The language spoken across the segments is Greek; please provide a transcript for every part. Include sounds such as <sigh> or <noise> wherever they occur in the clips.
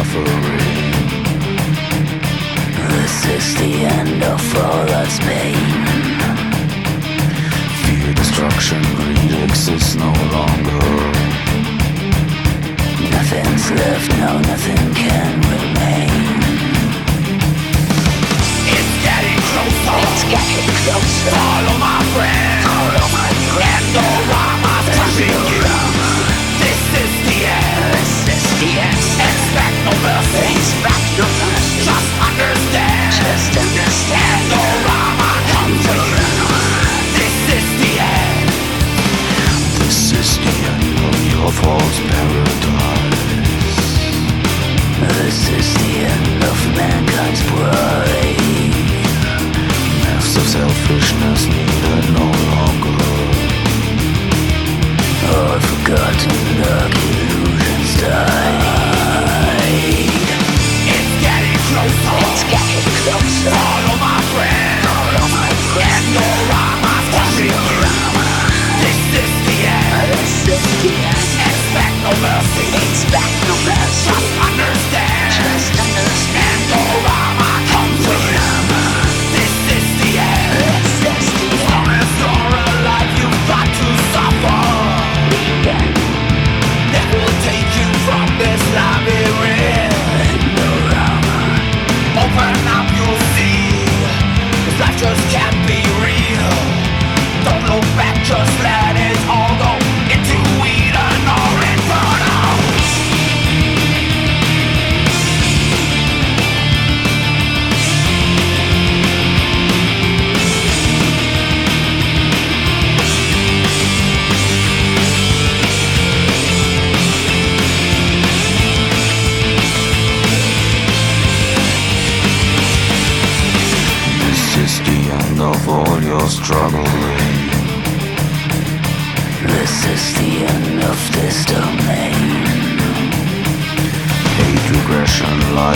This is the end of all that's pain. Fear, destruction, greed exists no longer. Nothing's left now, nothing can remain. It's getting. It's getting. Follow my friend. Follow my friend. Endorama's pushing you. No no mercy. Just understand. Just understand. Endorama comes for you. This is the end. This is the end of your false paradise. This is the end of mankind's pride. Masks of selfishness needed no longer. All forgotten dark illusions died. It's back to best.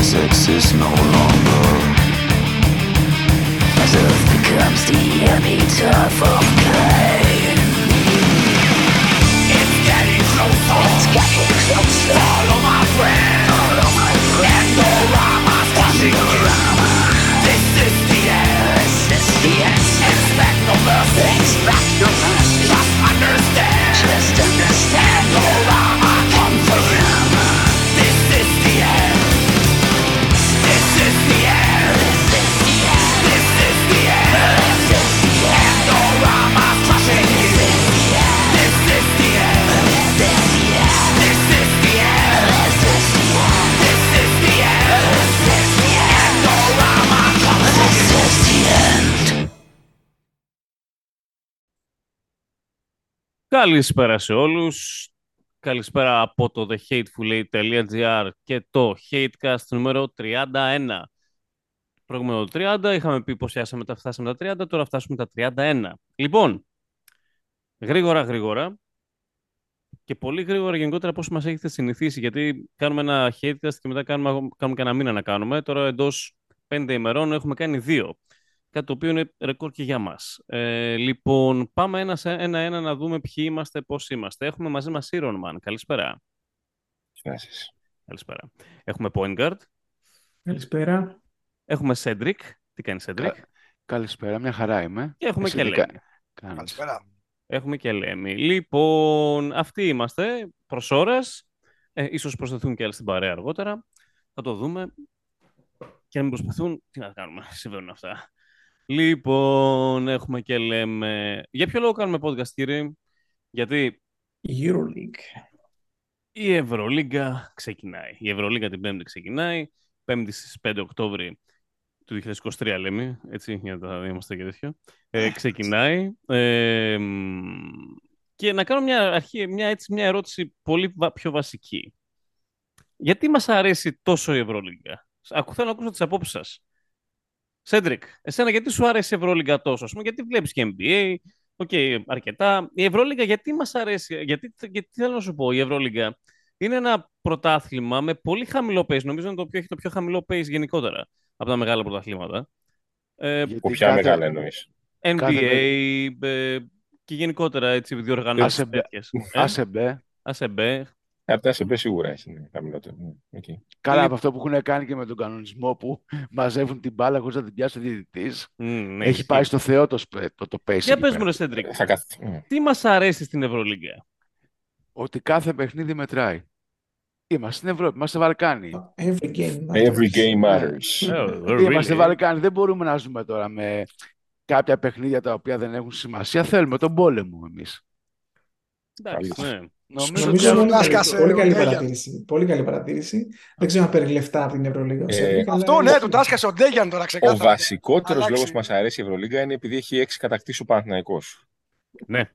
classics is no Καλησπέρα σε όλους. Καλησπέρα από το thehatefulate.gr και το Hatecast νούμερο 31. Προηγούμενο το 30, είχαμε πει πως φτάσαμε τα, φτάσαμε τα 30, τώρα φτάσουμε τα 31. Λοιπόν, γρήγορα γρήγορα και πολύ γρήγορα γενικότερα πώς μας έχετε συνηθίσει, γιατί κάνουμε ένα Hatecast και μετά κάνουμε, κάνουμε κανένα μήνα να κάνουμε. Τώρα εντός 5 ημερών έχουμε κάνει δύο. Κάτι το οποίο είναι ρεκόρ και για μας. Ε, λοιπόν, πάμε ένα σε ένα-ένα να δούμε ποιοι είμαστε, πώς είμαστε. Έχουμε μαζί μας Iron Man. Καλησπέρα. Καλησπέρα. Έχουμε Point Guard. Καλησπέρα. Έχουμε Cedric. Τι κάνει Cedric; Κα- Καλησπέρα, μια χαρά είμαι. Και έχουμε Εσύ και τι Λέμι. κα- κάνεις; Καλησπέρα. Έχουμε και Λέμι. Λοιπόν, αυτοί είμαστε προς ώρας. Ε, ίσως προσθεθούν και άλλοι στην παρέα αργότερα. Θα το δούμε. Και αν μην προσπαθούν, τι να κάνουμε. <laughs> Συμβαίνουν αυτά. Λοιπόν, έχουμε και λέμε... Για ποιο λόγο κάνουμε podcast, κύριε; Γιατί Euroleague. η Ευρωλίγκα ξεκινάει. Η Ευρωλίγκα την Πέμπτη ξεκινάει. Πέμπτη στις 5 Οκτώβρη του 2023 λέμε, έτσι, για να τα είμαστε και τέτοιο. Ε, ξεκινάει. Ε, μ, και να κάνω μια, αρχή, μια, έτσι, μια ερώτηση πολύ βα- πιο βασική. Γιατί μας αρέσει τόσο η Ευρωλίγκα; Άκου, θέλω να ακούσω τις απόψεις σας. Σέντρικ, εσένα γιατί σου άρεσε η Ευρωλίγκα τόσο, ας πούμε, γιατί βλέπεις και NBA, ok, αρκετά. Η Ευρωλίγκα γιατί μας αρέσει, γιατί, γιατί θέλω να σου πω, η Ευρωλίγκα είναι ένα πρωτάθλημα με πολύ χαμηλό pace, νομίζω είναι το οποίο έχει το πιο χαμηλό pace γενικότερα από τα μεγάλα πρωταθλήματα. Ε, Γιατί Που ποια κάθε- μεγάλα εννοείς. NBA κάθε- ε, και γενικότερα έτσι, διοργανώσεις Άσε μπε. τέτοιες. Ε, Άσε μπε. ACB, από το CBA σίγουρα έχει ναι, χαμηλότερο. Ναι, οκ. Καλά, Είναι- από αυτό που έχουν κάνει και με τον κανονισμό που <laughs> μαζεύουν την μπάλα χωρίς να την πιάσει ο διαιτητής. Μμ, ναι, Έχει ισχύει. πάει στο Θεό το, σπε- το, το pace Για εκεί πες πέρα. μου, ρε Σέντρικ, Θα καθ... μ. τι μας αρέσει στην Ευρωλίγκα; Ότι κάθε παιχνίδι μετράει. Είμαστε στην Ευρώπη, είμαστε Βαλκάνοι. Every game matters. Every game matters. Oh, Είμαστε really? Βαλκάνοι. Δεν μπορούμε να ζούμε τώρα με κάποια παιχνίδια τα οποία δεν έχουν σημασία. Θέλουμε τον πόλεμο εμείς. Εντάξει, ναι. Νομίζω, Νομίζω ότι πολύ, Λάσκασε καλή, ο πολύ καλή Ντέγιαν. παρατήρηση. Πολύ καλή παρατήρηση. Δεν ξέρω αν παίρνει λεφτά από την Ευρωλίγα. ο Ε, Σέντρικ, αλλά Αυτό ναι, ισχύει. του τάσκασε ο Ντέγιαν τώρα Ο ξεκάθαρα. βασικότερος Αλλάξει. λόγος που μας αρέσει η Ευρωλίγκα είναι επειδή έχει έξι κατακτήσεις ο Παναθηναϊκός. ναι,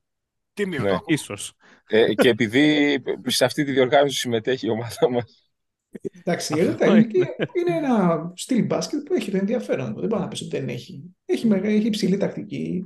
Τίμιο Ναι. το ακούω. ίσως. Ε, και επειδή σε αυτή τη διοργάνωση συμμετέχει η ομάδα μας. Εντάξει, η Αυτό Ερέτα είναι, είναι. και- είναι ένα στυλ μπάσκετ που έχει το ενδιαφέρον του. Δεν πάει να πεις ότι δεν έχει. Έχει, μεγα- έχει υψηλή τακτική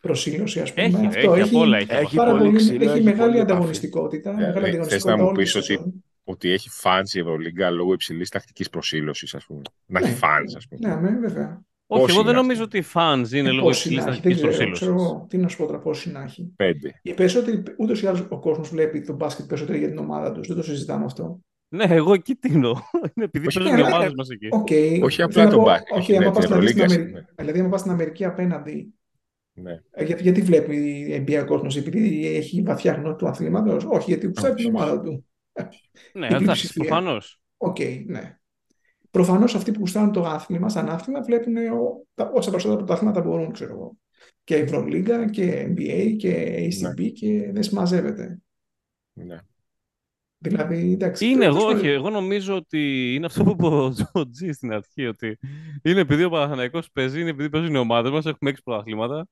προσήλωση, ας πούμε. Έχει, Αυτό έχει απ' όλα. Έχει, απ' Έχει πάρα πολύ πολύ, ξύλο, έχει έχει μεγάλη πολύ επαφή. ανταγωνιστικότητα. μεγάλη Ε, θες ανταγωνιστικότητα να μου όλη τη πεις ότι- σεζόν. Ότι έχει fans η Ευρωλίγκα λόγω υψηλής τακτικής προσήλωσης, ας πούμε. Να Ναι. έχει fans, ας πούμε. Ναι, ναι, βέβαια. Όχι, Πόσοι εγώ δεν είναι νομίζω αυτοί; ότι οι fans είναι Ε, λόγω πόσοι υψηλής να έχει, δεν τακτικής ξέρω, ξέρω προσήλωσης. εγώ. Τι να σου πω τώρα, πόσοι να έχει. Πέντε. Οι περισσότεροι, ούτως ή άλλως, ο κόσμος βλέπει το μπάσκετ περισσότερο για την ομάδα τους. Δεν το συζητάμε αυτό. Ναι, εγώ εκεί τίνω. <laughs> Είναι επειδή Όχι, παίζουν οι ναι, ομάδες μας εκεί. Οκ. Όχι απλά Θέλω να το πω, μπάσκετ, Όχι, ναι, άμα την πας να δεις στην Ευρωλίγκας, Αμερική, ναι. δηλαδή, άμα πας στην Αμερική απέναντι, Ναι. ε, γιατί, γιατί βλέπει η NBA ο κόσμος, επειδή έχει βαθιά γνώση του αθλήματος, όχι, γιατί γουστάρει την Όχι. ομάδα του. Ναι, η εντάξει, πλειοψηφία. προφανώς. Οκ, ναι. Προφανώς αυτοί που γουστάρουν το άθλημα, σαν άθλημα, βλέπουν ο- τα- όσα περισσότερα πρωταθλήματα μπορούν, ξέρω εγώ. Και Ευρωλίγκα και NBA και ACB και δεν συμμαζεύεται. ναι. Δηλαδή, εντάξει. Είναι τέλος εγώ, πάντων, όχι, εγώ νομίζω ότι είναι αυτό που είπε ο ο Τζι στην αρχή, ότι είναι επειδή ο Παναθηναϊκός παίζει, είναι επειδή παίζουν οι ομάδες μας, έχουμε έξι πρωταθλήματα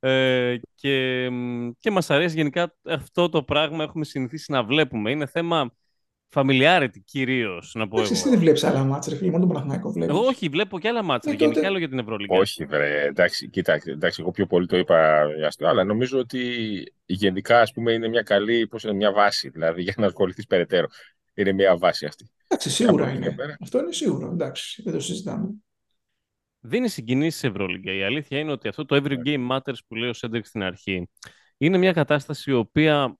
ε, και, μ, και μας αρέσει γενικά αυτό το πράγμα, έχουμε συνηθίσει να βλέπουμε. Είναι θέμα familiarity κυρίως, να πω Εντάξει, εσύ εγώ. δεν βλέπεις άλλα μάτσα, ρε φίλε, μόνο τον Παναθηναϊκό βλέπεις. Εγώ όχι, βλέπω και άλλα μάτσα, Ε, γενικά τότε- άλλο για την Ευρωλίγκα. Όχι, βρε, εντάξει, κοίταξε, εντάξει, εγώ πιο πολύ το είπα για αστείο, αλλά νομίζω ότι γενικά, ας πούμε, είναι μια καλή, πώς είναι, μια βάση, δηλαδή, <laughs> για να ασχοληθείς περαιτέρω. Είναι μια βάση αυτή. Εντάξει, σίγουρα Από εκεί και είναι. πέρα. Αυτό είναι σίγουρο. Εντάξει, δεν το συζητάμε. δίνει συγκινήσεις σε Ευρωλίγκα. Η αλήθεια είναι ότι αυτό το Every Ναι. Game Matters που λέει ο Σέντρικ στην αρχή είναι μια κατάσταση η οποία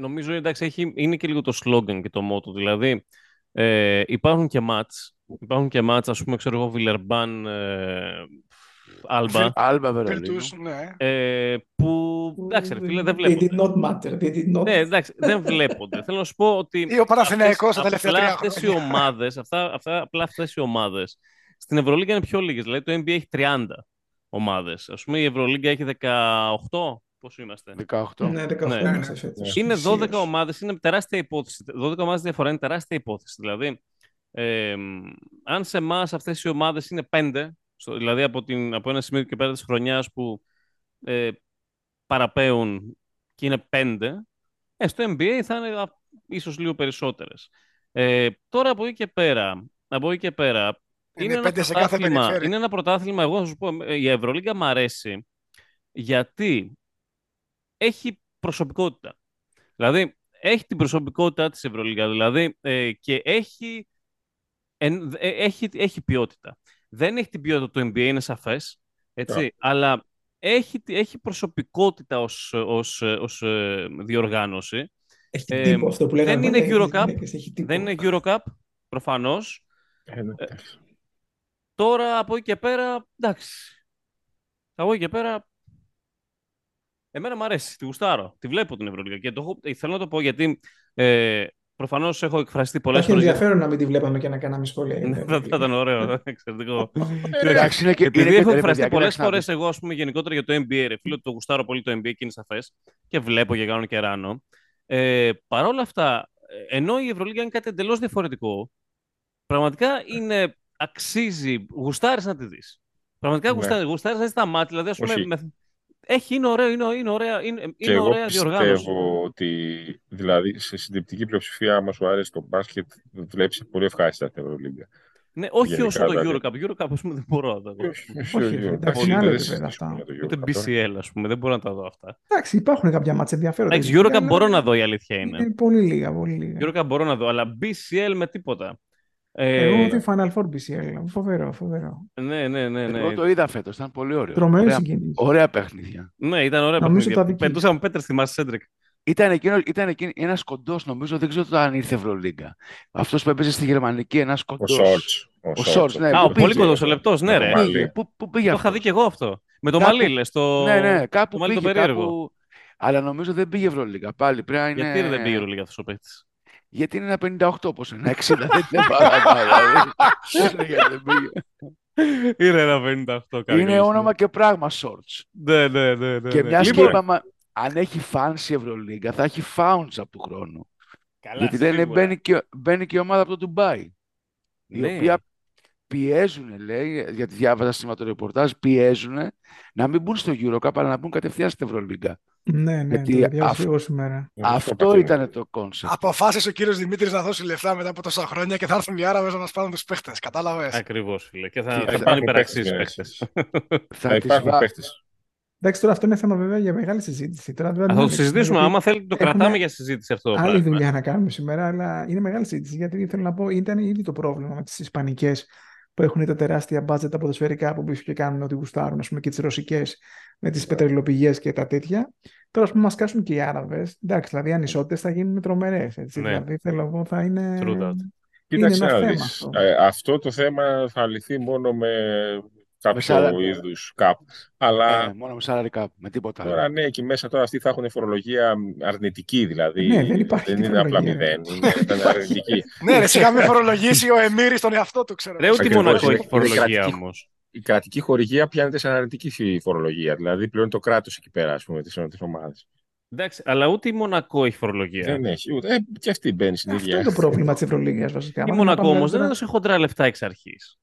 νομίζω εντάξει, έχει, είναι και λίγο το slogan και το motto. Δηλαδή ε, υπάρχουν και μάτς. Υπάρχουν και μάτς, ας πούμε, ξέρω εγώ, Βιλερμπάν, ε, Άλμπα, Άλμπα Βερολίνο. Βίρτους, ναι. ε, που εντάξει, ρε φίλε, δεν They did βλέπονται. not matter. They did not... Ναι, εντάξει, δεν βλέπονται. <laughs> Θέλω να σου πω ότι Ή ο Παναθηναϊκός αυτές- τα τελευταία απλά τρία αυτές οι χρόνια. ομάδες, αυτά, αυτά, απλά αυτές οι ομάδες, στην Ευρωλίγκα είναι πιο λίγες. Δηλαδή το NBA έχει 30 ομάδες. Ας πούμε η Ευρωλίγκα έχει 18. Πόσο είμαστε; 18. Ναι, 18 Ναι. είμαστε φέτος. Είναι 12 Ισχύως. ομάδες, είναι τεράστια υπόθεση. 12 ομάδες διαφορά είναι τεράστια υπόθεση. Δηλαδή, ε, αν σε εμάς αυτές οι ομάδες είναι 5, στο, δηλαδή από, την, από ένα σημείο και πέρα της χρονιάς που ε, παραπέουν και είναι 5, ε, στο NBA θα είναι α, ίσως λίγο περισσότερες. Ε, τώρα από εκεί και πέρα, από εκεί και πέρα Είναι ένα πέντε σε κάθε πρωτάθλημα- περιφέρεια. είναι ένα πρωτάθλημα, εγώ θα σου πω, ε, η Ευρωλίγκα μου αρέσει γιατί έχει προσωπικότητα. Δηλαδή, έχει την προσωπικότητα της Ευρωλίγκα, δηλαδή, ε, και έχει, εν- ε, έχει, έχει ποιότητα. Δεν έχει την ποιότητα του NBA, είναι σαφές, έτσι, αλλά έχει, τη- έχει προσωπικότητα ως, ως, ως ε, διοργάνωση. Έχει Ε, τύπο αυτό που λέγαμε. δεν είναι παλιά, οι Eurocup, γυναίκες, έχει τύπο. Δεν είναι Eurocup, προφανώς. Ε, ναι, εντάξει. Τώρα, από εκεί και πέρα, εντάξει. Από εκεί και πέρα, εμένα μου αρέσει, τη γουστάρω, τη βλέπω την Ευρωλίγα. Και το έχω, ε, θέλω να το πω γιατί ε, προφανώς έχω εκφραστεί Θα πολλές έχει φορές. για- ενδιαφέρον να μην τη βλέπαμε και να κάναμε σχόλια. για Ναι, την θα, θα Ευρωλίγα. ήταν ωραίο, <laughs> εξαιρετικό. Εντάξει, είναι και, Επειδή είναι και- έχω ρε εκφραστεί παιδιά, πολλές κοίταξε να φορές δεις. εγώ, ας πούμε, γενικότερα για το NBA, ρε φίλε, ότι το γουστάρω πολύ το NBA και είναι σαφές και βλέπω και κάνω και ράνω. Ε, Παρ' όλα αυτά, ε, ενώ η Ευρωλίγα είναι κάτι εντελώς διαφορετικό, πραγματικά είναι, αξίζει, γουστάρεις να τη δεις. Πραγματικά Ναι. γουστάρει, γουστάρεις να δει τα μάτια. Δηλαδή, ας πούμε, Όχι. με- έχει, είναι ωραίο, είναι, είναι ωραία, είναι, Και είναι εγώ ωραία διοργάνωση. πιστεύω ότι δηλαδή σε συντριπτική πλειοψηφία, άμα σου άρεσε το μπάσκετ, βλέπεις πολύ ευχάριστα την Ευρωλίγκα. Ναι, όχι γενικά, όσο το δηλαδή. Eurocup. Eurocup, ας πούμε, δεν μπορώ να τα δω. Όχι, εντάξει, είναι δεν άλλο συζητήσουμε επίπεδο αυτά. για το Ούτε Eurocup τώρα. BCL, ας πούμε, δεν μπορώ να τα δω αυτά. Εντάξει, υπάρχουν κάποια μάτια ενδιαφέροντα. Εντάξει, Eurocup μπορώ να δω, η αλήθεια είναι. Είναι πολύ λίγα, πολύ λίγα. Eurocup μπορώ να δω, αλλά BCL με τίποτα. Ε, Εγώ τη Final Four BCL. Φοβερό, φοβερό. ναι, ναι, ναι, ναι. Εγώ το είδα φέτος, ήταν πολύ ωραίο. Τρομερή Ωραία, συγκίνηση. ωραία παιχνίδια. Ναι, ήταν ωραία Νομίζω παιχνίδια. τα δική. Πετούσαμε πέτρες, θυμάσαι, Σέντρικ; Ήταν, εκείνο, ήταν εκείνο, ένας κοντός, νομίζω, δεν ξέρω αν ήρθε Ευρωλίγκα. Αυτός που έπαιζε στη Γερμανική, ένας Ο κοντός. Σόρτς. Ο Σόρτς, ναι. Α, πού ο πολύ πήγε. κοντός, ο λεπτός, ναι, Με ρε. το μαλλί. Πήγε, Πού, πού πήγε Το αυτό; είχα δει και εγώ αυτό. Με το Κάπου- μαλλί, λες. Το... Ναι, ναι, κάπου το μαλλί το πήγε, περίεργο. κάπου... Αλλά νομίζω δεν πήγε Ευρωλίγκα. Πάλι πρέπει να είναι... Γιατί δεν πήγε η Ευρωλίγα αυτός ο παίκτης; Γιατί είναι ένα 58 πώς είναι, <laughs> ένα 60 δεν είναι παραπάνω. δηλαδή. Δεν <laughs> είναι γιατί δεν πήγε. Είναι ένα 58 κάτι. Είναι όνομα και πράγμα Shorts. Ναι, ναι, ναι. ναι, Και ναι. μιας και Λοιπόν, είπαμε, αν έχει fans η Ευρωλίγκα, θα έχει funds από του χρόνου. καλά, Γιατί δεν είναι, σίγουρα. μπαίνει, και, μπαίνει και η ομάδα από το Ντουμπάι. Η Ναι. οποία πιέζουν, λέει, γιατί διάβαζα σήμερα το ρεπορτάζ, πιέζουν να μην μπουν στο Eurocup, αλλά να μπουν κατευθείαν στην Ευρωλίγκα. Ναι, ναι, Γιατί το διάβασα αυ- εγώ σήμερα. Αυτό παθαίνω. ήταν το concept. Αποφάσισε ο κύριος Δημήτρης να δώσει λεφτά μετά από τόσα χρόνια και θα έρθουν οι Άραβες να μας πάρουν τους παίχτες. Κατάλαβες; Ακριβώς, φίλε. Και θα, Τι- θα θα πάνε υπάρχουν υπεραξίες παίκτες, παίκτες. Θα Θα τις υπάρχουν βά- παίχτες. Εντάξει, τώρα αυτό είναι θέμα βέβαια για μεγάλη συζήτηση. Τώρα, βέβαια, Θα δεν το ανοίξουμε, συζητήσουμε. γιατί Άμα θέλετε, το έχουμε κρατάμε για συζήτηση αυτό. το Άλλη πράγμα. δουλειά να κάνουμε σήμερα, αλλά είναι μεγάλη συζήτηση. Γιατί θέλω να πω, ήταν ήδη το πρόβλημα με τις Ισπανικές που έχουν τα τεράστια μπάτζετ ποδοσφαιρικά που πίσω και κάνουν ό,τι γουστάρουν, ας πούμε, και τις ρωσικές με τις πετρελοπηγές και τα τέτοια. Τώρα, ας πούμε, μας κάσουν και οι Άραβες. Εντάξει, δηλαδή οι ανισότητες θα γίνουν τρομερές. Ναι. Δηλαδή, θέλω εγώ, θα είναι. True that. Κοίταξε ένα να θέμα δεις. αυτό. Ε, αυτό το θέμα θα λυθεί μόνο με κάποιο σαλα- είδους κάπου. Αλλά Ε, μόνο με salary cap, με τίποτα. άλλο. τώρα ναι, εκεί μέσα τώρα αυτοί θα έχουν φορολογία αρνητική, δηλαδή. Ναι, δεν υπάρχει δεν είναι απλά φορολογία. μηδέν, είναι <laughs> ήταν αρνητική. Ναι, ρε, σιγά μην φορολογήσει ο Εμμύρης τον εαυτό του, ξέρω. Ρε, ούτε η Ακριβώς, Μονακό είναι- έχει είναι φορολογία κρατική. όμως. Η κρατική χορηγία πιάνεται σαν αρνητική φορολογία, δηλαδή πλέον το κράτος εκεί πέρα, ας πούμε, τις, τις ομάδες. Εντάξει, αλλά ούτε η Μονακό έχει φορολογία. Δεν έχει ούτε. Ε, και αυτή μπαίνει στην Αυτό ίδια. είναι το πρόβλημα της Ευρωλίγας βασικά. Η Άμα Μονακό πάμε όμως δεν τώρα- έδωσε χοντρά λεφτά εξ αρχής.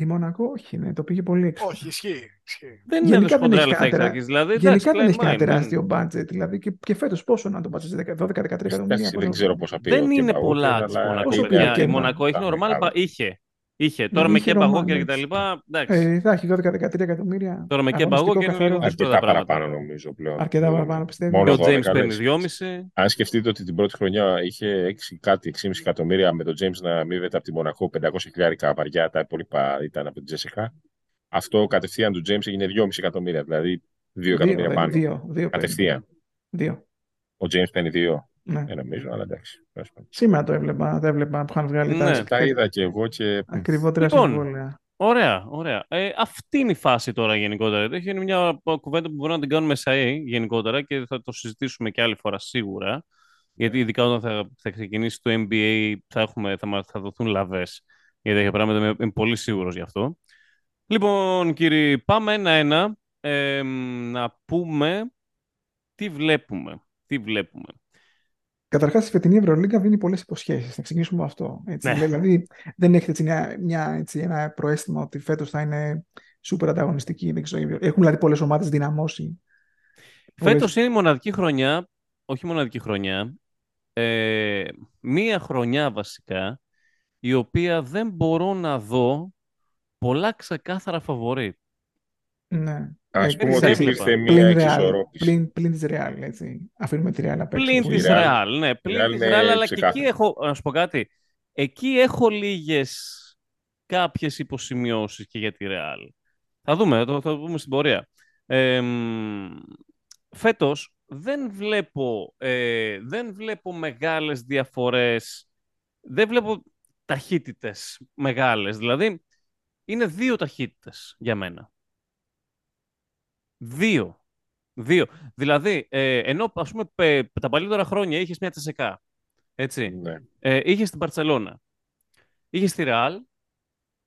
Η Μονακό, όχι, ναι, το πήγε πολύ έξω. Όχι, ισχύει. ισχύει. Δεν Γενικά έδωσε δεν χοντρά έχει λεφτά εξ κανένα- αρχή. Δηλαδή, Γενικά εντάξει, δεν έχει κλαίμα κανένα είναι. τεράστιο budget. Δηλαδή και, και φέτος πόσο να το πατήσει, 12-13 εκατομμύρια. Εντάξει, δεν πόσο- ξέρω πόσα πήρε. Δεν ο είναι Κέμπα Walker, πολλά της αλλά Μονακό. Πόσο είναι πήρε παιδιά. ο Η Κέμπα; Μονακό έχει τα normal. μεγάλα. πα- Είχε. Είχε. Τώρα με είχε Κέμπα normal, Walker και τα ναι. λοιπά. Εντάξει. Ε, θα έχει 12-13 εκατομμύρια. Τώρα με Κέμπα αγωνιστικό Walker είναι καθαρό. λίγο δύσκολα Αρκετά τα πράγματα. παραπάνω νομίζω πλέον. Αρκετά παραπάνω πιστεύω. Μόνο Και ο 12 James παίρνει λέξεις. 2,5. Αν σκεφτείτε ότι την πρώτη χρονιά είχε 6 κάτι, 6,5 εκατομμύρια με τον James να μείβεται από τη Μονακό 500 χιλιάρικα βαριά, τα υπόλοιπα ήταν από την Τζέσικα. Αυτό κατευθείαν του James έγινε 2,5 εκατομμύρια, δηλαδή 2 εκατομμύρια Δύο, πάνω. δύο, δύο παίρνει. Κατευθείαν. Δύο. Ο James παίρνει 2, Ναι. ε, νομίζω, αλλά εντάξει. τέλος πάντων. Σήμερα το έβλεπα, το έβλεπα που είχαν βγάλει Ναι, τα, Τα είδα και εγώ και. ακριβότερα Λοιπόν, συμβόλαια. Ωραία, ωραία. Ε, αυτή είναι η φάση τώρα γενικότερα. Έχει είναι μια κουβέντα που μπορούμε να την κάνουμε σε ΑΕ γενικότερα και θα το συζητήσουμε και άλλη φορά σίγουρα. Γιατί ειδικά όταν θα, θα ξεκινήσει το NBA θα, έχουμε, θα, μας- θα δοθούν λαβές για τέτοια πράγματα. Είμαι, είμαι πολύ σίγουρος γι' αυτό. Λοιπόν, κύριοι, πάμε ένα-ένα ε, να πούμε τι βλέπουμε. Τι βλέπουμε. Καταρχάς, η φετινή Ευρωλίγκα δίνει πολλές υποσχέσεις. Να ξεκινήσουμε με αυτό. Έτσι. Ναι. Δηλαδή, δεν έχετε έτσι μια, μια, έτσι, ένα προαίσθημα ότι φέτος θα είναι σούπερ ανταγωνιστική. Δεν ξέρω. Έχουν δηλαδή πολλές ομάδες δυναμώσει. Πολλές- Φέτος είναι η μοναδική χρονιά, όχι μοναδική χρονιά, ε, μία χρονιά βασικά, η οποία δεν μπορώ να δω πολλά ξεκάθαρα φαβορή. Ναι. Α Ε, πούμε ότι εντάξει, υπήρχε πλην μία Real, εξισορρόπηση. Πλην, πλην της Real, έτσι. Αφήνουμε τη Real απ' έξω. Πλην που της Real- Real, ναι, πλην Real της είναι Real, αλλά και εκεί ξεκάθαρη. έχω, να σου πω κάτι, εκεί έχω λίγες κάποιες υποσημειώσεις και για τη Real. Θα δούμε, θα το, θα το δούμε στην πορεία. Ε, μ, φέτος δεν βλέπω, ε, δεν βλέπω μεγάλες διαφορές, δεν βλέπω ταχύτητες μεγάλες. Δηλαδή, είναι δύο ταχύτητες για μένα. Δύο. Δύο. Δηλαδή, ε, ενώ ας πούμε πε- τα παλιότερα χρόνια είχες μια τεσεκά, έτσι, Ναι. ε, είχες την Παρτσελώνα, είχες τη Ρεάλ,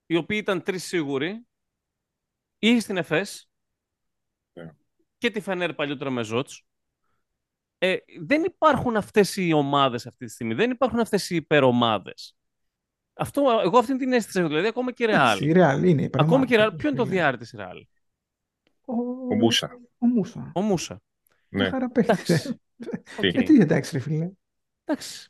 οι οποίοι ήταν τρεις σίγουροι, είχες την ΕΦΕΣ Ναι. και τη Φενέρ παλιότερα με Ζότς. Ε, δεν υπάρχουν αυτές οι ομάδες αυτή τη στιγμή, δεν υπάρχουν αυτές οι υπερομάδες. Αυτό, εγώ αυτή την αίσθηση έχω, δηλαδή ακόμα και η Ρεάλ. Εντάξει, Η Real είναι υπερομάδα. Ακόμα και η Ρεάλ. Ποιο είναι το τριάρι της Ρεάλ, Ο, Ο Μούσα. Ο Μούσα. ο Μούσα. Ναι. Χαρά παίχτης, ε. Εντάξει. Τι. Οκ. Γιατί εντάξει, ρε φίλε. Εντάξει.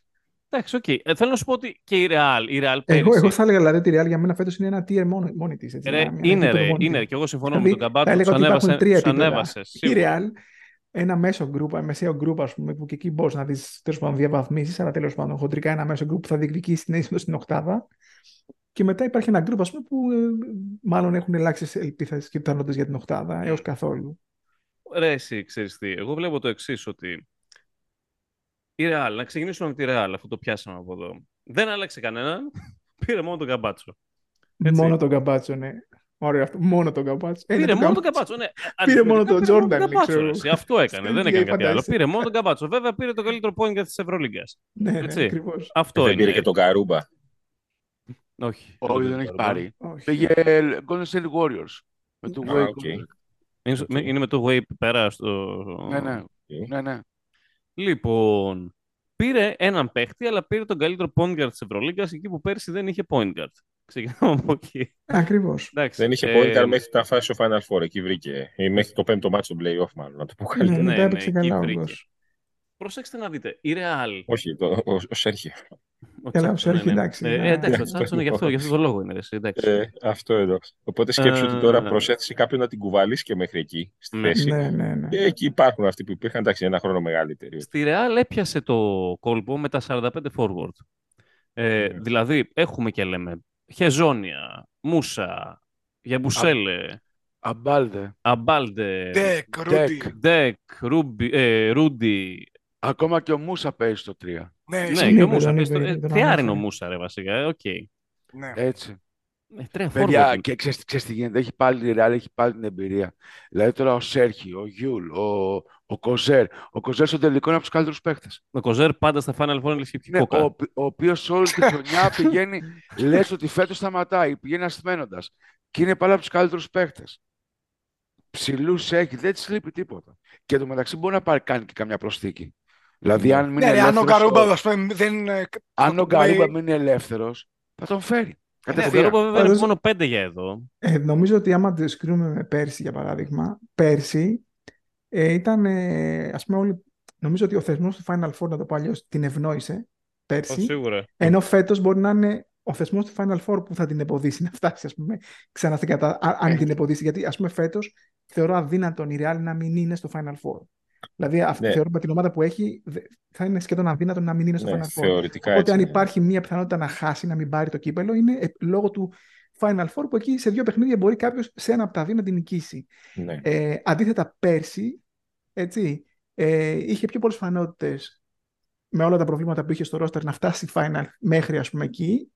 Εντάξει, οκ. Ε, θέλω να σου πω ότι και η Real, η Real πέρυσι... Εγώ, εγώ θα έλεγα δηλαδή ότι η Real για μένα φέτος είναι ένα tier μόνο, μόνη της. Ρε, είναι ρε, είναι. Και εγώ συμφωνώ με τον Δηλαδή, Καμπάτσο. θα έλεγα Τους ότι υπάρχουν ανέβασε, τρία τους επίπεδα. ανέβασες, Η σίγουρα. Real, ένα μέσο γκρουπ, ένα μεσαίο γκρουπ, ας πούμε, που και εκεί μπορείς να δεις τέλος πάντων διαβαθμίσεις, αλλά τέλος πάντων χοντρικά ένα μέσο γκρουπ που θα διεκδικήσει την είσοδο στην Οκτάδα. Και μετά υπάρχει ένα γκρουπ, ας πούμε, που ε, μάλλον έχουν ελάχιστε ελπίδε και πιθανότητες για την Οκτάδα έως καθόλου. Ρε, εσύ, ξέρεις τι. Εγώ βλέπω το εξής ότι Η Real, να ξεκινήσουμε με τη Real, αφού το πιάσαμε από εδώ. Δεν άλλαξε κανέναν, <laughs> πήρε μόνο τον Καμπάτσο. Έτσι. Μόνο τον Καμπάτσο, ναι. Ωραίο αυτό. Μόνο τον Καμπάτσο. Ε, Πήρε τον μόνο Καμπάτσο. τον Καμπάτσο, ναι. <laughs> Πήρε μόνο τον Αντιθετικά, πήρε Jordan, Καμπάτσο, ξέρω ρε, εγώ. εσύ. Αυτό έκανε, δεν Στην έκανε κάτι άλλο. φαντάζεσαι. Πήρε μόνο τον Καμπάτσο. Βέβαια πήρε το καλύτερο point για τη Ευρωλίγκας. Ναι, ναι, Έτσι. ακριβώς. Αυτό δεν είναι. πήρε και τον Καρούμπα. Όχι. Όχι, δεν το έχει πάρω. πάρει. Όχι. Πήγε Golden State Warriors. Με το Α, Wave. οκ. Είναι, στο- είναι με το Wave πέρα στο... Ναι, ναι. ναι, ναι. Λοιπόν, πήρε έναν παίχτη, αλλά πήρε τον καλύτερο point guard της Ευρωλίγκας εκεί που πέρσι δεν είχε point guard. Ξεκινάμε από εκεί. Ακριβώς. Εντάξει, Δεν είχε ε, point guard μέχρι τη φάση στο Final Four. Εκεί βρήκε. Ή μέχρι το πέμπτο μάτσο στο playoff, μάλλον. Να το πω Ναι, καλύτερα. ναι, μετά ναι, έπαιξε εκεί καλά βρήκε. Όντως. Προσέξτε να δείτε. Η Real. Όχι, το, ο, ο Σέρχιο. Ο Καλά, ο Τσάτσο, ναι, Σέρχι, ναι. εντάξει, Ε, ναι. ε, εντάξει, ο Ναι, Τσάτσο είναι γι' αυτό, γι' αυτό το λόγο είναι. ρε, εσύ, εντάξει. Ε, αυτό εδώ. Οπότε σκέψου ότι τώρα Ε, προσέθεσε κάποιον να την κουβαλήσει και μέχρι εκεί, στη Ναι. θέση. Ναι, ναι, ναι. Και εκεί υπάρχουν αυτοί που υπήρχαν, εντάξει, ένα χρόνο μεγαλύτεροι. Στη Real έπιασε το κόλπο με τα 45 forward. Ε, Ναι. Δηλαδή, έχουμε και λέμε Χεζόνια, Μούσα, Γιαμπουσέλε, Αμπάλντε. Αμπάλντε, Ντεκ, Ρούντι. Ντεκ. Ντεκ, Ρούντι, ε, Ρούντι. Ακόμα και ο Μούσα παίζει στο 3. Ναι, Ναι, ισχύει. και ο είπε, Μούσα. τον πες το- είπε, ε, τον Θεάρ είναι ο ανέφερε. Μούσα, ρε, βασικά. ε, Οκ. Ναι. Έτσι. Ε, Τρία Παιδιά, forward. και ξέρεις, ξέρεις τι γίνεται, έχει πάλι τη Real, έχει πάλι την εμπειρία. Δηλαδή τώρα ο Σέρχι, ο Γιούλ, ο, ο Κοζέρ. Ο Κοζέρ στο τελικό είναι από τους καλύτερους παίχτες. Ο Κοζέρ πάντα στα Final Four έχει πιει Ναι, κόκα. ο, οπ- ο οποίος όλη τη χρονιά <laughs> πηγαίνει, λες ότι φέτος σταματάει, πηγαίνει ασθμένοντα. Και είναι πάλι από τους καλύτερους παίχτε. Ψηλούς έχει, δεν της λείπει τίποτα. Και το μεταξύ μπορεί να πάρει, κάνει και καμιά προσθήκη. Δηλαδή, αν μείνει Ναι, ρε, αν ο ελεύθερος, Καρούμπα ο- ας πούμε, δεν. ε, αν ο το λέει- Γκαρούμπα μείνει ελεύθερος, θα τον φέρει. Ναι, ο Κατευθείαν. Γκαρούμπα βέβαια είναι Πάντως- μόνο πέντε για εδώ. Ε, νομίζω ότι άμα το συγκρίνουμε με πέρσι, για παράδειγμα, πέρσι ε, ήταν, ε, ας πούμε, όλοι, νομίζω ότι ο θεσμός του Final Four, να το πω αλλιώς, την ευνόησε πέρσι, σίγουρα. ενώ φέτος μπορεί να είναι ο θεσμός του Final Four που θα την εμποδίσει να φτάσει, ας πούμε, ξανά στην κατα... α- αν την εμποδίσει. Γιατί, ας πούμε, φέτος θεωρώ αδύνατον η Real να μην είναι στο Final Four. Δηλαδή, αυτή, Ναι. θεωρώ με την ομάδα που έχει, δε- θα είναι σχεδόν αδύνατο να μην είναι στο Ναι, Final Four. θεωρητικά Οπότε, έτσι. αν είναι. υπάρχει μία πιθανότητα να χάσει, να μην πάρει το κύπελο, είναι ε, λόγω του Final Four που εκεί σε δύο παιχνίδια μπορεί κάποιος σε ένα από τα δύο να την νικήσει. Ναι. Ε, αντίθετα, πέρσι, έτσι, ε, είχε πιο πολλές πιθανότητες με όλα τα προβλήματα που είχε στο roster να φτάσει final μέχρι ας πούμε εκεί,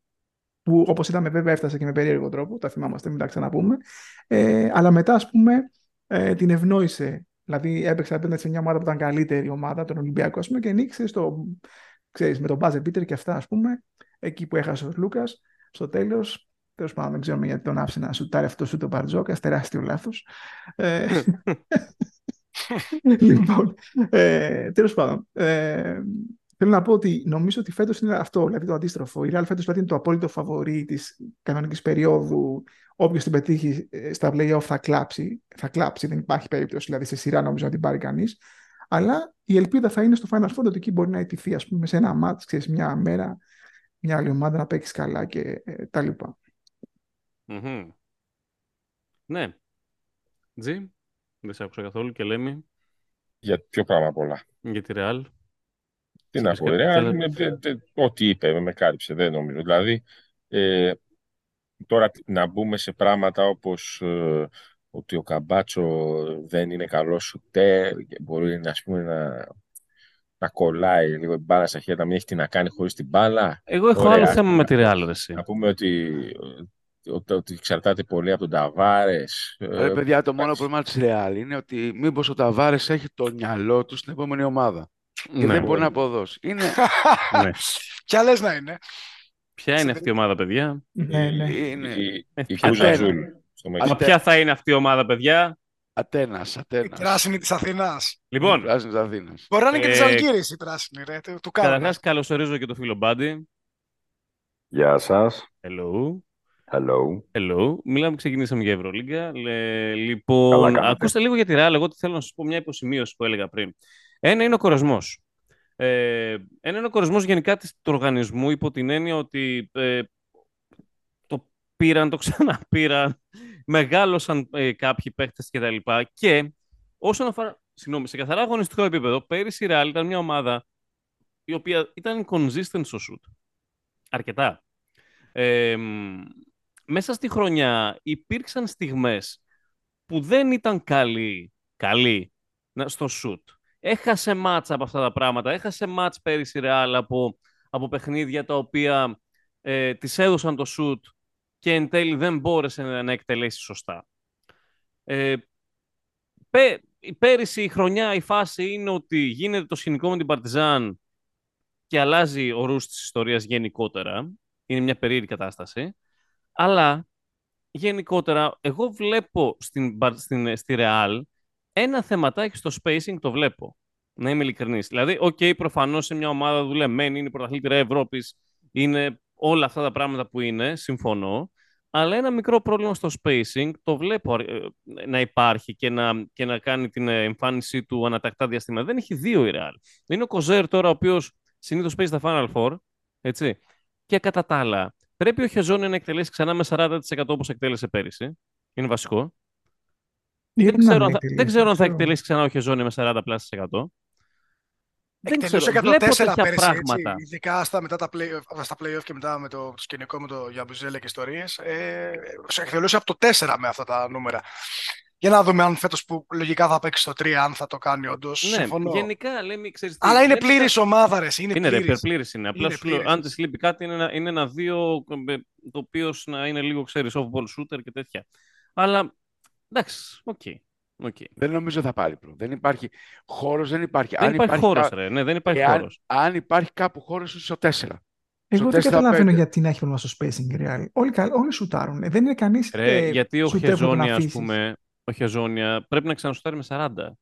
που όπως είδαμε βέβαια έφτασε και με περίεργο τρόπο, τα θυμάμαστε, μην τα ξαναπούμε, ε, αλλά μετά ας πούμε ε, την ευνόησε, δηλαδή έπαιξε απέναντι σε μια ομάδα που ήταν καλύτερη ομάδα, τον Ολυμπιακό ας πούμε, και νίκησε στο, ξέρεις, με τον Μπάζερ Πίτερ και αυτά ας πούμε, εκεί που έχασε ο Λούκας, στο τέλος, τέλος πάντων δεν ξέρουμε γιατί τον άφησε να σουτάρει αυτό σου το Μπαρτζόκας, τεράστιο λάθος. Ε, <laughs> λοιπόν, ε, τέλος πάντων, ε, θέλω να πω ότι νομίζω ότι φέτος είναι αυτό, δηλαδή το αντίστροφο. Η Real φέτος δηλαδή είναι το απόλυτο φαβορή της κανονικής περίοδου. Όποιος την πετύχει ε, στα play-off θα κλάψει. Θα κλάψει, δεν υπάρχει περίπτωση. Δηλαδή σε σειρά νομίζω να την πάρει κανείς. Αλλά η ελπίδα θα είναι στο Final Four ότι εκεί μπορεί να ετηθεί, ας πούμε, σε ένα μάτς, ξέρεις, μια μέρα, μια άλλη ομάδα να παίξεις καλά και ε, τα λοιπά. Μμμ. Ναι. Τζι, δεν σε άκουσα καθόλου και λέμε Για ποιο πράγμα πολλά. για τη Real. Τι να Θέλεις πω, κάτι- ρε, θέλεις- αν είναι- τε- τε- ό,τι είπε με κάλυψε, δεν νομίζω. Δηλαδή, ε, τώρα να μπούμε σε πράγματα όπως ε, ότι ο Καμπάτσο δεν είναι καλός σουτέρ και μπορεί να, ας πούμε, να, να κολλάει λίγο η μπάλα στα χέρια, να μην έχει τι να κάνει χωρίς την μπάλα. Εγώ έχω Ωραία, άλλο θέμα να- με τη Real, ρε, εσύ. Να πούμε ότι, ότι, ότι εξαρτάται πολύ από τον Ταβάρες. Ε, Ρε παιδιά, το μόνο εντάξει. πρόβλημα της Real είναι ότι μήπως ο Ταβάρες έχει το μυαλό του στην επόμενη ομάδα. Και Ναι. δεν μπορεί να αποδώσει. Είναι, <laughs> Ναι. <laughs> Κι άλλες να είναι. Ποια είναι αυτή η ομάδα, παιδιά; Ναι, ναι. είναι η, Ε, η ποια Κούζα θα Ζούλ είναι. στο Αλλά Μεξικό. ποια θα είναι αυτή η ομάδα, παιδιά; Ατένας, Η Ατένα. πράσινη της Αθηνάς. Λοιπόν, Πράσινη Αθήνας. Μπορεί να είναι και της Ε, Αλγύρης η πράσινη, ρε. Του, του κάνουν. καταρχάς καλωσορίζω και το φίλο Μπάντι. Γεια σας. Hello. Hello. Hello. Μιλάμε, ξεκινήσαμε για Ευρωλίγκα. Λε, Καλά λοιπόν, κάνατε. ακούστε λίγο για τη Real. Εγώ τι θέλω να σας πω μια υποσημείωση που έλεγα πριν. Ένα είναι ο κορεσμός. Ε, ένα είναι ο κορεσμός γενικά της, του οργανισμού υπό την έννοια ότι ε, το πήραν, το <laughs> ξαναπήραν, μεγάλωσαν ε, κάποιοι παίχτες κτλ. Και, και όσον αφορά, συγγνώμη, σε καθαρά αγωνιστικό επίπεδο, πέρυσι η Real ήταν μια ομάδα η οποία ήταν consistent στο shoot. Αρκετά. Ε, μ, μέσα στη χρονιά υπήρξαν στιγμές που δεν ήταν καλοί, καλοί να- στο shoot. Έχασε μάτς από αυτά τα πράγματα. Έχασε μάτς πέρυσι Ρεάλ από, από παιχνίδια τα οποία ε, της έδωσαν το σουτ και εν τέλει δεν μπόρεσε να, να εκτελέσει σωστά. Ε, πέ, πέρυσι η χρονιά η φάση είναι ότι γίνεται το σκηνικό με την Παρτιζάν και αλλάζει ο ρους της ιστορίας γενικότερα. Είναι μια περίεργη κατάσταση. Αλλά γενικότερα εγώ βλέπω στην, Μπαρ- στην, στη Real ένα θεματάκι στο spacing το βλέπω. Να είμαι ειλικρινής. Δηλαδή, οκ, okay, προφανώς σε μια ομάδα δουλεμένη, είναι η πρωταθλήτρια Ευρώπης, είναι όλα αυτά τα πράγματα που είναι, συμφωνώ. Αλλά ένα μικρό πρόβλημα στο spacing το βλέπω ε, να υπάρχει και να, και να κάνει την ε, εμφάνισή του ανατακτά διαστήματα. Δεν έχει δύο η Real. Είναι ο Κοζέρ τώρα, ο οποίος συνήθως παίζει στα Final Four. Έτσι. Και κατά τα άλλα, πρέπει ο Χεζόνι να εκτελέσει ξανά με 40% όπως εκτέλεσε πέρυσι. Είναι βασικό. Γιατί Δεν να ξέρω, μην αν θα, δεν εκτελέσει, ξέρω αν θα ξέρω. εκτελέσει ξανά ο Χεζόνι με 40 πλάσια εκατό. Δεν Εκτελούσε ξέρω, 104 βλέπω τέτοια πέρυσι, πράγματα. Έτσι, ειδικά στα, μετά τα play, στα play-off και μετά με το, το σκηνικό με το Γιαμπουζέλε και ιστορίες. Ε, σε εκτελούσε από το 4 με αυτά τα νούμερα. Για να δούμε αν φέτος που λογικά θα παίξει το 3, αν θα το κάνει όντως. Ναι, γενικά λέμε, ξέρεις τι, Αλλά είναι βλέπεις πλήρης τα- ομάδα, ρε. εσύ, Είναι, Είναι ρε, πλήρης. υπερπλήρης είναι. Απλά Είναι σου λέω, πλήρης. αν τη λείπει κάτι, είναι ένα, είναι ένα δύο ε, το οποίος να είναι λίγο, ξέρεις, off-ball shooter και τέτοια. Αλλά εντάξει, οκ. οκ. Δεν νομίζω θα πάρει προ. Δεν υπάρχει χώρος, δεν υπάρχει. Δεν υπάρχει χώρος, κα- ρε. Ναι, δεν υπάρχει εάν- χώρος. Αν υπάρχει κάπου χώρος, ίσως στο 4. Εγώ δεν 4-5. καταλαβαίνω γιατί να έχει πρόβλημα στο spacing Real. Όλοι, κα- όλοι σουτάρουν. Δεν είναι κανείς. Ρε, γιατί ο Χεζόνια, ας πούμε, ο Χεζόνια πρέπει να ξανασουτάρει με 40.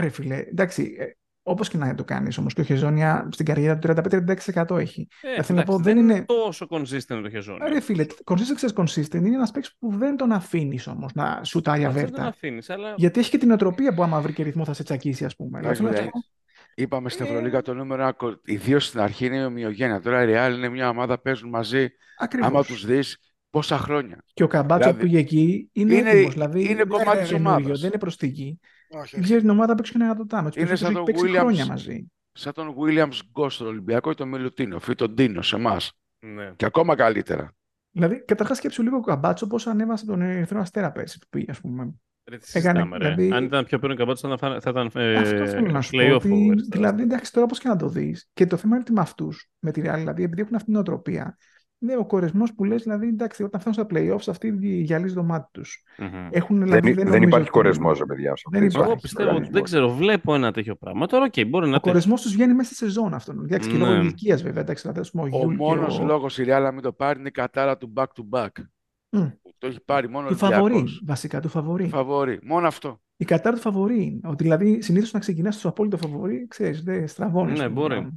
Ρε φίλε, εντάξει, ε, όπως και να το κάνεις όμως και ο Χεζόνια στην καριέρα του 35-36% έχει. Ε, θέλω να πω, εντάξει, δεν είναι- τόσο consistent το Χεζόνια. Ρε φίλε, consistent ξέρεις consistent είναι ένας παίκτης που δεν τον αφήνεις όμως να σουτάρει Αυτό δεν αβέρτα. αφήνεις, αλλά Γιατί έχει και την νοοτροπία που άμα βρει και ρυθμό θα σε τσακίσει, ας πούμε. Δηλαδή, θέλω να σου Εντάξει, πω, Είπαμε στην Ε. Ευρωλίγα το νούμερο, ιδίως στην αρχή είναι ομοιογένεια. Τώρα η Real είναι μια ομάδα που παίζουν μαζί. ακριβώς. Άμα τους δεις πόσα χρόνια. Και ο Καμπάτσο Δηλαδή, που πήγε εκεί είναι, είναι- έτοιμος, δηλαδή είναι δεν κομμάτι της καινούριο, ομάδας. Δεν είναι προσθήκη. Όχι, όχι. Ξέρεις την ομάδα παίξει και ένα εκατοτά. Με του Είναι περισσότερου σαν έχει τον παίξει Williams. χρόνια μαζί. Σαν τον Williams Γκο στον Ολυμπιακό ή τον Μιλουτίνο, ή τον Ντίνο σε εμάς. ναι. Και ακόμα καλύτερα. Δηλαδή, καταρχάς σκέψου λίγο ο Καμπάτσο πώς ανέβασε τον Ερυθρό Αστέρα πέρσι που πήγε, ας πούμε. Ρε, τι Έκανε, συζητάμε, ρε. δηλαδή- Αν ήταν πιο πριν Καμπάτσο, θα, ήταν- θα ήταν ε, Αυτό θέλω να σου πω. play-off Ότι, ο αριστερός. δηλαδή, εντάξει, τώρα πώς και να το δεις. Και το θέμα είναι ότι με αυτούς, με τη Real, δηλαδή, επειδή έχουν αυτή την νοοτροπία, είναι ο κορεσμός που λες, δηλαδή, εντάξει, όταν φτάνουν στα playoffs, αυτοί γυαλίζει το μάτι τους. Μμμ. Έχουν, Δεν, δηλαδή, δεν, νομίζω υπάρχει ότι- κορεσμός, ρε παιδιά. σε Δεν αυτή τη υπάρχει. Εγώ φάση. πιστεύω, κορεσμός. δεν ξέρω, βλέπω ένα τέτοιο πράγμα. Τώρα, οκ, μπορεί να Ο τέτοιο. κορεσμός τους βγαίνει μέσα στη σεζόν αυτόν. Εντάξει, και Ναι. λόγω ηλικίας βέβαια. Εντάξει, δηλαδή, ας πούμε, Ο Γιούλ και μόνος ο- λόγος η Real να μην το πάρει είναι η κατάρα του back to back. Μμ. Το έχει πάρει μόνο ο Του φαβορή, Ολυμπιακός. βασικά, του φαβορή. Φαβορή. Μόνο αυτό. Η κατάρα του φαβορή είναι. Ότι δηλαδή συνήθως να ξεκινάς στο απόλυτο φαβορή, ξέρεις, δεν στραβώνεις. Ναι, μπορεί.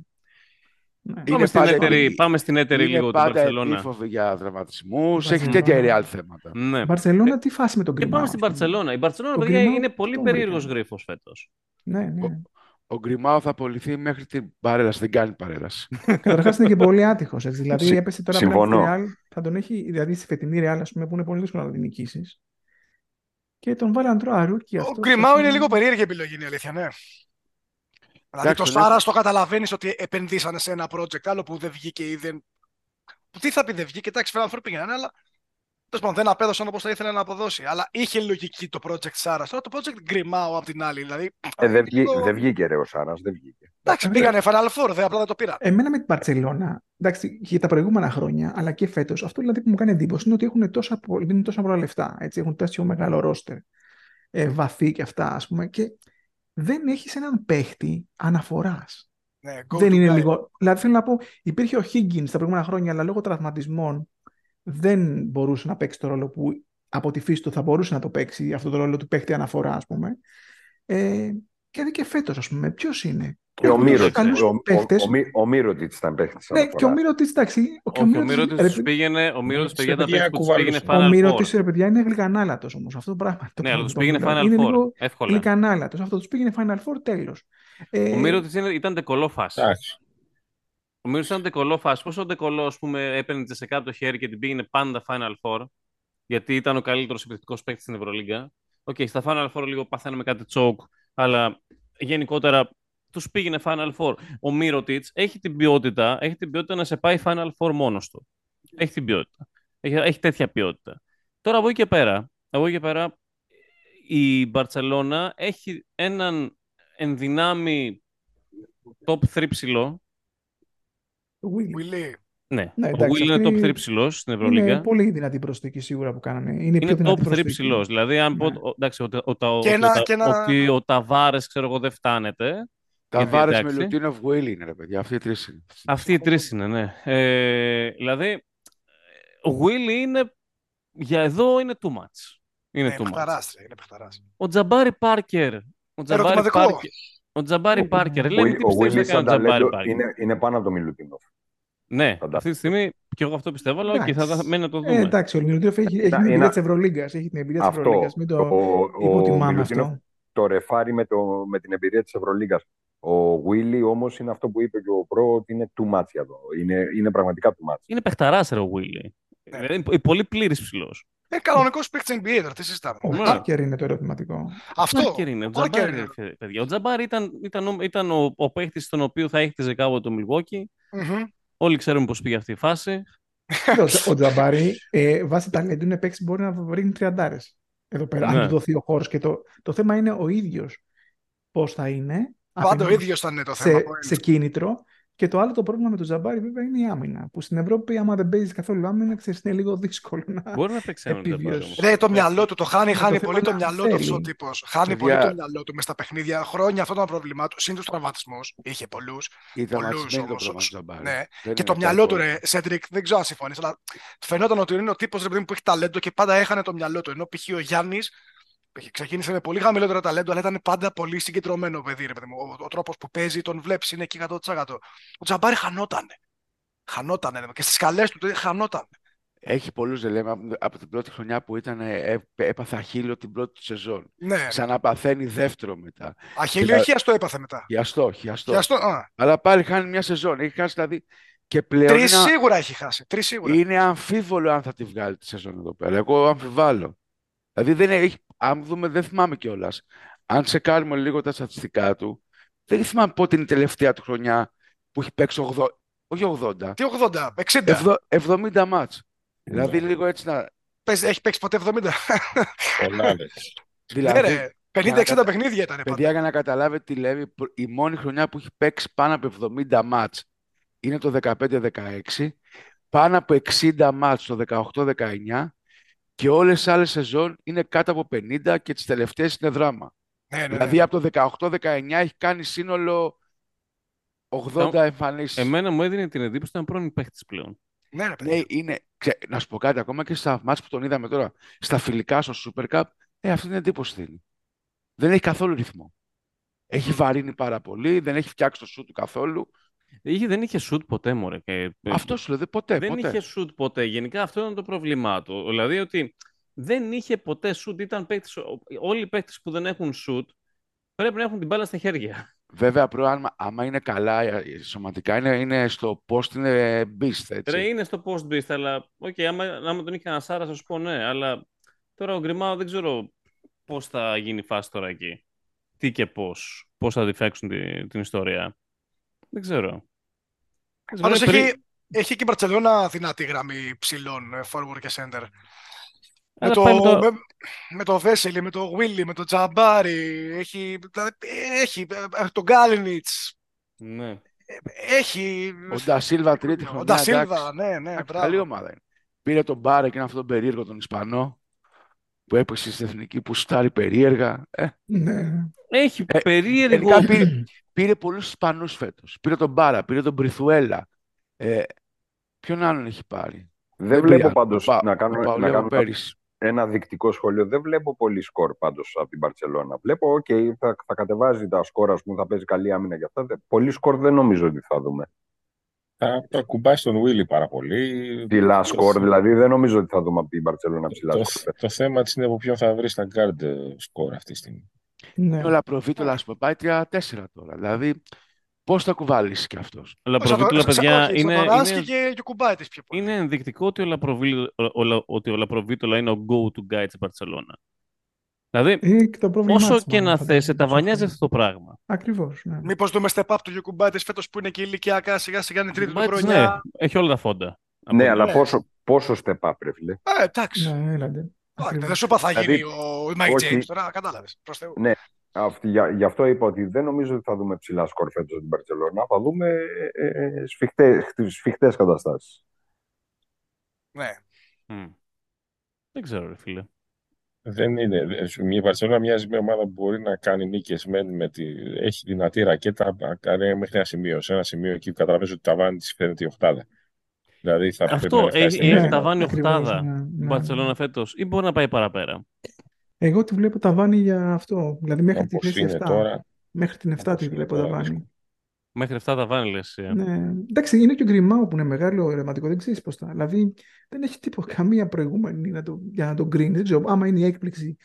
Ναι. Είναι Πάμε στην, πάντα- έτερη, πάμε στην έτερη είναι λίγο την πάντα Μπαρσελόνα. επίφοβη για τραυματισμούς. Έχει Μπαρσελόνα. τέτοια η Real θέματα. Ναι. Μπαρσελόνα, τι φάση με τον Και Γκριμάο. πάμε στην Μπαρσελόνα. Η Μπαρσελόνα, Το παιδιά, Γκριμάο είναι πολύ τον περίεργος βρήκαμε. γρίφος φέτος. Ναι, ναι. Ο Γκριμάο θα απολυθεί μέχρι την παρέλαση. Δεν κάνει παρέλαση. <laughs> Καταρχάς είναι και πολύ άτυχος. Δηλαδή Συ- έπεσε τώρα συμφωνώ. απέναντι στη Real, θα τον έχει, δηλαδή στη φετινή Real, ας πούμε, που είναι πολύ δύσκολο να την νικήσεις. Και τον βάλαν τώρα αρούκι Ο αυτός. Γκριμάου είναι λίγο περίεργη επιλογή, είναι η αλήθεια, ναι. Δηλαδή Εντάξει, το τον Σάρα έχω- το καταλαβαίνεις ότι επενδύσανε σε ένα project άλλο που δεν βγήκε ή δεν. Που τι θα πει δεν βγήκε, εντάξει, φέραν πήγαιναν, αλλά τέλος πάντων, δεν απέδωσαν όπως θα ήθελε να αποδώσει. Αλλά είχε λογική το project Σάρας. Τώρα το project Γκριμάου απ' την άλλη. Δηλαδή. Ε, δεν, βγή, το- δεν βγήκε ρε ο Σάρας, δεν βγήκε. Εντάξει, Βέβαια. πήγανε Final Four, δε, απλά δεν το πήραν. Εμένα με την Παρσελώνα, εντάξει, και τα προηγούμενα χρόνια, αλλά και φέτος, αυτό δηλαδή που μου κάνει εντύπωση είναι ότι έχουν τόσα, πο- δίνουν τόσα πολλά λεφτά. Έτσι, έχουν τόσο μεγάλο ρόστερ, ε, βαθύ και αυτά, ας πούμε, και δεν έχεις έναν παίχτη αναφοράς. Ναι, go Δεν to είναι guy. λίγο. Δηλαδή, θέλω να πω, υπήρχε ο Higgins τα προηγούμενα χρόνια, αλλά λόγω τραυματισμών δεν μπορούσε να παίξει το ρόλο που από τη φύση του θα μπορούσε να το παίξει, αυτό το ρόλο του παίχτη αναφορά, ας πούμε. Ε, και και φέτος, ας πούμε, ποιος είναι; Και ο Έχουν τόσους Μύρωτιτς, καλούς ο, ο, παίχτες. ο, Μύ- ο Μύρωτιτς ήταν παίχτης Ναι, και ο αναφοράς. Μύρωτης, εντάξει. Ο, και Όχι, ο Μύρωτης, Μύρωτης ρε, τους πήγαινε, ο Μύρωτης, παιδιά, τα παιδιά, παίχτη που τους πήγαινε κουβάλωσε. Ο Final Μύρωτης, Four. ρε παιδιά, είναι γλυκανάλατος όμως. Αυτό το πράγμα. Το Ναι, αλλά πράγμα τους το πήγαινε μιλάω. Final Είναι Four. λίγο Εύκολα. γλυκανάλατος. Αυτό τους πήγαινε Final Four, τέλος. Ε, Ο Μύρωτης είναι- ήταν ντεκολό φάση. Εντάξει. Ο Μύρωτης ήταν ντεκολό φάση. Πόσο ντεκολό, ας πούμε, έπαιρνε τη κάτω το χέρι και την πήγαινε πάντα Final Four, γιατί ήταν ο καλύτερος επιθετικός παίκτης στην Ευρωλίγκα. Οκ, στα Final Four λίγο παθαίνουμε κάτι choke, αλλά γενικότερα τους πήγαινε Final Four. Ο Μίροτιτς έχει την ποιότητα, έχει την ποιότητα να σε πάει Final Four μόνος του. Έχει την ποιότητα. Έχει, έχει τέτοια ποιότητα. Τώρα από εκεί και πέρα, από εκεί και πέρα η Μπαρτσελώνα έχει έναν εν δυνάμει top 3 ψηλό. Το Will. Willy. Ναι, Ναι, ο εντάξει, Will είναι αυτή top 3 ψηλός στην Είναι Ευρωλίγκα. πολύ δυνατή προσθήκη σίγουρα που κάνανε. Είναι, πιο Είναι δυνατή top 3 προσθήκη. ψηλός. Δηλαδή, αν πω Ναι. ο- εντάξει, ότι, ο, τα- Και ότι, ένα- ο, τα- και ένα- ότι ο Ταβάρες, ξέρω εγώ, δεν φτάνεται. Τα Γιατί, βάρες με εντάξει. Λουτίνοφ Βουίλ είναι, ρε παιδιά. Αυτοί οι τρεις είναι. Αυτοί οι τρεις είναι, ναι. Ε, δηλαδή, ο Will είναι για εδώ είναι too much. Είναι Ναι, too much. παιχταράς, ρε, είναι παιχταράς. Ο Τζαμπάρι Πάρκερ. Ο Τζαμπάρι Ερωτηματικό. Πάρκερ. Ο Τζαμπάρι Πάρκερ. Ο, Λέμε τι ο πιστεύεις να Willis κάνει ο Τζαμπάρι Σανταλέντο Πάρκερ; είναι, είναι πάνω από το Μιλουτίνοφ. Ναι, Φαντάζομαι. αυτή τη στιγμή και εγώ αυτό πιστεύω, αλλά και θα, θα μένει να το Ε, δούμε. εντάξει, ο Μιλουτίνοφ έχει, έχει Κοίτα, την εμπειρία ένα- της Ευρωλίγκας. Έχει την εμπειρία της Αυτό. Ευρωλίγκας. Μην το Ο, ο υποτιμάμε Μιλουτίνοφ αυτό. το ρεφάρει με, το, με την εμπειρία της Ευρωλίγκας. Ο Βίλι όμως είναι αυτό που είπε και ο Προ ότι είναι too much για το. Είναι, είναι πραγματικά too much. Είναι παιχταράς, ρε ο Willy. Ναι. Δηλαδή, είναι πολύ πλήρης ψηλός. Ε, κανονικός παίκτης NBA τώρα, τι συζητάμε. Ο Ναι. Πάρκερ είναι το ερωτηματικό. Αυτό. Πάρκερ είναι. Ο Πάρκερ Τζαμπάρι είναι. είναι, παιδιά. Ο Τζαμπάρι ήταν, ήταν, ο- ήταν ο, ο παίχτη στον οποίο θα έχτιζε κάποτε το Milwaukee. Μμμ. Όλοι ξέρουμε πώς πήγε αυτή η φάση. ο, Τζα- ο Τζαμπάρη, ε, βάσει ταλέντου, είναι παίκτης που μπορεί να ρίχνει τριαντάρες. Εδώ πέρα, αν Ναι. του δοθεί ο χώρος. Και το, το θέμα είναι ο ίδιος πώς θα είναι. Πάντα ο απέναντι ίδιος θα είναι το θέμα. σε, σε κίνητρο. Και το άλλο το πρόβλημα με τον Τζαμπάρη βέβαια είναι η άμυνα. Που στην Ευρώπη, άμα δεν παίζεις καθόλου άμυνα, ξέρεις, είναι λίγο δύσκολο να. Μπορεί να παίξει ένα Επιβίωση. Τζαμπάρι όμως. Ρε, το μυαλό του το χάνει, το χάνει θέμα πολύ το είναι μυαλό αν του θέλει. αυτό ο τύπο. Χάνει Παιδιά- πολύ το μυαλό του μες στα παιχνίδια. Χρόνια αυτό ήταν το πρόβλημά του. Συν του τραυματισμού. Είχε πολλούς. Ήταν Πολλούς ματσισμένο το όμως, πρόβλημα του Τζαμπάρη. Ναι. Δεν Και είναι το μυαλό του, κάτι ρε, Σέντρικ, δεν ξέρω αν συμφωνείς, αλλά φαινόταν ότι είναι ο τύπος που έχει ταλέντο και πάντα έχανε το μυαλό του. Ενώ π.χ. ο Γιάννης ξεκίνησε με πολύ χαμηλότερο ταλέντο, αλλά ήταν πάντα πολύ συγκεντρωμένο παιδί, ρε παιδί μου. Ο, ο τρόπος που παίζει, τον βλέπεις, είναι εκεί 100%. Ο Τζαμπάρη χανότανε. Χανότανε. ρε, Και στις καλέ του τότε χανότανε. Έχει πολλούς δελέμα από την πρώτη χρονιά που ήταν, ε, ε, έπαθα χείλο την πρώτη του σεζόν. Ναι. Ξαναπαθαίνει δεύτερο μετά. Αχίλιο Κοίτα- ή χιαστό έπαθε μετά; Χιαστό, χιαστό. Χιαστό, α. Αλλά πάλι χάνει μια σεζόν. Έχει χάσει δηλαδή και πλέον Τρεις είναι, σίγουρα έχει χάσει. Τρεις σίγουρα. είναι αμφίβολο αν θα τη βγάλει τη σεζόν εδώ πέρα. Εγώ αμφιβάλλω. Δηλαδή δεν έχει, αν δούμε, δεν θυμάμαι κιόλας. Αν τσεκάρουμε λίγο τα στατιστικά του, δεν θυμάμαι πότε είναι η τελευταία του χρονιά που έχει παίξει 80, όχι 80, Τι 80, 60. εβδο- 70 μάτς. Δηλαδή Ναι. λίγο έτσι να... Παίζει- Έχει παίξει ποτέ 70. Πολλά λες. Ναι, Δηλαδή, ρε. 50-60 κατα- παιχνίδια ήταν παιδιά, πάντα. για να καταλάβετε τι λέει, η μόνη χρονιά που έχει παίξει πάνω από 70 μάτς είναι το 15-16, πάνω από 60 μάτς το 18-19 και όλες τις άλλες σεζόν είναι κάτω από 50 και τις τελευταίες είναι δράμα. Ναι, ναι, ναι. Δηλαδή από το 18-19 έχει κάνει σύνολο 80 εμφανίσεις. Εμένα μου έδινε την εντύπωση ότι ήταν πρώην παίχτης πλέον. Ναι, ρε, παιδιά. Ναι, είναι, ξέ, να σου πω κάτι, ακόμα και στα μάτς που τον είδαμε τώρα, στα φιλικά στο Super Cup, ε, αυτή την εντύπωση δίνει. Δεν έχει καθόλου ρυθμό. Έχει βαρύνει πάρα πολύ, δεν έχει φτιάξει το shoot του καθόλου. Είχε, δεν είχε shoot ποτέ, μωρέ. Και, Αυτός σου λέω, δεν ποτέ, δεν ποτέ. είχε shoot ποτέ. Γενικά αυτό ήταν το πρόβλημά του. Δηλαδή ότι δεν είχε ποτέ shoot. Ήταν παίκτης, όλοι οι παίκτες που δεν έχουν shoot πρέπει να έχουν την μπάλα στα χέρια. Βέβαια, προ, άμα, άμα είναι καλά ε, σωματικά, είναι, είναι στο post, είναι beast, έτσι. Ρε, είναι στο post beast, αλλά οκ, άμα, άμα τον είχε ένας Σάρας, θα σου πω ναι. Αλλά τώρα ο Γκριμάου δεν ξέρω πώς θα γίνει η φάση τώρα εκεί. Τι και πώς. Πώς θα διφέξουν τη- την ιστορία. Δεν ξέρω. Πάντως Βέβαια, έχει, έχει και η Μπαρτσελώνα δυνατή γραμμή ψηλών, ε, forward και center. Με Αλλά το, πάει με το- με, με το Βέσελη, με το Willy, με το Τζαμπάρι, έχει, δηλαδή, έχει ε, ε, τον Γκάλινιτς, Ναι. ε, έχει... Ο Ντασίλβα τρίτη Ο χρονιά, Ντασίλβα, εντάξει. ναι, ναι, Εντάξει, μπράβο. Καλή ομάδα είναι. Πήρε τον Μπάρε και είναι αυτόν τον περίεργο τον Ισπανό που έπαιξε στην εθνική που στάρει περίεργα. Ε, Ναι. Έχει Ε, περίεργο. τελικά πήρε, πήρε πολλούς Ισπανούς φέτος. Πήρε τον Μπάρα, πήρε τον Μπριθουέλα. Ε, ποιον άλλον έχει πάρει; Δεν πήρε. βλέπω πάντως Ο Πα- να ο κάνουμε, να Παουλέο κάνουμε πέρυσι. ένα δεικτικό σχόλιο. Δεν βλέπω πολύ σκορ πάντως από την Παρσελώνα. Βλέπω, οκ, θα, θα κατεβάζει τα σκορ, ας πούμε, θα παίζει καλή άμυνα και αυτά. Δε- Πολύ σκορ δεν νομίζω ότι θα δούμε. Θα το ακουμπάει στον Willy πάρα πολύ. Ψηλά Το- σκορ, δηλαδή δεν νομίζω ότι θα δούμε από την Παρσελώνα ψηλά Το, σκορ. το θέμα της είναι από ποιον θα βρει στα guard ε, σκορ αυτή τη στιγμή. Ναι. Ο Λαπροβίτολα, ας πούμε, πάει 3-4 τώρα. Δηλαδή, πώς θα κουβαλήσει κι αυτός; Ο Λαπροβίτολα, Σαν το- παιδιά, όχι, είναι, σαν το Ράνσκι είναι, και, και κουμπάει τις πιο πολύ. είναι ενδεικτικό ότι ο, Λαπροβίτολα, ο, Λα- ότι ο Λαπροβίτολα είναι ο go-to guy της Μπαρτσελώνα. Δηλαδή, Ε, και το πρόβλημά όσο της, και μάλλον, να φαντάζομαι, θέσει, τα τόσο βανιάζει αυτό. αυτό το πράγμα. Ακριβώς, ναι. Μήπως δούμε step up του Γιουκουμπάιτης φέτος που είναι και ηλικιακά σιγά σιγά είναι η τρίτη του Μπάτης, χρονιά. ναι, έχει όλα τα φόντα. Ναι, Από- αλλά Ναι. πόσο, πόσο step up, ρε φίλε. Ε, εντάξει. Ναι, έλατε. Όχι, Ακριβώς. Δεν σου είπα θα γίνει Δηλαδή, ο Mike όχι. James τώρα, κατάλαβες. Προς Θεού. Ναι, Αυτή, για, γι' αυτό είπα ότι δεν νομίζω ότι θα δούμε ψηλά σκορ φέτος στην Παρσελόνα. Θα δούμε ε, ε, σφιχτές, σφιχτές καταστάσεις. Ναι. Μμ. Δεν ξέρω, ρε φίλε. Δεν είναι. Η Βαρσελόνα μοιάζει με ομάδα που μπορεί να κάνει νίκες. Με τη... Έχει δυνατή ρακέτα να κάνει μέχρι ένα σημείο. Σε ένα σημείο εκεί που καταλαβαίνει ότι τα βάνη της φαίνεται η οχτάδα. Δηλαδή θα πρέπει Αυτό να φτάσει έχει, στην έχει Ναι, τα βάνει ακριβώς, οχτάδα ναι, η ναι. Μπαρσελόνα φέτος ή μπορεί να πάει παραπέρα. Εγώ τη βλέπω τα βάνη για αυτό. Δηλαδή μέχρι τη Όπως θέση είναι 7. τώρα. Μέχρι την 7 όπως τη είναι βλέπω τώρα, τα βάνη. δύσκολο. Μέχρι 7 τα βάνει, λε. Ναι. Εντάξει, είναι και ο Γκριμάου που είναι μεγάλο ρεματικό, δεν ξέρεις πώς θα. Δηλαδή δεν έχει τίποτα, καμία προηγούμενη να το, για να τον κρίνει. Δεν ξέρω, άμα είναι η έκπληξη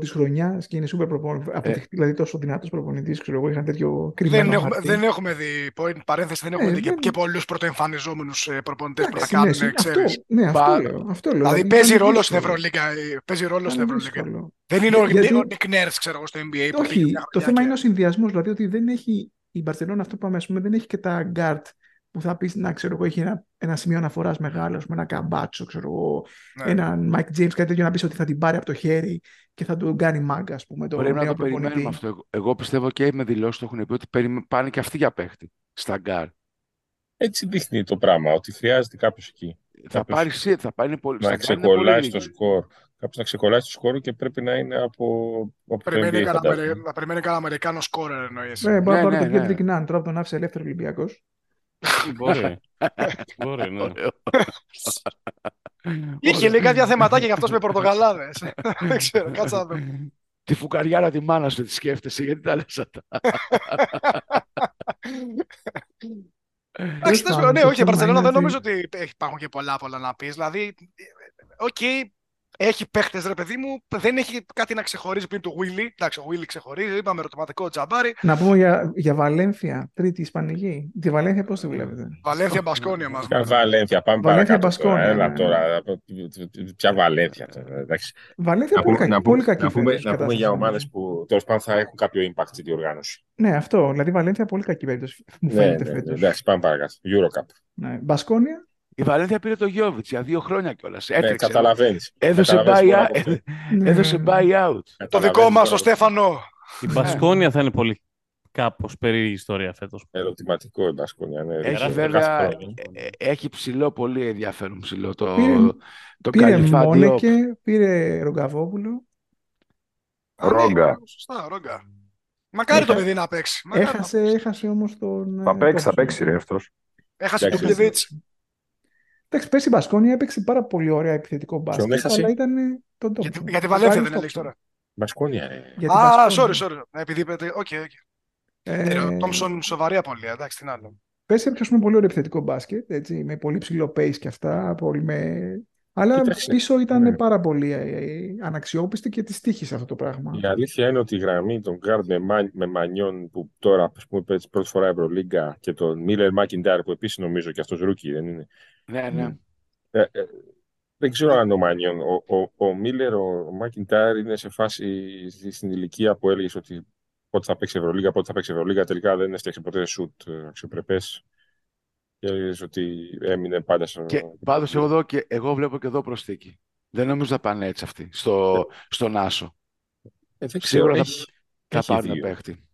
της χρονιάς και είναι σούπερ προπονητή, δηλαδή τόσο δυνατός προπονητής, ξέρω εγώ, είχαν τέτοιο κρυμμένο Δεν έχουμε, χαρτί. δεν έχουμε δει, point, παρένθεση, δεν έχουμε Ε, δει και, δεν- και πολλούς πρωτοεμφανιζόμενους προπονητές που θα Εντάξει, ναι, κάνουν, συ- ξέρεις. αυτό, ναι, αυτό Πα- λέω. Αυτό λέω. Δηλαδή είναι παίζει ρόλο στην δύσκολο. Ευρωλίγκα. ε, Παίζει ρόλο στην Είναι Ευρωλίγκα. δύσκολο. Δεν είναι ο, Γιατί- ο Nick Nurse, ξέρω εγώ, στο NBA. που πήγε Όχι, μια το χρονιά θέμα και- είναι ο συνδυασμός. Δηλαδή ότι δεν έχει η Μπαρσελόνα αυτό που πάμε, ας πούμε, δεν έχει και τα guard που θα πεις να ξέρω εγώ, έχει ένα, ένα σημείο αναφοράς μεγάλο, με ένα Καμπάτσο, ξέρω εγώ, Ναι. έναν Mike James, κάτι τέτοιο να πεις ότι θα την πάρει από το χέρι και θα τον κάνει μάγκα, ας πούμε, το Πρέπει να νέο το περιμένουμε προπονητή. αυτό. Εγώ, εγώ πιστεύω και με δηλώσεις το έχουν πει ότι περιμέ- πάνε και αυτοί για παίχτη στα γκάρ. Έτσι δείχνει το πράγμα, ότι χρειάζεται κάποιος εκεί. Θα Κάποιος πάρει σι- θα πάει πολύ. στα να γκάρ είναι πολύ ξεκολλάει στο λίγοι. σκορ. Κάποιος να ξεκολλάει στο σκορ και πρέπει να είναι από, από το Περιμένει NBA, κανένα φαντάζομαι. Αμερι- να περιμένει κανένα Αμερικάνο σκόρερ εννοείς. Ε, μπορεί να Ναι, πάρει ναι, τον ναι. Kendrick Nunn, τώρα που τον άφησε ελεύθερο Ολυμπιακός. Μπορεί. <laughs> Μπορεί, ναι. Ωραίο. Είχε λέει κάποια θεματάκια για αυτός με Πορτογαλάδες. <laughs> Δεν ξέρω, κάτσε να δούμε. Τη φουκαριάρα τη μάνα σου τη σκέφτεσαι, γιατί τα λες αυτά; Εντάξει, Τέλος τέλος πάντων, πάντων, ναι, το όχι, η θέμα Μπαρσελόνα είναι δεν ότι- νομίζω ότι έχει- υπάρχουν και πολλά πολλά να πεις. Δηλαδή, οκ, έχει παίχτες ρε παιδί μου, δεν έχει κάτι να ξεχωρίζει πλην του Willy. Εντάξει, ο Willy ξεχωρίζει, είπαμε ερωτηματικό Τζαμπάρι. Να πούμε για, για Βαλένθια, τρίτη Ισπανική. Τη Βαλένθια πώς τη βλέπετε; Βαλένθια Μπασκόνια μας. Ποια Βαλένθια, πάμε Βαλένθια, παρακάτω τώρα. Μπασκόνια, Έλα ναι. τώρα. Ποια Βαλένθια τώρα, εντάξει. Βαλένθια Να πολύ πούμε, κακή, να πούμε, πολύ κακή να πούμε, φέτος η να πούμε κατάσταση. για ομάδες που τέλος πάντων θα έχουν κάποιο impact στη διοργάνωση. Ναι, αυτό. Δηλαδή Βαλένθια πολύ κακή περίπτωση. Μου Ναι, φαίνεται ναι, ναι, φέτος. εντάξει, πάμε παρακάτω. Eurocup. Ναι. Μπασκόνια. Η Βαλένθια πήρε το Γιώβιτς για δύο χρόνια κιόλας. Ναι, Έτρεξε. καταλαβαίνεις. Έδωσε buy- Ναι, έδωσε ναι, ναι. buyout. Το δικό μας, το Στέφανο. Η Μπασκόνια θα είναι πολύ κάπως περίεργη ιστορία φέτος. Ερωτηματικό η Μπασκόνια. Ναι, Έχει Δηλαδή, βέβαια κάθε χρόνο. ε, ε, έχει ψηλό, πολύ ενδιαφέρον ψηλό το, Πήρε- το Πήρε Καλυφά Diop. Μόνεκε, πήρε Ρογκαβόπουλο. Α, ναι, Ρόγκα. Σωστά, ρόγκα. Μακάρι το Έχα- παιδί να παίξει. Μακάρι να Έχασε, έχασε όμως τον... Θα ε, παίξει, θα Τόμψον. παίξει ρε αυτός. Έχασε ο Εντάξει, Ντουμπλεβίτς. Εντάξει, πέρσι η Μπασκόνια έπαιξε πάρα πολύ ωραία επιθετικό μπάσκετ, έχασε; αλλά ήταν τον Για, Τόμψον. τη- για τη Το Βαλένθια Κάρις δεν έλεγες Τόμψον. τώρα. Μπασκόνια, ρε. Για την Α, sorry, Μπασκόνια. sorry. Επειδή είπατε, οκ, οκ. Ε, Ε, Ο Τόμψον σοβαρή απολύα, εντάξει, τι άλλο. Πέρσι έπαιξε ας πούμε, πολύ ωραίο επιθετικό μπάσκετ, έτσι, με πολύ ψηλό pace και αυτά, πολύ με... αλλά Κοίταξε, πίσω ήταν ναι. πάρα πολύ ε, αναξιόπιστη και τη τύχησε αυτό το πράγμα. Η αλήθεια είναι ότι η γραμμή των Γκάρντ με, Μα- με Μανιόν που τώρα ας πούμε, παίζει πρώτη φορά Ευρωλίγκα και τον Μίλλερ Μάκιντάρ που επίσης νομίζω και αυτός ρούκι δεν είναι. Ναι, ναι. Ε, ε, δεν ξέρω αν ο Μανιόν. Ο, ο, ο Μίλλερ, ο Μάκιντάρ είναι σε φάση στη- στην ηλικία που έλεγες ότι πότε θα παίξει Ευρωλίγα, πότε θα παίξει Ευρωλίγα. Τελικά δεν έφτιαξε ποτέ σουτ ε, αξιοπρεπές. Και έλεγε ότι έμεινε πάντα στο. Και πάντως εγώ, εδώ και, εγώ βλέπω και εδώ προσθήκη. Δεν νομίζω θα πάνε έτσι αυτοί στο, στον Άσο. Ε, δεν ξέρω, Σίγουρα θα, έχει, θα έχει πάρουν δύο. παίχτη.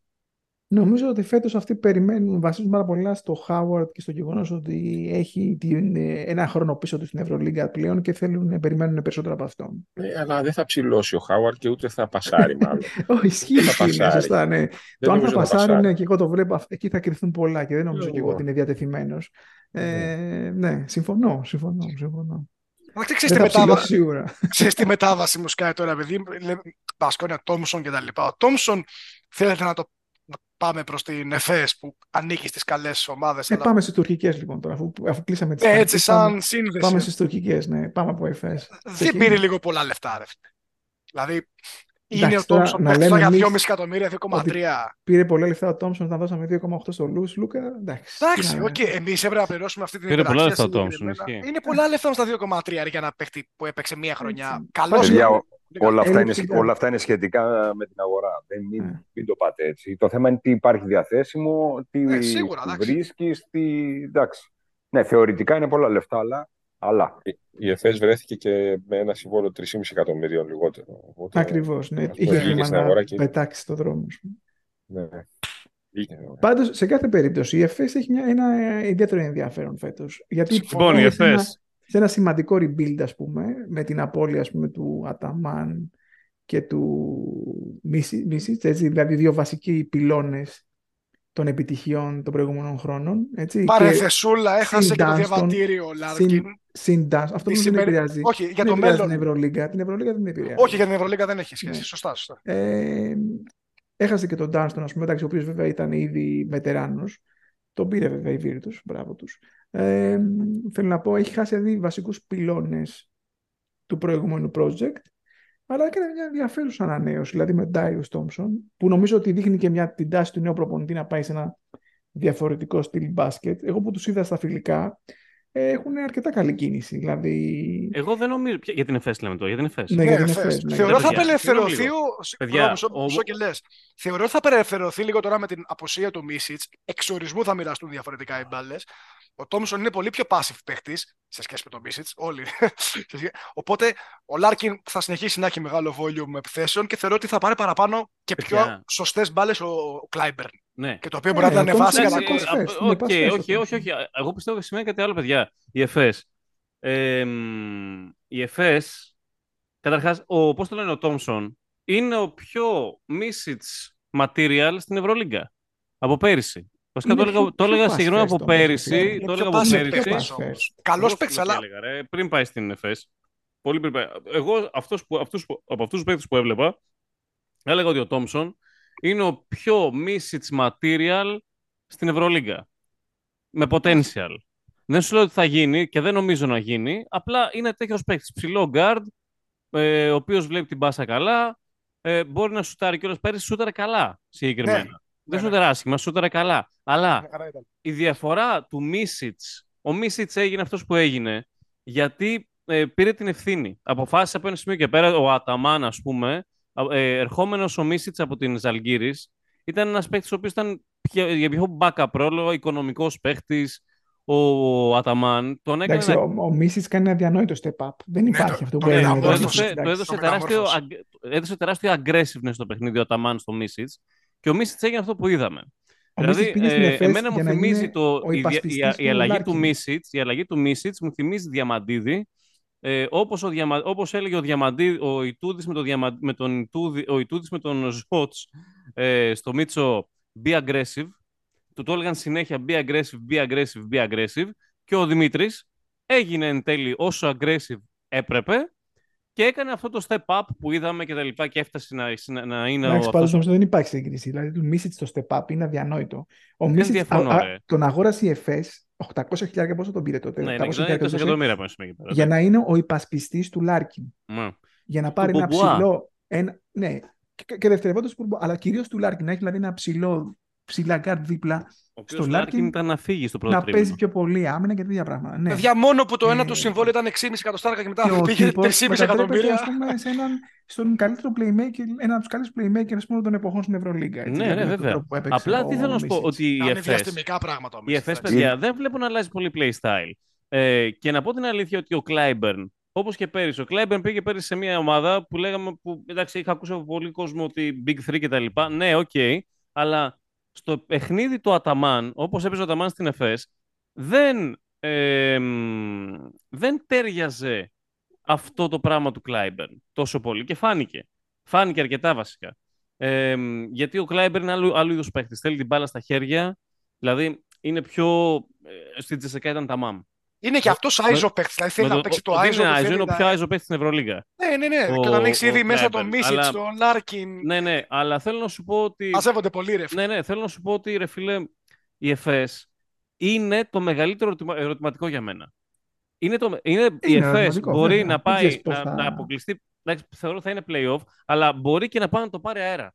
Νομίζω ότι φέτος αυτοί περιμένουν, βασίζουν πάρα πολλά στο Χάουαρντ και στο γεγονός ότι έχει την, ε, ένα χρόνο πίσω του στην Ευρωλίγκα πλέον και θέλουν, περιμένουν περισσότερο από αυτόν. Ναι, αλλά δεν θα ψηλώσει ο Χάουαρντ και ούτε θα πασάρει μάλλον. <laughs> Όχι, ισχύει, θα ισχύει, ναι, πασάρει. σωστά, ναι. δεν Το αν θα νομίζω να πασάρει, πασάρει. ναι, και εγώ το βλέπω, αυ- εκεί θα κρυφθούν πολλά και δεν νομίζω και εγώ Εγώ. ότι είναι διατεθειμένος. Ε, ναι, συμφωνώ, συμφωνώ, συμφωνώ. Αλλά Δεν ξέρεις τη, θα ψηλώσει μετάβαση, σίγουρα. ξέρεις τι μετάβαση μου σκάει τώρα, επειδή λέμε Μπασκόνια, Τόμσον και τα λοιπά. Ο Τόμσον θέλετε να το να πάμε προς την ΕΦΕΣ που ανήκει στις καλές ομάδες. Ε, αλλά- πάμε στις τουρκικές λοιπόν τώρα, αφού, αφού κλείσαμε τις Ε, έτσι Ισπανικές, πάμε, σαν σύνδεση. πάμε στις τουρκικές, ναι, πάμε από ΕΦΕΣ. Δεν πήρε λίγο πολλά λεφτά, ρε. φίλε. Δηλαδή, είναι Εντάξει, ο τώρα Τόμσον να παίχτης λέμε για εμείς 2,5 εκατομμύρια, 2,3. Πήρε πολλά λεφτά ο Τόμσον, να δώσαμε 2,8 στο Λούς, Λούκα, εντάξει. τι Εντάξει, να οκ, λέμε. εμείς έπρεπε να πληρώσουμε αυτή την Πήρε πολλά υπεραξία λεφτά ο Thompson, συγκεκριμένα. ισχύει. Είναι πολλά λεφτά όμως τα 2,3 ρε, για ένα παίχτη που έπαιξε μία χρονιά. Έτσι. Καλός Παιδιά, είναι. Όλα αυτά, είναι, Έλλειψη όλα αυτά είναι σχετικά με την αγορά. Δεν, μην, Ναι. μην το πάτε έτσι. Το θέμα είναι τι υπάρχει διαθέσιμο, τι Ναι, σίγουρα, εντάξει. βρίσκεις, τι. Εντάξει. Ναι, θεωρητικά είναι πολλά λεφτά, αλλά Αλλά Η ΕΦΕΣ βρέθηκε και με ένα συμβόλο 3,5 εκατομμυρίων λιγότερο. Οπότε, Ακριβώς, ναι. αυτό Είχε βγήκε χρήμα στην να αγορά και- πετάξει στο δρόμο. ας πούμε. Ναι. Βγήκε. Πάντως, σε κάθε περίπτωση, η ΕΦΕΣ έχει μια, ένα ε, ιδιαίτερο ενδιαφέρον φέτος. Γιατί Λοιπόν, η είναι σε ένα- ΕΦΕΣ. Σε ένα σημαντικό rebuild, ας πούμε, με την απώλεια, ας πούμε, του Αταμάν και του Μίσιτς, έτσι, δηλαδή δύο βασικοί πυλώνες των επιτυχιών των προηγούμενων χρόνων. Έτσι, Πάρε και θεσούλα, έχασε συν και το Dunston, διαβατήριο ο Λάρκιν. συν, συν Dunston. Αυτό Τη που δεν σημερι- επηρεάζει. Όχι, για δεν το επηρεάζει μέλλον. την Ευρωλίγκα. Την Ευρωλίγκα δεν επηρεάζει. Όχι, για την Ευρωλίγα δεν έχει σχέση. Ναι. Σωστά, σωστά. Ε, έχασε και τον Ντάνστον, ας πούμε, εντάξει, ο οποίος βέβαια ήταν ήδη βετεράνος. Τον πήρε βέβαια η Virtus, μπράβο τους. Ε, θέλω να πω, έχει χάσει δηλαδή βασικούς πυλώνες του προηγούμενου project, αλλά έκανε μια ενδιαφέρουσα ανανέωση, δηλαδή με Darius Thompson, που νομίζω ότι δείχνει και μια, την τάση του νέου προπονητή να πάει σε ένα διαφορετικό στυλ μπάσκετ. Εγώ που τους είδα στα φιλικά, ε, έχουν αρκετά καλή κίνηση. Δηλαδή, Εγώ δεν νομίζω. ποια- Για την ΕΦΕΣ λέμε τώρα. Για την ΕΦΕΣ. Ναι, για την Ναι, Εφές, θες. ναι. Θεωρώ θα Παιδιά, απελευθερωθεί συγγνώμη ο. Παιδιά, Παιδιά, μισό, ο- μισό και λες. Θεωρώ ότι θα απελευθερωθεί λίγο τώρα με την αποσία του Μίσιτς. Εξορισμού θα μοιραστούν διαφορετικά οι μπάλες. Ο Τόμσον είναι πολύ πιο passive παίχτη σε σχέση με τον Μίσιτς. Όλοι. <laughs> Σε σχέ- Οπότε ο Λάρκιν θα συνεχίσει να έχει μεγάλο volume επιθέσεων και θεωρώ ότι θα πάρει παραπάνω και πιο Παιδιά. σωστές μπάλες ο Κλάιμπερν. Ναι. Και το οποίο Ναι, μπορεί να ο ήταν φάση Thompson για είναι να pass κόψει. first, α, είναι OK, pass first όχι, ο όχι, Thompson. όχι. Εγώ πιστεύω ότι σημαίνει κάτι άλλο, παιδιά. Η ΕΦΕΣ. Ε, μ, η ΕΦΕΣ, καταρχάς, ο, πώς το λένε ο Τόμσον, είναι ο πιο Μίσιτς material στην Ευρωλίγκα. Από πέρυσι. Βασικά το Είναι έλεγα, πιο- το πιο έλεγα pass συγγνώμη first από όμως, πέρυσι. είναι Το πιο έλεγα από pass πέρυσι. Πιο παίκτης pass όμως. first. Καλό Εγώ παίκτη, αυτό αλλά έλεγα, ρε, πριν πάει στην ΕΦΕΣ. Πολύ πριν πάει. Εγώ αυτός που, αυτούς, που- από αυτούς τους παίκτες που έβλεπα, έλεγα ότι ο Τόμσον είναι ο πιο Misits material στην Ευρωλίγκα. Με potential. Δεν σου λέω ότι θα γίνει και δεν νομίζω να γίνει. Απλά είναι τέτοιος παίκτης. Ψηλό guard, ε, ο οποίος βλέπει την μπάσα καλά. Ε, μπορεί να σουτάρει κιόλας πέρυσι, σούταρε καλά συγκεκριμένα. Ναι. Δεν Ναι, σούταρε άσχημα, σούταρε καλά. Αλλά Μια χαρά ήταν. η διαφορά του Μίσιτς, ο Μίσιτς έγινε αυτός που έγινε γιατί ε, πήρε την ευθύνη. Αποφάσισε από ένα σημείο και πέρα, ο Αταμάν ας πούμε, α- ε, ερχόμενος ο Μίσιτς από την Ζαλγκύρης, ήταν ένας παίχτης ο οποίος ήταν πιο- για πιο backup ρόλο, οικονομικός παίχτης, ο Αταμάν. Τον έκανε Εντάξει, να ο, ο Μίσιτς κάνει ένα αδιανόητο step up. Δεν Ναι, υπάρχει το- αυτό το που είδα, έγινε. το ο εδώ. Μίσιτς, έδωσε, το Εντάξει. έδωσε, Το τεράστιο, μεταμόρφωσε. αγ- έδωσε τεράστιο aggressiveness στο παιχνίδι ο Αταμάν στο Μίσιτς και ο Μίσιτς έγινε αυτό που είδαμε. Ο Δηλαδή, Μίσιτς πήγε στην ε, Εφές εμένα μου για να θυμίζει γίνει το, ο η, δια- υπασπιστής η, η του αλλαγή του Λάρκιν. Μίσιτς, η αλλαγή του Μίσιτς μου θυμίζει Διαμαντίδη, ε, όπως, ο Διαμα, όπως έλεγε ο, Διαμαντίδη, ο Ιτούδης με, το Διαμα, με τον Ιτούδη, ο Ιτούδης με τον Ζότς ε, στο Μίτσο be aggressive, του το έλεγαν συνέχεια be aggressive, be aggressive, be aggressive και ο Δημήτρης έγινε εν τέλει όσο aggressive έπρεπε και έκανε αυτό το step up που είδαμε και τα λοιπά και έφτασε να, να, να είναι ο, Εντάξει, αυτός πάντως ο- νομίζω δεν υπάρχει σύγκριση. Δηλαδή, του Μίσιτς το step up είναι αδιανόητο. Ο Δεν Μίσιτς διαφωνώ, α- α- ρε. τον αγόρασε η Εφές 800.000 πόσο τον πήρε τότε. Ναι, 800.000 ναι, ήταν 20 τότε, εκατομμύρια από ένα σημείο και πέρα. για να είναι ο υπασπιστής του Λάρκιν. Ναι. Για να πάρει ένα Μπουμπουά. ψηλό. Ένα, ναι, και, και δευτερευόντως που αλλά κυρίως του Λάρκιν. Να έχει δηλαδή ένα ψηλό ψηλά γκάρτ δίπλα Ο οποίος στο Λάρκιν Larkin ήταν να φύγει στο πρώτο να τρίμηνο. παίζει πιο πολύ άμυνα και τέτοια πράγματα. Ναι. Παιδιά, μόνο που το ένα Ε, του συμβόλαιο ήταν 6,5 εκατοστάρικα και μετά Και ο πήγε τύπος 3,5 μετατρέπεται, εκατομμύρια. ας πούμε, σε έναν, στον καλύτερο playmaker, ένα από τους καλύτερους playmakers ας πούμε, των εποχών στην Ευρωλίγκα. έτσι, Ναι, δηλαδή, ναι, με τον βέβαια. τρόπο που έπαιξε Απλά τι ο θέλω να σου πω, Μίσιτς. ότι η Κάνει ΕΦΕΣ, διαστημικά πράγματα ο η Μίσιτς, ΕΦΕΣ, εντάξει. παιδιά, δεν βλέπω να αλλάζει πολύ playstyle. Ε, και να πω την αλήθεια ότι ο Κλάιμπερν, όπως και πέρυσι, ο Κλάιμπερν πήγε πέρυσι σε μια ομάδα που λέγαμε, που εντάξει, είχα ακούσει από πολύ κόσμο ότι Big 3 κτλ. Ναι, οκ, αλλά στο παιχνίδι του Αταμάν, όπως έπαιζε ο Αταμάν στην ΕΦΕΣ, δεν, ε, μ, δεν ταίριαζε αυτό το πράγμα του Κλάιμπερν τόσο πολύ και φάνηκε. Φάνηκε αρκετά βασικά. Ε, μ, γιατί ο Κλάιμπερν είναι άλλου, άλλου είδους παίχτη. Θέλει την μπάλα στα χέρια, δηλαδή είναι πιο. Ε, στην ΤΣΣΚΑ ήταν τα μαμ. Είναι και αυτός iso παίκτης. Δηλαδή θέλει να παίξει το iso. Είναι, που iso, θέλει είναι ο να- πιο iso παίχτη στην Ευρωλίγκα. Ναι, ναι, ναι. ο- Και όταν έχει ο ήδη μέσα τον Κλάιμπερν. Μίσιτ, Αλλά- τον Λάρκιν. Ναι, ναι, αλλά θέλω να σου πω ότι. Μαζεύονται πολύ ρε. Ναι, ναι, θέλω να σου πω ότι ρε φίλε, η ΕΦΕΣ είναι το μεγαλύτερο ερωτημα- ερωτηματικό για μένα. Είναι το, είναι, η Είναι ΕΦΕΣ ερωτηματικό, μπορεί βέβαια. να Δεν πάει ξέρεις πώς να, θα- να αποκλειστεί. Εντάξει, θεωρώ θα είναι playoff, αλλά μπορεί και να πάει να το πάρει αέρα.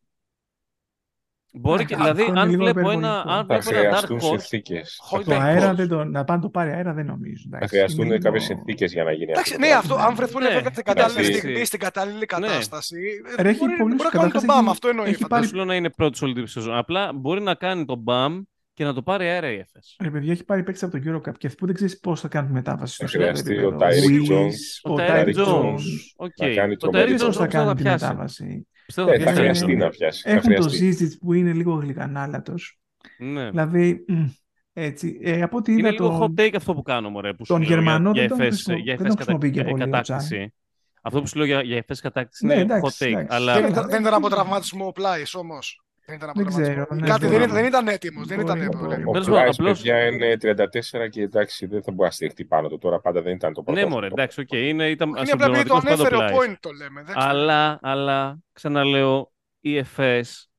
Μπορεί και, Α, δηλαδή, αυτό είναι αν λίγο βλέπω ένα, υπερβολικό. αν Θα βλέπω ένα dark χρειαστούν horse, συνθήκες. Χω- Το Ναι, αέρα πώς. δεν το, να πάνε το πάρει αέρα δεν νομίζω. Θα εντάξει. χρειαστούν Είναι κάποιες λίγο- συνθήκες για να γίνει Εντάξει, αυτό. ναι, το αυτό, πράγμα. αν βρεθούν Ναι, βέβαια στην κατάλληλη εντάξει. στιγμή, στην κατάλληλη κατάσταση. ε, Ρε, έχει μπορεί, πολλούς μπορεί να κάνει τον καταρχάς μπαμ, έχει- αυτό εννοεί. έχει φαντάζομαι. δεν σου λέω να είναι πρώτη σε όλη τη σεζόν. Απλά μπορεί να κάνει τον μπαμ και να το πάρει αέρα η ΕΦΕΣ. Ρε παιδιά, έχει πάρει παίξεις από το Eurocup και που δεν ξέρεις πώς θα κάνουν τη μετάβαση στο Θα χρειαστεί επίπεδο. ο Tyreek Willis, Jones, ο Ο Tyreek Τάιρ Tyreek Τζόνς. Jones Οκ. να κάνει Ο τρομερή Τάιρ Πώς Τζόνς θα θα κάνουν τη πιάσει. μετάβαση. Πιστεύω Ε, θα θα πιάσει. χρειαστεί να πιάσει. Θα Έχουν το χρειαστεί. Zizic που είναι λίγο γλυκανάλατος. Ναι. Δηλαδή, μ, έτσι. Ε, από ό,τι Είναι είδα λίγο τον, hot take αυτό που κάνω, μωρέ, που σου τον λέω για- Γερμανό για δεν τον FS χρησιμο- για δεν FS τον κατα- χρησιμοποιεί και ε, πολύ ο κατάκτηση. Αυτό που σου λέω για, για FS κατάκτηση Ναι, είναι εντάξει, hot take. εντάξει. Αλλά Δεν Καλά, ήταν, δεν δεν ήταν από είναι. τραυματισμό ο Πλάι όμως. Δεν ήταν από Δεν τραυματισμό. ξέρω, ναι, Κάτι δεν μπορεί. ήταν, δεν ήταν έτοιμος. Δεν ήταν Μπορεί, έτοιμος. μπορεί. Ο Τέλος πάντων, Πλάις, απλώς- παιδιά, είναι 34 και εντάξει, δεν θα μπορεί να στηριχτεί πάνω του. Τώρα πάντα δεν ήταν το πρώτο. ναι, μωρέ, εντάξει, οκ, είναι, ήταν Είναι απλά επειδή το συμπληρωματικός πάντα ανέφερε ο Πλάις. point το λέμε. δεν ξέρω. Αλλά, αλλά, ξαναλέω, η ΕΦΕΣ,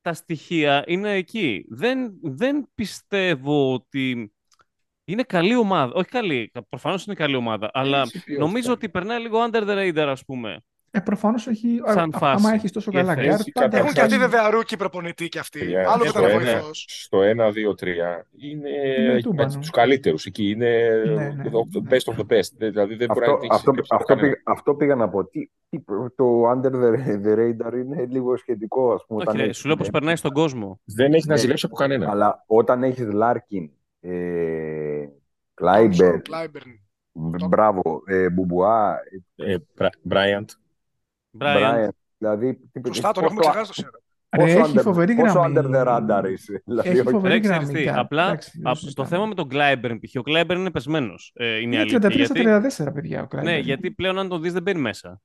τα στοιχεία είναι εκεί. Δεν, δεν πιστεύω ότι είναι καλή ομάδα. Όχι καλή, προφανώς είναι καλή ομάδα, αλλά Έχει ποιότητα. νομίζω ότι περνάει λίγο under the radar, ας πούμε. Ε, Προφανώς έχει. Σαν α- φάση. Άμα έχεις τόσο Και καλά θα γκάρτ, έχει πάντα καταφέρει. Έχουν και αυτοί κάνει- βέβαια ρούκι προπονητή κι αυτοί. Παιδιά, Άλλο που στο ήταν ένα- βοηθό. Στο 1-2-3 είναι Είναι με τούμπανο. τους καλύτερους εκεί. Είναι Ναι, ναι, the ναι. best of the best. Δηλαδή δεν μπορεί Αυτό, να έχει αυτό, σύγκριση με αυτό, κανένα. πήγα, αυτό πήγα να πω. Τι, τι, το under the, the radar είναι λίγο σχετικό, ας πούμε. Όχι, όταν ρε, έχεις- σου λέω πως περνάει στον κόσμο. Δεν έχει να Ναι. ζηλέψει από κανένα. Αλλά όταν έχεις Λάρκιν, ε, Τόμψον, Κλάιμπερ, Κλάιμπερν. μπράβο, ε, Μπουμπουά, Ε, Μπράιαντ. Μπράιαν, Μπράιαν, δηλαδή τι- Σωστά, τον πόσο- έχουμε ξεχάσει το σήμερα. Ρε, πόσο έχει under- φοβερή πόσο γραμμή. under the radar είσαι. Δηλαδή, Έχει όχι- φοβερή Ρε, ξέρεις γραμμή. τι, γκάρτ. απλά Εντάξει, δεν α, το συζητάμε. θέμα με τον Κλάιμπερν, π.χ. ο Κλάιμπερν είναι πεσμένος. Ε, είναι η Είναι αλήθεια. 33 Γιατί, 34, παιδιά, ο Κλάιμπερ. ναι, γιατί πλέον αν τον δεις δεν μπαίνει μέσα.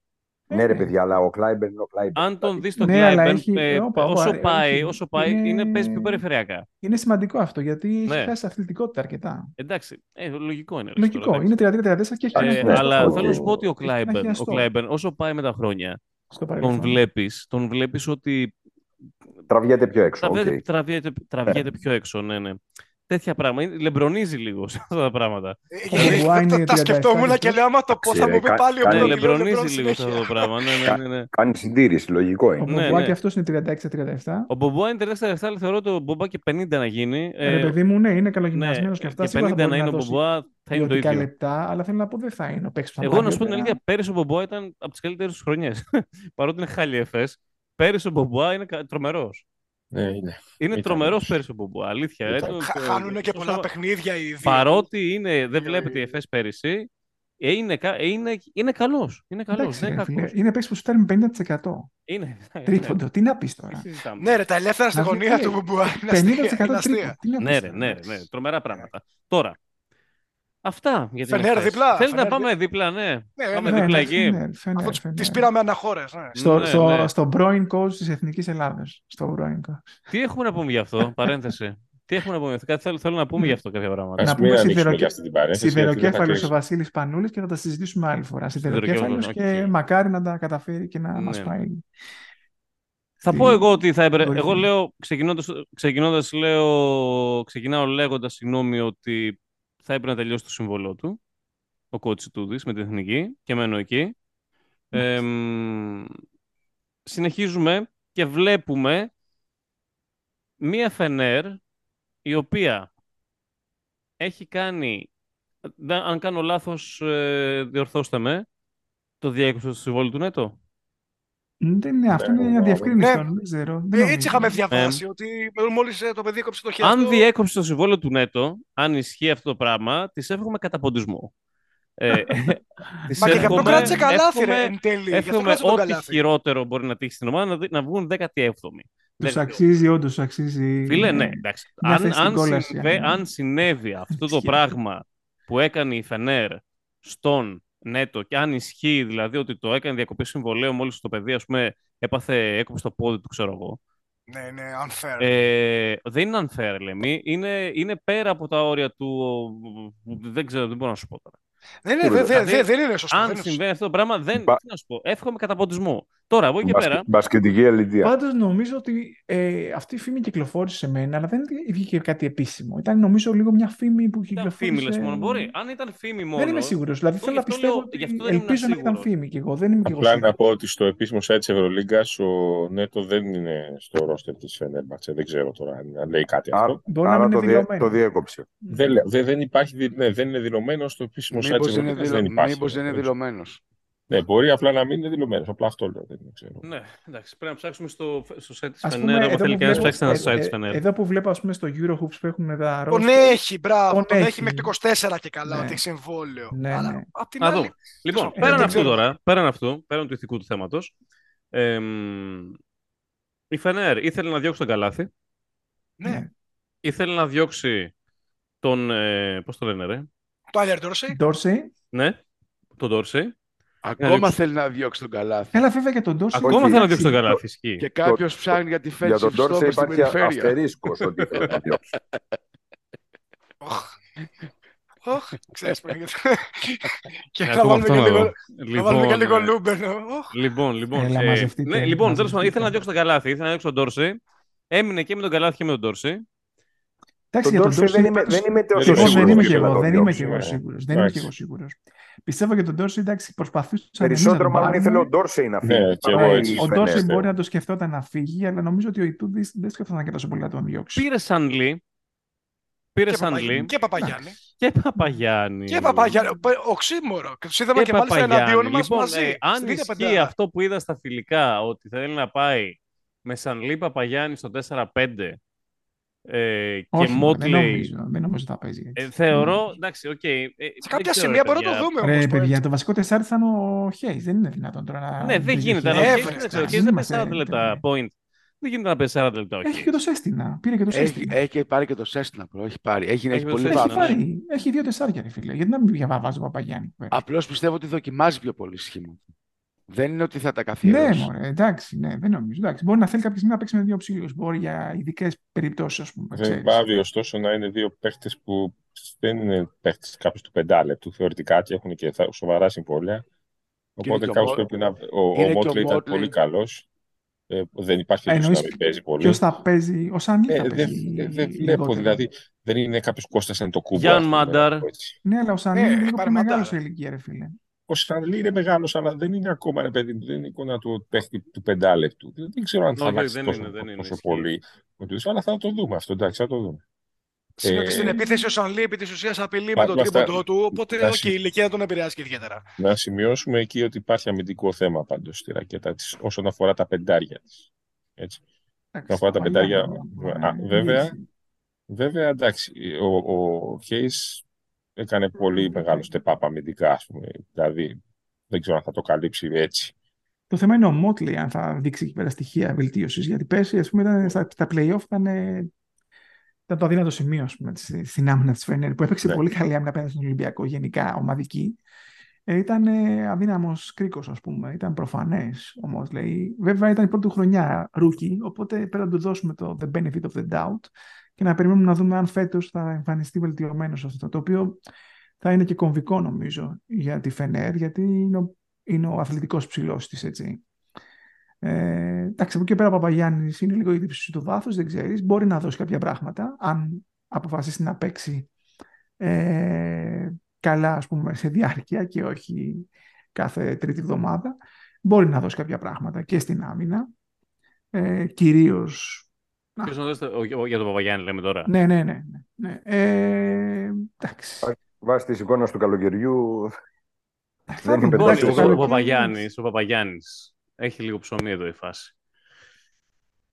Ναι, ρε παιδιά, αλλά ο Κλάιμπερ είναι ο Κλάιμπερ. Αν τον δεις τον Ναι, αλλά Κλάιμπερν, έχει- ε, ε, όπα, όπα, όσο ε, πάει, όχι. όσο πάει, Είναι- είναι, παίζει πιο περιφερειακά. Είναι σημαντικό αυτό γιατί Ναι. έχει χάσει αθλητικότητα αρκετά. Εντάξει, ε, λογικό είναι. ρε, Λογικό. τώρα, Είναι 33-34 και έχει Ε, ένα ναι, αλλά στο- θέλω να σου πω ότι ο έχει ένα Κλάιμπερν, ο χιαστό Κλάιμπερν, όσο πάει με τα χρόνια, στο τον παρελθόν. βλέπεις, τον βλέπεις ότι Τραβιέται πιο έξω. οκ. τραβιέται, τραβιέται, τραβιέται πιο έξω, ναι, ναι. Τέτοια πράγματα. Είναι- Λεμπρονίζει λίγο σε <laughs> αυτά τα πράγματα. Ε, Ο Μπουά είναι Τα 37 σκεφτόμουν και λέω άμα το πω θα Ξέρε, μου πει κα- πάλι ο κάνει- Ναι, Μπρόκ, λέω, λεμπρονίζει Λεμπρόν λίγο σε αυτό το συνέχεια. πράγμα. Ναι, ναι, ναι, ναι. Κάνει συντήρηση, λογικό Ο είναι. Ναι, Μπομπουά ναι. και αυτός είναι 36-37. Ο Μπομπόα είναι 37, αλλά θεωρώ το Μπομπά και 50 να γίνει. Ε, Ρε παιδί μου, ναι, είναι ναι, καλογυμνασμένο και αυτά. και Σίγουρα 50 θα να μπορεί είναι ο δώσει Μπομπόα θα είναι το ποιοτικά ίδιο. λεπτά, αλλά θέλω να πω δεν θα είναι ο παίκτης που θα Εγώ πάρει να σου πω την αργότερα. αλήθεια, πέρυσι ο Μπομπόα ήταν από τις καλύτερες χρονιές. <laughs> Παρότι είναι χάλι εφές, πέρυσι ο Μπομπόα είναι τρομερός. Ναι, είναι. Είναι Ήταν τρομερός όμως. πέρυσι ο Μπομπόα. Αλήθεια. ε, Ήταν. το- Χα- το- Χάνουν και τόσο- πολλά παιχνίδια οι δύο. Παρότι είναι, δεν Δύο- βλέπετε η εφές πέρυσι, ε, είναι, κα- ε, είναι, είναι καλός. Είναι καλός. Εντάξει, Δεν είναι ρε φίλε, κακός. είναι παίκτης που σου με 50%. Είναι. Τρίποντο, τι να πεις Τι τώρα. συζητάμε. Ναι, ρε, τα ελεύθερα στη Να γωνία βγει- του Μπουμπουά είναι αστεία. 50% είναι αστεία. τρίποντο. Τι να Ναι, πεις ρε, τώρα, ναι, ρε, εντάξει. ναι. Τρομερά πράγματα. Τώρα. Αυτά για την Φενέρ Εφές. δίπλα, Θέλετε να Φενέρ πάμε δίπλα, ναι. Ναι, Πάμε ναι, δίπλα ναι, εκεί. Φενέρ, Φενέρ, Αφού Φενέρ. τις πήραμε αναχώρες. ναι. Στο, Ναι, στο, ναι. στο πρώην coach της Εθνικής Ελλάδας. Στο πρώην coach. Τι έχουμε να πούμε γι' αυτό, παρένθεση. Τι έχουμε να πούμε γι' αυτό, κάτι θέλω, θέλω να πούμε γι' αυτό κάποια πράγματα. Ας Να μην πούμε ανοίξουμε σιδεροκε- για αυτή την παρένθεση. γιατί δεν θα Σιδεροκέφαλος ο κλείσει. Βασίλης Πανούλης και θα τα συζητήσουμε άλλη φορά. Σιδεροκέφαλος Σιδεροκέφαλος, και οκ. μακάρι να τα καταφέρει και να Ναι. μας πάει. Θα στη- πω εγώ ότι θα έπρεπε. κορυφή. Εγώ λέω, ξεκινώντας, ξεκινώντας λέω, ξεκινάω λέγοντας συγγνώμη ότι θα έπρεπε να τελειώσει το συμβολό του, ο κότσι Τούδης με την εθνική και μένω εκεί. Ε, μ, συνεχίζουμε και βλέπουμε μία Φενέρ η οποία έχει κάνει, δεν- αν κάνω λάθος ε, διορθώστε με, το διέκοψε στο συμβόλαιο του Νέτο. Δεν είναι, αυτό είναι Ναι, μια ναι, διευκρίνηση. ναι. Δεν ξέρω. δεν Ε, νομίζω. έτσι είχαμε διαβάσει ότι μόλις ε, το παιδί έκοψε το χέρι Αν του, διέκοψε το συμβόλαιο του Νέτο, αν ισχύει αυτό το πράγμα, της εύχομαι καταποντισμό. Ε, της Μα και γι' αυτό εύχομαι- κράτησε καλάθι, ρε, εύχομαι- εν τέλει. Γι' αυτό Εύχομαι κράτησε τον ό,τι καλάθι. χειρότερο μπορεί να τύχει στην ομάδα να, δει- να βγουν 17η. Τους Δεν- αξίζει, όντως τους αξίζει. Φίλε, ναι, εντάξει. Μια Αν, θέση στην αν, κόλαση, συμβε- αν- αν συνέβη αυτό το Ισχύει. πράγμα που έκανε η Φενέρ στον Νέτο και αν ισχύει δηλαδή ότι το έκανε διακοπή συμβολέου μόλις το παιδί ας πούμε έπαθε, έκοψε το πόδι του ξέρω εγώ. Ναι, είναι unfair. Ε, δεν είναι unfair λέμε, είναι, είναι πέρα από τα όρια του, δεν ξέρω, δεν μπορώ να σου πω τώρα. δεν, είναι, δε- δε- δηλαδή, δε- δεν είναι σωστό. δεν Αν είναι σωστό. συμβαίνει αυτό το πράγμα, δεν, Μπα- τι να σου πω, εύχομαι καταποντισμό. Τώρα, από εκεί και Μπασκε- πέρα, Μπασκετική αλήθεια. Πάντως νομίζω ότι ε, αυτή η φήμη κυκλοφόρησε σε μένα, αλλά δεν βγήκε κάτι επίσημο. Ήταν νομίζω λίγο μια φήμη που ήταν κυκλοφόρησε. φήμη λες μόνο. Μπορεί, αν ήταν φήμη μόνο, Δεν είμαι σίγουρος. Δηλαδή Όχι, θέλω να γι' αυτό πιστεύω λέω- ότι γι' αυτό δεν ήμουν ελπίζω να ήταν σίγουρος. φήμη και εγώ. Δεν είμαι και εγώ Απλά να σίγουρος. πω ότι στο επίσημο site της Ευρωλίγκας ο Νέτο δεν είναι στο ρόστερ της Φενέρμπαξε. Δεν ξέρω τώρα αν λέει κάτι Άρα, αυτό. Μπορεί να άρα μην το, είναι διέ- δηλωμένο. το διέκοψε. Δεν, λέω- δεν, δεν υπάρχει, δι- ναι, δεν είναι δηλωμένο στο επίσημο site της Μήπως είναι, Ευρωλίγκας. δηλω... Δεν υπάρχει. Μήπως δεν είναι δηλωμένος. Ναι, μπορεί απλά να μην είναι δηλωμένος. Απλά αυτό λέω. Δεν ξέρω. Ναι, εντάξει. Πρέπει να ψάξουμε στο, στο site της Ας Φενέρ. πούμε, Αν εδώ θέλει που κανένας βλέπω- ψάξει ένα ε, site ε, της Φενέρ. Εδώ που βλέπω, ας πούμε, στο Eurohoops που έχουν τα Τον roster. έχει, μπράβο. Τον Τον, έχει. έχει. μέχρι το 24 και καλά Ναι. ότι έχει συμβόλαιο. Ναι, Αλλά ναι. απ' την Να άλλη. δούμε. Λοιπόν, Ε, πέραν δεν αυτού ξέρω. τώρα, πέραν αυτού, πέραν του ηθικού του θέματος, εμ, η Φενέρ ήθελε να διώξει τον Καλάθι, Ναι. ήθελε να διώξει τον, ε, πώς το λένε ρε, Το Άλερ Ντόρσεϊ. Ντόρσεϊ. ναι, τον Ντόρσεϊ. Ακόμα διώξει. θέλει να διώξει τον καλάθι. Έλα, βέβαια και τον Ντόρσεϊ. Ακόμα θέλει να διώξει τον εντάξει, Καλάθι, ισχύει. Και κάποιος ψάχνει για τη Για defensive τον Ντόρσε stopper στην υπάρχει περιφέρεια. αστερίσκος ότι θέλει να διώξει. Οχ. Οχ, ξέρεις πριν. <laughs> Και Ε, να ακόμα βάλουμε αυτό και να λίγο, δω. να βάλουμε και λίγο ε, Λούμπερ. Οχ. Λοιπόν, λοιπόν. Έλα, ε, μαζευτείτε, ναι, λοιπόν, τέλος πάντων, μαζευτείτε. ήθελε να διώξει τον Καλάθι, ήθελε να διώξει τον Ντόρσεϊ. Έμεινε και με τον Καλάθι και με τον Ντόρσεϊ. Εντάξει, Τον για τον Ντόρσε δεν Ντόρσεϊ είμαι, πάντως- δεν είμαι τόσο Εγώ Εγώ δεν σίγουρος είμαι ότι και θέλει να εγώ, τον δεν είμαι διώξει. και εγώ ναι. σίγουρος. Δεν είμαι και Εντάξει. εγώ σίγουρος. Πιστεύω για τον Ντόρσεϊ, εντάξει, προσπαθούσαν εμείς να Περισσότερο τον μάλλον ήθελε ο πάρουμε. Ντόρσεϊ να φύγει. Ναι, και παρά εγώ η έτσι. Ο Φενέρ. Ντόρσεϊ ναι. μπορεί να το σκεφτόταν να φύγει, αλλά νομίζω ότι ο Ιτούδης δεν σκεφτόταν και τόσο πολύ να τον διώξει. Πήρε Σαν Λί. Πήρε Και Σαν Παπαγιάννη. Λί. Και Παπαγιάννη. Και Παπαγιάννη. Και Παπαγιάννη. Οξύμορο. Και του είδαμε Και και μάλιστα Παπαγιάννη. εναντίον μας Λοιπόν, μαζί. ε, αν στην ίδια ισχύει πεντάδα. αυτό που είδα στα φιλικά, ότι θέλει να πάει με Σαν Λί Παπαγιάννη στο 4-5 ε, και Όχι, δεν Μότλεϊ. νομίζω, δεν νομίζω ότι θα παίζει έτσι. Ε, θεωρώ, εντάξει, οκ. ε, δεν Σε κάποια ξέρω, σημεία ρε, μπορεί να το παιδιά. δούμε Ρε όμως. το παιδιά, έτσι. το βασικό τεσσάρι θα είναι ο Χέις. Δεν είναι δυνατόν τώρα να... Ναι, δεν παίζει ο γίνεται. Αλλά Hayes. ο Έβρε, Hayes, δεν ξέρω, ο εντάξει, Hayes δεν είμαστε παίζει 40 λεπτά τέτοια. point. Δεν γίνεται να παίζει 40 λεπτά. ο Έχει Hayes. και το Σέστινα. Πήρε και το Έχει, Σέστινα. έχει πάρει και το Σέστινα, προ. Έχει πάρει. Έχει, Έχει έχει το πολύ Σέστινα, Έχει βάθο. ναι. πάρει. Έχει δύο τεσσάρια, ρε φίλε. Γιατί να μην διαβάζει τον Παπαγιάννη. Απλώς πιστεύω ότι δοκιμάζει πιο πολύ σχήματα. Δεν είναι ότι θα τα Ναι, καθιερώσει. μωρέ, εντάξει, ναι, δεν νομίζω. Εντάξει, μπορεί να θέλει κάποια στιγμή να παίξει με δύο ψήλου. Μπορεί για ειδικές περιπτώσεις, ας πούμε. Δεν ξέρεις. πάβει ωστόσο να είναι δύο παίχτες που δεν είναι παίχτες κάποιο του πεντάλεπτου θεωρητικά και έχουν και θα- σοβαρά συμβόλαια. Οπότε και ο κάποιο Μο- πρέπει να. Ο, είναι ο και ο Μότλε ήταν Μότλεϊ. πολύ καλός. Ε, δεν υπάρχει Ε, περίπτωση να εννοείς μην παίζει πολύ. Ποιος θα παίζει, ο Σάνλι Ε, θα δεν παίζει. δεν- δεν βλέπω, λιγότερο. δηλαδή δεν είναι κάποιος Κώστας σαν το κούμπο. Γιάν ας πούμε, Μάνταρ. έτσι. Ναι, αλλά ο Σάνλι Ναι, είναι έχει λίγο πάρει πιο μεγάλος μαντάρα. σε ηλικία, ρε φίλε. Ο Σανλή είναι μεγάλος, αλλά δεν είναι ακόμα ρε παιδί, μου, δεν είναι εικόνα του παίχτη του πεντάλεπτου. Δεν, δεν ξέρω αν θα Όχι, αλλάξει δεν τόσο, είναι, δεν είναι, τόσο ισχύει. πολύ. ο τούτος, Αλλά θα το δούμε αυτό, εντάξει, θα το δούμε. Σημείο και Ε, στην επίθεση ο Σανλή επί της ουσίας απειλεί με Παρ' το όλα αυτά, τρίποντο του, οπότε να όχι, συ- η ηλικία δεν τον επηρεάζει και ιδιαίτερα. Να σημειώσουμε εκεί ότι υπάρχει αμυντικό θέμα πάντως στη ρακέτα της όσον αφορά τα πεντάρια της. Έτσι. Εντάξει, αφορά τα παλιά, πεντάρια, ε, α, βέβαια. λύση. Βέβαια, εντάξει, ο, ο Hayes έκανε πολύ μεγάλο step up αμυντικά, ας πούμε. Δηλαδή, δεν ξέρω αν θα το καλύψει έτσι. Το θέμα είναι ο Μότλι, αν θα δείξει εκεί πέρα στοιχεία βελτίωσης. Γιατί πέρσι, ας πούμε, ήταν, στα, στα playoff ήταν, ε, ήταν το αδύνατο σημείο ας πούμε, της- στην άμυνα της Φενέρ, που έπαιξε Ναι. πολύ καλή άμυνα απέναντι στον Ολυμπιακό, γενικά ομαδική. Ε, ήταν ε, αδύναμος κρίκος, ας πούμε. Ήταν προφανές όμω. Βέβαια, ήταν η πρώτη του χρονιά rookie, οπότε πρέπει να του δώσουμε το the benefit of the doubt και να περιμένουμε να δούμε αν φέτος θα εμφανιστεί βελτιωμένος σε αυτό. Το οποίο θα είναι και κομβικό, νομίζω, για τη Φενέρ, γιατί είναι ο, είναι ο αθλητικός ψηλός της, έτσι. Ε, εντάξει, από εκεί πέρα ο Παπαγιάννης είναι λίγο η τύψη του βάθους, δεν ξέρεις. Μπορεί να δώσει κάποια πράγματα, αν αποφασίσει να παίξει ε, καλά, ας πούμε, σε διάρκεια και όχι κάθε τρίτη εβδομάδα. Μπορεί να δώσει κάποια πράγματα και στην άμυνα. Ε, κυρίως... Να. Ποιος να δώσει το- ο- ο- για τον Παπαγιάννη λέμε τώρα. Ναι, ναι, ναι. ναι, ναι. Ε, εντάξει. Βάσει της εικόνας του καλοκαιριού, Θα δεν δούμε. είπε Λοιπόν, Εντάξει, τόσο το ο, ο καλοκαίρι, Παπαγιάννης, ο Παπαγιάννης. Έχει λίγο ψωμί εδώ η φάση.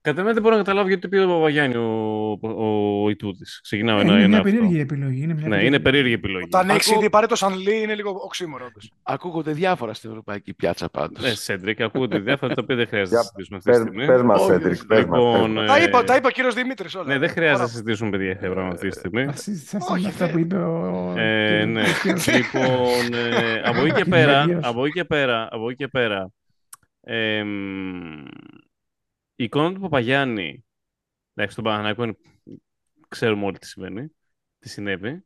Κατά μένα δεν μπορώ να καταλάβω γιατί πήρε τον Παπαγιάννη ο, ο, ο Ιτούδης. Ξεκινάω Ε, ένα, είναι ένα μια αυτό. περίεργη επιλογή. Είναι μια Ναι, είναι περίεργη επιλογή. Όταν έχει Ακούω- ήδη πάρει το Σανλή είναι λίγο οξύμορο. όντως. Ακούγονται διάφορα στην ευρωπαϊκή πιάτσα πάντως. Ναι, Σέντρικ, ακούγονται διάφορα τα οποία δεν χρειάζεται να Για συζητήσουμε αυτή τη πες, στιγμή. πες μας, Όχι, Σέντρικ, πες μας, λοιπόν, πες μας. ε, Τα είπε, τα είπε ο κύριος Δημήτρης όλα. Ναι, δεν χρειάζεται να Ωραία. συζητήσουμε παιδιά τέτοια πράγματα αυτή τη στιγμή. Θα συζητήσουμε Όχι, αυτά δεν- που είπε ο... Ε, ο- ναι. ο κύριος. λοιπόν, ε, <laughs> από εκεί και πέρα, Κυρίως. από εκεί και πέρα, η εικόνα του Παπαγιάννη, εντάξει, στον Παναθηναϊκό είναι- ξέρουμε όλοι τι συμβαίνει, τι συνέβη,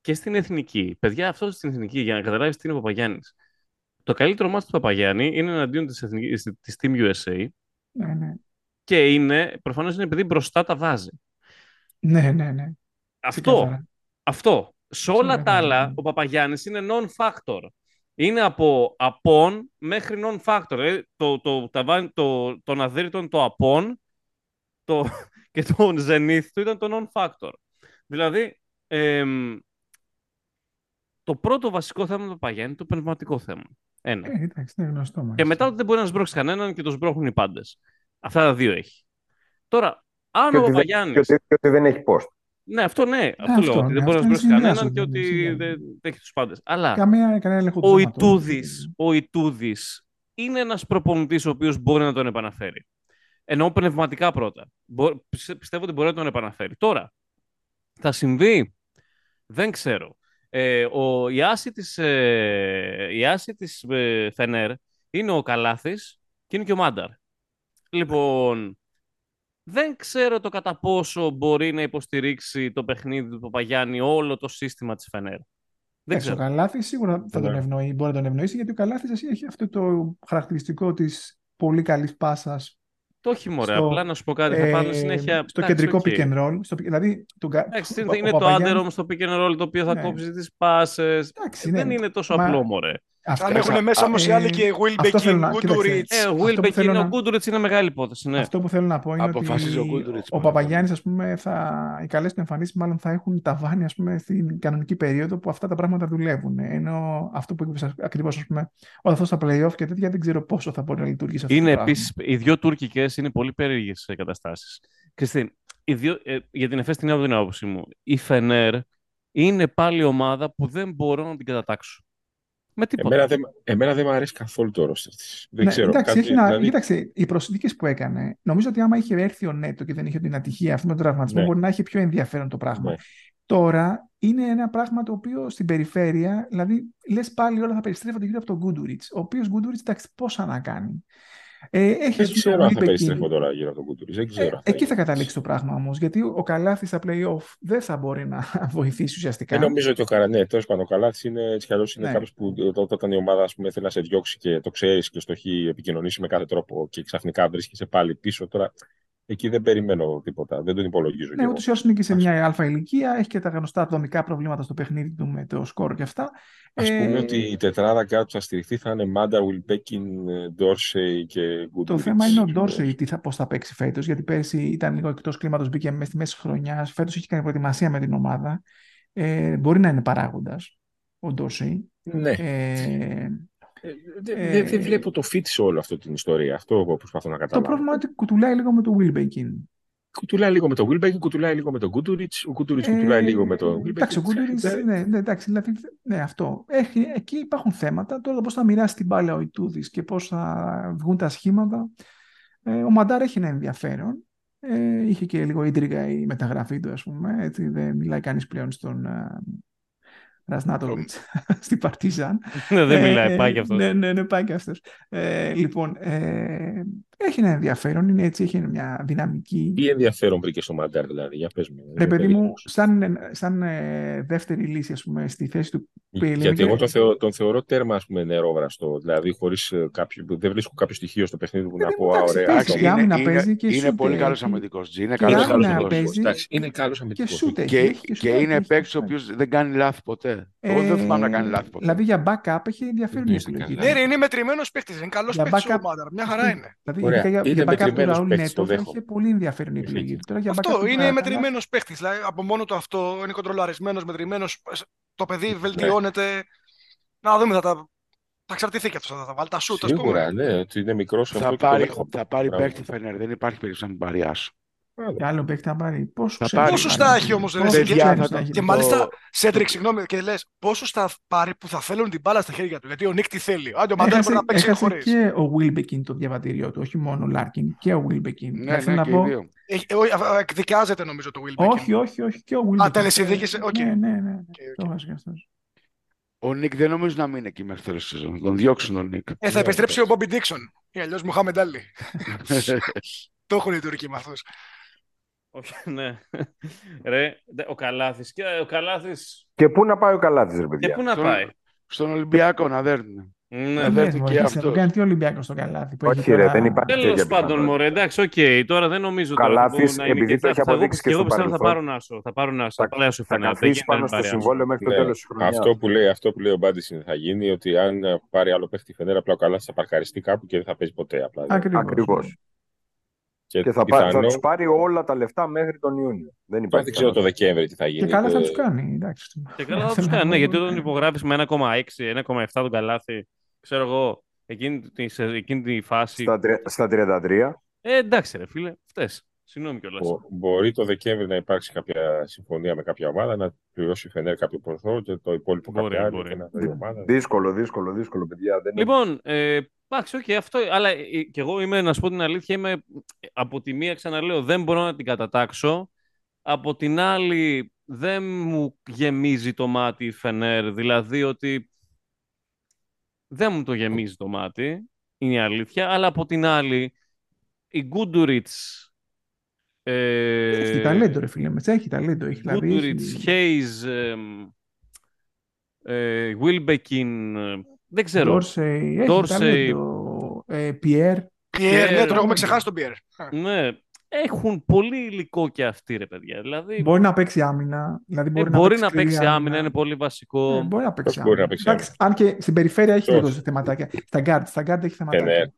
και στην Εθνική. Παιδιά, αυτό στην Εθνική, για να καταλάβεις τι είναι ο Παπαγιάννης. Το καλύτερο μάτι του Παπαγιάννη είναι εναντίον της, εθνικής, της Team USA Ναι, ναι. και είναι, προφανώς είναι επειδή μπροστά τα βάζει. Ναι, ναι, ναι. Αυτό, Ξεκάθαρα. Αυτό. Σε όλα τα Ξεκάθαρα, άλλα, ναι. ο Παπαγιάννης είναι non-factor. Είναι από απόν μέχρι non-factor. Ε, το, το, ταβάνι, το, τον αδύρυτον το απόν το, <laughs> και τον ζενήθ του ήταν το non-factor. Δηλαδή, εμ, το πρώτο βασικό θέμα του Παπαγιάννη είναι το πνευματικό θέμα. Ένα. Ε, εντάξει, είναι γνωστό. Και μάλιστα. μετά ότι δεν μπορεί να σμπρώξει κανέναν και το σμπρώχνουν οι πάντες. Αυτά τα δύο έχει. Τώρα, αν Και ο ότι, δεν, Παπαγιάννη. και, ότι, και ότι δεν έχει post. Ναι, αυτό ναι. Αυτό, αυτό, λέω. Ότι ναι, δεν μπορείς να αυτό είναι σμπρώξει κανέναν συνδυάζονται, και ότι συνδυάζονται. δεν δεν έχεις τους πάντες. Αλλά Καμία, κανένα έλεγχο του ο σώματος. Ιτούδης, ο Ιτούδης είναι ένας προπονητής ο οποίος μπορεί να τον επαναφέρει. Εννοώ πνευματικά πρώτα. Μπο- πιστε- πιστεύω ότι μπορεί να τον επαναφέρει. Τώρα, θα συμβεί, δεν ξέρω. Ε, ο, η άση της, ε, η άση της ε, Φενέρ είναι ο Καλάθης και είναι και ο Μάνταρ. Λοιπόν, δεν ξέρω το κατά πόσο μπορεί να υποστηρίξει το παιχνίδι του Παπαγιάννη όλο το σύστημα της Φενέρ. Δεν Εντάξει, ο ξέρω. Καλάθης σίγουρα θα τον Ναι. ευνοεί, μπορεί να τον ευνοήσει, γιατί ο Καλάθης εσύ έχει αυτό το χαρακτηριστικό της πολύ καλής πάσας Το όχι μωρέ, στο, απλά να σου πω κάτι, θα πάνε ε, συνέχεια... στο εντάξει, κεντρικό οκ. pick and roll. Στο, pick- δηλαδή, τον, κα- Εντάξει, ο- είναι, ο είναι το Παπαγιάννης- άντερο στο pick and roll το οποίο θα Ναι. κόψεις τις πάσες. Εντάξει, δεν ναι. είναι τόσο Μα- απλό μωρέ. Αυτό- Αν έχουν α- μέσα όμως οι ε, άλλοι και αυτό θέλω Wilbekin, να- κοίταξε. Γκούντουριτ. Ε, ο που Wilbeck θέλω είναι, να- ο Γκούντουριτς είναι μεγάλη υπόθεση, ναι. Αυτό που θέλω να πω είναι Αποφασίζει ο ότι Γκούντουριτς ο μόνο. Παπαγιάννης, ας πούμε, θα, οι καλές του εμφανίσεις μάλλον θα έχουν ταβάνει, ας πούμε, στην κανονική περίοδο που αυτά τα πράγματα δουλεύουν. Ενώ αυτό που είπες ακριβώς, ας πούμε, όταν θα στα play-off και τέτοια, δεν ξέρω πόσο θα μπορεί να λειτουργήσει αυτό Είναι το πράγμα. επίσης, οι δύο τουρκικές είναι πολύ περίεργες ε, καταστάσεις. Κριστίν, οι δύο, ε, για την Εφές την από την άποψή μου, η Φενέρ είναι πάλι ομάδα που δεν μπορώ να την κατατάξω. Με τίποτα. Εμένα δεν, εμένα δεν μου αρέσει καθόλου το roster της. Δεν Ναι, ξέρω. εντάξει, κάτι, έχει να... δηλαδή, Κοίταξε, οι προσθήκες που έκανε, νομίζω ότι άμα είχε έρθει ο Νέτο και δεν είχε την ατυχία αυτή με τον τραυματισμό, Ναι. μπορεί να έχει πιο ενδιαφέρον το πράγμα. Ναι. Τώρα είναι ένα πράγμα το οποίο στην περιφέρεια, δηλαδή λες πάλι όλα θα περιστρέφονται γύρω από τον Γκούντουριτ. Ο οποίος Γκούντουριτ, εντάξει, πόσα να κάνει. Ε, έχεις δεν τον ξέρω αν θα Wilbekin. περιστρέφω τώρα γύρω από τον Κούτουρη. Δεν ξέρω. Ε, αν θα εκεί γίνει. θα καταλήξει το πράγμα όμως. Γιατί ο Καλάθι στα playoff δεν θα μπορεί να <laughs> βοηθήσει ουσιαστικά. Δεν νομίζω ότι ο Καρανέ, τέλος πάντων, ο Καλάθι είναι έτσι κι αλλιώς είναι Ναι. κάποιος που ε, ό- όταν η ομάδα ας πούμε, θέλει να σε διώξει και το ξέρεις και στο έχει επικοινωνήσει με κάθε τρόπο και ξαφνικά βρίσκεσαι πάλι πίσω. Τώρα εκεί δεν περιμένω τίποτα. Δεν τον υπολογίζω. κι Ναι, εγώ. ούτως ή άλλως είναι και σε μια αλφα ηλικία, έχει και τα γνωστά δομικά προβλήματα στο παιχνίδι του με το σκορ και αυτά. Α πούμε Ε, ότι η τετράδα κάτω που θα στηριχθεί θα είναι Μάντα, Βιλμπέκιν, Ντόρσεϊ και Το Γκούντουριτς. θέμα είναι ο Ντόρσεϊ τι θα, πώς θα παίξει φέτος, γιατί πέρσι ήταν λίγο εκτός κλίματος, μπήκε μέσα στη μέση χρονιάς. Φέτος έχει κάνει προετοιμασία με την ομάδα. Ε, μπορεί να είναι παράγοντας ο Ντόρσεϊ. Ναι. Ε, Ε, Δεν ε, δεν- δεν βλέπω το fit σε όλη αυτή την ιστορία. Αυτό εγώ προσπαθώ να το καταλάβω. πρόβλημα είναι ότι κουτουλάει λίγο με το Wilbekin. Κουτουλάει λίγο με τον Wilbekin, κουτουλάει λίγο με τον Γκούντουριτ, ο Γκούντουριτ κουτουλάει λίγο με τον Wilbekin. Ε, Εντάξει, ο Γκούντουριτς, Δεν- ναι, ναι, εντάξει, δηλαδή, ναι, αυτό. Έχει, εκεί υπάρχουν θέματα. Τώρα πώς θα μοιράσει την μπάλα ο Ιτούδης και πώς θα βγουν τα σχήματα. Ε, ο Μαντάρ έχει ένα ενδιαφέρον. Ε, είχε και λίγο ίντριγκα η μεταγραφή του, ας πούμε. Έτσι, δεν μιλάει κανείς πλέον στον ε, Ρασνάτοβιτς <laughs> στην Παρτίζαν. Ναι, δεν Ε, μιλάει, πάει κι αυτός. Ναι, ναι, ναι, πάει κι αυτός. Ε, λοιπόν, ε, έχει ένα ενδιαφέρον, είναι έτσι, έχει μια δυναμική. Τι ενδιαφέρον βρήκε στο Μαντάρ, δηλαδή, για πες μου. Ρε είμαι παιδί μου, περίεργος. σαν, σαν ε, δεύτερη λύση, ας πούμε, στη θέση του Πιλίνγκερ. Γιατί εγώ τον, θεω, τον θεωρώ τέρμα ας πούμε, νερόβραστο. Δηλαδή, χωρίς ε, κάποιο, δεν βρίσκω κάποιο στοιχείο στο παιχνίδι που να παιδί πω, μου, «Α, εντάξει, ωραία. παίζει αυτό και είναι». άμυνα είναι, παίζει και είναι σούτ πολύ καλός έχει. αμυντικός. Είναι Και καλός άμυνα αμυντικός. παίζει. Εντάξει, είναι καλός Και αμυντικός. σούτ έχει. Και, έχει και σουτάκι, είναι έχει παίκτης ο σουτάκι. οποίος δεν κάνει λάθη ποτέ. Εγώ δεν θυμάμαι να κάνει λάθη ποτέ. Δηλαδή για backup έχει ενδιαφέρον η Δεν είσαι επιλογή. καλά. Ναι, ρε, είναι μετρημένος παίκτης. Είναι καλός Για παίκτης ο backup- Μάνταρ. Μια χαρά είναι. Δηλαδή Ωραία. ειδικά για, Είναι για backup του μετρημένος Ραούλ παίκτης, το Νέτο θα δέχομαι. είχε πολύ ενδιαφέρον η επιλογή. Τώρα για backup Αυτό του είναι Ραούλ μετρημένος παίκτης. Δηλαδή από μόνο του αυτό είναι κοντρολαρισμένος, μετρημένος. Το παιδί βελτιώνεται. Να δούμε, θα τα. Θα εξαρτηθεί και αυτός. Θα τα βάλει τα σούτ, ας πούμε. Σίγουρα, ναι, ότι είναι μικρός αυτό Θα και το πάρει, δέχομαι. θα πάρει Μπράβο. παίκτη Φενέρ. Δεν υπάρχει περίπτωση να μην πάρει άσο. Και άλλο παίκτη να πάρει. Πόσο Θα ξέρεις πάρει. να Πόσους πάρει. θα έχει όμως, ρε, Πόσους παιδιά, ξέρεις θα να το- έχει. Και το- μάλιστα, Σέντρικ, συγγνώμη, και λες πόσο θα πάρει που θα θέλουν την μπάλα στα χέρια του; Γιατί ο Νίκ τι θέλει. Άντε, ο Μαντάρ Έχασε, μπορεί να παίξει έχασε χωρίς. και ο Wilbekin το διαβατήριό του, όχι μόνο ο Λάρκιν, και ο Wilbekin. Ναι, Δηλαδή, ναι, να και οι πω- δύο. εκδικάζεται νομίζω το Wilbekin. Όχι, όχι, όχι, και ο Wilbekin. τελεσυνδίκησε, οκ. Ναι, ναι, ναι. Οκ, Το οκ. βάζει και αυτός. Ο Νίκ δεν νομίζω να μείνει εκεί μέχρι τέλος της σεζόν. Τον διώξουν τον Νίκ. Ε, θα επιστρέψει ο Μπόμπι Ντίξον. Ή αλλιώς Μουχάμεντ Άλλη. <laughs> Το έχουν οι Τούρκοι με αυτούς. Όχι, <laughs> ναι. Ρε, δε- ο Καλάθης. Και ο Καλάθης, Και πού να πάει ο Καλάτης, ρε και παιδιά. πού να Στον- πάει; Στον Ολυμπιακό να δέρνουν. Ναι. Ε, δεν ναι, του και βοηθήσει να αυτός. το κάνει και ο Ολυμπιακός στο καλάθι. που έχει Όχι, ρε, τώρα- δεν υπάρχει Τέλος τέτοια πάντων, πιθανότητα. μωρέ, εντάξει, οκ. Τώρα δεν νομίζω τώρα Καλάθης, που να είναι επειδή και το έχει θα- θα- αποδείξει και εγώ στο πιστεύω θα παρελθόν, πάρουν άσο. Θα πάρουν άσο. Θα θα- πάρουν άσο. Θα φαινεται. καθίσει Δεν πάνω γίνεται στο να πάρει άσο. συμβόλαιο μέχρι το Ναι. τέλος της χρονιάς. Αυτό που λέει, αυτό που λέει ο Μπάντης είναι θα γίνει ότι αν ε, πάρει άλλο παίχτη Φενέρα, απλά ο Καλάθης θα παρκαριστεί κάπου και δεν θα παίζει ποτέ. Απλά. Ακριβώς. Ακριβώς. Και, Και θα, πά- θα πιθανό, τους πάρει όλα τα λεφτά μέχρι τον Ιούνιο. Δεν Τώρα υπάρχει δεν ξέρω το κανένα. Δεκέμβρη τι θα γίνει. Και καλά θα Ε, τους κάνει. Εντάξει. Και καλά θα Θέλω τους να κάνει. Ναι, πω, γιατί όταν ναι. υπογράφεις με 1,6, 1,7 τον καλάθι ξέρω εγώ, εκείνη, τη- σε εκείνη τη φάση. Στα, τρι- στα 33. Ε, εντάξει, ρε φίλε, φταίς. Συγγνώμη κιόλας. Μπο- Μπορεί το Δεκέμβρη να υπάρξει κάποια συμφωνία με κάποια ομάδα, να πληρώσει η Φενέρ κάποιο ποσό και το υπόλοιπο Μπορεί, κάποια άλλη μπορεί. και να δει η ομάδα. Δύσκολο, δύσκολο, δύσκολο, παιδιά. Δεν είναι- Λοιπόν, ε, εντάξει, οκ, αυτό. Αλλά ε, κι εγώ είμαι, να σου πω την αλήθεια, είμαι ε, από τη μία, ξαναλέω, δεν μπορώ να την κατατάξω. Από την άλλη, δεν μου γεμίζει το μάτι η Φενέρ. Δηλαδή ότι δεν μου το γεμίζει το μάτι, είναι η αλήθεια. Αλλά από την άλλη, η Γκούντουριτς. Ε, Έχει ταλέντο, ρε φίλε. Μέσα έχει ταλέντο. Έχει, δηλαδή, Γκούντουριτς, έχει... Χέιζ, εμ, ε, Wilbekin, ε, δεν ξέρω. Ντόρσεϊ, έχει Ντόρσεϊ. ταλέντο. Ε, Πιέρ. Πιέρ, ναι, Πιέρ. τον έχουμε ξεχάσει τον Πιέρ. Ναι, έχουν πολύ υλικό και αυτοί, ρε παιδιά. Δηλαδή, Μπορεί να παίξει άμυνα. Δηλαδή ε, μπορεί, μπορεί να να παίξει, παίξει σκληρή άμυνα, είναι πολύ βασικό. Ε, μπορεί να παίξει Πώς μπορεί άμυνα. να παίξει Εντάξει, αν και στην περιφέρεια έχει Ποιος; λίγο θεματάκια. Στα guard, στα guard έχει θεματάκια. Φενέρ. Ναι,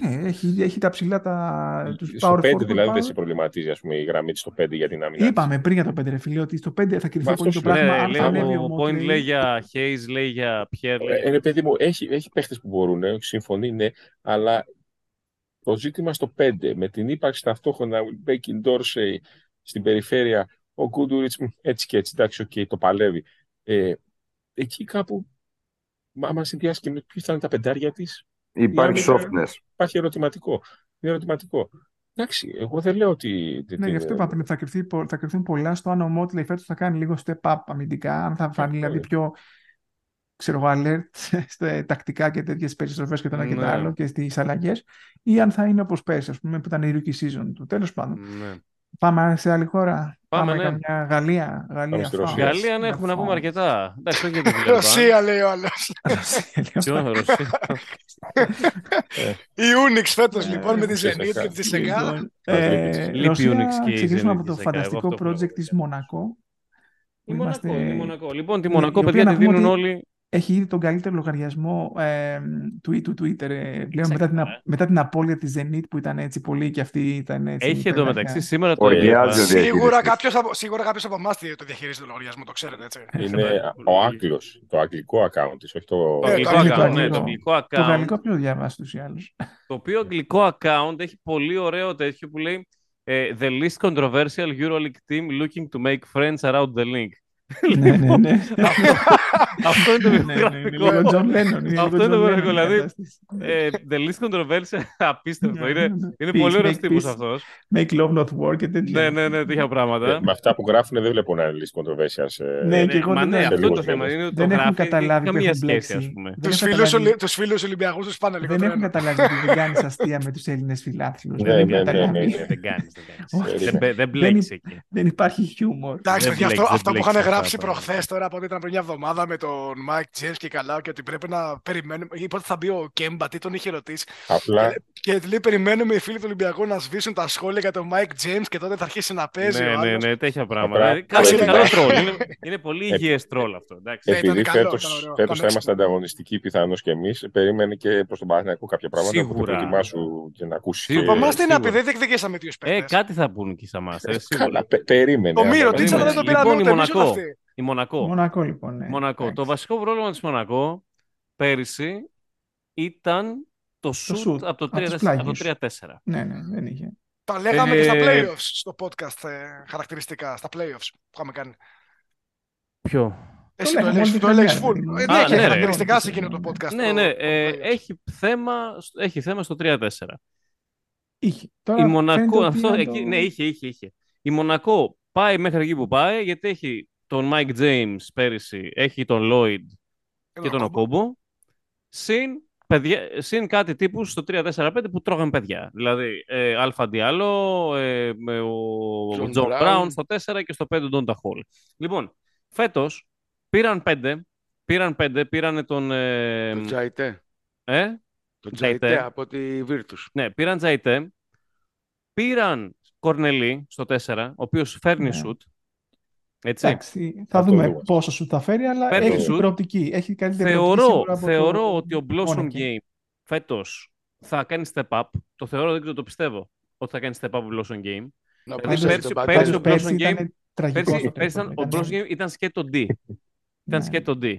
έχει, έχει τα ψηλά τα, τους Στο power 5 forward δηλαδή power. δεν σε προβληματίζει ας πούμε, η γραμμή της στο 5 για την άμυνα. της. Είπαμε πριν για το 5 ρε φίλε ότι στο 5 θα κρυφθεί Μα πολύ αυτό το σου πράγμα. Ναι, αν λέει, θα ανέβει ο ο Point Motley. λέει για Hayes, λέει για Pierre. λέει- Ε, ρε παιδί μου, έχει, έχει παίχτες που μπορούν, ε, συμφωνεί, ναι, αλλά το ζήτημα στο 5, με την ύπαρξη ταυτόχρονα Wilbekin, Dorsey στην περιφέρεια, ο Γκούντουριτς μ, έτσι και έτσι, εντάξει, οκ, το παλεύει. Ε, εκεί κάπου, μα- άμα συνδυάσει και με ποιοι θα είναι τα πεντάρια της, Υπάρχει άμυνα- softness. υπάρχει ερωτηματικό. Είναι ερωτηματικό. Εντάξει, εγώ δεν λέω ότι... Ναι, την- γι' αυτό είπα πριν, θα, κρυφθεί, πο- θα κρυφθούν πολλά στο αν ο Motley φέτος θα κάνει λίγο step up αμυντικά, αν θα φανεί Αυτό δηλαδή είναι. πιο ξέρω εγώ, alert <laughs> στα τακτικά και τέτοιες περιστροφές και το ένα και το Ναι. άλλο και στις αλλαγές, ή αν θα είναι όπως πέρσι, ας πούμε, που ήταν η rookie season του. Τέλος πάντων. Ναι. Πάμε σε άλλη χώρα. Πάμε, ναι. καμιά Γαλλία. Γαλλία Πάμε στη France. Ρωσία. Γαλλία, ναι, έχουμε να πούμε France. αρκετά. Εντάξει, όχι για την Βιλερμπάν. Ρωσία λέει ο άλλος. Ποιο είναι Ρωσία. Η Unix φέτος Ε, λοιπόν με τη Τσεσεκά. Zenit και τη Τσεσεκά. Λοιπόν, Λείπει ε, η Ρωσία, Unix και η ξεκινήσουμε Zenit από το της ΕΚΑ, εγώ φανταστικό αυτό project βλέπω. της Μονακό. Η που Μονακό, είμαστε- η Μονακό. Λοιπόν, τη Ναι, Μονακό, η παιδιά, οποία τη να πούμε δίνουν ότι όλοι. Έχει ήδη τον καλύτερο λογαριασμό ε, του, του Twitter ε, πλέον μετά την, Ξεκινά, α- μετά την απώλεια της Zenit που ήταν έτσι πολύ και αυτή ήταν έτσι. Έχει εντωμεταξύ υπερβαριά. σήμερα το Οργιάζει έλεγα. ο διαχειριστής. Σίγουρα κάποιος από, σίγουρα κάποιος από εμάς το διαχειρίζεται το λογαριασμό, το ξέρετε έτσι. Είναι ο Άγγλος, το αγγλικό account της, όχι το... Το Ε, αγγλικό το αγγλικό, account, ναι, αγγλικό. το αγγλικό Το account. γαλλικό ποιο διαβάσει τους ή άλλους. Το οποίο αγγλικό account έχει πολύ ωραίο τέτοιο που λέει ε, The least controversial EuroLeague team looking to make friends around the link. Ναι, ναι, ναι. Αυτό είναι το Ναι, ναι, είναι βιογραφικό. λίγο John Lennon. είναι Αυτό λίγο είναι το John βιογραφικό, Lennon η δηλαδή, κατάσταση. Ε, the least controversial, απίστευτο. Ναι, Είναι, ναι, ναι. είναι Peace, πολύ ωραίος make τύπος peace, αυτός. Make love not war και τέτοια. Ναι, ναι, ναι, τέτοια Ε, πράγματα. με αυτά που γράφουν δεν βλέπω να είναι λύση controversial. σε- Ναι, Ε, και εγώ Μα δεν ναι, έχω- αυτό είναι το λίγους θέμα. μήνες. Είναι ότι Δεν το έχουν γράφει, καταλάβει που καμία έχουν σχέση, ας μπλέξει. πούμε. Δεν Τους έχουν φίλους, καταλάβει- Ολυ... τους φίλους Ολυμπιακούς τους πάνε λίγο Δεν έχουν τρένο. καταλάβει ότι δεν κάνεις αστεία με τους Έλληνες φιλάθλους. Ναι, ναι, ναι, ναι, ναι. Δεν κάνεις, δεν κάνεις. Όχι. Δεν μπε- Δεν μπλέκεις εκεί. Δεν υπάρχει χιούμορ. Εντάξει, Δεν παιδιά, αυτό, μπλέκεις, αυτό δεν που είχαν μπλέκεις γράψει αυτά τα προχθές τώρα από ό,τι ήταν πριν μια εβδομάδα με τον Mike James και καλά και ότι πρέπει να περιμένουμε. Ή πότε θα μπει ο Κέμπα, τι τον είχε ρωτήσει. Απλά Και λέει: Περιμένουμε οι φίλοι του Ολυμπιακού να σβήσουν τα σχόλια για τον Mike James και τότε θα αρχίσει να παίζει. Ναι, ο ναι, άλλος. ναι, τέτοια πράγματα. Απλά- Δηλαδή, Καλό Εντάξει, καλό ήταν- τρόλ. Είναι, είναι πολύ υγιές τρόλ αυτό. εντάξει. Ναι, ήταν επειδή καλό, φέτος, ήταν ωραίο, φέτος ήταν θα είμαστε ανταγωνιστικοί πιθανώς και εμείς, περίμενε και προς τον Παναθηναϊκό κάποια πράγματα. Σίγουρα. Οπότε προετοιμάσου και να ακούσει. Σίγουρα. Από εμά τι είναι σίγουρα. απ' δεν διεκδικήσαμε δύο Ε, παίκτες. κάτι θα πούνε και σαν μας. ε, σίγουρα. Καλά, πε- περίμενε. Το Μύρο, άμα- τι ξανά δεν το πήραν Λοιπόν, η ούτε εμείς ούτε Μονακό. αυτοί. Η Μονακό. Μονακό λοιπόν. Ναι. Μονακό. Το Εντάξει. βασικό πρόβλημα της Μονακό πέρυσι ήταν το shoot, shoot, από το από τις 3-4. πλάγιες. Από το 3-4. Ναι, ναι, δεν είχε. Τα λέγαμε και στα Ε, playoffs στο podcast ε, χαρακτηριστικά. Στα playoffs που είχαμε κάνει. Ποιο; Εσύ το λέγαμε έλεγες, όλη το τη έλεγες χρονιά, full. δηλαδή. Ε, Α, Ναι, και ναι, ρε. χαρακτηριστικά σε εκείνο το podcast. Ναι, το- ναι. το ε, playoffs. έχει, θέμα, έχει θέμα στο 3-4. Είχε. Η Τώρα Μονακό, φαίνεται ότι αυτό, αν εκεί, το- ναι, είχε, είχε, είχε. Η Μονακό πάει μέχρι εκεί που πάει, γιατί έχει τον Mike James πέρυσι, έχει τον Lloyd και τον Οκόμπο, συν, παιδιά, συν κάτι τύπους στο 3-4-5 που τρώγαν παιδιά. Δηλαδή, ε, Άλφα Ντιάλο, ε, με ο John Τζον Brown. Μπράουν στο 4 και στο 5 τον Ταχόλ. Λοιπόν, φέτος πήραν 5, πήραν 5, πήραν τον... Ε, Το Τζαϊτέ. ε, Το Τζαϊτέ. Τζαϊτέ από τη Virtus. ναι, πήραν Τζαϊτέ, πήραν Κορνελή στο 4, ο οποίος φέρνει Ναι. σουτ. Έτσι. Εντάξει, θα Αυτό δούμε λίγο. πόσο σου θα φέρει, αλλά Παίρνει έχει σουτ. προοπτική. Έχει καλύτερη προοπτική Θεωρώ, σίγουρα από θεωρώ το ότι ο Blossom Μόνακη. Game φέτος θα κάνει step up. Το θεωρώ, δεν ξέρω, το πιστεύω ότι θα κάνει step up ο Blossom Game. Να Δηλαδή, πεις πέρσι- τον πέρσι Παντέλο. ο Πάντως Blossom πέρσι Game- ήταν τραγικό Πέρσι, αυτό το πέρσι ήταν, πράγμα. ο Blossom Game ήταν σκέτο D. Ήταν Ναι. σκέτο D.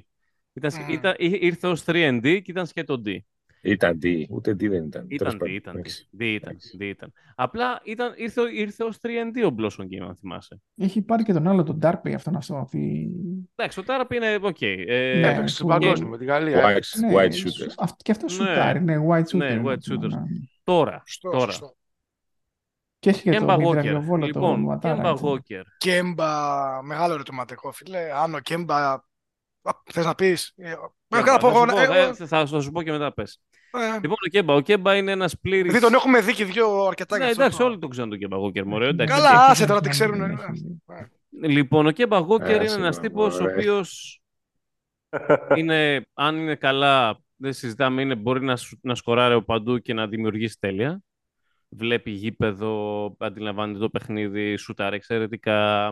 Ήταν, σκε- Μμμ. ήταν, εί- ήρθε ως 3D και ήταν σκέτο D. Ήταν D, ούτε D δεν ήταν. Ήταν Τέλος D, πάντων, ήταν D. εντάξει. D ήταν, Εντάξει. D ήταν. Απλά ήταν, ήρθε, ήρθε ως 3D ο Blossom Game, αν θυμάσαι. Έχει πάρει και τον άλλο, τον Darby, αυτόν αυτό. Αυτή... Εντάξει, το Tarap είναι οκ. Ε, Ναι, Έπαιξε στον που- παγκόσμιο με τη Γαλλία. White, έπαιξε. Ναι, white σου- shooters. αυ- και αυτός Ναι. σουτάρει, ναι, white shooter. Ναι, white Ναι, shooters. ναι. Τώρα, Σωστό, τώρα. σωστό. Και έχει και Kemba τον Walker. υδραυλοβόλο, Λοιπόν, τον Ματάρα. Kemba έτσι. Walker. Κέμπα, μεγάλο ερωτηματικό, φίλε. Αν ο Κέμπα. Α, Θες να πεις; Ε, Kemba, Εγώ να πω θα, εγώ. σου πω, εγώ- ε, θα, θα σου πω και μετά πες. Ε, Λοιπόν, ο Κέμπα. Ο Κέμπα είναι ένας πλήρης... Δηλαδή τον έχουμε δει και δύο αρκετά Ναι, γι' αυτό. εντάξει, όλοι τον ξέρουν τον Κέμπα Walker, μωρέ. εντάξει. Καλά, Έχει άσε δει, τώρα τι έχει ξέρουν. δει, ε, έχει δει. Λοιπόν, ο Κέμπα Walker Άσε, είναι ένας μωρέ. τύπος ο οποίος είναι, αν είναι καλά, δεν συζητάμε, είναι, μπορεί να, σου- να σκοράρει από παντού και να δημιουργήσει τέλεια. Βλέπει γήπεδο, αντιλαμβάνεται το παιχνίδι, σουτάρει εξαιρετικά.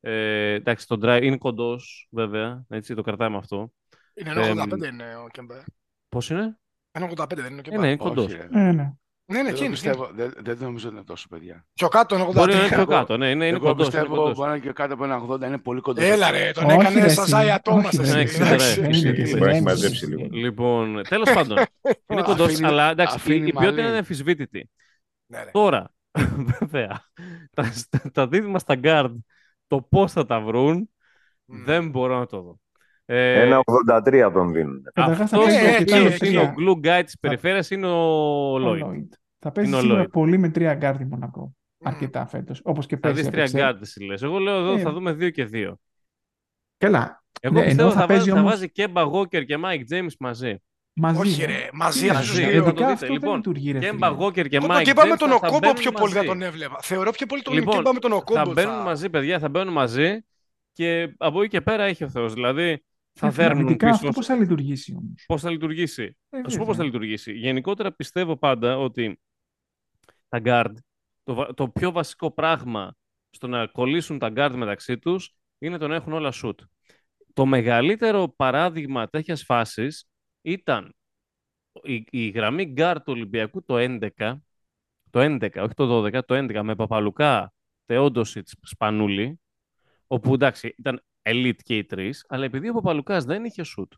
Ε, εντάξει, το drive είναι κοντός, βέβαια, έτσι, το κρατάμε αυτό. Είναι Ε, 85 είναι ο Κέμπα. Πώς είναι; Είναι 85 δεν είναι ο Ε, Κέμπα. ναι, είναι Όχι, κοντός. ρε. Ναι, ναι. Ναι, ναι, Δεν το εκείνος. πιστεύω. Δεν, δεν νομίζω ότι είναι τόσο, παιδιά. Πιο κάτω είναι 83. Μπορεί να είναι πιο Εγώ- κάτω, ναι, είναι, είναι Εγώ κοντός. είναι πιστεύω κοντός. μπορεί να είναι και κάτω από ένα 80, είναι πολύ κοντός. Έλα ρε, τον Όχι, έκανε ρε, σαν εσύ. Ζάια Τόμας Όχι, εσύ. ρε, εσύ. Εντάξει. Ναι, Δεν είναι Εσύ, και εσύ. σε Μπορεί να έχει γέννηση. μαζέψει λίγο. Λοιπόν, τέλος πάντων, <laughs> είναι κοντός, Αφήνει- αλλά εντάξει, η, αφήνει η ποιότητα μαλλί. είναι αμφισβήτητη. Ναι, ρε. Τώρα, <laughs> βέβαια, τα, τα δίδυμα στα guard, το πώς θα τα βρουν, Μμ. δεν μπορώ να το δω. Ε, Ένα 83 τον δίνουν. Καταρχάς θα αυτός παίζει ε, ο αρκετά εκεί, οποίος εκεί. είναι ο λογικά. glue guy της περιφέρειας είναι ο Ο Lloyd. Lloyd. Θα παίζει Είναι ο σίγουρα Lloyd. πολύ με τρία γκάρδι Μονακό. Μμ. Αρκετά φέτος. Όπως και Θα πέρσι δεις τρία έπαιξε. guard εσύ λες. Εγώ λέω εδώ Ε, θα δούμε δύο και δύο. Καλά. Εγώ Ναι, πιστεύω ενώ θα, θα βάζει, παίζει θα όμως- βάζει Kemba Walker και Mike James μαζί. Μαζί. Όχι ναι. ρε, μαζί Τι αυτούς μαζί, τους ε, θα δύο. το Ειδικά δείτε. αυτό δεν Λοιπόν, λειτουργεί, ρε Kemba φίλε. Walker και Εγώ Mike τον Κέμπα με James τον θα, θα Οκόμπο μπαίνουν πιο πολύ θα μαζί. τον έβλεπα. Θεωρώ πιο πολύ τον Λοιπόν, Κέμπα με τον Θα Οκόμπο. μπαίνουν μαζί, παιδιά, θα μπαίνουν μαζί και από εκεί και πέρα έχει ο Θεός. Δηλαδή θα Ε, φίλε, δέρνουν αμυντικά πίσω. αυτό πώς θα λειτουργήσει όμως; Πώς θα λειτουργήσει; Ε, Θα σου πω πώς θα βέβαια. λειτουργήσει. Γενικότερα πιστεύω πάντα ότι τα guard, το, βα- το πιο βασικό πράγμα στο να κολλήσουν τα guard μεταξύ τους είναι το να έχουν όλα shoot. Το μεγαλύτερο παράδειγμα τέτοιας φάσης ήταν η, η γραμμή guard του Ολυμπιακού το 11, το 11, όχι το 12, το 11 με Παπαλουκά, Θεόντοσιτς, Σπανούλη, όπου εντάξει ήταν elite και οι τρεις, αλλά επειδή ο Παπαλουκάς δεν είχε shoot,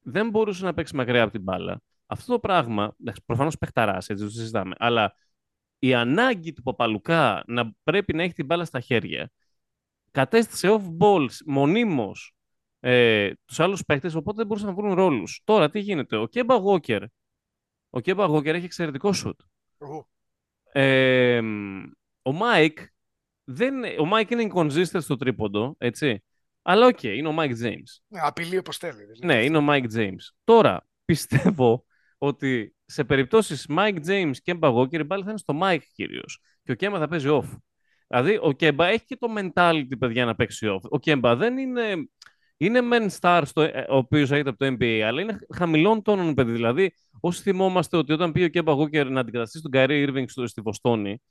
δεν μπορούσε να παίξει μακριά από την μπάλα. Αυτό το πράγμα, εντάξει, προφανώς παιχταράς, έτσι το συζητάμε, αλλά η ανάγκη του Παπαλουκά να πρέπει να έχει την μπάλα στα χέρια κατέστησε off-ball μονίμως ε, τους άλλους παίκτες, οπότε δεν μπορούσαν να βρουν ρόλους. Τώρα τι γίνεται, ο Κέμπα Walker, ο Κέμπα Walker έχει εξαιρετικό σουτ. Εγώ. Ε, ο Μάικ δεν, ο Μάικ είναι inconsistent στο τρίποντο, έτσι. Αλλά οκ, είναι ο Μάικ James. Ναι, Απειλεί όπως θέλει. δεν Ναι, είναι ο Mike James. Τώρα, πιστεύω ότι σε περιπτώσεις Mike James και Kemba Walker, η μπάλα θα είναι στο Mike κυρίως. Και ο Kemba θα παίζει off. Δηλαδή, ο Kemba έχει και το mentality, παιδιά, να παίξει off. Ο Kemba δεν είναι... Είναι men star, στο, ε, ο οποίος έχετε από το NBA, αλλά είναι χαμηλών τόνων, παιδί. Δηλαδή, όσοι θυμόμαστε ότι όταν πήγε ο Kemba Walker να αντικαταστήσει τον Kyrie Irving στο, στη Βοστόνη,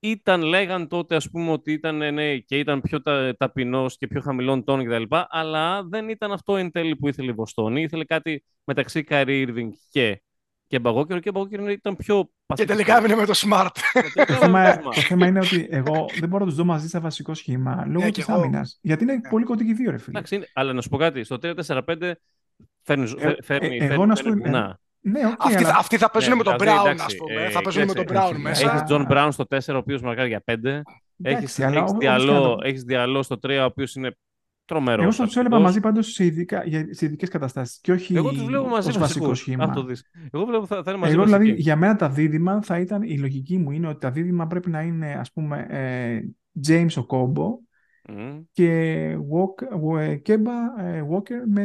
ήταν, λέγαν τότε, ας πούμε, ότι ήταν, ε, ναι, και ήταν πιο τα, ταπεινός και πιο χαμηλών τόνων κτλ. Αλλά δεν ήταν αυτό εν τέλει που ήθελε η Βοστόνη. Ήθελε κάτι μεταξύ Kyrie Irving και και Μπαγόκερ. Ο Κέμπα ήταν πιο Και παθητικός. τελικά έμεινε με το Smart. Και τελικά Το έμεινε θέμα, με το το Smart. θέμα είναι ότι εγώ δεν μπορώ να τους δω μαζί στα βασικό σχήμα λόγω Ναι, της κι εγώ. άμυνας. Γιατί είναι Ναι. πολύ κοντοί και οι δύο, ρε φίλε. Εντάξει, είναι- αλλά να σου πω κάτι. Στο 3-4-5 φέρνει, φέρνει, ε, φέρνει, εγώ φέρνει να σου πω, κουνά. Ναι, οκ, Αυτοί, αλλά αυτοί θα παίζουν Ναι, με τον δηλαδή, Brown, εντάξει, ας πούμε. ε, θα παίζουν με τον κοίταξε, Brown έχει- μέσα. Έχεις John Brown στο 4, ο οποίος μαρκάρει για 5. Έχεις, εντάξει, αλλά έχεις, όπως Ντιάλο, και να το- έχεις Ντιάλο στο 3, ο οποίος είναι τρομερός. Εγώ θα τους έλεγα αθλητικός. μαζί πάντως σε, ειδικά, για- σε ειδικές καταστάσεις και όχι Εγώ τους βλέπω μαζί ως βασικό βασικούς. σχήμα. Αυτό δεις. Εγώ βλέπω θα, θα είναι μαζί Εγώ δηλαδή βασικοί. για μένα τα δίδυμα θα ήταν, η λογική μου είναι ότι τα δίδυμα πρέπει να είναι ας πούμε ε, James ο Κόμπο Μμ. και Walk, ε, Kemba ε, Walker με,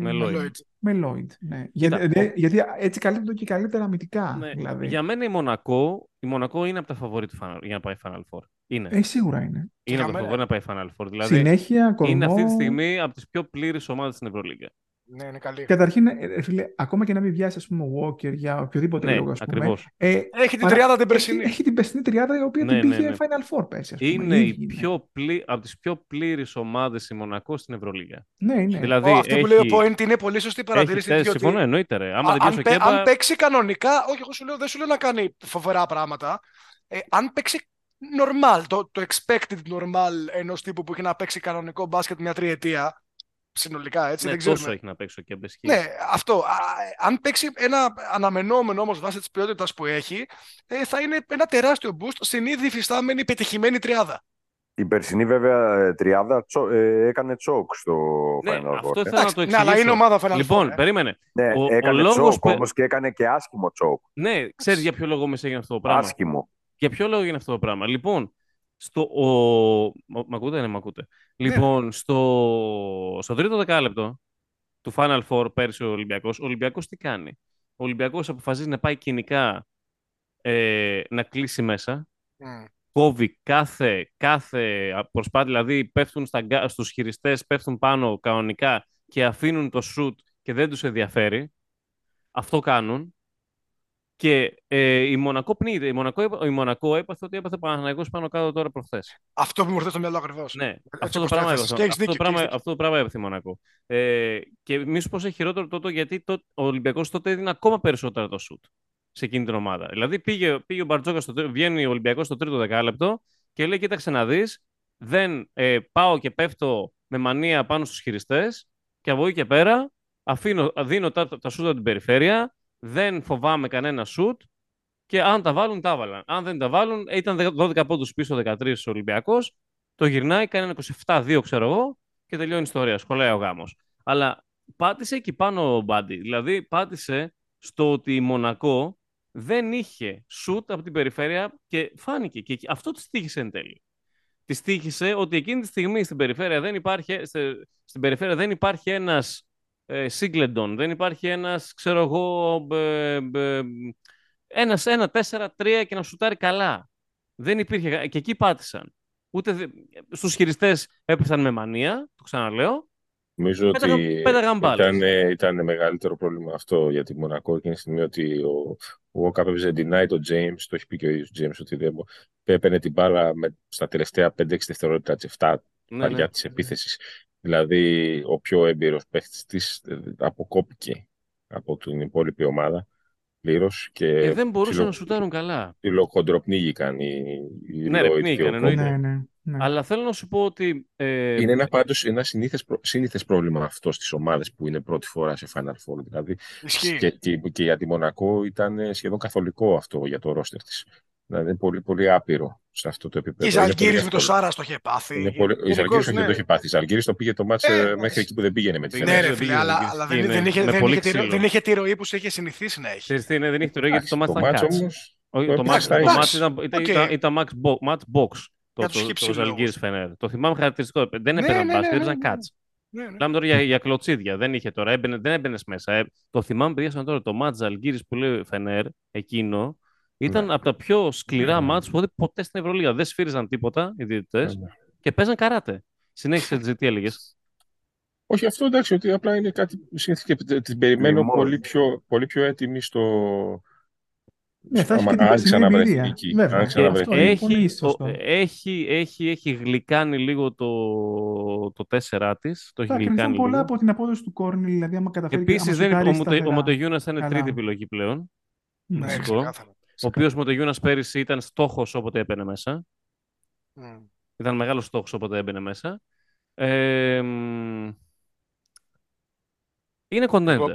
Με Με Lloyd. Lloyd. με Lloyd. Ναι. Κοίτα, γιατί, ο- δε- γιατί έτσι καλύπτω και καλύτερα αμυντικά. Ναι, δηλαδή. Για μένα η Μονακό, η Μονακό είναι από τα φαβορή του Final, για να πάει Final Four. Είναι. Ε, σίγουρα είναι. είναι από για τα μένα- φαβορή να πάει Final Four. Δηλαδή Συνέχεια, κορμό. είναι αυτή τη στιγμή από τις πιο πλήρες ομάδες στην Ευρωλίγκα. Ναι, είναι καλή. Καταρχήν, ε, ε, φίλε, ακόμα και να μην βιάσει ας πούμε, ο Walker για οποιοδήποτε Ναι, λόγο, ας πούμε, ακριβώς. ε, Έχει την παρα- τριάδα την έχει, περσινή. έχει την περσινή τριάδα η οποία Ναι, την ναι, πήγε ναι. Final Four πέρσι. ας πούμε. Είναι Η η ίδια είναι. πιο πλή, από τις πιο πλήρες ομάδες η Μονακό στην Ευρωλίγα. Ναι, ναι. Δηλαδή Ω, αυτή που έχει, λέει ο Point είναι πολύ σωστή έχει παρατήρηση. τέσσερα, διότι συμφωνώ, εννοείται ρε. Άμα α- δεν αν, πιάσει ο παι- Κέμπα, αν παίξει κανονικά, όχι, εγώ σου λέω, δεν σου λέω να κάνει φοβερά πράγματα. Ε, αν παίξει normal, το, το expected normal ενός τύπου που έχει να παίξει κανονικό μπάσκετ μια τριετία, συνολικά, έτσι. Ναι, δεν τόσο ξέρουμε. έχει να παίξει ο Κέμπα. ισχύει. Ναι, αυτό. Α, αν παίξει ένα αναμενόμενο όμως βάσει της ποιότητας που έχει, ε, θα είναι ένα τεράστιο boost στην ήδη υφιστάμενη πετυχημένη τριάδα. Η περσινή βέβαια ε, τριάδα τσο- ε, έκανε τσόκ στο Ναι, Final Four. αυτό ε. ήθελα να το ναι, αλλά εξηγήσω. είναι ομάδα Final Four, Λοιπόν, ε. περίμενε. Ναι, ο- ο έκανε λόγος τσόκ που- όμως και έκανε και άσχημο τσόκ. Ναι, ξέρεις για ποιο λόγο όμω έγινε αυτό το πράγμα. Άσχημο. Για ποιο λόγο έγινε αυτό το πράγμα. Λοιπόν, στο. Ο... Μ' μ' ακούτε, ναι, μ' ακούτε. Ναι. Λοιπόν, στο... στο τρίτο δεκάλεπτο του Final Four πέρσι ο Ολυμπιακός, ο Ολυμπιακός τι κάνει; Ο Ολυμπιακός αποφασίζει να πάει κοινικά ε, να κλείσει μέσα. Μμ. Κόβει κάθε, κάθε προσπάθεια, δηλαδή πέφτουν στα, γκά- στους χειριστές, πέφτουν πάνω κανονικά και αφήνουν το shoot και δεν τους ενδιαφέρει. Αυτό κάνουν. Και ε, η Μονακό πνίγεται. Η Μονακό, έπα- η Μονακό έπαθε ότι έπαθε Παναθηναϊκός πάνω κάτω τώρα προχθές. Αυτό που μου έρθει στο μυαλό ακριβώς. Ναι, αυτό το, πράγμα έπαθε, Και έχεις αυτό, το δίκιο. πράγμα, και έχεις αυτό το πράγμα έπαθε η Μονακό. Ε, και μίσο πως έχει χειρότερο τότε γιατί το, ο Ολυμπιακός τότε έδινε ακόμα περισσότερα το σουτ σε εκείνη την ομάδα. Δηλαδή πήγε, πήγε ο Μπαρτζόκα, στο, τρί- βγαίνει ο Ολυμπιακός στο τρίτο δεκάλεπτο και λέει: Κοίταξε να δεις, δεν ε, πάω και πέφτω με μανία πάνω στους χειριστές και από εκεί και πέρα αφήνω, δίνω τα, τα σούτ από την περιφέρεια, δεν φοβάμαι κανένα σουτ και αν τα βάλουν, τα βάλαν. Αν δεν τα βάλουν, ε, ήταν 12 πόντους πίσω 13 ο Ολυμπιακός, το γυρνάει, κάνει ένα 27-2 ξέρω εγώ και τελειώνει η ιστορία, σχολάει ο γάμος. Αλλά πάτησε εκεί πάνω ο Μπάντι, δηλαδή πάτησε στο ότι η Μονακό δεν είχε σουτ από την περιφέρεια και φάνηκε και εκεί- αυτό της τύχησε εν τέλει. Της τύχησε ότι εκείνη τη στιγμή στην περιφέρεια δεν υπάρχει, στε- στην περιφέρεια δεν υπάρχει ένας ε, Σίγκλεντον, δεν υπάρχει ένας, ξέρω εγώ, ε, ε, ένας, ένα 4-3 και να σουτάρει καλά. Δεν υπήρχε, και εκεί πάτησαν. Ούτε, δε- στους χειριστές έπεσαν με μανία, το ξαναλέω, Νομίζω Πέταγα- ότι πέταγαν μπάλες. ήταν, ε, ήταν μεγαλύτερο πρόβλημα αυτό για τη Μονακό εκείνη τη στιγμή ότι ο, ο Walkup έπαιζε deny το James, το έχει πει και ο ίδιος ο James ότι δεν μπο- έπαιρνε την μπάλα με, στα τελευταία 5-6 δευτερόλεπτα τις 7 ναι, παριά ναι. της επίθεσης. Δηλαδή ο πιο έμπειρος παίχτης της ε, αποκόπηκε από την υπόλοιπη ομάδα πλήρως και Ε, δεν μπορούσαν ψιλο- να σουτάρουν καλά. ψιλοκοντροπνίγηκαν οι, οι Ναι, ρε, Lloyd πνίγηκαν, και ο εννοείται. Kobe. Ναι, ναι, ναι. Αλλά θέλω να σου πω ότι. Ε, Είναι ένα πάντως ένα συνήθες, προ- σύνηθες πρόβλημα αυτό στις ομάδες που είναι πρώτη φορά σε Final Four. Δηλαδή Ισχύει. και, και, και για τη Μονακό ήταν ε, σχεδόν καθολικό αυτό για το ρόστερ της. Δηλαδή είναι πολύ, πολύ άπειρο σε αυτό το επίπεδο. Και η Είναι πολύ Ζαλγκύρης με το εύκολο. Σάρα το είχε πάθει. Είναι πολύ... Η Γενικώς, Ζαλγκύρης όχι, ναι. δεν το έχει πάθει. Η Ζαλγκύρης το πήγε το μάτς Ε, ε, εντάξει. μέχρι εκεί που δεν πήγαινε με τη Ναι, Ναι, Φενέρ. ρε δεν φίλε, πήγε, αλλά, δεν αλλά πήγε, δεν, ναι. δεν, είχε, Με δεν, πολύ είχε τη, ξύλο. δεν είχε τη ροή που σε είχε συνηθίσει να έχει. Ξέρεις τι είναι, δεν έχει το ροή γιατί το μάτι το ήταν μάτς κάτς. όμως Όχι, το το μάτς μάτς τα το έχεις. μάτς ήταν, ήταν, Οκ. ήταν, ήταν max, bo, match box το, Για το, τους το, χυψηλούς. Ζαλγκύρης Φενέρ. Το θυμάμαι χαρακτηριστικό. Δεν Ναι, έπαιζαν ναι, μπάσκετ, ναι, έπαιζαν ναι, ναι. κάτς. Ναι, ναι. Μιλάμε τώρα για, για κλωτσίδια. Δεν είχε τώρα. Έμπαινε, δεν έμπαινες μέσα. Ε, το θυμάμαι, παιδιά, σαν τώρα το μάτς Ζαλγκύρης που λέει Φενέρ, εκείνο, ήταν Ναι. από τα πιο σκληρά Ναι. μάτς που έχω δει ποτέ στην Ευρωλίγα. Δεν σφύριζαν τίποτα οι διαιτητές Ναι. και παίζαν καράτε. Συνέχισε τη τι έλεγες; Όχι αυτό εντάξει, ότι απλά είναι κάτι που συνήθως και την περιμένω Λιμός. πολύ πιο, πολύ πιο έτοιμη στο... Ναι, θα έχει άμα- και την αν περσινή ξαναβρεθεί εμπειρία. εκεί. Βέβαια. Αν ξαναβρεθεί. Αυτό είναι πολύ έχει, σωστό. ο- έχει, έχει, έχει γλυκάνει λίγο το, το 4 της. Το έχει Θα κρυφθούν γλυκάνει πολλά λίγο. από την απόδοση του Κόρνελ, δηλαδή άμα καταφέρει Επίσης, άμα δεν, σουτάρει ο, Μοτε, ο σταθερά. Μοτεγιούνας θα είναι Καλά. τρίτη επιλογή πλέον. Ναι. Ναι, Φυσικό. ξεκάθαρα. Ο οποίος Μοτεγιούνας πέρυσι ήταν στόχος όποτε έμπαινε μέσα. Μμ. Ήταν μεγάλος στόχος όποτε έμπαινε μέσα. Ε, μ, είναι contender. Εγώ-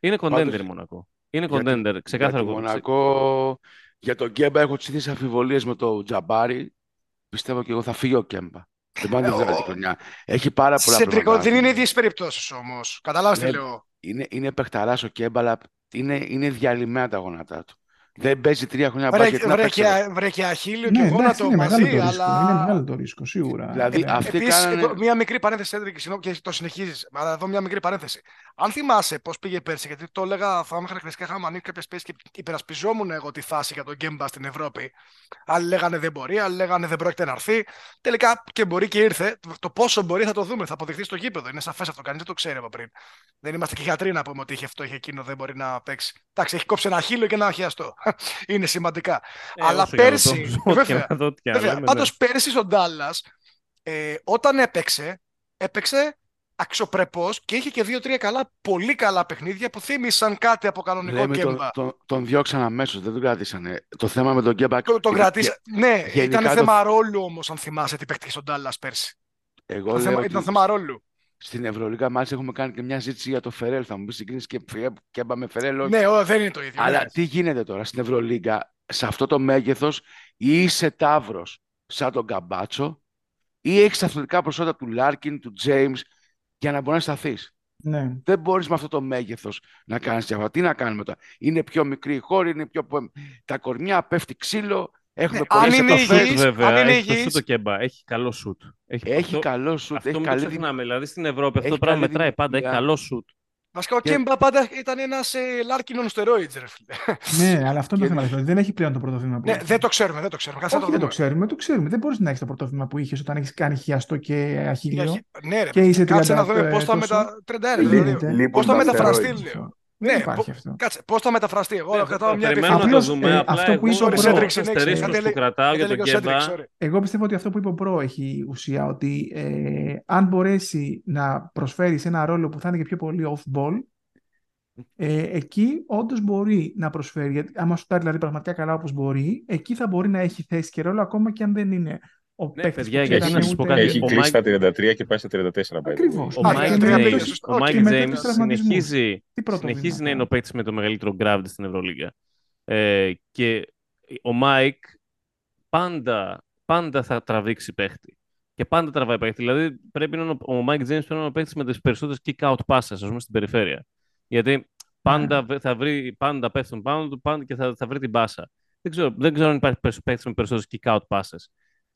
Είναι contender πάντως, η Μονακό. Είναι για τη- contender. Ξεκάθαρο. Για τη κο- Μονακό, για τον Κέμπα έχω τις ίδιες αμφιβολίες με τον Τζαμπάρι. Πιστεύω και εγώ θα φύγει ο Κέμπα. Δεν πάει να βγάλει τη χρονιά. Έχει πάρα πολλά Σε τρικό, προβλήματα. δεν είναι ίδιες περιπτώσεις όμως. Καταλάβεις τι Ναι. λέω. Είναι, είναι παιχταράς ο Κέμπα, αλλά είναι, είναι διαλυμένα τα γόνατά του. Δεν παίζει τρία χρόνια Βρε, μπάσκετ. τι να βρε, παίξει εδώ. και, βρε και αχίλιο Ναι, και εντάξει, γόνατο είναι μεγάλο μαζί, το ρίσκο. αλλά... Είναι μεγάλο το ρίσκο, σίγουρα. Δηλαδή, Ε, αυτοί Επίσης, κάνανε- εδώ μία μικρή παρένθεση, Έντρικ, συγγνώμη και το συνεχίζεις. Αλλά εδώ μία μικρή παρένθεση. Αν θυμάσαι πώς πήγε πέρσι, γιατί το έλεγα, θυμάμαι χαρακτηριστικά, είχαμε ανοίξει κάποιες πέσεις και υπερασπιζόμουν εγώ τη φάση για τον Γκέμπα στην Ευρώπη. Άλλοι λέγανε δεν μπορεί, άλλοι λέγανε δεν πρόκειται να έρθει. Τελικά και μπορεί και ήρθε. Το πόσο μπορεί θα το δούμε, θα αποδειχθεί στο γήπεδο. Είναι σαφές αυτό, κανείς δεν το ξέρει από πριν. Δεν είμαστε και γιατροί να πούμε ότι είχε αυτό, είχε εκείνο, δεν μπορεί να παίξει. Εντάξει, έχει κόψει ένα χείλο και ένα χιαστό. <laughs> Είναι σημαντικά. Ε, Αλλά όσο και να πέρσι, το- ό,τι και βέβαια, να δω, ό,τι και να Βέβαια, λέμε, πάντως ναι. πέρσι στον Ντάλλα, ε, όταν έπαιξε, έπαιξε αξιοπρεπώς και είχε και δύο-τρία καλά, πολύ καλά παιχνίδια που θύμισαν κάτι από κανονικό Λέμε, τον, Κέμπα. τον, τον διώξαν αμέσως, δεν τον κρατήσανε. Το θέμα με τον Κέμπα. Το, τον για- κρατήσα. Ναι, γενικά ήταν το- θέμα ρόλου όμως, αν θυμάσαι τι παίχτηκε στον Ντάλας πέρσι. Εγώ Ήταν λέω θέμα, ότι ήταν θέμα ρόλου. Στην Ευρωλίγα μάλιστα έχουμε κάνει και μια συζήτηση για το Φερέλ. Θα μου πεις συγκρίνει και, και Κέμπα με Φερέλ. όχι. Ναι, ό, δεν είναι το ίδιο. Αλλά ναι. τι γίνεται τώρα στην Ευρωλίγα, σε αυτό το μέγεθος, ή είσαι ταύρος σαν τον Καμπάτσο, ή έχεις αθλητικά προσόντα του Λάρκιν, του Τζέιμς, για να μπορείς να σταθείς. Ναι. Δεν μπορείς με αυτό το μέγεθος να κάνεις διαφορά. Τι να κάνουμε τώρα; Είναι πιο μικροί οι χώροι, είναι πιο... τα κορμιά πέφτει ξύλο, έχουμε Ναι, πολλές αν είναι επαφές. υγιής, Σουτ, βέβαια, αν είναι έχει το υγιής. σουτ το Κέμπα. Έχει καλό σουτ. Έχει, Έχει αυτό, καλό σουτ, αυτό έχει μην το καλή ξεχνάμε. Δηλαδή στην Ευρώπη αυτό έχει το πράγμα καλή μετράει πάντα. Έχει δημιουργία. καλό σουτ. Βασικά ο Και- Κέμπα πάντα ήταν ένας ε, Λάρκιν on steroids, ρε φίλε. ναι, αλλά αυτό είναι το Και- θέμα. δηλαδή, Δεν έχει πλέον το πρώτο βήμα που ναι, είχε. δεν το ξέρουμε, δεν το ξέρουμε. Κάτσε να Όχι, το δεν το δούμε. ξέρουμε, το ξέρουμε. Δεν μπορείς να έχεις το πρώτο βήμα που είχες όταν έχεις κάνει χιαστό και αχίλλειο. Για- Ναι, ρε. Και είσαι Κάτσε να 30 δούμε πώς θα τόσο. μετα... 31, Δεν δηλαδή. γίνεται. Λοιπόν, Πώς θα τα μεταφραστεί, steroids. Λέω. Δεν Ναι, υπάρχει πο- αυτό. Κάτσε, πώς θα μεταφραστεί; Εγώ Ε, κρατάω μια Περιμένουμε επιφάνεια. να το Απλώς, δούμε. ε, Απλά αυτό που εγώ είπε ο ως Μπρο- αστερίσκος Γιατί που λέει- κρατάω για γιατί τον λέει ο Cedric, Κέμπα. sorry. Εγώ πιστεύω ότι αυτό που είπε ο Μπρο έχει ουσία ότι ε, αν μπορέσει να προσφέρει ένα ρόλο που θα είναι και πιο πολύ off-ball, ε, εκεί όντως μπορεί να προσφέρει. Γιατί άμα σουτάρει δηλαδή πραγματικά καλά όπως μπορεί, εκεί θα μπορεί να έχει θέση και ρόλο ακόμα και αν δεν είναι ο Ναι, παίκτης παιδιά, που γιατί ξέραμε να σας πω ούτε- κάτι. Έχει ο κλείσει Mike- τα 33 και πάει στα 34. by the way. Ακριβώς. Ο Α, Mike και με James, τέτοιους- ο και Mike με James τέτοιους τραυματισμούς. συνεχίζει, Τι πρώτο συνεχίζει βήμα να είναι ο αυτό. παίκτης με το μεγαλύτερο gravity στην Ευρωλίγα. Ε, και ο Μάικ πάντα, πάντα θα τραβήξει παίχτη. Και πάντα τραβάει παίχτη. Δηλαδή πρέπει να είναι ο, ο Mike James πρέπει να είναι ο παίχτη με τις περισσότερες kick out passes, ας πούμε, στην περιφέρεια. Γιατί πάντα βε- θα βρει, πάντα πέφτουν πάνω του πάντα και θα, θα βρει την πάσα. Δεν ξέρω, δεν ξέρω αν υπάρχει παίχτη με περισσότερες kick out passes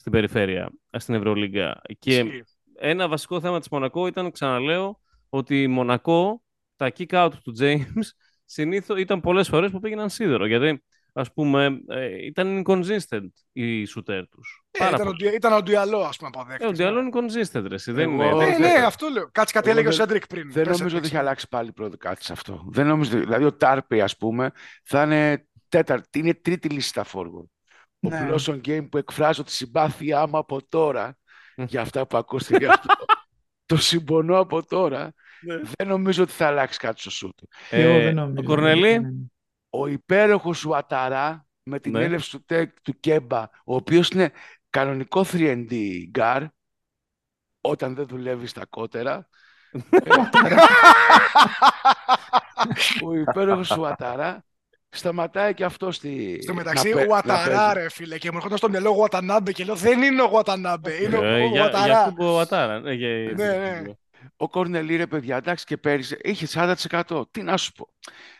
στην περιφέρεια, ε, στην Ευρωλίγα. Και Ισχύει. ένα βασικό θέμα της Μονακό ήταν, ξαναλέω, ότι η Μονακό, τα kick out του James, συνήθως ήταν πολλές φορές που πήγαιναν σίδερο. Γιατί, ας πούμε, ε, ήταν inconsistent οι σουτέρ τους. Ε, Πάρα ήταν, ο, πολύ. Ντουι- ήταν ο Ντουιαλό, ας πούμε, Ε, αποδέκτης. ο Διαλό είναι inconsistent, ρε. εσύ, Δεν Εγώ- είναι. Ναι, δεν- ναι, αυτό λέω. Κάτσε κάτι Εγώ έλεγε ο δεν- Σέντρικ πριν. Δεν Πες, νομίζω ότι Cedric. έχει αλλάξει πάλι πρώτο κάτι σε αυτό. Δεν νομίζω, δηλαδή ο Τάρπι, ας πούμε, θα είναι τέταρτη, είναι τρίτη λύση στα forward. Ο Ναι. Blossom Game που εκφράζω τη συμπάθειά μου από τώρα Μμ. για αυτά που ακούστηκε αυτό. <laughs> το συμπονώ από τώρα. Ναι. Δεν νομίζω ότι θα αλλάξει κάτι στο σούτ. Και εγώ Ε, δεν νομίζω. ο Κορνελή, Ναι. Ο υπέροχος Ουαταρά με την Ναι. έλευση του, τεκ, του Κέμπα, ο οποίος είναι κανονικό 3D guard, όταν δεν δουλεύει στα κότερα. <laughs> ο υπέροχος Ουαταρά σταματάει και αυτό στη... Στο να μεταξύ, παι- ο να Ουαταρά, παίζει. ρε φίλε, και μου έρχονταν στο μυαλό Γουατανάμπε και λέω δεν είναι ο Γουατανάμπε, είναι ο- ε, ο για, για Ουαταρά. αυτό που Ουαταρά. Ναι, για- Ναι, ναι. Ο Κορνελί, ρε παιδιά, εντάξει και πέρυσι είχε 40%. Τι να σου πω.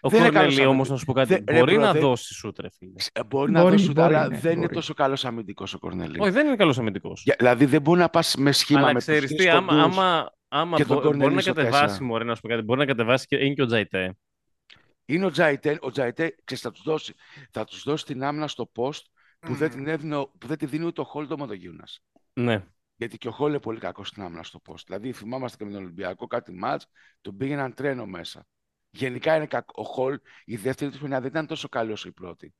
Ο Δεν είναι καλός Κορνελί όμως, αμυντικός. να σου πω κάτι, Δεν- ρε, μπορεί bro, να δεν- δώσει σουτ, ρε φίλε. Ε, Μπορεί, να Μπορεί, δώσει, μπορεί, αλλά ναι, δεν είναι μπορεί. τόσο καλός αμυντικός ο Κορνελί. Όχι, δεν είναι καλός αμυντικός. Για- Δηλαδή δεν μπορεί να πας με σχήμα Αλλά με τους ξέρεις τρεις τι, άμα, κοντούς. άμα, άμα και τον μπο- μπορεί Κορνελί να στο κατεβάσει, τέσσερα. μωρέ, να σου πω κάτι, μπορεί να κατεβάσει και είναι και ο Τζαϊτέ. Είναι ο Τζαϊτέ, ο Τζαϊτέ ξέρεις, θα τους δώσει, θα τους δώσει την άμυνα στο post που, δεν, Μμμ. την έδινε, ο- που δεν τη δίνει ούτε ο Χόλ το Μοδογιούνας. Ναι. Γιατί και ο Χόλ είναι πολύ κακός στην άμυνα στο post. Δηλαδή θυμάμαστε και με τον Ολυμπιακό κάτι μάτς, τον πήγαιναν τρένο μέσα. Γενικά είναι κακό. Ο Χόλ η δεύτερη του χρονιά δεν ήταν τόσο καλός όσο η πρώτη.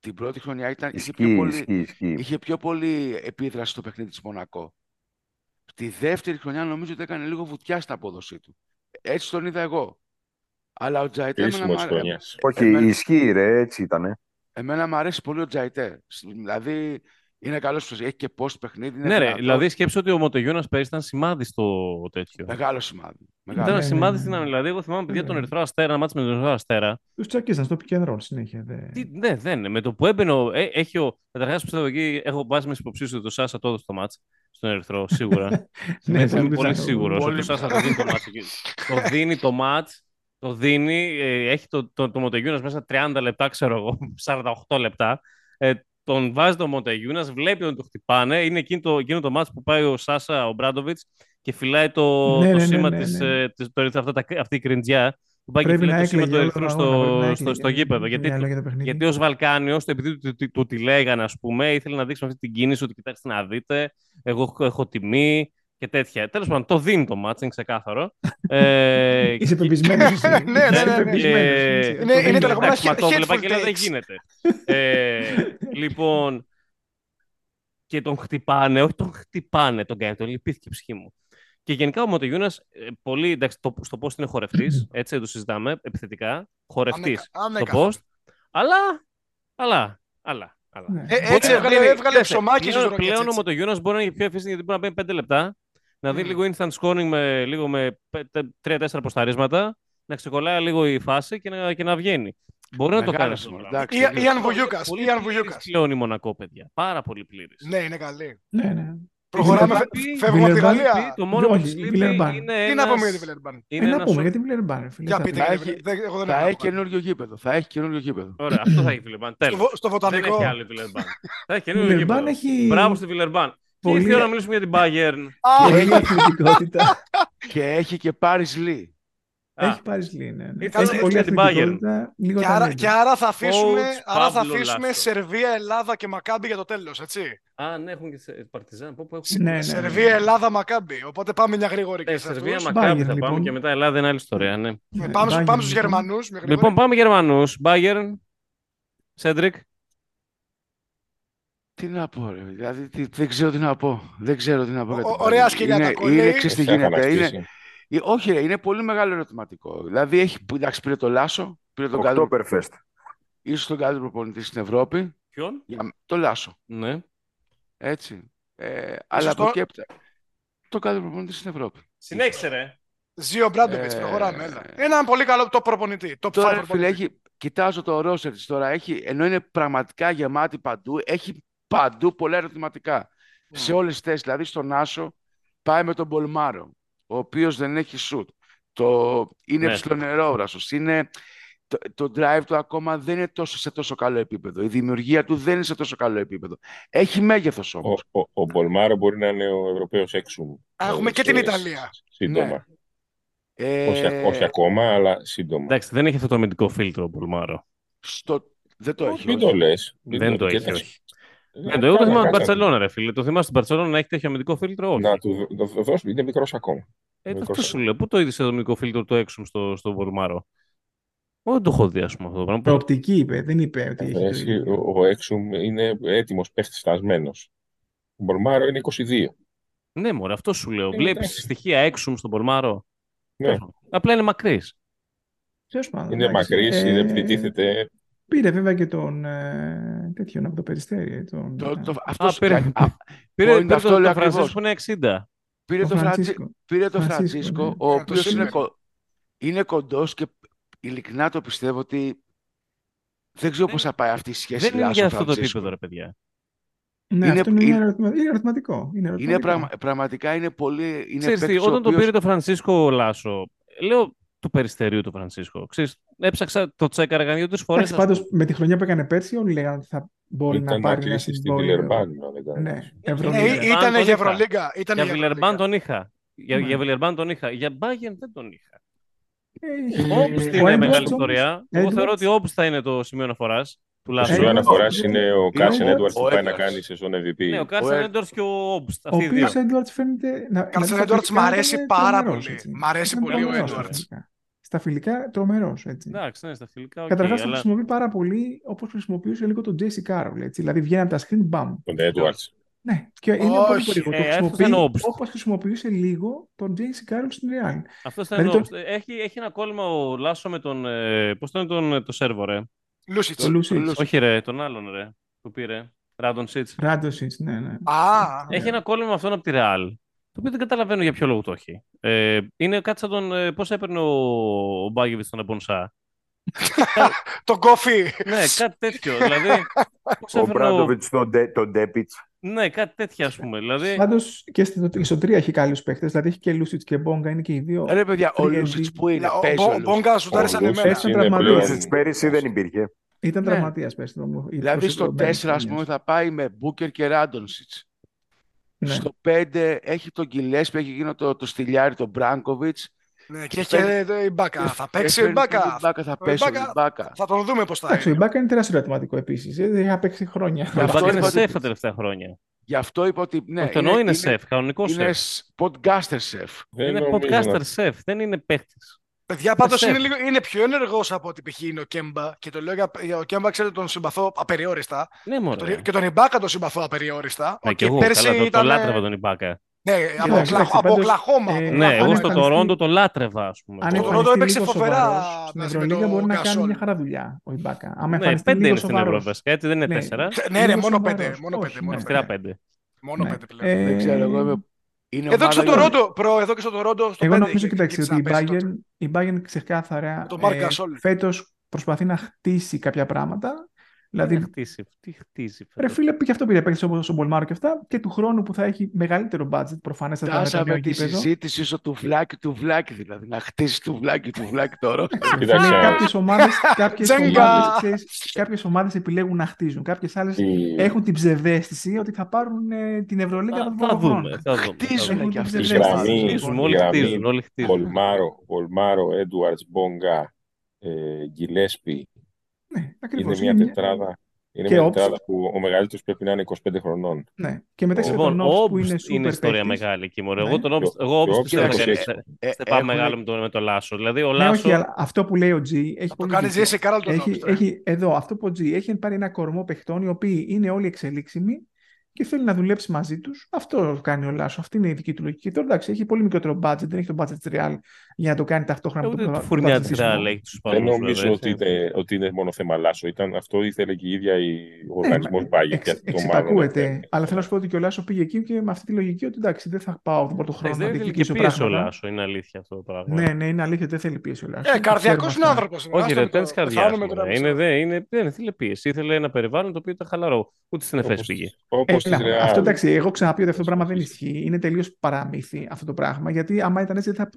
Την πρώτη χρονιά ήταν, είχε, πιο Ισχύει, πολύ, ισχύει, ισχύει. είχε πιο πολύ επίδραση στο παιχνίδι της Μονακό. Τη δεύτερη χρονιά νομίζω ότι έκανε λίγο βουτιά στην απόδοσή του. Έτσι τον είδα εγώ. Αλλά ο Τζαϊτέ εμένα, Κρίσιμο μ' τη αρέ- χρονιάς. Όχι, εμένα- ισχύει ρε, έτσι ήτανε. εμένα μου αρέσει πολύ ο Τζαϊτέ. Δηλαδή είναι καλός έχει και post παιχνίδι. Είναι Ναι, ρε, δυνατός. δηλαδή σκέψω ότι ο Μοτογιώνα πέρυσι ήταν σημάδι στο τέτοιο. Μεγάλο σημάδι. Μεγάλο. Ήταν Ναι, σημάδι ναι, στην ναι. άμυνα. Δηλαδή, εγώ θυμάμαι παιδιά Ναι. τον Ερυθρό Αστέρα, ένα μάτι με τον Ερυθρό Αστέρα. Τους τσακίζαν στο pick and roll συνέχεια. δε. Τι, ναι, δεν είναι. Με το που έμπαινε. ο- ε, έχει ο. Καταρχάς πιστεύω εκεί έχω βάσει με υποψήφιο ότι ο Σάσα το έδωσε το μάτς στον Ερυθρό, σίγουρα. <laughs> Ναι, Είμαι πολύ πολύ πιθανό. σίγουρος ότι Πολύ ο Σάσα το δίνει το μάτς. εκεί. το δίνει το μάτς, το δίνει, ε, έχει το, το, το Μοντεγιούνας μέσα 30 λεπτά, ξέρω εγώ, <laughs> 48 λεπτά. Ε, τον βάζει το Μοντεγιούνας, βλέπει ότι το χτυπάνε. Είναι εκείνο το, εκείνο το μάτς που πάει ο Σάσα, ο Μπράντοβιτς και φυλάει το, Ναι, το ναι, ναι, σήμα ναι, της, ναι. ε, της, το, αυτό, τα- αυτή η κριντζιά που πάει και Πρέπει φυλάει να το σήμα έκλαιγε του όλο Ερυθρού τον αγώνα, πρέπει στο, να στο, έκλαιγε. στο γήπεδο. Δεν Γιατί, μυαλό για το παιχνίδι. γιατί ως Βαλκάνιος, επειδή του, του, του τη λέγανε, ας πούμε, ήθελε να δείξει με αυτή την κίνηση ότι κοιτάξτε να δείτε, εγώ έχω, έχω τιμή και τέτοια. Τέλος πάντων, το δίνει το μάτς, είναι ξεκάθαρο. <laughs> ε, Είσαι πεπισμένος εσύ. <laughs> Ναι, ναι, Είσαι ναι, ναι. πεπισμένος, Ε, είσαι. Είναι- είναι τα λεγόμενα Εντάξει, μα το hateful βλέπα και λέω δεν takes. γίνεται. ε, λοιπόν, και τον χτυπάνε, όχι τον χτυπάνε, τον κάνει, τον λυπήθηκε η ψυχή μου. Και γενικά ο Μοτογιούνας, πολύ εντάξει, το, στο post είναι χορευτής, <clears throat> έτσι δεν το συζητάμε επιθετικά. Χορευτής Ανέκα- στο ανέκαθεν. post. Αλλά, αλλά, αλλά. αλλά. Ναι. Ε, Μπορεί έτσι να έβγαλε, μπαίνει- έβγαλε κοίταξε, ψωμάκι πλέον, στους πλέον ο ροκέτς, έτσι. Μοτογιούνας μπορεί να είναι πιο εφήστη γιατί μπορεί να μπαίνει 5 λεπτά, Να δει Μμ. λίγο instant scoring με, λίγο με 3-4 ποσταρίσματα, να ξεκολλάει λίγο η φάση και να, και να βγαίνει. Μπορεί να το κάνει Μεγάλο αυτό. το είναι, πράγμα. εντάξει. Ή- είναι- Ιαν Βουγιούκας. Πολύ Ιαν πλήρης Βουγιούκας. πλέον η Μονακό, παιδιά. Πάρα πολύ πλήρης. Ναι, είναι καλή. Ναι, ναι. Προχωράμε, Βιλερμπάν- φε- φεύγουμε από τη Βιλερμπάν- Γαλλία. Το μόνο που όχι, της λείπει Βιλερμπάν. είναι Τι ένας... να πούμε για τη Βιλερμπάν. είναι Ε, να ένας- πούμε για την Βιλερμπάν. φίλε. Για θα πείτε, πούμε. Θα κύριε έχει- Βιλερμπάν. Εγώ δεν Θα έχω έχει να πω. καινούριο γήπεδο. Θα έχει καινούριο γήπεδο. Ωραία, αυτό θα έχει η Βιλερμπάν. Στο, Τέλος. βο- στο Δεν βοτανικό. έχει άλλη Βιλερμπάν. Θα έχει Η καινούριο Βιλερμπάν γήπεδο. έχει Μπράβο στη Βιλερμπάν. Και πολύ- ήρθε η ώρα να μιλήσουμε για την Bayern. Α, πολύ αθλητικότητα. <laughs> Και έχει και Πάρις Λί. Α, Έχει πάρει σλή, ναι. ναι. Ήρθε Έχει να πολύ για την Bayern. αθλητικότητα, λίγο Και άρα, ταλέντο. και άρα θα αφήσουμε, Coach άρα θα Pablo αφήσουμε Lasso. Σερβία, Ελλάδα και Μακάμπι για το τέλος, έτσι. Α, ναι, έχουν και σε- Παρτιζάν. Πού, πού έχουν... Ναι, ναι, ναι. Σερβία, Ελλάδα, Μακάμπι. Οπότε πάμε μια γρήγορη Ε, και σε Σερβία, αυτούς. Μακάμπι Bayern, θα πάμε λοιπόν. και μετά Ελλάδα είναι άλλη ιστορία, ναι. Ναι, Πάμε, στους- Bayern, πάμε στους λοιπόν. Γερμανούς. μια Λοιπόν, γρήγορη. πάμε Γερμανούς. Bayern. Σέντρικ. Τι να πω, ρε. Δηλαδή, τι- δεν ξέρω τι να πω. Δεν ξέρω τι να πω. Ο- για την ο- ωραία Bayern. σκυλιά Είναι, τα κολλεί. είναι, ξέρεις τι Εσύ έχω γίνεται. να Είναι, χτίσει. ε, όχι, ρε, είναι πολύ μεγάλο ερωτηματικό. Δηλαδή, έχει, εντάξει, πήρε το Λάσο, πήρε τον καλύτερο, Oktoberfest. ίσως τον καλύτερο προπονητή στην Ευρώπη. Ποιον; Για, το Λάσο, Ναι. έτσι. Ε, αλλά το- από εκεί έπειτα, το καλύτερο προπονητή στην Ευρώπη. Συνέχισε, ρε. Ο Ομπράντοβιτς, Ε, προχωράμε. Έλα. Είναι ένα πολύ καλό top προπονητή. Top 5 Τώρα, ρε, φίλε, προπονητής. έχει, κοιτάζω το roster της τώρα, έχει, ενώ είναι πραγματικά γεμάτη παντού, έχει παντού πολλά ερωτηματικά. Σε όλες τις θέσεις, δηλαδή στον Άσο πάει με τον Μπολμάρο, ο οποίος δεν έχει σουτ. Το, είναι Ναι. ψιλονερόβραστος, είναι, το, το drive του ακόμα δεν είναι τόσο, σε τόσο καλό επίπεδο. Η δημιουργία του δεν είναι σε τόσο καλό επίπεδο. Έχει μέγεθος Ο, όμως. ο, ο Μπολμάρο μπορεί να είναι ο Ευρωπαίος Έξουμ. Α, έχουμε ε, και την σε- Ιταλία. Σύντομα. Ναι. Ε, Όχι, όχι ακόμα, αλλά σύντομα. Εντάξει, δεν έχει αυτό το αμυντικό φίλτρο ο Μπολμάρο. στο, δεν το έχει. Μην όχι. το λες. Μην Δεν το έχει, κοίταξε. όχι. Ναι, Δεν το, εγώ το καλά, θυμάμαι την κάτσε. Μπαρτσελόνα, ρε φίλε. Το θυμάσαι στην Μπαρτσελόνα να έχει τέτοιο αμυντικό φίλτρο, όχι. Να του το, το δώσουμε, είναι μικρός ακόμα. Ε, μικρός αυτό σου λέω. Πού το είδες το αμυντικό φίλτρο του Έξουμ στο, στο Μπολμάρο. Εγώ δεν το έχω δει, ας πούμε αυτό το πράγμα. Πού- Προοπτική είπε, δεν είπε ότι έχει. το Εσύ, ίδιο. ο, ο έξουμ είναι έτοιμος παίχτης στασμένος. Ο Μπολμάρο είναι 22. Ναι, μωρέ, αυτό σου λέω. Ε, Βλέπεις εντάξει. στοιχεία έξω στον Πολμάρο. Ναι. Απλά είναι μακρύς. Τέλος πάντων, Είναι εντάξει. μακρύς, Ε, είναι επιτίθεται. Πήρε βέβαια και τον ε, τέτοιον από το περιστέρι. ε, Τον, Το, το, ε, αυτός, πήρε- α, Πήρε, point πήρε αυτό το, λέω το ακριβώς. Φρανσίσκο είναι 60. πήρε τον το, Φραντζι... Φρανσίσκο. πήρε το Φρανσίσκο, Φραντζίσκο, ναι. ο Ε, το οποίος είναι, σήμερα. κο... είναι κοντός και ειλικρινά το πιστεύω ότι δεν ξέρω πώς θα πάει αυτή η σχέση Δεν είναι για αυτό το Λάσο-Φραντζίσκο. επίπεδο, ρε παιδιά. Ναι, Είναι- αυτό είναι, είναι- ένα ερωτημα- είναι ερωτηματικό. Είναι, Είναι ερωτηματικό. πραγμα... πραγματικά είναι πολύ. Είναι Ξέρεις τι, παίκτης ο όταν το οποίος- πήρε το Φρανσίσκο Λάσο, λέω του περιστερίου του Φρανσίσκο. Ξέρεις, έψαξα, το τσέκαρα κανένα δύο-τρει φορές. Εντάξει, πάντως με τη χρονιά που έκανε πέρσι, όλοι λέγανε ότι θα μπορεί να Ήταν να πάρει ένα κλείσει στη συμβόλαιο. Βιλερμπάν, αν δεν κάνω Ναι, λάθος. Ευρωλίγα. Ε, Βιλερμπάν Ήταν τον για είχα. Ευρωλίγκα. Ήταν Για για Βιλερμπάν Ευρωλίγκα. τον είχα. Για, Ναι. για Βιλερμπάν τον είχα. Για Bayern δεν τον είχα. Ε, Ο Όμπστ ο είναι Edwards μεγάλη όμως- ιστορία. Εγώ Edwards- θεωρώ ότι ο Όμπστ θα είναι το σημείο αναφοράς του Το Λάσο. σημείο Edwards- αναφοράς είναι ο Κάρσεν ο- Έντουαρτς που ο πάει να Edwards. κάνει σεζόν MVP. Ναι, ο Ο Κάρσεν Ed- Έντορ και ο Όμπστ. Ο Αυτοί οι δύο. οποίο Έντουαρτς φαίνεται. να- Κάρσεν να- Έντουαρτς στα φιλικά μ' αρέσει ήταν πάρα τρομερός, πολύ. έτσι. Μ' αρέσει Ήταν πολύ ο τρομερός στα Έντουαρτς. φιλικά. Στα φιλικά τρομερό. Εντάξει, ναι, στα φιλικά. οκ, Καταρχάς το αλλά... χρησιμοποιεί πάρα πολύ όπως χρησιμοποιούσε λίγο τον Τζέισι Κάρολ. Δηλαδή βγαίνει από τα screen bam. Τον Έντουαρτς. Ναι, και είναι Όχι, πολύ περίεργο. ε, Το αυτός χρησιμοποιεί ήταν ο Obst. όπως χρησιμοποιούσε λίγο τον Τζέισι Κάρολ στην Real. Αυτός ήταν Δηλαδή ο το- Όμπστ. Έχει, έχει ένα κόλλημα ο Λάσο με τον. Ε, Πώς τον, τον το σέρβο, ρε; Λούσιτς. Το Λουσίτ. Λούσιτς. Όχι, ρε, τον άλλον, ρε. Που πήρε. Ράντον Σίτς. Ράντοσιτ, ναι, ναι. Α, Έχει ένα κόλλημα με αυτόν από τη Ρεάλ. Το οποίο δεν καταλαβαίνω για ποιο λόγο το έχει. Ε, είναι κάτι σαν τον. Ε, Πώς έπαιρνε ο, ο Μπάγεβιτς τον Εμπονσά; <laughs> το κόφι. ναι, κάτι τέτοιο. δηλαδή. Πώς Ο έφερνε ο... Μπράντοβιτς τον, Ντε- τον Ντέπιτς. Ναι, κάτι τέτοιο, ας πούμε. Δηλαδή. Πάντως και στο, και στο 3 έχει καλούς παίχτες. Δηλαδή έχει και Λούσιτς και Μπόνγκα, είναι και οι δύο. Ρε παιδιά, ο 3D. Λούσιτς που είναι, Ο παίζει ο Μπο- Λούσιτς. Μπόνγκα σου άρεσε Ο εμένα. Λούσιτς Ήταν είναι τραυματίας. πλέον- Λούσιτς πέρυσι δεν υπήρχε. Ήταν Ναι. τραυματίας πέρσι. το- η Δηλαδή στο προσωπική 4 ας πούμε θα πάει με Μπούκερ και Ράντονσιτς. Ναι. Στο 5 έχει τον Γκιλέσπι, έχει γίνει το, το στυλιάρι, τον Μπράνκοβιτς. Ναι, και έχει και το Ιμπάκα. Θα παίξει ο Έφερε τον Ιμπάκα. Ιμπάκα, θα Ο πέσει ο Ιμπάκα- Ιμπάκα. Θα τον δούμε πώς θα Εντάξει, ο είναι. Ιμπάκα είναι τεράστιο ερωτηματικό επίσης. Δεν έχει παίξει χρόνια. Ο αυτό Μπάγκερ είναι είπα ότι- σεφ τα τελευταία χρόνια. Γι' αυτό είπα ότι ναι, Όχι, το εννοώ είναι σεφ, κανονικός είναι σεφ. podcaster σεφ. Δεν Είναι νομίζω podcaster να- σεφ, δεν είναι παίχτη. Παιδιά, πάντως σεφ. είναι, λίγο, είναι πιο ενεργός από ό,τι π.χ. είναι ο Κέμπα. Και το λέω για, για ο Κέμπα, ξέρετε, τον συμπαθώ απεριόριστα. Ναι, Και μωρέ. τον, και τον Ιμπάκα τον συμπαθώ απεριόριστα. Ναι, Οκ, και εγώ, πέρσι καλά, το, το ήταν, λάτρευα τον Ιμπάκα. Ναι, από, Εντάξει, Οκλα- εντάξει, από πάντως, Οκλαχώμα. ε, από Ναι, Οκλαχώμα εγώ αν στο ήταν. εμφανιστεί- Τορόντο το λάτρευα, ας πούμε. Αν Το Το- Τορόντο εμφανιστεί έπαιξε λίγο φοβερά σοβαρός, στην μαζί με Ευρωλίγα τον μπορεί να Γκασόλ. κάνει μια χαρά δουλειά ο Ιμπάκα. Άμα Ναι, εμφανιστεί πέντε λίγο είναι στην σοβαρός. Ευρώπη, βασικά, έτσι δεν είναι Ναι. τέσσερα. Ναι, ναι, Λίγο μόνο σοβαρός. πέντε. Μόνο Όχι, πέντε. Μόνο ναι. πέντε. Αυστηρά πέντε. Μόνο Ναι. πέντε πλέον. Ε, Δεν ξέρω, εγώ είμαι, Είναι Εδώ και στο ομάδα- Toronto, προ, εδώ και στο Toronto, στο Εγώ 5 νομίζω, είχε κοιτάξτε, ξεκινήσει ότι η να παίζει τότε. Bayern, η Bayern ξεκάθαρα Με τον Marc ε, Gasol. φέτος προσπαθεί να χτίσει κάποια πράγματα. Τι Δηλαδή, χτίσει, τι χτίσει. ρε φίλε, και αυτό πήρε παίξει όπως ο Μπολμάρο και αυτά. Και του χρόνου που θα έχει μεγαλύτερο budget, προφανέστατα με το Φτάσαμε νέο τη γήπεδο. συζήτηση στο τουβλάκι τουβλάκι, δηλαδή να χτίσει τουβλάκι τουβλάκι τώρα. <laughs> Κοίταξε, Φίλε, κάποιες ομάδες, κάποιες Τζέγκα! ομάδες, ξέρεις, κάποιες ομάδες επιλέγουν να χτίζουν. Κάποιες άλλες η- έχουν την ψευδαίσθηση ότι θα πάρουν ε, την Ευρωλίγα Θα, τον θα επόμενο δούμε. χρόνο. Θα δούμε. θα Χτίζουν δούμε. και αυτοί. η Τη γραμμή, Χτίζουν, η όλοι γραμμή χτίζουν, όλοι χτίζουν. Βολμάρο, Βολμάρο, Έντουαρτς, Μπόγκα, ε, Γκιλέσπι. Ναι, Είναι ακριβώς. μια Είναι- τετράδα, είναι Και μια όψη. τετράδα που ο μεγαλύτερος πρέπει να είναι 25 χρονών. Ναι. Και μεταξύ Λοιπόν, των ο Όμπς που είναι Όμπς είναι super ιστορία παίκτης. μεγάλη εκεί, μωρέ. Ναι. Εγώ τον Όμπς, Και ο- εγώ Όμπς και ο πιστεύω Όμπς ότι είναι θα- Ε, θα πάμε έχουνε- μεγάλο με τον, με τον Λάσο. Δηλαδή ο Ναι, Λάσο... όχι, αλλά αυτό που λέει ο G έχει Το πολύ κάνει δίκιο. Jesse Carroll τον Έχει, Όμπς, ε. έχει, εδώ, αυτό που ο G έχει πάρει ένα κορμό παιχτών οι οποίοι είναι όλοι εξελίξιμοι και θέλει να δουλέψει μαζί τους. Αυτό κάνει ο Λάσο. Αυτή είναι η δική του λογική. Τώρα εντάξει, έχει πολύ μικρότερο budget, δεν έχει το budget της Real για να το κάνει ταυτόχρονα Ε, με Ούτε τον του τον φουρνιά της αθλητισμό. Ρεάλ έχει τους Δεν Ισπανούς, νομίζω βέβαια, ότι, έτσι. είναι, ότι είναι μόνο θέμα Λάσο. Ήταν, αυτό ήθελε και η ίδια η, ο Ναι, οργανισμός μα- Bayern. εξ- και το μάλλον εξυπακούεται. δεν- Αλλά θέλω να σου πω ότι και ο Λάσο πήγε εκεί και με αυτή τη λογική ότι εντάξει, δεν θα πάω τον πρώτο χρόνο Εντάξει, να Δεν ήθελε και διεκδικήσω πίεση ο πράγματα. Λάσο, είναι αλήθεια αυτό το πράγμα. Ναι, ναι, είναι αλήθεια, δεν θέλει πίεση ο Λάσο. Ε, Το καρδιακός ξέρουμε είναι αυτά. άνθρωπο. Όχι, ρε, ήταν τη καρδιά. Είναι, δε, είναι, δεν ήθελε πίεση. Ήθελε ένα περιβάλλον το οποίο ήταν χαλαρό. Ούτε στην ΕΦΕΣ Όπως- πήγε. Όπως Έλα, της Real. αυτό εντάξει, εγώ ξαναπεί ότι αυτό το πράγμα δεν ισχύει. Είναι τελείως παραμύθι αυτό το πράγμα. Γιατί άμα ήταν έτσι, δεν θα,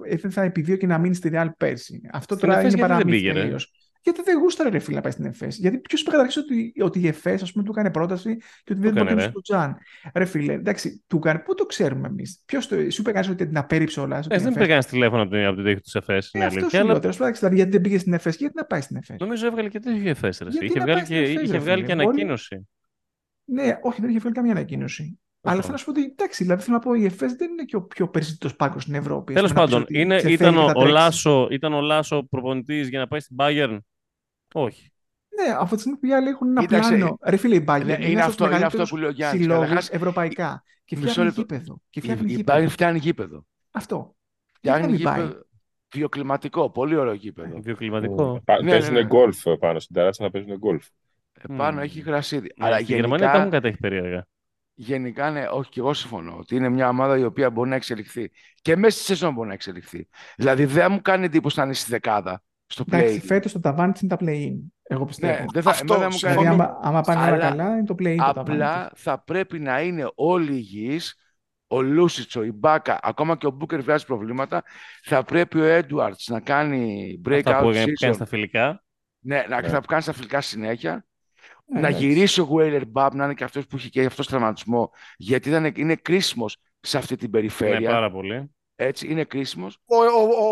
δεν θα επιδίωκε να μείνει στη Real πέρσι. Αυτό Στην τώρα Εφές είναι γιατί δεν παραμύθι πήγε, ρε; τελείως. Γιατί δεν γούσταρε ρε φίλε να πάει στην ΕΦΕΣ. Γιατί ποιος είπε καταρχήν ότι, ότι η ΕΦΕΣ ας πούμε, του έκανε πρόταση και ότι δεν έκανε, προτιμούσε ρε. τον Τζαν. Ρε φίλε, εντάξει, του έκανε. Πού το ξέρουμε εμείς; Ποιος το. Σου είπε κανείς ότι την απέρριψε όλα. Ε, δεν πήγαν τηλέφωνο από την, από την τύχη του ΕΦΕΣ. Είναι Ε, αυτό αλήθεια. σου λέω. Αλλά Τέλος πάντων, δηλαδή, γιατί δεν πήγε στην ΕΦΕΣ και γιατί να πάει στην ΕΦΕΣ. νομίζω έβγαλε και τέτοιο ΕΦΕΣ. ρε, εσύ. Γιατί Είχε να βγάλει πάει στην και, ΕΦΕΣ, είχε ρε βγάλει φίλε, και μπορεί- ανακοίνωση. Ναι, όχι, δεν είχε βγάλει καμία ανακοίνωση. Αλλά Αυτό. θέλω να σου πω ότι εντάξει, δηλαδή θέλω να πω η ΕΦΕΣ δεν είναι και ο πιο περισσότερος πάγκος στην Ευρώπη. Τέλος ας πούμε, να πάντων, πεις ότι είναι, σε ήταν, θέλει και ο, θα ο τρέξει. Λάσο, ήταν ο Λάσο προπονητής για να πάει στην Bayern; Όχι. Ναι, από τη στιγμή που οι άλλοι έχουν ένα Κοίταξε, πλάνο. Ρε φίλε, η Bayern Ναι, είναι, είναι ένας αυτό- από τους είναι αυτό μεγαλύτερους που λέει ο Γιάννης. συλλόγους Καταρχάς, ευρωπαϊκά. Και μισό φτιάχνει λεπτό. γήπεδο. Και Η, φτιάχνει η γήπεδο. Bayern φτιάχνει γήπεδο. Αυτό. Φτιάχνει κάνει η Bayern. γήπεδο. Βιοκλιματικό, πολύ ωραίο γήπεδο. Βιοκλιματικό. Πα- Ναι, παίζουν ναι, ναι. γκολφ πάνω στην ταράτσα, θα παίζουν γκολφ. Επάνω Μμμ. έχει γρασίδι. Ναι, Αλλά στη Γερμανία τα έχουν γενικά, κατέχει περίεργα. Γενικά, ναι, όχι και εγώ συμφωνώ ότι είναι μια ομάδα η οποία μπορεί να εξελιχθεί. Και μέσα στη σεζόν μπορεί να εξελιχθεί. Δηλαδή δεν μου κάνει εντύπωση να είναι στη δεκάδα, στο Εντάξει, play. φέτος το ταβάνι της είναι τα play-in. Εγώ πιστεύω. Ναι, δεν θα, Αυτό, εμένα μου κάνει δηλαδή, συμφωνώ. άμα, άμα πάνε όλα Αλλά καλά, είναι το play-in το ταβάνι. Απλά θα πρέπει να είναι όλοι υγιείς, ο Λούσιτσο, η Μπάκα, ακόμα και ο Μπούκερ βγάζει προβλήματα. Θα πρέπει ο Έντουαρτς να κάνει Αυτά breakout που έκανε season. στα φιλικά. Ναι, να, Ναι. θα κάνει στα φιλικά συνέχεια. Ε, να εντάξει. γυρίσει ο Γουέιλερ Μπαμ, να είναι και αυτός που έχει και αυτό τραυματισμό. Γιατί ήταν, είναι κρίσιμος σε αυτή την Ναι, περιφέρεια. πάρα πολύ. Έτσι, είναι κρίσιμος. Ο, ο,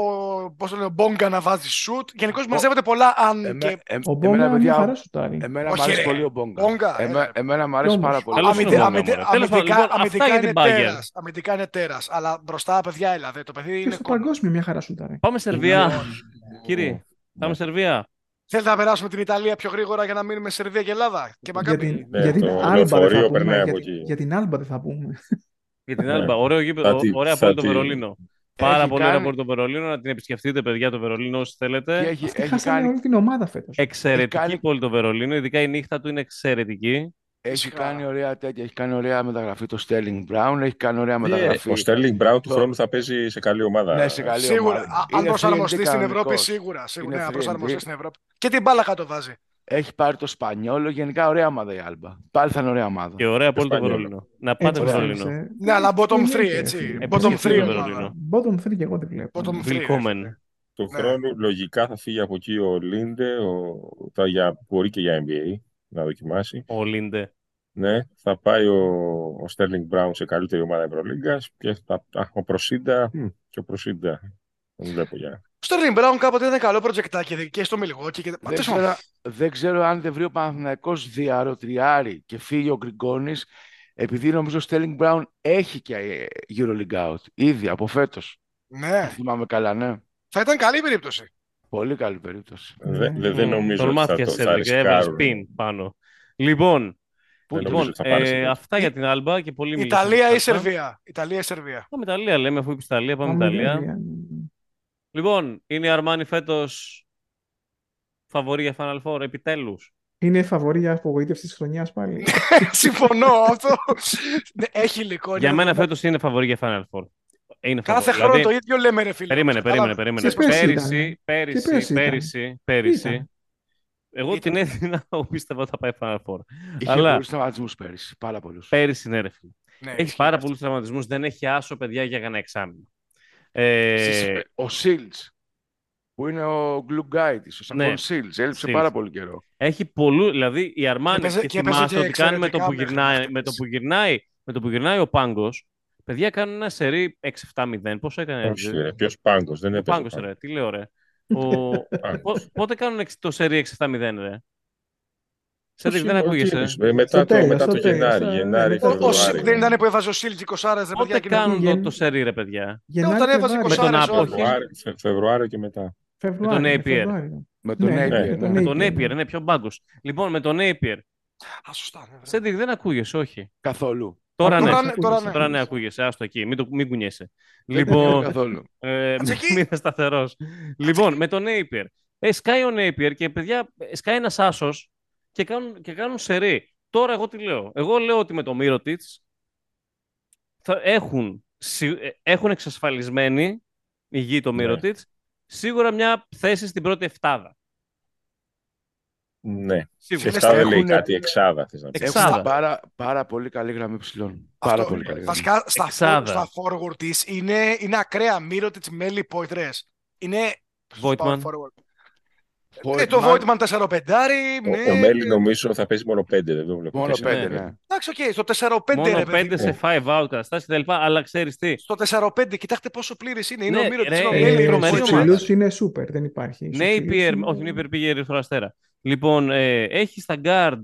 ο, πώς το λέω, Μπόγκα να βάζει σουτ. Γενικώς μαζεύονται πολλά αν Εμέ- και. εμ- Ο εμένα, Μπόγκα είναι παιδιά, χαρά σου τάρι. εμένα Όχι, μου αρέσει ρε. πολύ ο Μπόγκα. Μπόγκα, Εμέ- ε. εμένα μου αρέσει Κι όμως. πάρα πολύ. Καλός Αμυντε- είναι ο αμυντε- Μπόγκα, μωρέ. Τέλος πάντων, αμυντικά- λοιπόν, αυτά αμυντικά για είναι την Bayern. τέρας. Αμυντικά είναι τέρας. Αλλά μπροστά, παιδιά, έλα. Το παιδί Και είναι στο κόμμα. παγκόσμιο μια χαρά σου τάρι. Πάμε Σερβία. Κύριε, Ναι. πάμε Σερβία. Θέλετε να περάσουμε την Ιταλία πιο γρήγορα για να μείνουμε Σερβία και Ελλάδα; Και Για Μακάμπι. την, Ναι, για την το Άλμπα δεν λεωφορείο θα περνάει πούμε. από Για, εκεί. για την Άλμπα δεν θα πούμε. Για την Ναι. Άλμπα. Ωραίο Θα γήπεδο. τη- Ωραία θα πόλη το τη- Βερολίνο. Πάρα Έχει πολύ ωραία κάνει- πόλη το Βερολίνο. Να την επισκεφτείτε, παιδιά, το Βερολίνο όσοι Και θέλετε. έχει, Αυτοί έχει χάσανε κάνει, όλη την ομάδα φέτος. Εξαιρετική κάνει- πόλη το Βερολίνο. Ειδικά η νύχτα του είναι εξαιρετική. Έχει Φυσικά. κάνει ωραία τέτοια. Έχει κάνει ωραία μεταγραφή το Sterling Brown. Έχει κάνει ωραία Ε, μεταγραφή. Ο Στέρλινγκ Μπράουν του Το- χρόνου θα παίζει σε καλή ομάδα. Ναι, σε καλή Σίγουρα. ομάδα. Α- Αν Είναι προσαρμοστεί 3D στην Ευρώπη, κανονικός. σίγουρα. σίγουρα. Είναι Ναι, αν 3D. προσαρμοστεί στην Ευρώπη. Και την μπάλα κάτω βάζει. Έχει πάρει το Σπανιόλο. Γενικά ωραία ομάδα η Άλμπα. Πάλι θα είναι ωραία ομάδα. Και ωραία πόλη το Σπανιόλο. Βερολίνο. Να πάτε Έτσι Βερολίνο. θέλεις, ε. Ναι, αλλά bottom Τι 3, λέτε, έτσι. φίλε. Bottom Επισκεφτείτε 3 το ομάδα. Βερολίνο. Bottom 3 και εγώ δεν βλέπω. Bottom three. Willkommen. Του Ναι. χρόνου λογικά θα φύγει από εκεί ο Λίντε, ο, θα για, μπορεί και για NBA να δοκιμάσει. Ο Λίντε. Ναι, θα πάει ο, ο Στέρλινγκ Μπράουν σε καλύτερη ομάδα Ευρωλίγκας και θα, α, ο Προσίντα, μ, και ο Προσίντα, δεν βλέπω για. Ο Στέρλιν Μπράουν κάποτε ήταν καλό προτζεκτάκι και στο Μιλγόκι. Και... Δεν Τέλος πάντων. ξέρω, δεν ξέρω αν δεν βρει ο Παναθηναϊκός διαρροτριάρι και φύγει ο Γκριγκόνης επειδή νομίζω ο Στέλινγκ Μπράουν έχει και ε, EuroLeague out ήδη από φέτος. Ναι, Θυμάμαι καλά, ναι. θα ήταν καλή περίπτωση. Πολύ καλή περίπτωση. Δε- δε- δεν νομίζω ότι θα, Τολμάθηκε το, σε θα έδειξε, έβαλε ρισκάρουν. σπιν πάνω. Λοιπόν, Δεν λοιπόν νομίζω ότι θα πάρεις ε, συνέχεια. αυτά για την Άλμπα και πολύ μιλήσαμε Ιταλία για ή αυτά. Σερβία; Ιταλία ή Σερβία; Πάμε Ιταλία, λέμε, αφού είπε Ιταλία, πάμε Πάμε Ιταλία. Ιταλία. Λοιπόν, είναι η Αρμάνι φέτος φαβορή για Final Four, επιτέλους. Είναι φαβορή για απογοήτευση της χρονιάς πάλι. <laughs> Συμφωνώ αυτό. Ναι, Έχει υλικό. Για είναι μένα εδώ. φέτος είναι φαβορή για Final Four. Είναι Κάθε φαβορή. χρόνο Δηλαδή, το ίδιο λέμε, ρε φίλε. Περίμενε, περίμενε, Κατάλαβε. περίμενε. Και πέρσι Πέρυσι, ήταν. πέρυσι, Και πέρσι ήταν. πέρυσι, πέρυσι. Ήταν. Εγώ Ήταν. την έδινα <laughs> που πίστευα ότι θα πάει Final Four. Είχε Αλλά- πολλούς τραυματισμούς πέρυσι. Πάρα πολλούς. Πέρυσι ναι, ρε φίλε. Ναι, Έχεις ισχύει πάρα αυτό. πολλούς τραυματισμούς. Δεν έχει άσο, παιδιά, για κανένα εξάμεινο. Ε, Στις- Ο Σίλτς, που είναι ο glue guy της, ο Σακόν Ναι. Σίλτς, έλειψε Sills. πάρα πολύ καιρό. έχει πολλού, δηλαδή η Αρμάνη έπαιζε- και και έπαιζε θυμάστε και ότι κάνει με το, που εξαιρετικά μέχρι γυρνάει, να με, το χτυπήσει. που γυρνάει, με το που γυρνάει ο Πάγκος. Παιδιά κάνουν ένα σερί 6-7-0. Πόσο έκανε Όχι, ρε, ρε. Ποιος πάγκος, δεν ο έπαιζε. Πάγκος, πάγκος. ρε. Τι λέω, ρε. Ο... Πο- πότε κάνουν εξ- το σερί 6-7-0, ρε; Σέντρικ, δεν Όχι, ακούγεσαι. όχι, ε, Μετά Στο το, τέλος, μετά στο το τέλος, Γενάρη, ε, Γενάρη, μετά το- Ο- ο- Φεβρουάριο. Δεν ήταν που έβαζε ο Σίλτ 20 ρε Πότε παιδιά. και να- κάνουν το, Γεν- το σερί, ρε, παιδιά; Γενάρη, όταν έβαζε Φεβρουάριο. Με τον Κοσάρες, Άπο. όχι. Φεβρουάριο, Φε- Φεβρουάριο και μετά. Φεβρουάριο, Με τον Napier. Φεβρουάριο. Με τον Ναι, Napier, ναι, ναι. με τον Με τον Napier, Napier, ναι, πιο μπάγκος. Λοιπόν, με τον Napier. Α, σωστά. ναι, βέβαια. Σέντρικ, δεν ακούγεσαι, όχι. Καθόλου. Τώρα ναι. Τώρα ναι, τώρα ναι. Τώρα ναι, ακούγεσαι. Άστο εκεί. Μην, το, μην κουνιέσαι. Δεν ακούγεται Λοιπόν, καθόλου. ε, Κάτσε εκεί. μην είναι σταθερός. Λοιπόν, με τον Napier. Ε, σκάει ο Napier και παιδιά, ε, σκάει ένας άσος και κάνουν, και κάνουν σερί. Τώρα εγώ τι λέω. Εγώ λέω ότι με το Mirotic θα έχουν, σι- ε, έχουν εξασφαλισμένη υγιή το Ναι. Mirotic σίγουρα μια θέση στην πρώτη εφτάδα. Ναι. Σε Σίγουρα. αυτά δεν λέει Έχουνε- κάτι εξάδα, θες να πεις. Εξάδα. Έχουν πάρα, πάρα πολύ καλή γραμμή ψηλών. Πάρα Αυτό, πολύ καλή γραμμή. Βασικά στα, Εξάδα. στα forward της είναι, είναι ακραία μύρο της Μέλη Ποητρές. Είναι... Voigtman. Forward. Voigtman, Ε, το Voigtman 4-5, Ο, ναι. ο Μέλη νομίζω θα παίζει μόνο πέντε, δεν το βλέπω. Μόνο τέσσερα. πέντε, ναι. ναι. Εντάξει, οκ, στο 4-5 Μόνο ρε παιδί. πέντε σε five out καταστάσεις κτλ. Αλλά ξέρεις τι. Στο 4-5, κοιτάξτε πόσο πλήρης είναι. Είναι Ναι, ο Μύρο ρε, της, είναι ο ε, Μέλη, Ε, τρομερή στους ομάδα. ψηλούς είναι super, δεν υπάρχει. Στους Napier, ψηλούς είναι- όχι, Napier πήγε ερυθρό αστέρα. Λοιπόν, ε, έχει στα guard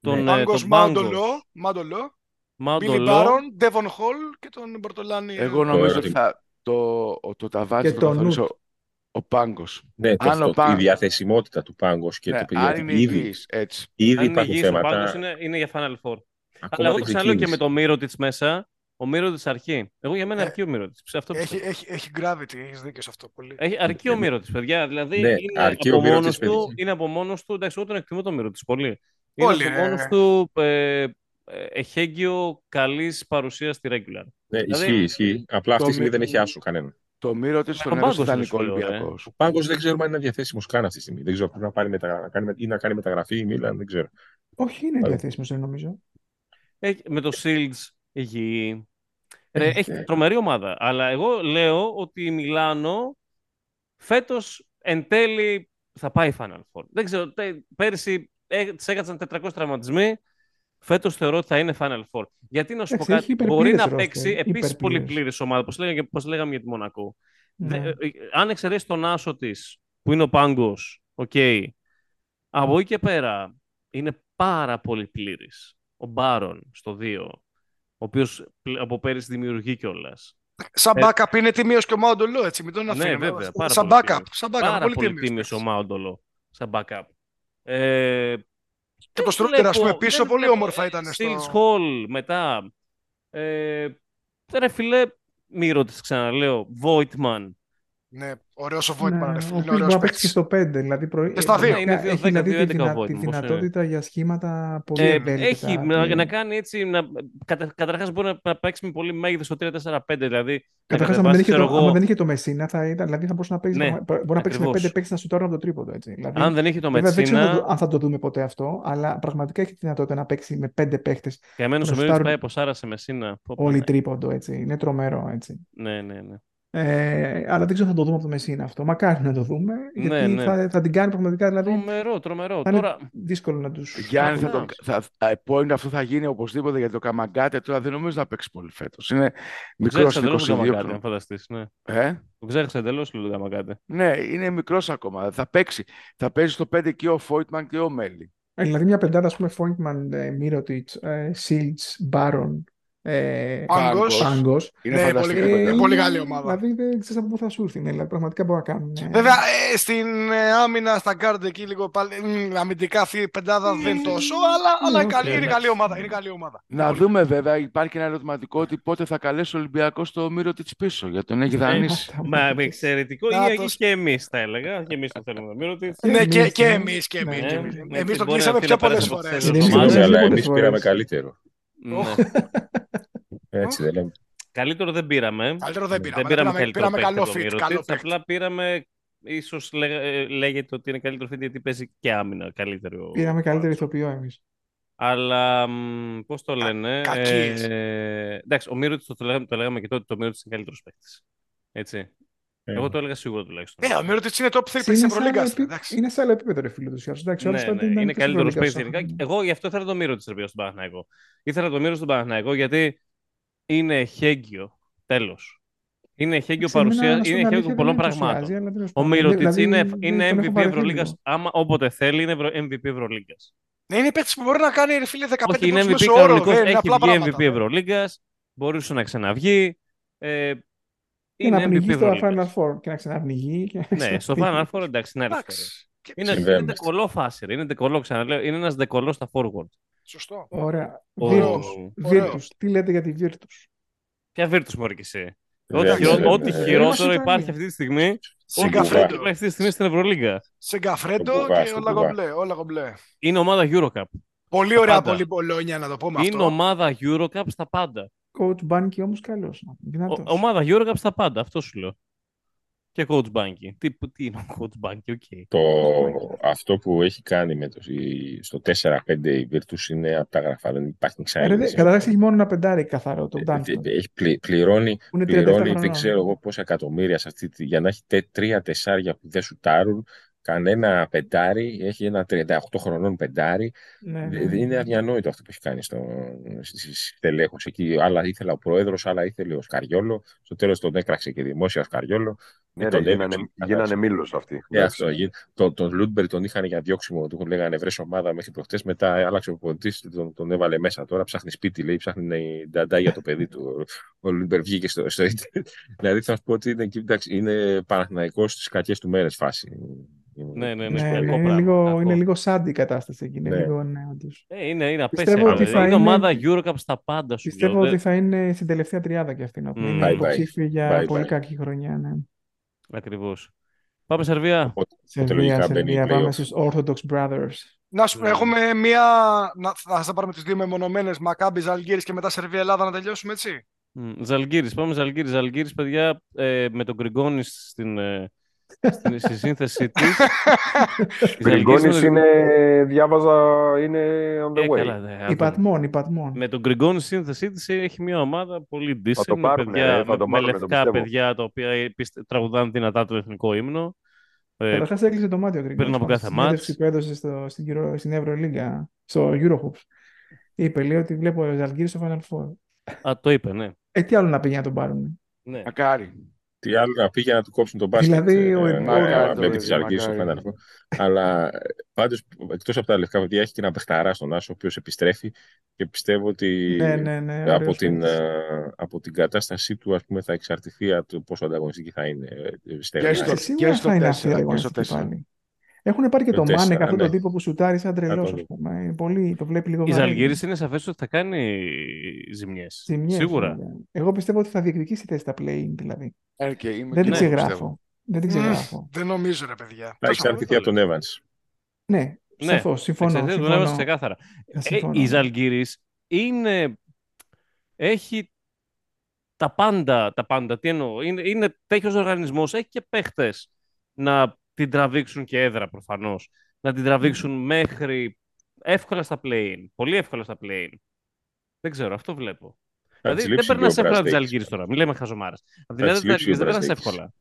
τον, ε, Μάγκος τον Μπάγκος, Μάντολο, Μάντολο, Billy Μάντολο, Baron, Devon Hall και τον Μπορτολάνη. Εγώ ε, νομίζω ερώτημα. ότι θα, το, το, το ταβάνι Και θα το το καθορίσει Νούτ. Ο, ο Πάγκος. Ναι, το, Αν ο το- Πα- η διαθεσιμότητα του Πάγκος και Ναι, το αν γιατί είναι ήδη, υγιής, έτσι. ήδη αν είναι υπάρχουν υγιής ο θέματα. Πάγκος είναι, είναι για Final Four. Αλλά Ακόμα εγώ δεν το ξαναλέω και με ξεκίνησε. το Μύρο της μέσα. Ο Μύρο της αρχή. Εγώ για μένα Ε, αρκεί ο Μύρο της. Αυτό Έχει, πιστεύω. έχει, έχει gravity, έχεις δίκιο σε αυτό πολύ. Έχει, αρκεί ο Μύρο της, παιδιά. Δηλαδή Ναι, είναι, αρκεί από ο Μύρωτης, μόνος του, παιδιά. είναι από μόνος του. Εντάξει, εγώ τον εκτιμώ τον Μύρο της πολύ. Είναι Όλοι, από ρε. μόνος του ε, ε, εχέγγυο καλής παρουσίας στη regular. Ναι, Δηλαδή- ισχύει, ισχύει. Απλά αυτή Το τη στιγμή μη- δεν έχει άσο κανένα. Το μύρο της τον Ο έδωσε Πάγκος είναι ιδανικό σου λέω, ρε. Ολυμπιακός. Ο Πάγκος δεν ξέρουμε αν είναι διαθέσιμος καν αυτή τη στιγμή. Δεν ξέρω, πρέπει να πάρει μετα... να κάνει... με- ή να κάνει μεταγραφή η Μίλαν, δεν ξέρω. Όχι, είναι Πάλι. διαθέσιμος, δεν νομίζω. Έχει, με το Shields υγιή. Ρε, Ε, έχει ε. τρομερή ομάδα. Αλλά εγώ λέω ότι η Μιλάνο φέτος εν τέλει θα πάει Final Four. Δεν ξέρω, τε- πέρυσι ε, της έκατσαν 400 τραυματισμοί. Φέτος θεωρώ ότι θα είναι Final Four. Γιατί να σου πω Εντάξει, έχει κάτι, μπορεί υπερπλήρες να roster, παίξει επίσης υπερπλήρες. πολύ πλήρης ομάδα, όπως λέγαμε, πώς λέγαμε για τη Μονακό. Δε- Ναι. ε, ε, αν εξαιρέσεις τον άσο της, που είναι ο Πάγκος, οκ. Από εκεί και πέρα είναι πάρα πολύ πλήρης. Ο Μπάρον στο 2, ο οποίος από πέρυσι δημιουργεί κιόλας. Σαν Ε, backup είναι τιμίος και ο Μαόντο Λο, έτσι, μην τον Ναι, αφήνουμε. βέβαια. Πάρα Σαν πολύ backup, τίμιος. σαν backup, Πάρα πολύ πολύ τίμιος τίμιος ο παίκτης. Μαόντο Λο σαν backup. Ε, Και το δεν Στρούκτερ, ας πούμε, βλέπω- πίσω δεν πολύ βλέπω, όμορφα ε, ήταν στο... Steels Hall μετά. Ε, ρε φιλέ, μη ρώτησες ξαναλέω. Voigtman. Ναι, ωραίος ο Ναι, Voigtman, ρε ο φίλε, είναι οποίος ωραίος μπορεί να παίξει και παίκτης. στο 5. Δηλαδή προ... Και στα δύο. ε, Είναι δύο, έχει δέκα, δηλαδή δύο, τη, έντεκα ο δυνα... τη Voigtman, πώς είναι. δυνατότητα για σχήματα πολύ Ε, ευέλικτα. έχει να, και- να κάνει έτσι. Να, κατα, καταρχάς μπορεί να, να παίξει με πολύ μέγεθος στο 3-4-5. Δηλαδή. να Καταρχάς, άμα κατεβάσει, δεν, είχε ξέρω το, εγώ, άμα δεν είχε το Μεσίνα, θα ήταν, δηλαδή θα μπορούσε να παίξει, Ναι, πραγμα- μπορεί να παίξει με ακριβώς. πέντε παίκτες να σουτάρουν από το τρίποντο. Έτσι. Δηλαδή, αν δεν είχε το βέβαια, δεν ξέρω αν θα Μετσίνα, το- αν θα το δούμε ποτέ αυτό, αλλά πραγματικά έχει τη δυνατότητα να παίξει με πέντε παίκτες καημένο να ο Μίλιτ σουτάρουν πάει από Σάρα σε Μεσίνα. Πω, πω, όλοι ναι. τρίποντο. Έτσι. Είναι τρομερό. Έτσι. Ναι, ναι, ναι. Ε, αλλά δεν ξέρω αν θα το δούμε από το Μεσίνα αυτό. Μακάρι να το δούμε, Ναι, γιατί ναι. Θα, θα την κάνει πραγματικά. Δηλαδή, Τρομερό, τρομερό. θα είναι Τώρα, δύσκολο να τους... Γιάννη, θα το, Αχ. θα, θα, point αυτό θα γίνει οπωσδήποτε γιατί το Καμαγκάτε τώρα δεν νομίζω να παίξει πολύ φέτος. Είναι το μικρός, ξέχασα είναι εντελώς τον 22 Καμαγκάτε, αν χρονών. φανταστείς. Ναι. Ε; Το ξέχασα εντελώς τον Καμαγκάτε. Ναι, είναι μικρός ακόμα. Θα παίξει. Θα παίζει στο 5 και ο Φόιτμαν και ο Μέλι. Ε, δηλαδή μια πεντάδα, ας πούμε, Φόιτμαν, Μίροτιτς, Σιλντς, Μπάρον, Ε, Πάγκος. Πάγκος. Είναι Ναι, φανταστική πολύ- παιδιά. ε, πολύ καλή ομάδα. Δηλαδή δεν ξέρεις από πού θα σου έρθει. Ναι, δηλαδή, πραγματικά μπορεί να κάνουν. ε, Βέβαια, ε, στην ε, άμυνα, στα guard εκεί λίγο πάλι, μ, αμυντικά αυτή η πεντάδα δεν τόσο, αλλά, αλλά Ναι, είναι, καλή, οκ, είναι εντάξει. καλή ομάδα. Είναι καλή ομάδα. Να δούμε βέβαια, υπάρχει και ένα ερωτηματικό ότι πότε θα καλέσει ο Ολυμπιακός το Μύρο της πίσω, γιατί τον έχει δανείσει. Αυτά, Μα μαλάκες. με εξαιρετικό Να ή το- και εμείς θα έλεγα. Και εμείς το θέλουμε να μείνω. ότι- Ναι, και, εμείς, και ναι. εμείς, και εμείς. Ναι, και ναι, εμείς. ναι, Εμείς το μπορεί κλείσαμε να πιο θέλει να πολλές πέρασε από φορές. τις Εμείς ομάδες. είμαστε αλλά πολλές εμείς φορές. πήραμε καλύτερο. Ναι. <laughs> Έτσι δεν λέμε. Καλύτερο δεν πήραμε. Καλύτερο δεν πήραμε. Δεν πήραμε Πήραμε- καλύτερο πήραμε παίκτη καλό από τον fit, Μύρωτιτς, καλό παίκτη. Απλά πήραμε, ίσως λέγα- ε, λέγεται ότι είναι καλύτερο fit γιατί παίζει και άμυνα καλύτερο. Πήραμε καλύτερο ηθοποιό εμείς. Αλλά μ, πώς το λένε. κακίες. ε, εντάξει, ο Μύρωτιτς το, το, λέγαμε, το λέγαμε και τότε, το Μύρωτιτς είναι καλύτερος παίκτης. Έτσι. Ε, Εγώ το έλεγα σίγουρα τουλάχιστον. Ε, ο Μύρωτιτς είναι top 3 Είναι, παίκτης σε Ευρωλίγκας. άλλο επί- εντάξει. είναι σε άλλο επίπεδο, ρε φίλε τους ή άλλου. Εντάξει, ο άλλος Ναι, τότε ναι, ήταν είναι και καλύτερο στην παίκτη Ευρωλίγκας, γενικά. όσο- Εγώ γι' αυτό ήθελα το Μύρο της Σερβίας στον Παναθηναϊκό. Ήθελα το Μύρο στον Παναθηναϊκό γιατί είναι εχέγγυο. Τέλος. Είναι εχέγγυο Σε μένα, παρουσία, να σου είναι πω την εχέγγυο αλήθεια, πολλών δεν με ενθουσιάζει, πραγμάτων. αλλά τέλος Ο πάντων. Μύρωτιτς Δηλαδή, είναι, δεν- είναι τον έχω MVP βαρεθεί Ευρωλίγκας. λίγο. Άμα όποτε θέλει, είναι Ευρω- MVP Ευρωλίγκας. Ναι, είναι παίκτης που μπορεί να κάνει ρε φίλε 15 Όχι, είναι πόντους MVP μέσο όρο. κανονικός. Δεν είναι Έχει απλά βγει πράγματα. MVP Ευρωλίγκας. Μπορούσε να ξαναβγεί. Ε, Και να είναι MVP πνιγεί στο Final Ευρωλίγκα. Four και να ξαναπνιγεί. και να Ναι, στο ξαναφύγει. Final Four εντάξει, είναι άλλη ιστορία. Εντάξει. Και- Είναι, είναι Συμβαίνουν. δεκολό φάση. ρε. Είναι δεκολό, ξαναλέω. Είναι ένας δεκολό στα forward. Σωστό. Ωραία. Ο- Virtus. Ωραίος. Virtus. Τι λέτε για τη Virtus. Ποια Virtus μωρή και εσύ; Ό,τι, Βέβαια, χειρό- ξέρετε, ό,τι ε, χειρότερο Είμαστε υπάρχει καλοί. αυτή τη στιγμή. Ό,τι Σιγαφρέντο. χειρότερο υπάρχει αυτή τη στιγμή στην Ευρωλίγκα. Σε γκαφρέντο Τον κουβά, και στον όλα κουβά. κομπλέ. Όλα κομπλέ. Είναι ομάδα Eurocup. Πολύ ωραία πάντα. πολύ πολόνια να το πούμε Είναι αυτό. ομάδα Eurocup στα πάντα. Coach Banky όμως καλός. Δυνατός. Ο- ομάδα Eurocup στα πάντα. Αυτό σου λέω. Και coach Banky. Τι, τι είναι ο coach Banky, οκ. Το, αυτό που έχει κάνει με το, η- στο 4-5 η Virtus είναι από τ' άγραφα. Δεν υπάρχει Ε, ρε, δε- ξένη. Καταρχάς έχει μόνο ένα πεντάρι καθαρό, το Ε, Danford. Έχει πλη- πληρώνει, Που είναι 37 πληρώνει χρονών. δεν ξέρω εγώ πόσα εκατομμύρια σε αυτή τη, για να έχει τε- τρία τεσσάρια που δεν σουτάρουν. Κανένα πεντάρι, έχει ένα 38 χρονών πεντάρι. Ναι, Δε- ναι. δε- Είναι αδιανόητο αυτό που έχει κάνει στο, στη, στη στελέχωση. Εκεί άλλα ήθελε ο πρόεδρος, άλλα ήθελε ο Σκαριόλο. Στο τέλος τον έκραξε και δημόσια ο Σκαριόλο. Ναι, Ε, ρε, τον γίνανε, έδειξε. γίνανε μύλος αυτοί. Ε, αυτό, γι- το, τον Λούντμπεργκ τον είχαν για διώξιμο, του λέγανε βρες ομάδα μέχρι προχτές. Μετά άλλαξε ο ποντή, τον, τον έβαλε μέσα. Τώρα ψάχνει σπίτι, λέει, ψάχνει η νταντά για το παιδί του. Ο Λούντμπεργκ βγήκε στο, στο ίντερνετ. <laughs> δηλαδή θα σου πω ότι είναι, κοίταξε, είναι Παναθηναϊκός στις κακές του μέρες φάση. Ναι, ναι, ναι. Ναι, κακό ναι, είναι, πράγμα, λίγο, κακό. είναι λίγο sad η κατάσταση εκεί. Είναι Ναι. λίγο, ναι, όντως. Ε, είναι, είναι Πιστεύω απέσια. ότι ρε. θα είναι, είναι- ομάδα Eurocup στα πάντα σου Πιστεύω λέω. ότι Δεν- θα είναι στην τελευταία τριάδα και αυτή να πούμε. Μμμ. Είναι Bye bye. υποψήφιο για Bye πολύ bye. κακή χρονιά. Ναι. Ακριβώς. Πάμε Σερβία. Οπότε Σερβία, λογικά μπαίνει Σερβία, πάμε play-off. στους Orthodox Brothers. Να σου Ναι. έχουμε μία. Να, θα θα πάρουμε τις δύο μεμονωμένες Μακάμπι, Ζαλγκύρη και μετά Σερβία Ελλάδα να τελειώσουμε έτσι; Μ, Ζαλγκύρης, πάμε Ζαλγκύρης. Ζαλγκύρης, παιδιά, ε, με τον Γκριγκόνης στην, ε, στην, στη σύνθεσή της. <laughs> Η Γκριγκόνης Ζαλγκύρης με τον- είναι, διάβαζα, είναι on the Ε, way. καλά, ναι, άστο. Υπατμών, υπατμών. Με τον Γκριγκόνη στη σύνθεσή της έχει μια ομάδα πολύ decent, το με, πάρουνε, παιδιά, ρε, θα με, το με πάρουνε, το λευκά πιστεύω. παιδιά τα οποία πιστε- τραγουδάνε δυνατά το εθνικό ύμνο. Ε, Καταρχάς έκλεισε το μάτι ο Γκριγκόνης. Πριν από πάνω κάθε στη συνέντευξη μάτς. που έδωσε στο, στην, Euro- στην Ευρωλίγκα, στο Eurohoops. Είπε, λέει ότι βλέπω ο Ζαλγκύρης στο Final Four. α, το είπε, ναι. Ε, τι άλλο να πει για να τον πάρουν. ναι. Μακάρι. Τι άλλο να πει για να του κόψουν τον μπάσκετ. Δηλαδή ε, ο τι αργήσει του φαίνεται. Αλλά πάντως εκτός από τα λευκά παιδιά έχει και ένα παιχταρά στον Άσο, ο οποίος επιστρέφει και πιστεύω ότι από, την, ε, από την κατάστασή του ας πούμε, θα εξαρτηθεί από το πόσο ανταγωνιστική θα είναι. Ε, και στο 4. Έχουν πάρει και Το το Μάνεκ, τέσσερα, αυτόν τον ναι. τύπο που σουτάρει σαν τρελός, τον ας δω. πούμε. Είναι πολύ, το βλέπει λίγο Η βαρύ. Ζαλγκύρης είναι σαφές ότι θα κάνει ζημιές. Ζημιές, Σίγουρα. βέβαια. Εγώ πιστεύω ότι θα διεκδικήσει θέση στα play-in, δηλαδή. Ε, και είμαι Δεν και την εγώ, ξεγράφω. πιστεύω. Δεν την Μμ, ξεγράφω. Δεν νομίζω, ρε παιδιά. Θα Τόσο εξαρτηθεί από τον Evans. Ναι, Ναι, σαφώς, συμφωνώ. Εξαρτάται τον συμφωνώ. έβασε ξεκάθαρα. Θα Ε, συμφωνώ. η Ζαλγκύρης είναι... Έχει τα πάντα, τα πάντα. Τι εννοώ. Είναι, είναι τέτοιος οργανισμός. Έχει και παίχτες να την τραβήξουν και έδρα προφανώς. Να την τραβήξουν μέχρι εύκολα στα play-in. Πολύ εύκολα στα play-in. Δεν ξέρω, αυτό βλέπω. Θα της Δηλαδή δεν λείψει περνάς λίγο εύκολα από τη Brad Davis. Ζαλγκύρης τώρα. Μην λέμε χαζομάρες. Από την Θα έδρα της τη λείψει Ζαλγκύρης δεν ο περνάς Brad Davis. εύκολα.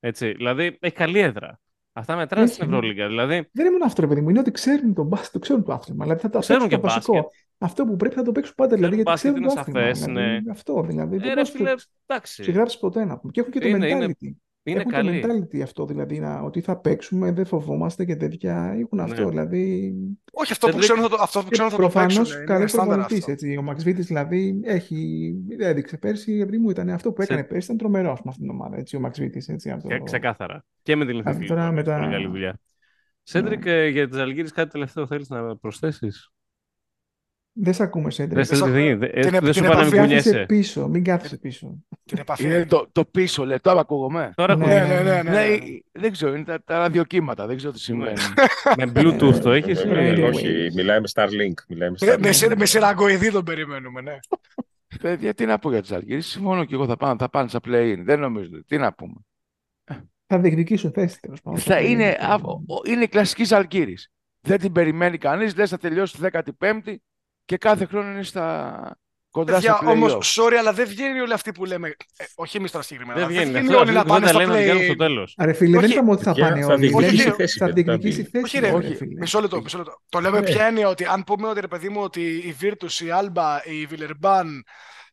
Έτσι, δηλαδή έχει καλή έδρα. Αυτά μετράνε Έχει, στην ναι. Ευρωλίγκα. Δηλαδή Δεν είναι μόνο αυτό, ρε παιδί μου. Είναι ότι ξέρουν τον μπάσκετ, το ξέρουν το άθλημα. Δηλαδή θα το Ξέρουν παίξουν το και βασικό. μπάσκετ. Αυτό που πρέπει θα το παίξουν πάντα. Δηλαδή, γιατί μπάσκετ ξέρουν το είναι άθλημα. σαφές, δηλαδή, ναι. Αυτό δηλαδή. Το Ε, ρε μπάσκετ φίλε, το εντάξει. ξεγράψει ποτέ να πούμε. Και έχουν και το Είναι- mentality. Είναι- Είναι έχουν καλή. το mentality αυτό, δηλαδή να, ότι θα παίξουμε, δεν φοβόμαστε και τέτοια. Έχουν αυτό, Ναι. δηλαδή. Όχι, αυτό που Cedric- ξέρουν θα το, αυτό που ξέρουν θα το Προφανώς παίξουν. Είναι καλό στάνταρ προπονητής. αυτό. έτσι. Ο Μαξ Βίτης δηλαδή έχει, έδειξε πέρσι, επειδή μου ήταν αυτό που έκανε πέρσι, ήταν τρομερό με αυτήν την ομάδα. Έτσι, ο Μαξ Βίτης. Έτσι, αυτό. Ξε- Ξεκάθαρα. Και με την Αυτό Λιθουανία. τώρα Πολύ μετά- καλή δουλειά. Σέντρικ, ε, για τις Αλγύρες κάτι τελευταίο θέλεις να προσθέσεις; Δεν σε ακούμε, Σέντρικ. Δεν σα- σε- δεν γίνεται. Ε, την- Δεν την σου είπα να μην επαφή Κάθισε κουνιέσαι. πίσω, μην κάθεσαι πίσω. Την επαφή. Είναι το, το πίσω, λέει. Τώρα ακούγομαι. Τώρα Ναι, ακούω. Ναι, ναι, ναι. ναι, Ναι, ναι. δεν ξέρω, είναι τα, τα ραδιοκύματα, δεν ξέρω τι σημαίνει. Με Bluetooth το έχεις. Ε, ή- Anyway. Όχι, μιλάει με Starlink. Μιλάει με Με- Με, Starlink. σε- με σειραγκοειδή τον περιμένουμε, ναι. Παιδιά, τι να πω για τις Αλγύρες, συμφωνώ και εγώ θα πάνε, θα πάνε στα play-in, δεν νομίζω, τι να πούμε. Θα διεκδικήσουν θέση τέλος πάντων. Θα είναι, α, ο- ο- είναι κλασική Ζαλγκύρης. Δεν την περιμένει κανείς, λες θα τελειώσει 15η και κάθε χρόνο είναι στα κοντά Παιδιά, στα όμως, play-off. sorry, αλλά δεν βγαίνει όλοι αυτοί που λέμε. Ε, όχι εμείς τώρα συγκεκριμένα. Δεν αλλά βγαίνει. βγαίνει Αυτό- όλοι να αυτή πάνε δεν στα τα λέμε να βγαίνουν στο play. τέλος. Ρε φίλε, δεν Όχι. είπαμε ότι θα Παιδιά, πάνε θα όλοι. διεκδικήσει Δεν- θέση, Θα παιδιά, διεκδικήσει θα θέση. Όχι, ρε, ρε όχι. φίλε. Μισό λεπτό, μισό λεπτό. Το λέμε Ναι. ποια είναι ότι αν πούμε ότι ρε παιδί μου ότι η Virtus, η Alba, η Villeurbanne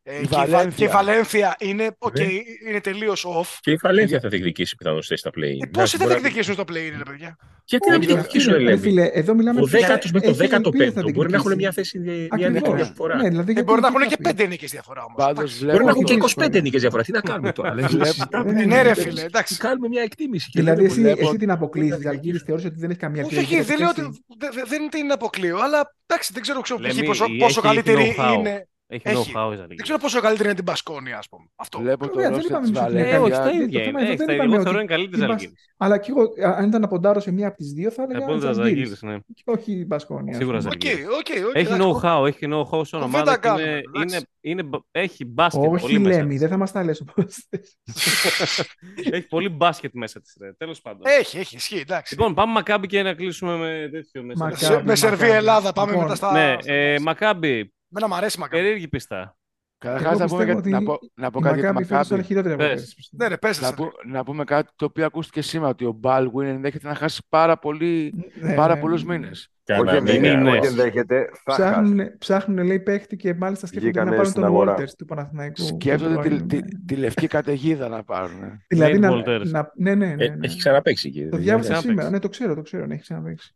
ε, Η και, η Βα- Βαλένθια. και η Βαλένθια είναι, οκ, Ναι. είναι τελείως off. Και η Βαλένθια θα διεκδικήσει πιθανώς θέση στα play. Ε, Πόσοι θα διεκδικήσουν στο play, ρε παιδιά; Γιατί να Όχι, διεκδικήσουν, ρε λέμε. φίλε, εδώ μιλάμε Ο ποιος θα- 10ο με το έχει ελπίδες 15ο θα μπορεί να έχουν διεκδικήσει. μια θέση μια Ακριβώς. νίκη διαφορά. Ναι, δηλαδή, Ε, γιατί μπορεί να τι έχουν θα και πει. πέντε νίκες διαφορά όμως. Πάντως Μπορεί να βλέπω έχουν και το- 25 νίκες διαφορά. Τι να κάνουμε τώρα. δηλαδή, Βλέπω- συζητάμε. Ναι, Ναι, ρε ναι, φίλε, εντάξει. Κάνουμε μια εκτίμηση. και Δηλαδή, λέμε, εσύ, βλέπω- εσύ την αποκλείσει τη να Αλγύρη, διεκδικήσουν. θεωρείς ότι δεν έχεις καμία Όχι, πιο όχι, δεν λέω ότι θέση. δε- δε- δεν είναι αποκλείο, αλλά εντάξει, δεν ξέρω ξέρω, π.χ. Λέμε, πόσο, η- πόσο έχει καλύτερη know-how. είναι. Έχει Έχει. know-how η Δεν Ζαλγίρις. ξέρω πόσο καλύτερη είναι την Πασκόνια, ας πούμε. Αυτό. Βλέπω το Βέβαια, δεν ρόστερ είπαμε της εμείς ότι είναι Ε, όχι, Βαλένθια. τα το ίδια θέμα είναι. είναι, Έχει δεν τα ίδια. είπαμε Εγώ ότι θεωρώ είναι καλύτερη η της Μπας- Ζαλγίρης. Αλλά και εγώ, α- αν ήταν να ποντάρω σε μία από τις δύο, θα Θα έλεγα πω τις Ζαλγίρις. Ζαλγίρις, ναι. Και όχι η Μπασκόνια. Σίγουρα ας πούμε. Οκ, Ζαλγίρις. οκ, οκ. Έχει εντάξει. know-how, έχει know-how σαν Κουβέντα ομάδα. και κάνουμε, Είναι, εντάξει. είναι, είναι, έχει μπάσκετ Όχι, πολύ μέσα Λέμι, της. δεν θα μας τα λες όπως θες. <laughs> Έχει πολύ μπάσκετ μέσα της. ρε. Τέλος πάντων. Έχει, έχει, ισχύει, εντάξει. Λοιπόν, πάμε Μακάμπι και να κλείσουμε με τέτοιο μέσα. Μακάμπι. Σε- με Σερβία Μακάμπι. Ελλάδα, πάμε Λοιπόν, μετά στα. Ναι, στα- ε, Μακάμπι, Εμένα μου αρέσει Μακάμπι. περίεργη πιστά. Καταρχάς Εγώ να πούμε, πιστεύω κάτι- να ότι πω, να πω Η κάτι για τη Μακάμπι φέτος ήταν Μακάμπι. χειρότερη από Πες. πέρσι, πιστεύω. Ναι, ρε, πες Να, εσύ. πω- να πούμε κάτι το οποίο ακούστηκε σήμερα, ότι ο Μπάλγουιν ενδέχεται να χάσει πάρα, πολύ, Ναι, πάρα ναι. πολλούς μήνες. Όχι Κανένα ενδέχεται, μήνες. όχι ενδέχεται, θα χάσει. Ψάχνουν, ψάχνουν, λέει, παίχτη και μάλιστα σκέφτονται Βγήκανε να πάρουν στην τον αγορά. Walters του Παναθηναϊκού. Σκέφτονται τον τη, πρώην, τη, ναι. τη λευκή καταιγίδα να πάρουν. Δηλαδή, Nate να, Walters. να, ναι, ναι, ναι, Ε, ναι. Έχει ξαναπέξει εκεί. Το δηλαδή. διάβασα ξαναπαίξει. σήμερα. Ναι, το ξέρω, το ξέρω. Ναι, έχει ξαναπέξει.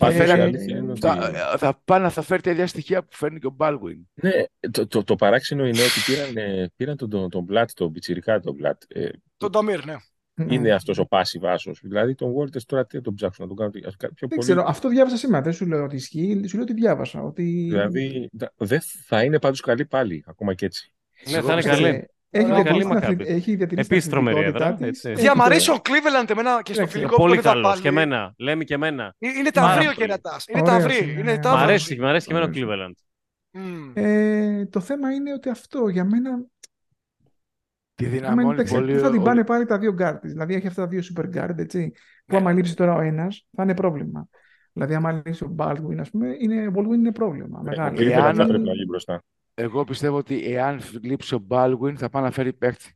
Παθαίνει, Ε, η αλήθεια είναι ότι- Θα, ε, θα πάνε, θα φέρει τα ίδια στοιχεία που φέρνει και ο Μπάλγουιν. Ναι, το, το, το παράξενο είναι ότι πήραν, ε, πήραν τον, τον, τον Μπλατ, τον Πιτσιρικά τον Μπλατ. Ε, Τον Νταμίρ, ναι. Ναι. είναι αυτός ο πάση βάσος. Δηλαδή τον Walters τώρα τι να τον ψάξουν, να τον κάνουν ας κάνουν πιο Δεν πολύ. ξέρω, αυτό διάβασα σήμερα. Δεν σου λέω ότι ισχύει, σου λέω ότι διάβασα. Ότι... Δηλαδή θα- δεν θα είναι πάντως καλή πάλι, ακόμα και έτσι. Ναι, θα είναι Ξέρετε, καλή. Έχει Ωραία, διατηρήσει καλή την αθλη- Μακάμπι. έχει διατηρήσει την Επίσης τρομερή αθλητικότητά έδρα, της. έτσι. Έχει Δια, μ' το- αρέσει ο Cleveland εμένα και στο Εντάξει, φιλικό που Πολύ τον είδα καλό. πάλι. Και εμένα. Λέμε και εμένα. Είναι Πάρα ταυρί ο πολύ. κερατάς. Είναι Ωραίος ταυρί. είναι, Είναι ναι. Μ' ταύρος. αρέσει, μ' αρέσει και εμένα ο Ωραίος. Cleveland. Μμμ. Ε, το θέμα είναι ότι αυτό για μένα. Τη άμα δυναμώνει εντάξει, πολύ. πού θα την ο- πάνε πάλι τα δύο guard της. Δηλαδή έχει αυτά τα δύο super guard, έτσι. Που άμα λείψει τώρα ο ένας, θα είναι πρόβλημα. Δηλαδή, άμα λείψει ο Baldwin, ας πούμε, είναι, ο Baldwin είναι πρόβλημα. Ε, Μεγάλο. Ο Cleveland Εάν- θα πρέπει να βγει μπροστά. Εγώ πιστεύω ότι εάν λείψει ο Μπάλγουιν θα πάει να φέρει παίκτη.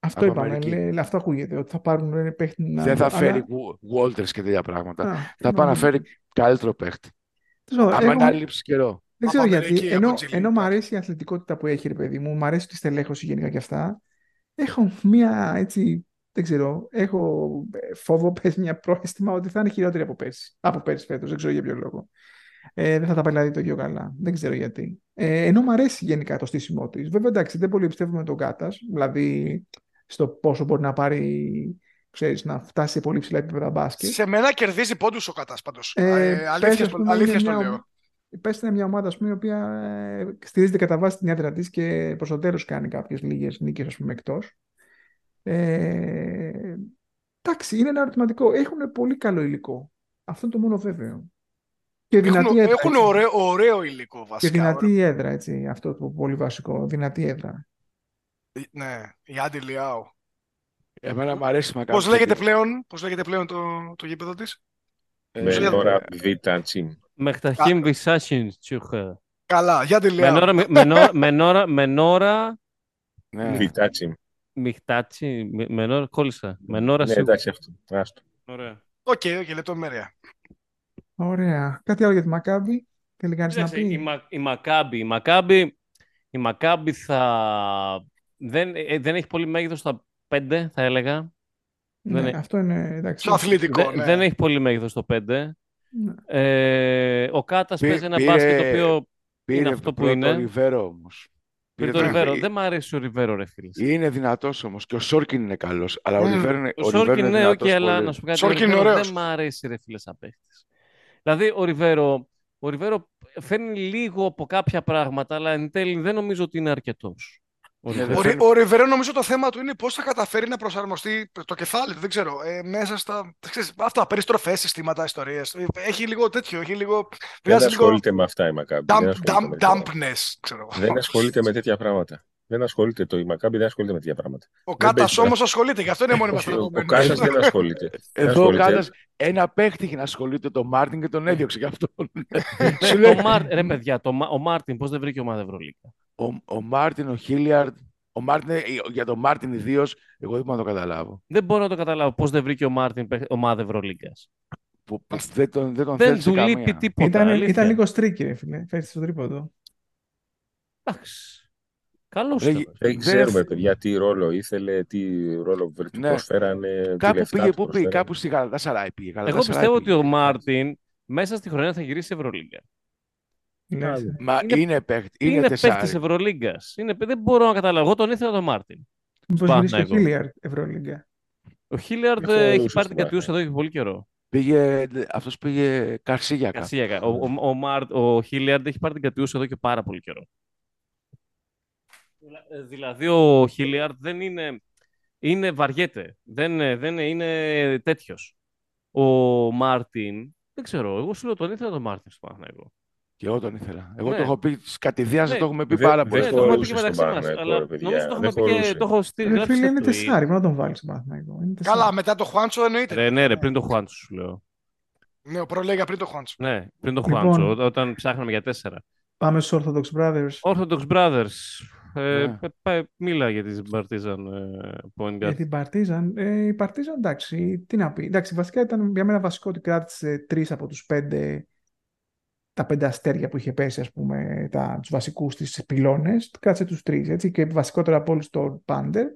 Αυτό από είπαμε. Αμερική. Λέει, αυτό ακούγεται. Ότι θα πάρουν ένα παίχτη να. Δεν θα αλλά- φέρει Walters και τέτοια πράγματα. Α, Θα πάει να ναι. φέρει καλύτερο παίκτη. Τέλος πάντων, Άμα εγώ- να λείψει καιρό. Δεν ξέρω Από γιατί. Αμερική, από Ενώ, Τσιλί, ενώ μου εντάξει. αρέσει η αθλητικότητα που έχει, ρε παιδί μου, μου αρέσει η στελέχωση γενικά και αυτά. Έχω μία έτσι. Δεν ξέρω. Έχω ε, φόβο, <laughs> πες μια πρόαισθημα ότι θα είναι χειρότερη από πέρσι. Από πέρσι φέτος. Δεν ξέρω για ποιο λόγο. Ε, δεν θα τα πάει δηλαδή το ίδιο καλά. Δεν ξέρω γιατί. Ε, ενώ μου αρέσει γενικά το στήσιμό της. Βέβαια, εντάξει, δεν πολύ πιστεύουμε τον Κάτας. Δηλαδή, στο πόσο μπορεί να πάρει, ξέρεις, να φτάσει σε πολύ ψηλά επίπεδα μπάσκετ. Σε μένα κερδίζει πόντους ο Κατάς πάντως. Ε, Ε, πες, αλήθεια ας στο- πούμε, αλήθεια είναι στο μια λέω. Πες είναι μια ομάδα ας πούμε, η οποία ε, στηρίζεται κατά βάση την έδρα της και προς το τέλος κάνει κάποιες λίγες νίκες ας πούμε, εκτός. Ε, εντάξει, είναι ένα ερωτηματικό. Έχουν πολύ καλό υλικό. Αυτό είναι το μόνο βέβαιο. Και δυνατή Έχουν, έδρα. έχουν έτσι. ωραίο, ωραίο υλικό Και βασικά. δυνατή έδρα, έτσι. Αυτό το πολύ βασικό. Δυνατή έδρα. Ωραίο. Ναι, η Άντι Λιάου. Εμένα μου αρέσει η Μακάμπι. Πώς λέγεται πλέον, πώς λέγεται πλέον το, το γήπεδο της; Ε, Με Ζήλια- τώρα Β' Τσιν. Μεχταχίμ Βισάσιν Τσούχα. Καλά, για Άντι Λιάου. Μενόρα, μενόρα, μενόρα, μενόρα, ναι. Β' Τσιν. Μιχτάτσι, με- μενόρα, κόλλησα. Μενόρα Ναι, σίγουρα. εντάξει αυτό. Άστο. Ωραία. Οκ, οκ, λεπτομέρεια. Ωραία. Κάτι άλλο για τη Μακάμπη; Θέλει κανείς να Κοίταξε, η, πει. Μα, η Μακάμπη, η Μακάμπη, η Μακάμπη θα... Δεν, ε, δεν έχει πολύ μέγεθος, θα 5, θα έλεγα. Ναι, δεν, αυτό είναι εντάξει. Πιο αθλητικό, δεν, ναι. δεν έχει πολύ μέγεθος το 5. Ναι. Ε, ο Κάτας Πή- παίζει ένα πήρε- μπάσκετ το οποίο Πήρε είναι το αυτό που πρώτο είναι. Ριβέρο όμως. Πήρε Πήρε το το- Ριβέρο. Δεν μ' αρέσει ο Ριβέρο, ρε φίλε. Είναι δυνατός όμως και ο Σόρκιν είναι καλός. Αλλά ο Μμμ. Ριβέρο είναι, Ο ο Ριβέρο Σόρκιν είναι ναι, οκ, δυνατός αλλά πολύ. να σου πω κάτι. Σόρκιν ο είναι Ριβέρο ωραίος. δεν μ' αρέσει, ρε φίλε, σαν παίχτης. Δηλαδή, ο Ριβέρο, ο Ριβέρο φέρνει λίγο από κάποια πράγματα, αλλά εν τέλει δεν νομίζω ότι είναι αρκετός. Ο Ναι, Ριβέρο. δεν Ο, Ρι- φέρνει- ο Ριβερό νομίζω το θέμα του είναι πώς θα καταφέρει να προσαρμοστεί το κεφάλι του, δεν ξέρω, ε, μέσα στα, ξέρεις, αυτά, περιστροφές, συστήματα, ιστορίες. Ε, Έχει λίγο τέτοιο, έχει λίγο, Δεν βγάζει λίγο ασχολείται με αυτά η Μακάμπη. Δεν dump, ασχολείται dump, με τέτοια- dampness, ξέρω. Δεν ασχολείται με τέτοια πράγματα. Δεν ασχολείται το η Μακάμπη, δεν ασχολείται με τέτοια πράγματα. Ο δεν Κάτας παίζει όμως ασχολείται, γι' αυτό είναι μόνιμα Όχι, ο, ο στραγωμένος. Κάσας δεν ασχολείται. Δεν Εδώ ο ασχολείται. Κάτας ένα παίχτη είχε να ασχολείται το Μάρτιν και τον έδιωξε γι' αυτό. <laughs> Σου λέει, το Μάρ... Ρε παιδιά, το... Μα- ο Μάρτιν πώς δεν βρήκε ομάδα Ευρωλίγκα; ο, ο Μάρτιν, ο Χίλιαρντ, ο Μάρτιν, ε, για τον Μάρτιν ιδίως, εγώ δεν μπορώ να το καταλάβω. Δεν μπορώ να το καταλάβω πώς δεν βρήκε ο Μάρτιν παίχ- ομάδα Ευρωλίγκας. Που, που δεν τον, δεν τον Δεν θέλει σε του λείπει καμία. τίποτα. Ήταν, αλήθεια. ήταν λίγο στρίκι, ρε φίλε. Φέρει στο τρίποντο. Εντάξει. Καλός Ρε, ήταν. Δεν Δεν ξέρουμε, εφ- παιδιά, τι ρόλο ήθελε, τι ρόλο του Ναι. προσφέρανε. τι Κάπου λεφτά πήγε, τους πού πήγε, προσφέρανε. κάπου στη Γαλατάσαράη πήγε. Εγώ Γαλατάσαράη πιστεύω ότι πήγε. ο Μάρτιν μέσα στη χρονιά θα γυρίσει Ευρωλίγκα. Λες. Άντε. Μα είναι- είναι, παίχτη, είναι, Είναι τεσσάρι. παίχτης Ευρωλίγκας. Δεν μπορώ να καταλάβω. Εγώ τον ήθελα τον Μάρτιν. Μήπως Πάμε, γυρίσει ο εγώ. Χίλιαρντ Ευρωλίγκα. Ο Χίλιαρντ Έχω ε, έχει όλους πάρει την τους κατιούσα εδώ και πολύ καιρό. Πήγε, αυτός πήγε Καρσίγιακα. Καρσία, ο, ο, ο, Μάρ- ο Χίλιαρντ έχει πάρει την κατιούσα εδώ και πάρα πολύ καιρό. Δηλα- ε, Δηλαδή ο Χίλιαρντ δεν είναι. Είναι βαριέται. Δεν, ε, δεν είναι τέτοιος. Ο Μάρτιν. Δεν ξέρω. Εγώ σου λέω τον ήθελα τον Μάρτιν στο Παναθηναϊκό. Και εγώ τον ήθελα. Εγώ Ναι. το έχω πει κατηδίαν, Ναι. το έχουμε πει Δεν- πάρα δεν πολλές Ναι, το έχουμε πει χωρούσε και στον μεταξύ μας. Παναθηναϊκό, Αλλά ρε παιδιά. νομίζω το έχουμε Δεν πει και χωρούσε. το έχω στη Ρε γράψει φίλε, στο είναι tweet. τεσσάρι. Πρέπει να τον βάλεις στον Παναθηναϊκό. Είναι τεσσάρι. Καλά, μετά το Χουάντσο εννοείται. Ρε, ναι, ρε, πριν το Χουάντσο σου λέω. Ναι, ο προλέγα πριν το Χουάντσο. Ναι, πριν το Λοιπόν. Χουάντσο, ό- όταν ψάχναμε για τέσσερα. Πάμε στους Orthodox Brothers. Orthodox Brothers. Ε, Ναι. πε- πε- μίλα για την Partizan ε, point Για guard. την Παρτίζαν. Ε, η Παρτίζαν, εντάξει, τι να πει. Εντάξει, βασικά ήταν για μένα βασικό ότι κράτησε τρεις από τους πέντε τα πέντε αστέρια που είχε πέσει, ας πούμε, τα, τους βασικούς της πυλώνες, κράτησε τους τρεις, έτσι, και βασικότερα από όλους το Πάντερ,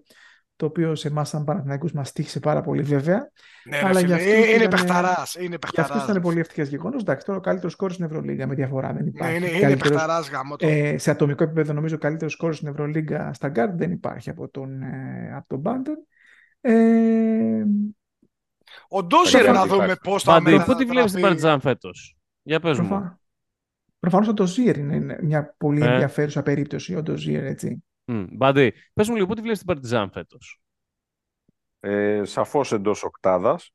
το οποίο σε εμάς σαν Παναθηναϊκούς μας τύχησε πάρα πολύ βέβαια. Ναι, Αλλά ρε, για φίλε, αυτούς ε, είναι ήταν- παιχταράς. Είναι Για αυτούς παιχταράς. ήταν πολύ ευτυχές γεγονός. Εντάξει, τώρα ο καλύτερος σκόρ στην Ευρωλίγα με διαφορά δεν Ναι, υπάρχει. είναι, είναι Καλύτερος- παιχταράς γάμο το. ε, σε ατομικό επίπεδο νομίζω ο καλύτερος σκόρ στην Ευρωλίγκα στα Guard δεν υπάρχει από τον, ε, από τον Πάντερ. Ε, Ο Ντόζιερ Προφανώς να δούμε υπάρχει. πώς θα Πάντη, μετα- πού τη βλέπεις την μεταγραφεί. Partizan φέτος; Για πες μου. προφα... Προφανώς ο Ντοζίερ είναι μια πολύ Ε. ενδιαφέρουσα περίπτωση, ο Ντοζίερ, έτσι. Μμ, Μπάντι, πες μου λίγο, πού τη βλέπεις την Partizan φέτος; Ε, σαφώς εντός οκτάδας,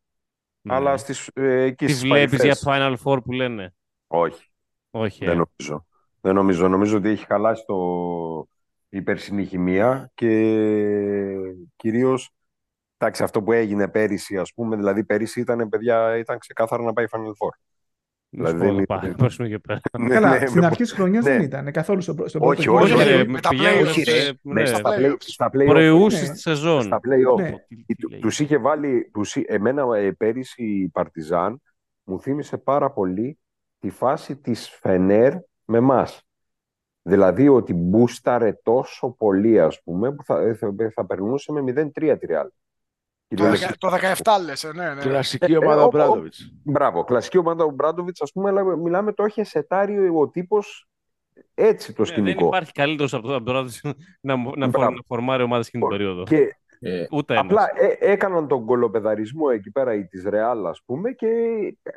Ναι. αλλά στις, ε, εκεί Τη στις βλέπεις για παρυφές. Final Four που λένε; Όχι, Όχι, δεν ε. νομίζω. Δεν νομίζω. Νομίζω ότι έχει χαλάσει το... η περσινή χημεία και κυρίως εντάξει, αυτό που έγινε πέρυσι, ας πούμε, δηλαδή πέρυσι ήταν, παιδιά, ήταν ξεκάθαρο να πάει Final Four. Μη σου Δηλαδή, πω, δεν πάμε, είναι- πέσουμε και πέρα. Ναι, Καλά, ναι, στην με- αρχή της χρονιάς ναι. δεν ήταν καθόλου στον, στον Όχι, πρώτο όχι, γύρο. όχι, ρε, με με τα πηγαίνουν playoffs, σε- ε, ναι, μέσα στα playoffs. play, στα play προηγούσες Ναι. της σεζόν. στα play-off. Ναι. Τι- τι Του- λέει; Τους είχε βάλει, τους, εί- εμένα ε, πέρυσι η Παρτιζάν μου θύμισε πάρα πολύ τη φάση της Φενέρ με μας. Δηλαδή ότι μπούσταρε τόσο πολύ ας πούμε που θα, ε, θα, θα περνούσε με 0-3 τη Real. Το Κυριολεκτικά. δεκα- Το 17 λες, ε, ναι, ναι. Κλασική Ε, ομάδα ε, ο ο- Μπράντοβιτς. Μπράβο, κλασική ομάδα ο Μπράντοβιτς ας πούμε, αλλά μιλάμε το είχε σετάρει ο τύπος έτσι το Ναι, δεν σκηνικό. υπάρχει καλύτερος από το Αμπράδο να, να, να, Μπράβο. να φορμάρει ομάδες εκείνη την περίοδο. Και Ε, Ούτε ένας. Απλά ε, έκαναν τον κολοπεδαρισμό εκεί πέρα η της Ρεάλ ας πούμε και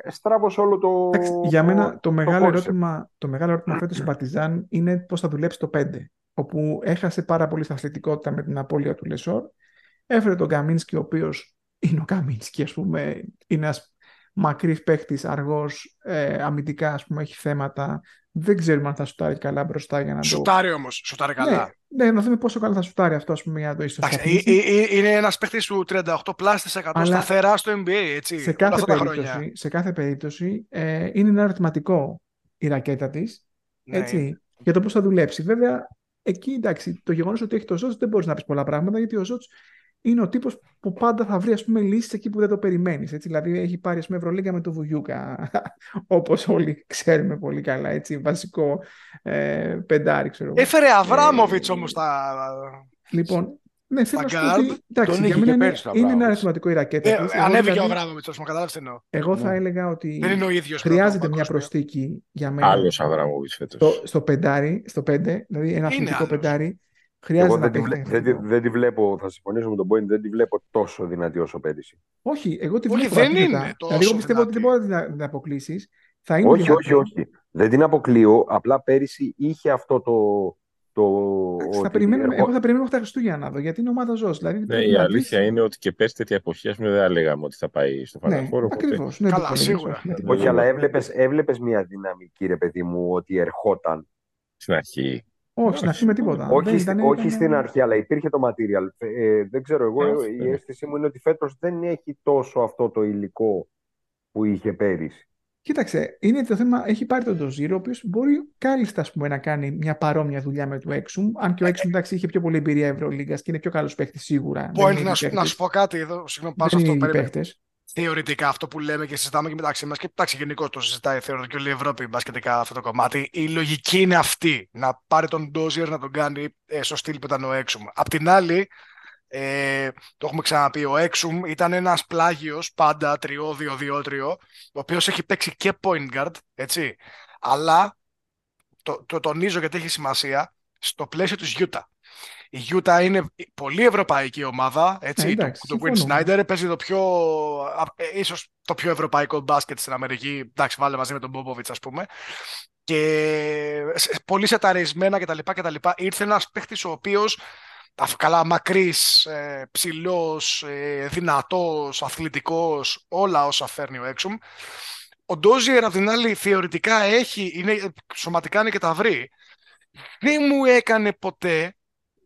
στράβωσε όλο το Εντάξει, για μένα το μεγάλο, concept. ερώτημα, το μεγάλο ερώτημα φέτος στην Παρτιζάν είναι πώς θα δουλέψει το 5, όπου έχασε πάρα πολύ στα αθλητικότητα με την απώλεια του Λεσόρ. Έφερε τον Καμίνσκι, ο οποίος είναι ο Καμίνσκι, ας πούμε, είναι ένας μακρύς παίχτης, αργός, ε, αμυντικά, ας πούμε, έχει θέματα. Δεν ξέρουμε αν θα σουτάρει καλά μπροστά για να το... Σουτάρει όμως, σουτάρει καλά. Ναι, ναι, να δούμε πόσο καλά θα σουτάρει αυτό, ας πούμε, για να το Εντάξει, ισοσταθμίσει. ε- ε- ε- είναι ένας παίχτης του 38 plus τοις 100 Αλλά σταθερά στο NBA, έτσι, σε όλα κάθε αυτά τα χρόνια. περίπτωση, σε κάθε περίπτωση ε, είναι ένα ερωτηματικό η ρακέτα της, Ναι, έτσι, για το πώς θα δουλέψει. Βέβαια, εκεί εντάξει, το γεγονός ότι έχει το Ζότς δεν μπορείς να πεις πολλά πράγματα, γιατί ο Ζότς είναι ο τύπος που πάντα θα βρει ας πούμε, λύσεις εκεί που δεν το περιμένεις. Έτσι. Δηλαδή έχει πάρει ας πούμε, Ευρωλίγκα με το Βουγιούκα, <laughs> όπως όλοι ξέρουμε πολύ καλά, έτσι, βασικό ε, πεντάρι, ξέρω εγώ. Έφερε Αβράμοβιτς Ε, όμως τα... Λοιπόν, Ναι, θέλω να σου πω Vanguard, ότι. Εντάξει, τον για είχε μένα και είναι, πέρσι το είναι ένα Αβράμοβιτς. ερωτηματικό η ρακέτα. Ε, της. Εγώ ανέβηκε δηλαδή- ο Αβράμοβιτς, μου καταλάβει τι εννοώ. Εγώ θα Ναι. έλεγα ότι Δεν είναι ο ίδιος. χρειάζεται μια προσθήκη για μένα. Άλλος Αβραμόβιτ φέτος. Στο, στο πεντάρι, στο πέντε, δηλαδή ένα αθλητικό άλλος. πεντάρι, χρειάζεται Εγώ να δεν τη, παίξει βλέ- δεν, τη, τεχνικό. δεν τη βλέπω, θα συμφωνήσω με τον Point, δεν τη βλέπω τόσο δυνατή όσο πέρυσι. Όχι, εγώ τη Όχι, βλέπω δεν αντίθετα. είναι τόσο Δηλαδή, εγώ πιστεύω ότι δεν δυνατή. μπορεί να την- να την αποκλείσεις. Θα είναι Όχι, δυνατή. όχι, όχι. Δεν την αποκλείω. Απλά πέρυσι είχε αυτό το. το Εντάξει, Θα ότι περιμένουμε, ερχό- εγώ θα περιμένω μέχρι τα Χριστούγεννα να δω, γιατί είναι ομάδα ζώος. Δηλαδή, Ναι, πρέπει η να αλήθεια δεις- είναι ότι και πέρσι τέτοια εποχή, ας πούμε, δεν θα λέγαμε ότι θα πάει στο Ναι, Final Four. οπότε- ακριβώς. Ναι, Καλά, το σίγουρα. όχι, γιατί- Όχι, αλλά έβλεπες, έβλεπες μια δυναμική, ρε παιδί μου, ότι ερχόταν. Στην αρχή. Όχι, στην αρχή με τίποτα. όχι, Δεν στη- ήταν- όχι ήταν- στην αρχή, αλλά υπήρχε το material. Ε, δεν ξέρω, εγώ Ε, η ναι. αίσθησή μου είναι ότι φέτος δεν έχει τόσο αυτό το υλικό που είχε πέρυσι. Κοίταξε, είναι το θέμα, έχει πάρει τον Ντοζίρο, ο οποίος μπορεί κάλλιστα ας πούμε, να κάνει μια παρόμοια δουλειά με το Έξουμ. Αν και ο Έξουμ εντάξει, είχε πιο πολλή εμπειρία Ευρωλίγκας και είναι πιο καλός παίχτη σίγουρα. Δεν Point, είναι να, σου, ήδη να σου πω κάτι εδώ. Συγγνώμη, πάω σε Δεν αυτό. είναι ήδη περίμενε. παίχτες. Θεωρητικά αυτό που λέμε και συζητάμε και μεταξύ μας, και εντάξει, γενικώ το συζητάει θεωρώ και όλη η Ευρώπη μπασκετικά αυτό το κομμάτι. Η λογική είναι αυτή. Να πάρει τον Ντόζιερ να τον κάνει ε, στο στυλ που ήταν ο Έξουμ. Απ' την άλλη, ε, το έχουμε ξαναπεί, ο Έξουμ ήταν ένας πλάγιος πάντα τριώδιο, διότριο, ο οποίος έχει παίξει και point guard, έτσι. Αλλά το, το τονίζω γιατί έχει σημασία στο πλαίσιο της Utah. Η Utah είναι πολύ ευρωπαϊκή ομάδα. Έτσι, Ε, εντάξει, το, το Quinn συμφωνώ. Snyder παίζει το πιο, α, ε, ίσως το πιο ευρωπαϊκό μπάσκετ στην Αμερική. Εντάξει, βάλε μαζί με τον Popovich, ας πούμε. Και σε- πολύ σεταρισμένα κτλ. κτλ. Ήρθε ένας παίχτης ο οποίος αφ- καλά μακρύς, ε, ψηλός, ε, δυνατός, αθλητικός, όλα όσα φέρνει ο Έξουμ. Ο Ντόζιερ, απ' την άλλη, θεωρητικά έχει, είναι, σωματικά είναι και τα βρει. Δεν μου έκανε ποτέ,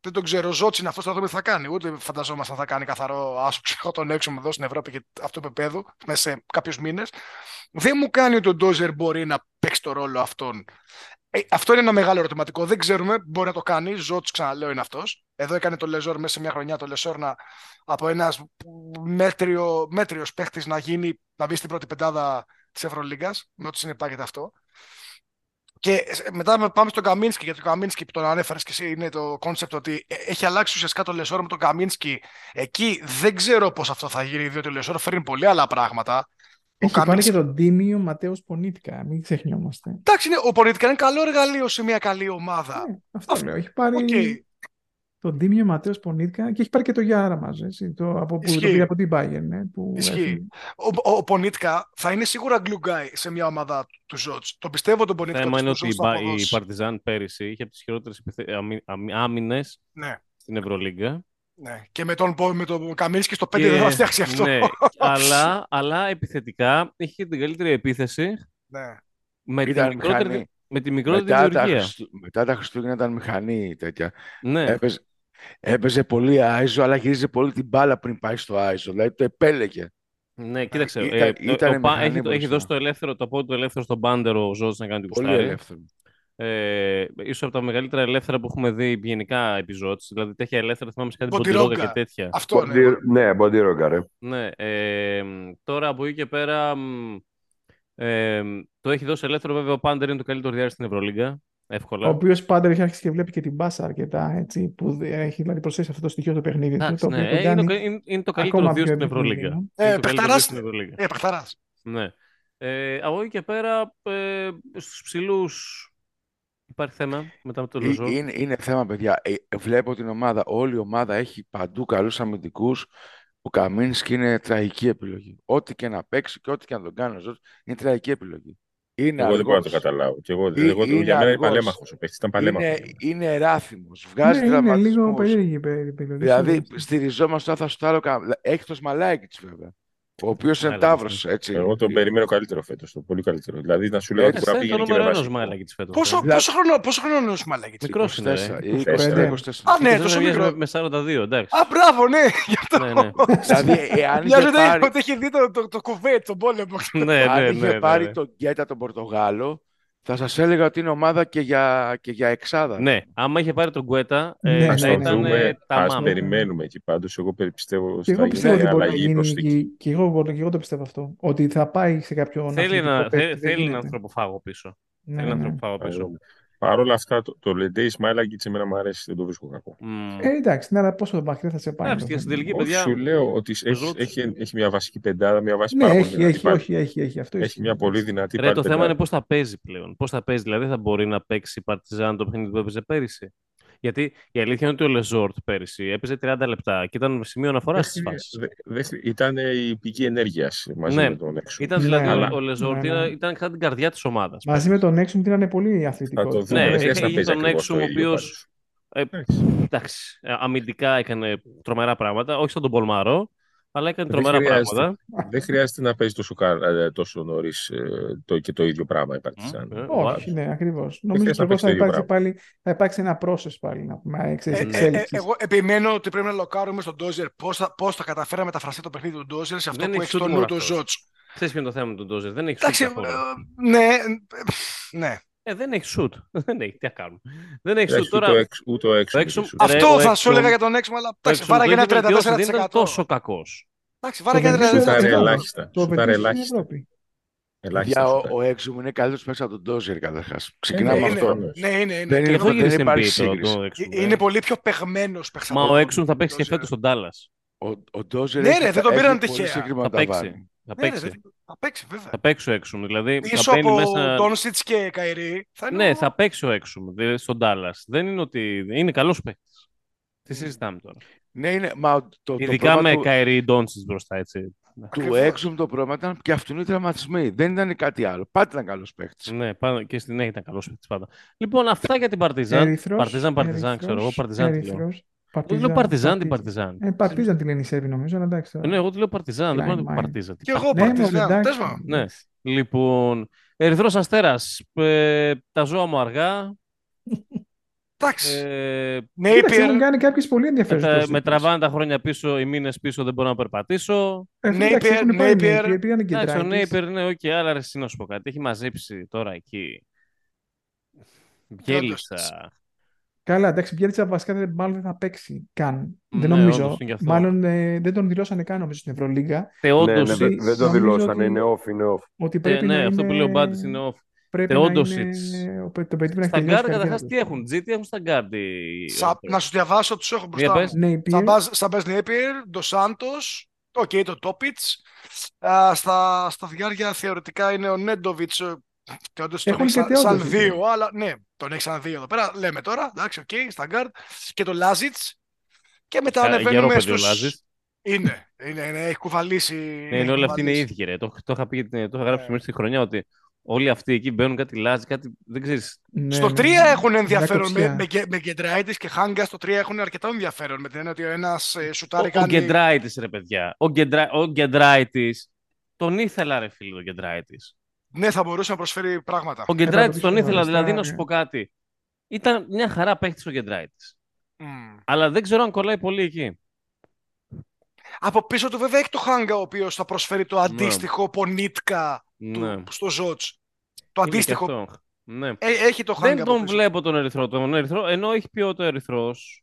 δεν τον ξέρω, Ζότσιν αυτός θα δούμε τι θα κάνει. Ούτε φανταζόμασταν θα κάνει καθαρό άσο ψυχό τον έξω εδώ στην Ευρώπη και αυτό το επίπεδο μέσα σε κάποιους μήνες. Δεν μου κάνει ότι ο Ντόζερ μπορεί να παίξει το ρόλο αυτόν. Ε, αυτό είναι ένα μεγάλο ερωτηματικό. Δεν ξέρουμε. Μπορεί να το κάνει. Ζότ, ξαναλέω, είναι αυτός. Εδώ έκανε το Λεζόρ μέσα σε μια χρονιά το Λεσόρ να, από ένας μέτριο, μέτριος παίχτης να γίνει, να μπει στην πρώτη πεντάδα της Ευρωλίγκας, με ό,τι συνεπάγεται αυτό. Και ε, μετά με- πάμε στον Καμίνσκι, γιατί ο Καμίνσκι που τον ανέφερες και εσύ είναι το concept ότι ε, έχει αλλάξει ουσιαστικά το Λεσόρ με τον Καμίνσκι. Εκεί δεν ξέρω πώς αυτό θα γίνει, διότι ο Λεσόρ φέρνει πολύ άλλα πράγματα. Ο Έχει πάρει Καμίνσκι- και τον Τίμιο Ματέους Πονίτκα, μην ξεχνιόμαστε. Εντάξει, είναι, ο Πονίτκα είναι καλό εργαλείο σε μια καλή ομάδα. Ναι, αυτό Αυτό- λέω. Έχει πάρει Οκ. Τον Τίμιο Ματέους Πονίτκα και έχει πάρει και το Γιάρα μαζί. Έτσι, το, από, που, το Ισχύει. πήρε από την Bayern. Ναι, που Ισχύει. έχει- Ο, ο, ο Πονίτκα θα είναι σίγουρα glue guy σε μια ομάδα του Ζότς. Το πιστεύω τον Πονίτκα. θέμα ότι είναι στο ότι η, Ζότς θα Πα- η αποδώσει. Παρτιζάν πέρυσι είχε από τις χειρότερες επιθε... άμυνες Ναι, στην Ευρωλίγκα. ναι. Και με τον, Πο- με τον Καμίνσκι στο 5 Και- δεν θα φτιάξει αυτό. Ναι, <laughs> αλλά, αλλά επιθετικά είχε και την καλύτερη επίθεση ναι. με τη Ήταν μικρότερη, μηχανή. με τη μικρότερη Μετά τα, δημιουργία. Χριστου... μετά τα Χριστούγεννα ήταν μηχανή τέτοια. Ναι, Έπαιζε, έπαιζε πολύ άιζο, αλλά γύριζε πολύ την μπάλα πριν πάει στο άιζο. Δηλαδή το επέλεγε. ναι, κοίταξε. Ήταν- ε, το- ήτανε το πα- μηχανή έχει, έχει μπροστά. δώσει το ελεύθερο, το πόδι του ελεύθερο στον Πάντερ ο Ζώος να κάνει την Πολύ κουστάρι. ελεύθερο. Ε, ίσως από τα μεγαλύτερα ελεύθερα που έχουμε δει γενικά επιζώτης. Δηλαδή τέτοια ελεύθερα θυμάμαι σε κάτι Μποντιρόγκα. ποντιρόγκα και τέτοια. Αυτό ναι. Μποντι- Ναι, Μποντιρόγκα, ρε. Ναι, ε, μ, τώρα από εκεί και πέρα μ, ε, μ, το έχει δώσει ελεύθερο βέβαια ο Πάντερ είναι το καλύτερο διάρκεια στην Ευρωλίγκα. Εύκολα. Ο οποίος πάντα έχει αρχίσει και βλέπει και την μπάσα αρκετά. Έτσι, που δε- έχει δηλαδή προσθέσει αυτό το στοιχείο στο παιχνίδι του. Εντάξει, Το ναι, οποίο τον ε, είναι, κάνει το, είναι, είναι το καλύτερο ακόμα δύο πιο στην Ευρωλίγκα. επικίνδυνο. Ε, Είναι το καλύτερο παιχταράς δύο στην Ευρωλίγκα. Ε, παιχταράς. Ναι. Ε, από εκεί και πέρα, ε, στους ψηλούς υπάρχει θέμα μετά με το Ε, Λεζό. Είναι, είναι θέμα, παιδιά. Ε, βλέπω την ομάδα. Όλη η ομάδα έχει παντού καλούς αμυντικούς. Ο Καμίνσκι είναι τραγική επιλογή. Ό,τι και να παίξει και ό,τι και να τον κάνει ο Ζώτης, είναι τραγική επιλογή. Είναι Εγώ δεν μπορώ να το αργός. καταλάβω. Και εγώ, Ε, εγώ, είναι για μένα είναι αργός. παλέμαχος ο παίκτης. Ήταν παλέμαχος. Είναι, είναι εράθιμος. Βγάζει Ναι, είναι λίγο τραυματισμούς. περίεργη η περί- επιλογή. Δηλαδή, σίγουρα. στηριζόμαστε τώρα θα σου το άλλο κα- Έχει το Σμαλάκης βέβαια. Ο οποίος είναι Έλα, τάβρος, έτσι. Εγώ τον περιμένω καλύτερο φέτος. Το πολύ καλύτερο. Δηλαδή να σου λέω ότι Έτσι, μπορεί να είναι το πηγαίνει και με νούμερο ένα βασικό. Σμάλακι της φέτος. Πόσο, ε. Δηλαδή- πόσο, χρόνο, πόσο χρόνο είναι ο Σμαλάκης. Μικρός είναι, 24, ρε. 24, 24. Α, ναι, Και τόσο μοιάζει μικρό. με, με 42, εντάξει. Α, μπράβο, ναι. <laughs> Γι' αυτό. ναι, ναι. Δηλαδή, εάν είχε Μοιάζει πάρει, ότι έχει δει το, το, το κουβέτ, τον πόλεμο. ναι, ναι, αν ναι, είχε ναι, πάρει ναι. τον Γκέτα τον Πορτογάλο, θα σας έλεγα ότι είναι ομάδα και για, και για εξάδα. Ναι, άμα είχε πάρει τον Γκουέτα, ε, Ναι, θα Ας ναι, το ήταν δούμε, ε, τα ας μάμ. περιμένουμε εκεί πάντως. Εγώ περι- πιστεύω Και εγώ θα πιστεύω γίνει ότι μπορεί να αλλαγή γίνει προσθήκη. και, και, εγώ, μπορώ- και εγώ το πιστεύω αυτό. Ότι θα πάει σε κάποιον Θέλει, αθλητικό ένα, παίκτη, θέλει, δεν θέλει έναν γίνεται. ανθρωποφάγο πίσω. Ναι, Θέλει έναν ναι. ανθρωποφάγο πίσω. Ας δούμε. Παρ' όλα αυτά, το, το Λεντέι Σμάιλαγκιτ εμένα μου αρέσει, δεν το βρίσκω κακό. Μμ. Ε, εντάξει, ναι, αλλά πόσο μακριά θα σε πάει. Εντάξει, το και στην θέμα. τελική, Όχι, παιδιά. σου λέω ότι έχει, Ζώτς. έχει, έχει μια βασική πεντάδα, μια βάση Ναι, πάρα πολύ έχει, δυνατή. έχει, πάλι. όχι, έχει, έχει. Αυτό Έχει ισχύει. μια πολύ δυνατή Ρε, πάλι το θέμα πεντάδα. είναι πώς θα παίζει πλέον. Πώς θα παίζει, δηλαδή θα μπορεί να παίξει η Παρτιζάν το παιχνίδι που έπαιζε πέρυσι. Γιατί η αλήθεια είναι ότι ο Λεζόρτ πέρυσι έπαιζε 30 λεπτά και ήταν σημείο αναφοράς Δεν στις χρει- φάσεις. δε- δεν χρει- ήταν η πηγή ενέργειας μαζί Ναι. με τον έξω. Ήταν Ναι, δηλαδή αλλά- ο Λεζόρτ ναι, ναι. ήταν, ήταν κατά την καρδιά της ομάδας. Μαζί με τον Έξουμ ήταν πολύ Θα αθλητικό. το δούμε, Ναι, δεν είχε- χρειάζεται να είχε παίζει τον ακριβώς Έξουμ, το ο ίδιο οποίος- πάντως. Ε, Εντάξει. Εντάξει, ε, αμυντικά έκανε τρομερά πράγματα. Όχι σαν τον Πολμαρό, αλλά έκανε Δεν τρομερά χρειάζεται. πράγματα. Δεν χρειάζεται να παίζει τόσο, κα- ε, τόσο νωρίς το, και το ίδιο πράγμα η Παρτιζάν. Ε, Όχι, ναι, ακριβώς. Νομίζω χρειάζεται να ακριβώ παίξει θα το ίδιο υπάρξει πάλι θα υπάρξει ένα process πάλι. Να πούμε, Ε, ξέρεις, ε, ε, εξέλιξης. εγώ επιμένω ότι πρέπει να λοκάρουμε στον Ντόζερ πώς θα, πώς θα καταφέρει να μεταφραστεί το παιχνίδι του Ντόζερ σε αυτό Δεν που έχει έχει στο σούτ νου μόνο του αυτός. Ζότ. Ξέρεις ποιο είναι το θέμα με τον Ντόζερ. Δεν έχει Εντάξει, σουτ ε, καθόλου. ναι, ε, ναι. Ε, δεν έχει σουτ. <laughs> δεν έχει. Τι να κάνουμε. Δεν έχει Έχει σουτ τώρα. ούτε, έξω, ούτε ο έξω. το έξω- είχε σουτ. Ρε, Αυτό ο θα σου Έξουμ- έλεγα για τον Έξουμ, αλλά Ο εντάξει, Έξουμ βάραγε το ένα είχε βελτιώσει, Δεν ήταν 34%. τόσο κακός. Εντάξει, βάραγε ένα Το βελτίωσε Σουτάρε 34%. ελάχιστα. Το Σουτάρε βελτίωσε στην ελάχιστα. Ευρώπη. Ελάχιστα Για ο, σουτάρε. ο Έξουμ είναι καλύτερος παίκτη από τον Ντόζερ καταρχάς. Ξεκινάμε ναι, με είναι, αυτό. ναι. ναι, είναι, είναι. Δεν Και είναι- Και αυτό εγώ- έγινε δεν στην υπάρχει NBA το- σύγκριση. το Έξουμ. ε, είναι πολύ πιο παιγμένο παίχτη. Μα ο Έξουμ θα παίξει και φέτος στον Ντάλλα. Ο, ο Ντόζερ Ναι, έχει- ρε, δεν τον έχει πήραν πολύ τυχαία. συγκεκριμένα Θα τα παίξει. Βάλει. Θα Ναι, ρε, παίξει. δεν- θα παίξει, βέβαια. Θα παίξει ο Έξουμ. Δηλαδή Πίσω θα μπαίνει από μέσα. Ντόνσιτς και Καϊρή. Θα είναι Ναι, ο- θα παίξει ο Έξουμ δηλαδή, στον Ντάλλα. Δεν είναι ότι. Είναι καλός παίκτης. Τι συζητάμε τώρα; Ναι, είναι, μα το, το Ειδικά πρόβλημα με του, Καϊρή Ντόντσιτ μπροστά, έτσι. του Ακριβώς. Έξουμ το πρόβλημα ήταν και αυτού οι τραυματισμοί. Δεν ήταν κάτι άλλο. Πάντα ήταν καλός παίκτης. Ναι, πάντα και στην ναι, ήταν καλός παίκτης πάντα. Λοιπόν, αυτά για την Παρτιζάν. Ερυθρός, Παρτιζάν, Παρτιζάν, Ερυθρός, ξέρω εγώ. Παρτιζάν τη λέω. Ερυθρός, Εγώ λέω Παρτιζάν την Παρτιζάν. Ε, Παρτίζαν τη λένε οι Σέρβοι νομίζω, αλλά εντάξει. τώρα. Ναι, εγώ τη λέω Παρτιζάν, δεν Line μπορώ να την πω mine. Παρτίζαν. Τι Και εγώ Ναι, μωρέ, Παρτιζάν. εντάξει. Πες μου. Ναι. Λοιπόν, Ερυθρός Αστέρας. τα ζώα μου αργά. Εντάξει. Ε, Κοίταξε, έχουν Νέιπιερ. κάνει κάποιες πολύ με, ενδιαφέρουσε τα- με τραβάνε τα χρόνια πίσω, οι μήνες πίσω δεν μπορώ να περπατήσω. Napier, Napier. Πήγαν και Εντάξει, ο Ντράγκης. Νέιπερ, ναι, οκ, αλλά ρε, εσύ να σου πω κάτι. Έχει μαζέψει τώρα εκεί. Μπιέλισσα. Καλά, εντάξει, Μπιέλτσα βασικά δεν- μάλλον δεν θα παίξει καν. δεν Ναι, νομίζω. όντως είναι και αυτό. Μάλλον ε, δεν τον δηλώσανε καν νομίζω στην Ευρωλίγα. Ναι, Θεόντος, ναι, δεν, δεν το νομίζω δηλώσανε. ότι- Είναι off, είναι off. Ότι ε, πρέπει ναι, να αυτό είναι... που λέει ο Μπάντης είναι off. Πρέπει Θεόντοσιτς. να είναι... ο- Το παιδί πρέπει να έχει Στα τελειώσει γκάρ η καριέρα καταρχάς του. τι έχουν, Τζι, τι έχουν στα γκάρ. τι- Σα- Να σου διαβάσω, τους έχω μπροστά πες. μου. Napier, Σαμπές Νέιπιερ, Ντο Σάντος, οκ, το Τόπιτς. Στα, στα διάρκεια θεωρητικά είναι ο Νέντοβιτς. Και όντως το Έχουν έχει σαν, και σαν Θεόντοσιτς, δύο, αλλά ναι, τον έχει σαν δύο εδώ πέρα. Λέμε τώρα, εντάξει, οκ, στα γκάρτ. Και το Λάζιτς. Και μετά Κα- Γερό ανεβαίνουμε παιδί ο στους... Λάζης. Είναι, είναι, είναι, έχει κουβαλήσει. Ναι, είναι όλοι αυτοί είναι ίδιοι, ρε. Το, το είχα, πει, το είχα γράψει Ναι. μέσα στη χρονιά ότι όλοι αυτοί εκεί μπαίνουν κάτι λάζει, κάτι. Δεν ξέρεις. ναι, Στο ναι, 3 ναι. έχουν ενδιαφέρον με, Διακοψιά. με, Γκε- με Γκεντράιτης και Χάγκας. Στο 3 έχουν αρκετό ενδιαφέρον με την έννοια ότι ο ένας ε, Ο, σουτάρει ο κάνει. Γκεντράιτης, ρε παιδιά. Ο, Γκεντρά, ο Γκεντράιτης, τον ήθελα, ρε φίλε, τον Γκεντράιτης. Ναι, θα μπορούσε να προσφέρει πράγματα. Ο Γκεντράιτης τον πατήσω ήθελα, αριστερά, δηλαδή, να ναι. σου πω κάτι. Ήταν μια χαρά παίχτης ο Γκεντράιτης. Μμ. Αλλά δεν ξέρω αν κολλάει πολύ εκεί. Από πίσω του βέβαια έχει το Χάγκα ο οποίος θα προσφέρει το αντίστοιχο πονίτκα Ναι. του, στο Ζότς. Το Είναι και αντίστοιχο. αυτό. Ναι. Ε, έχει το Χάγκα Δεν από τον πίσω. βλέπω τον Ερυθρό. Τον Ερυθρό ενώ έχει ποιότητα ο Ερυθρός.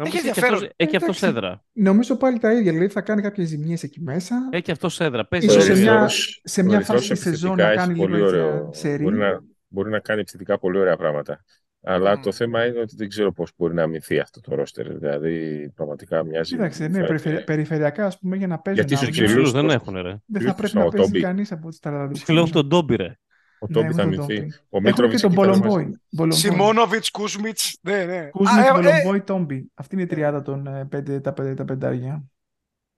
Να μου Έχει πεις, ενδιαφέρον. αυτός- Έχει αυτός Εντάξει. έδρα. Νομίζω πάλι τα ίδια. Δηλαδή θα κάνει κάποιες ζημιέ εκεί μέσα. Έχει αυτός έδρα. Παίζει Ίσως σε πολύ. μια- Ερυθρός- σε ο μια Ερυθρός φάση της σεζόν επιθετικά να έχει κάνει πολύ λίγο έτσι ωραίο- ένα σερί. Μπορεί να, μπορεί να κάνει επιθετικά πολύ ωραία πράγματα. Αλλά Μμ. το θέμα είναι ότι δεν ξέρω πώς μπορεί να αμυνθεί αυτό το ρόστερ. Δηλαδή, πραγματικά μοιάζει... Κοίταξε, ναι, θα- περιφερει- περιφερειακά ας πούμε για να παίζει. Γιατί να- στους Και ψηλούς ψηλούς δεν πώς- έχουν, ρε. Δεν θα ψηλούς πρέπει ο να παίζει Τόμπι. κανείς από τις ταλαντούχε. Λέω αυτό τον Ντόμπι, ρε. Ο Ναι, Τόμπι έχουν θα τον αμυνθεί. Τόμπι. Ο Έχουν Μίτροβιτς και τον εκεί ήταν μαζί. Μπολομπόι. Μπολομπόι. Σιμόνοβιτ, Κούσμιτς. Ναι, ναι. Κούσμιτς, Α, ε, ε, Μπολομπόι, Τόμπι. Αυτή είναι η τριάδα των ε, πέντε, τα, πέντε, τα πεντάρια.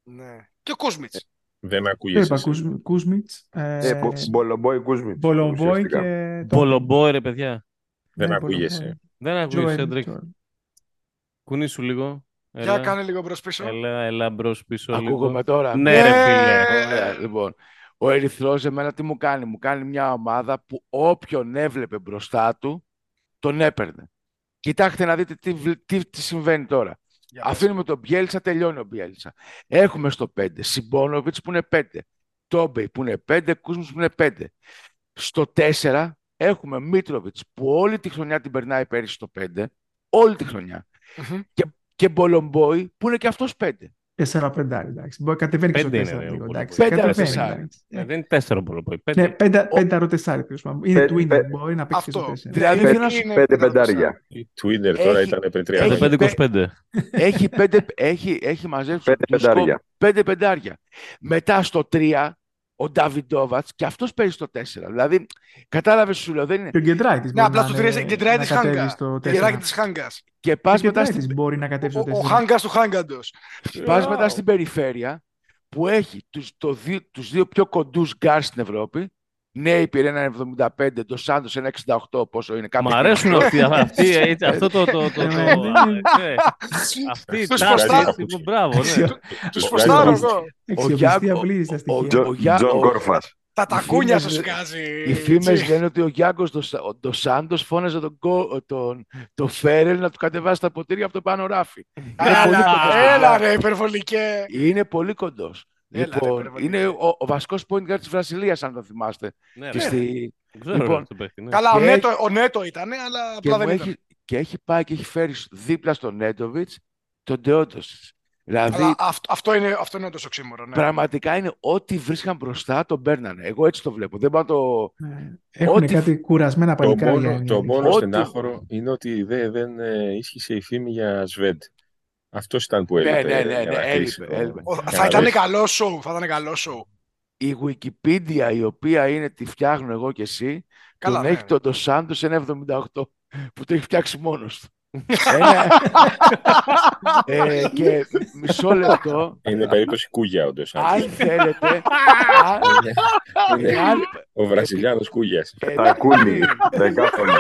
ναι. Και ο Κούσμιτς. Δεν Το ακούγεσαι. είπα, εσύ. Κούσμι- Κούσμιτς, ε, Ε, Μπο- Μπολομπόι Κούσμιτς. Μπολομπόι ουσιαστικά. και Τόμπι. Μπολομπόι, ρε παιδιά. Δεν Ναι, ακούγεσαι. Μπολομπόι. Δεν ακούει, Τζοέλ, Σέντρικ. Τζοέλ. Κουνήσου λίγο. Για Έλα, κάνε λίγο μπρος πίσω. έλα, έλα μπρος πίσω λίγο. Ακούγομαι τώρα. Ναι, ρε Ναι. φίλε. Ωραία, λοιπόν. Ο Ερυθρός εμένα τι μου κάνει; Μου κάνει μια ομάδα που όποιον έβλεπε μπροστά του, τον έπαιρνε. Κοιτάξτε να δείτε τι, βλ- τι, τι συμβαίνει τώρα. Για πες. Αφήνουμε τον Μπιέλτσα, τελειώνει ο Μπιέλτσα. Έχουμε στο 5 Σιμπόνοβιτς που είναι 5. Τόμπεϊ που είναι 5. Κούσμους που είναι 5. Στο 4 έχουμε Μίτροβιτς που όλη τη χρονιά την περνάει πέρυσι στο 5. Όλη τη χρονιά. Μμμ. Και Μπολομπόι που είναι και αυτός 5. 4 πεντάρι, εντάξει. Μπορεί κατεβαίνει και στο Πέντε είναι, 4 ρε, λίγο, ο εντάξει. Πέντε Κατεβαίνει, τεσσάρι. εντάξει. Ε, δεν είναι τέσσερο πολλοπόη. Ναι, Πέντε. πέντα, πέντα τεσσάρι, τέλος πάντων. Είναι Πέ- twinning, πέ- μπορεί να παίξει και στο Αυτό. 4. Δηλαδή, Δηλαδή, θέλω να σου- είναι Πέντε πέντε πεντάρια. Η Twitter τώρα Έχει- ήταν πριν τρία έχει- χρόνια. 5-25. έχει, πέντε, έχει, έχει μαζέψει Πέντε του σκοπ πεντάρια. πέντε πεντάρια. Μετά στο 3 ο Νταβιντόβατ και αυτός παίζει στο 4. Δηλαδή, κατάλαβες σου λέω, δεν είναι. Και ο Γκεντράιτης Ναι, μπορεί απλά να στο είναι- 3 Γκεντράι να της κατέβει Χάγκα. στο Γεράκι 4. της Χάγκας. Και Ο πα μετά, Γκεντράιτης στην, μπορεί να κατέβει Ο, στο ο 4. Χάγκας του Χάγκαντος. πας μετά στην περιφέρεια που έχει τους, το δύο, τους δύο πιο κοντούς γκάρ στην Ευρώπη. Νέοι πήρε ένα 75, το Σάντος ένα 68, πόσο είναι. Μ' κάποια αρέσουν αυτοί, αυτοί, <laughs> έτσι, αυτό το... το, το, το, Ε, δεν είναι- ναι. Αυτή η Τους τάση, προστά- έτσι, που- μπράβο, ναι. Τους Ο φωστάρω Γκάγκος. εγώ. Αξιοπιστία Γιάκο- πλήρη στα ο- στοιχεία. Τζο- Ο Γιά- Τζον ο- Κόρφας. Τα Οι τακούνια φήμες- σου βγάζει. Οι φήμες Τσι. λένε ότι ο Γιάνγκος το, Σάντος φώναζε τον, Γκο- τον, το Φέρελ να του κατεβάσει τα ποτήρια από το πάνω ράφι. Είναι πολύ Έλα, κοντός. έλα ρε, υπερβολικέ. Είναι πολύ κοντός. Έλα, ρε, Λοιπόν, υπερβολικά. είναι ο, ο βασικός point guard της Βραζιλίας, αν το θυμάστε. Ναι, Και, ρε. στη, Δεν ξέρω λοιπόν, ρε, το παίχτη, ναι. Καλά, ο Και Νέτο, ο Νέτο ήταν, αλλά και, απλά μου δεν ήταν. έχει, και έχει πάει και έχει φέρει δίπλα στον Νέτοβιτ τον Ντεόντο. Δηλαδή, Αλλά αυτό, αυτό, είναι, αυτό είναι όντως οξύμορο. Ναι. πραγματικά είναι ό,τι βρίσκαν μπροστά τον παίρνανε. Εγώ έτσι το βλέπω. Δεν πάω να το. Ναι. Έχουν Ό,τι- κάτι κουρασμένα Το παλικάρια. μόνο, είναι η το αλήθεια. μόνο Ό,τι- στενάχωρο είναι ότι δεν, δεν ε, ίσχυσε η φήμη για Σβέντ. Αυτός ήταν που Ναι, έλειπε. ναι, ναι, για ναι, να έλειπε, κλείσει το- έλειπε. Ο- για θα να ήταν δώσει. καλό show, θα ήταν καλό show. η Wikipedia η οποία είναι τη φτιάχνω εγώ και εσύ Καλά, τον ναι. έχει τον Ντοσάντο σε ένα 78 που το έχει φτιάξει μόνος του. Ένα- <laughs> ε, και μισό λεπτό, Είναι περίπτωση κούγια όντω. αν θέλετε, <laughs> αν, Είναι αν, ο Βραζιλιάνος κούγιας. ε, Τακούνι. Δεκάποντο.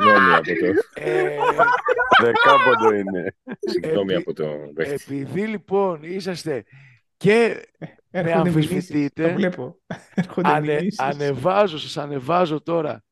Συγγνώμη από το, ε, Δεκάποντο είναι. συγγνώμη Επί- από το παίχτη. επειδή λοιπόν είσαστε και Έρχονται αμφισβητείτε. μηνύσεις, Το βλέπω. Έρχονται ανε, μηνύσεις. ανεβάζω, σας ανεβάζω τώρα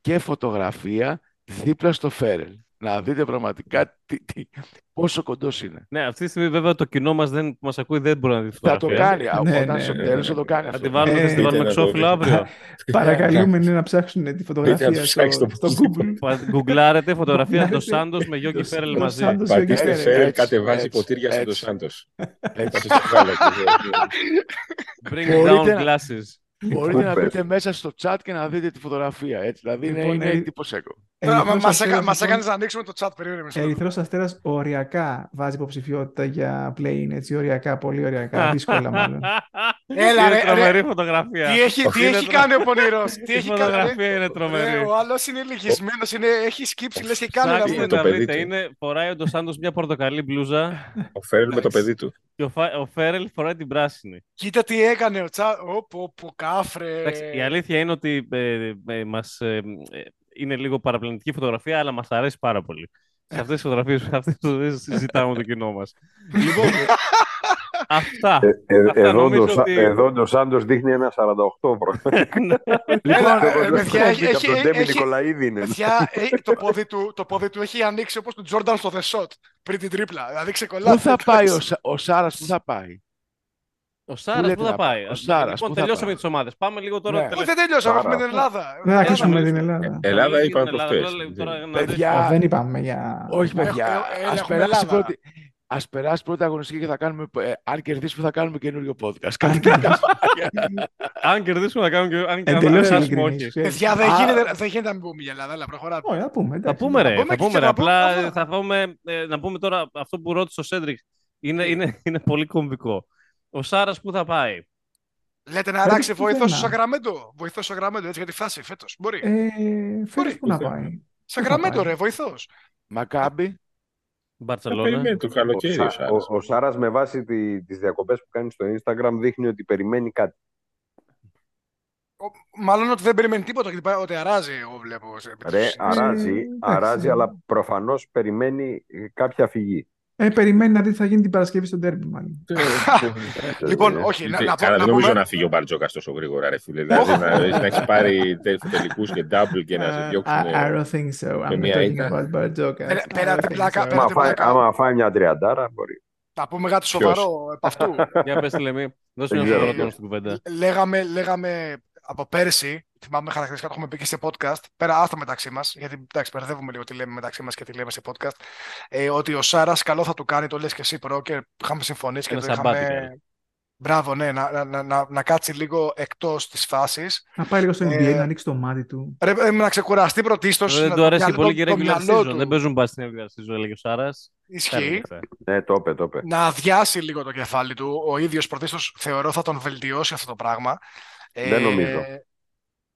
και φωτογραφία δίπλα στο Φέρελ. Να δείτε πραγματικά τι, τι, πόσο κοντός είναι. Ναι, αυτή τη στιγμή βέβαια το κοινό μας δεν, που μας ακούει δεν μπορεί να δει Θα το φωτογραφία. κάνει. Ναι, Όταν ναι, στο ναι, τέλος ναι. θα το κάνει Θα αυτό. τη βάλουμε, Ε, θα τη βάλουμε είτε να το εξώφυλλο δείτε. αύριο. <laughs> Παρακαλούμε ναι, να ψάξουν τη Πείτε να φωτογραφία το στο, ψάξετε στο πώς Google. <laughs> Πα- Γκουγκλάρετε φωτογραφία Γκουγκλάρετε του Σάντος με Γιώργη το- Φέρελ το μαζί. Σάντος. Πατήστε έτσι, Φέρελ, έτσι, κατεβάζει έτσι, ποτήρια στον έτσι. Σάντος. Θα Έτσι. σας βάλω. Bring Μπορείτε down να- glasses. Μπορείτε να Κούπερ. μπείτε μέσα στο chat και να δείτε τη φωτογραφία. Έτσι. Δηλαδή είναι, Λοιπόν, είναι ε, εντύπωση εγώ. Τώρα, μα- Ερυθρός Μας Αστέρας, έκα- μας λοιπόν, έκανες να ανοίξουμε το chat, περίμενε μισό λεπτό. Ερυθρός Αστέρας οριακά βάζει υποψηφιότητα για play-in, έτσι, οριακά, πολύ οριακά, δύσκολα μάλλον. <laughs> Έλα, Είναι ρε, τρομερή ρε. φωτογραφία. Τι έχει, τι Είναι έχει τρο- κάνει ο πονηρός, <laughs> τι Η έχει κάνει. φωτογραφία είναι Ρε, τρομερή. ο άλλος είναι λυγισμένος, είναι, έχει σκύψει, λες και κάνει να Ψάξτε είναι πούμε. το να παιδί δείτε, του. είναι, φοράει ο Ντοσάντος μια πορτοκαλί μπλούζα Ο Φέρελ με το παιδί του. και ο, Φα- ο Φέρελ φοράει την πράσινη. Κοίτα τι έκανε ο Τσα... Ωπ, ωπ, ο κάφρε. Εντάξει, η αλήθεια είναι ότι ε, ε, μας, ε, ε, είναι λίγο παραπλανητική φωτογραφία, αλλά μας αρέσει πάρα πολύ. Σε αυτές τις φωτογραφίες αυτές τις φωτογραφίες συζητάμε με το κοινό μας. <laughs> λοιπόν, αυτά. Ε, ε, Αυτά εδώ, νομίζω το, Σα- ότι- εδώ το Σάντος δείχνει ένα 48 πραγματικά. Έλα, Το ε, παιδιά, έχει- από έχει- τον Ντέμι έχει- Νικολαίδη είναι. Παιδιά, ε, το, πόδι του, το πόδι του έχει ανοίξει όπως του Τζόρνταν στο The Shot πριν την τρίπλα. Δηλαδή Πού ξεκολλάει. θα πάει ο, Σα- ο Σάρας, πού θα πάει; Ο Σάρας λέτε πού θα να πάει; πάει; Ο Σάρας, λοιπόν, πού θα τελειώσαμε πάει; τις ομάδες. Πάμε λίγο τώρα. Ναι. Όχι, τελευταία- δεν τελειώσαμε, Άρα. έχουμε την Ελλάδα. Δεν θα κλείσουμε με μιλήσουμε. την Ελλάδα. Ελλάδα μιλήσουμε είπαμε για την Ελλάδα, προχθές. τώρα- τώρα να Παιδιά, δεις- Α, δεν είπαμε για... Όχι, Έχουμε- παιδιά. ε, ε, ας, έχουμε περάσει Ελλάδα. πρώτη, ας περάσει πρώτα αγωνιστική και θα κάνουμε, ε, αν κερδίσουμε θα κάνουμε καινούριο podcast. Κάτι τέτοια. Αν κερδίσουμε θα κάνουμε και αν και αν Εντελώς χάσουμε ειλικρινής. όχι. ξέρεις. Παιδιά, δεν Α. γίνεται, δεν γίνεται να μην πούμε για Ελλάδα, αλλά προχωράτε. Όχι, θα πούμε. Θα εντάξει. πούμε ρε, πούμε θα και πούμε ρε. θα πούμε Απλά αυτά. θα πούμε, ε, να πούμε τώρα αυτό που ρώτησε ο Σέντρικ. Είναι, είναι, είναι πολύ κομβικό. Ο Σάρας πού θα πάει; Λέτε να Πρέπει αλλάξει πουθενά. βοηθό στο Σακραμέντο. Βοηθό στο Σακραμέντο, έτσι για τη φάση φέτος. Μπορεί. Ε, φέτος πού να πάει. Σακραμέντο, πάει. ρε, βοηθός. Μακάμπι. Θα Μπαρτσελώνα. περιμένει το Ο, καλοκαίρι ο Σα- Σάρας. ο, ο Σάρας με βάση τη, τις διακοπές που κάνει στο Instagram δείχνει ότι περιμένει κάτι. Μάλλον ότι δεν περιμένει τίποτα, γιατί πάει- ότι αράζει, εγώ βλέπω. σε- Ρε, σε- αράζει, εντάξει. αράζει, αλλά προφανώς περιμένει κάποια φυγή. Ε, περιμένει να δει τι θα γίνει την Παρασκευή στο ντέρμπι, μάλλον. <laughs> Λοιπόν, Ε, όχι, να, Τι- να, πω- Καλά, να δεν νομίζω πούμε. να φύγει ο Μπαρτζόκας τόσο γρήγορα, ρε φίλε. Δηλαδή να, να έχει πάρει τελικούς και double και να σε Uh, διώξουν. I, I don't think so. I'm not μια talking ήττα. about Barjokas. Πέρα- I πέρα don't την think πλάκα, so. πέρα Άμα την φάει, πλάκα. άμα φάει μια τριαντάρα, μπορεί. Να πούμε κάτι Ποιος; σοβαρό επ' αυτού. Για πες Λεμή, δώσε Δεν μια ξέρω. σοβαρό τόνο στην κουβέντα. λέγαμε, λέγαμε από πέρσι θυμάμαι χαρακτηριστικά, το έχουμε πει και σε podcast, πέρα άστα μεταξύ μας, γιατί εντάξει, μπερδεύουμε λίγο τι λέμε μεταξύ μας και τι λέμε σε podcast, ε, ότι ο Σάρας καλό θα του κάνει, το λες και εσύ προ και είχαμε συμφωνήσει και Ένα το είχαμε. sabbatical. Μπράβο, ναι, να, να, να, να, να κάτσει λίγο εκτός της φάσης. Να πάει λίγο στο NBA, Ε, να ανοίξει το μάτι του. Ρε, ε, να ξεκουραστεί πρωτίστως. Δεν του αρέσει πολύ και regular season. Δεν παίζουν μπα στην regular season, έλεγε ο Σάρας. Ισχύει. Ναι, το είπε, το είπε. να αδειάσει λίγο το κεφάλι του. Ο ίδιος πρωτίστως θεωρώ θα τον βελτιώσει αυτό το πράγμα. Ε, Δεν νομίζω.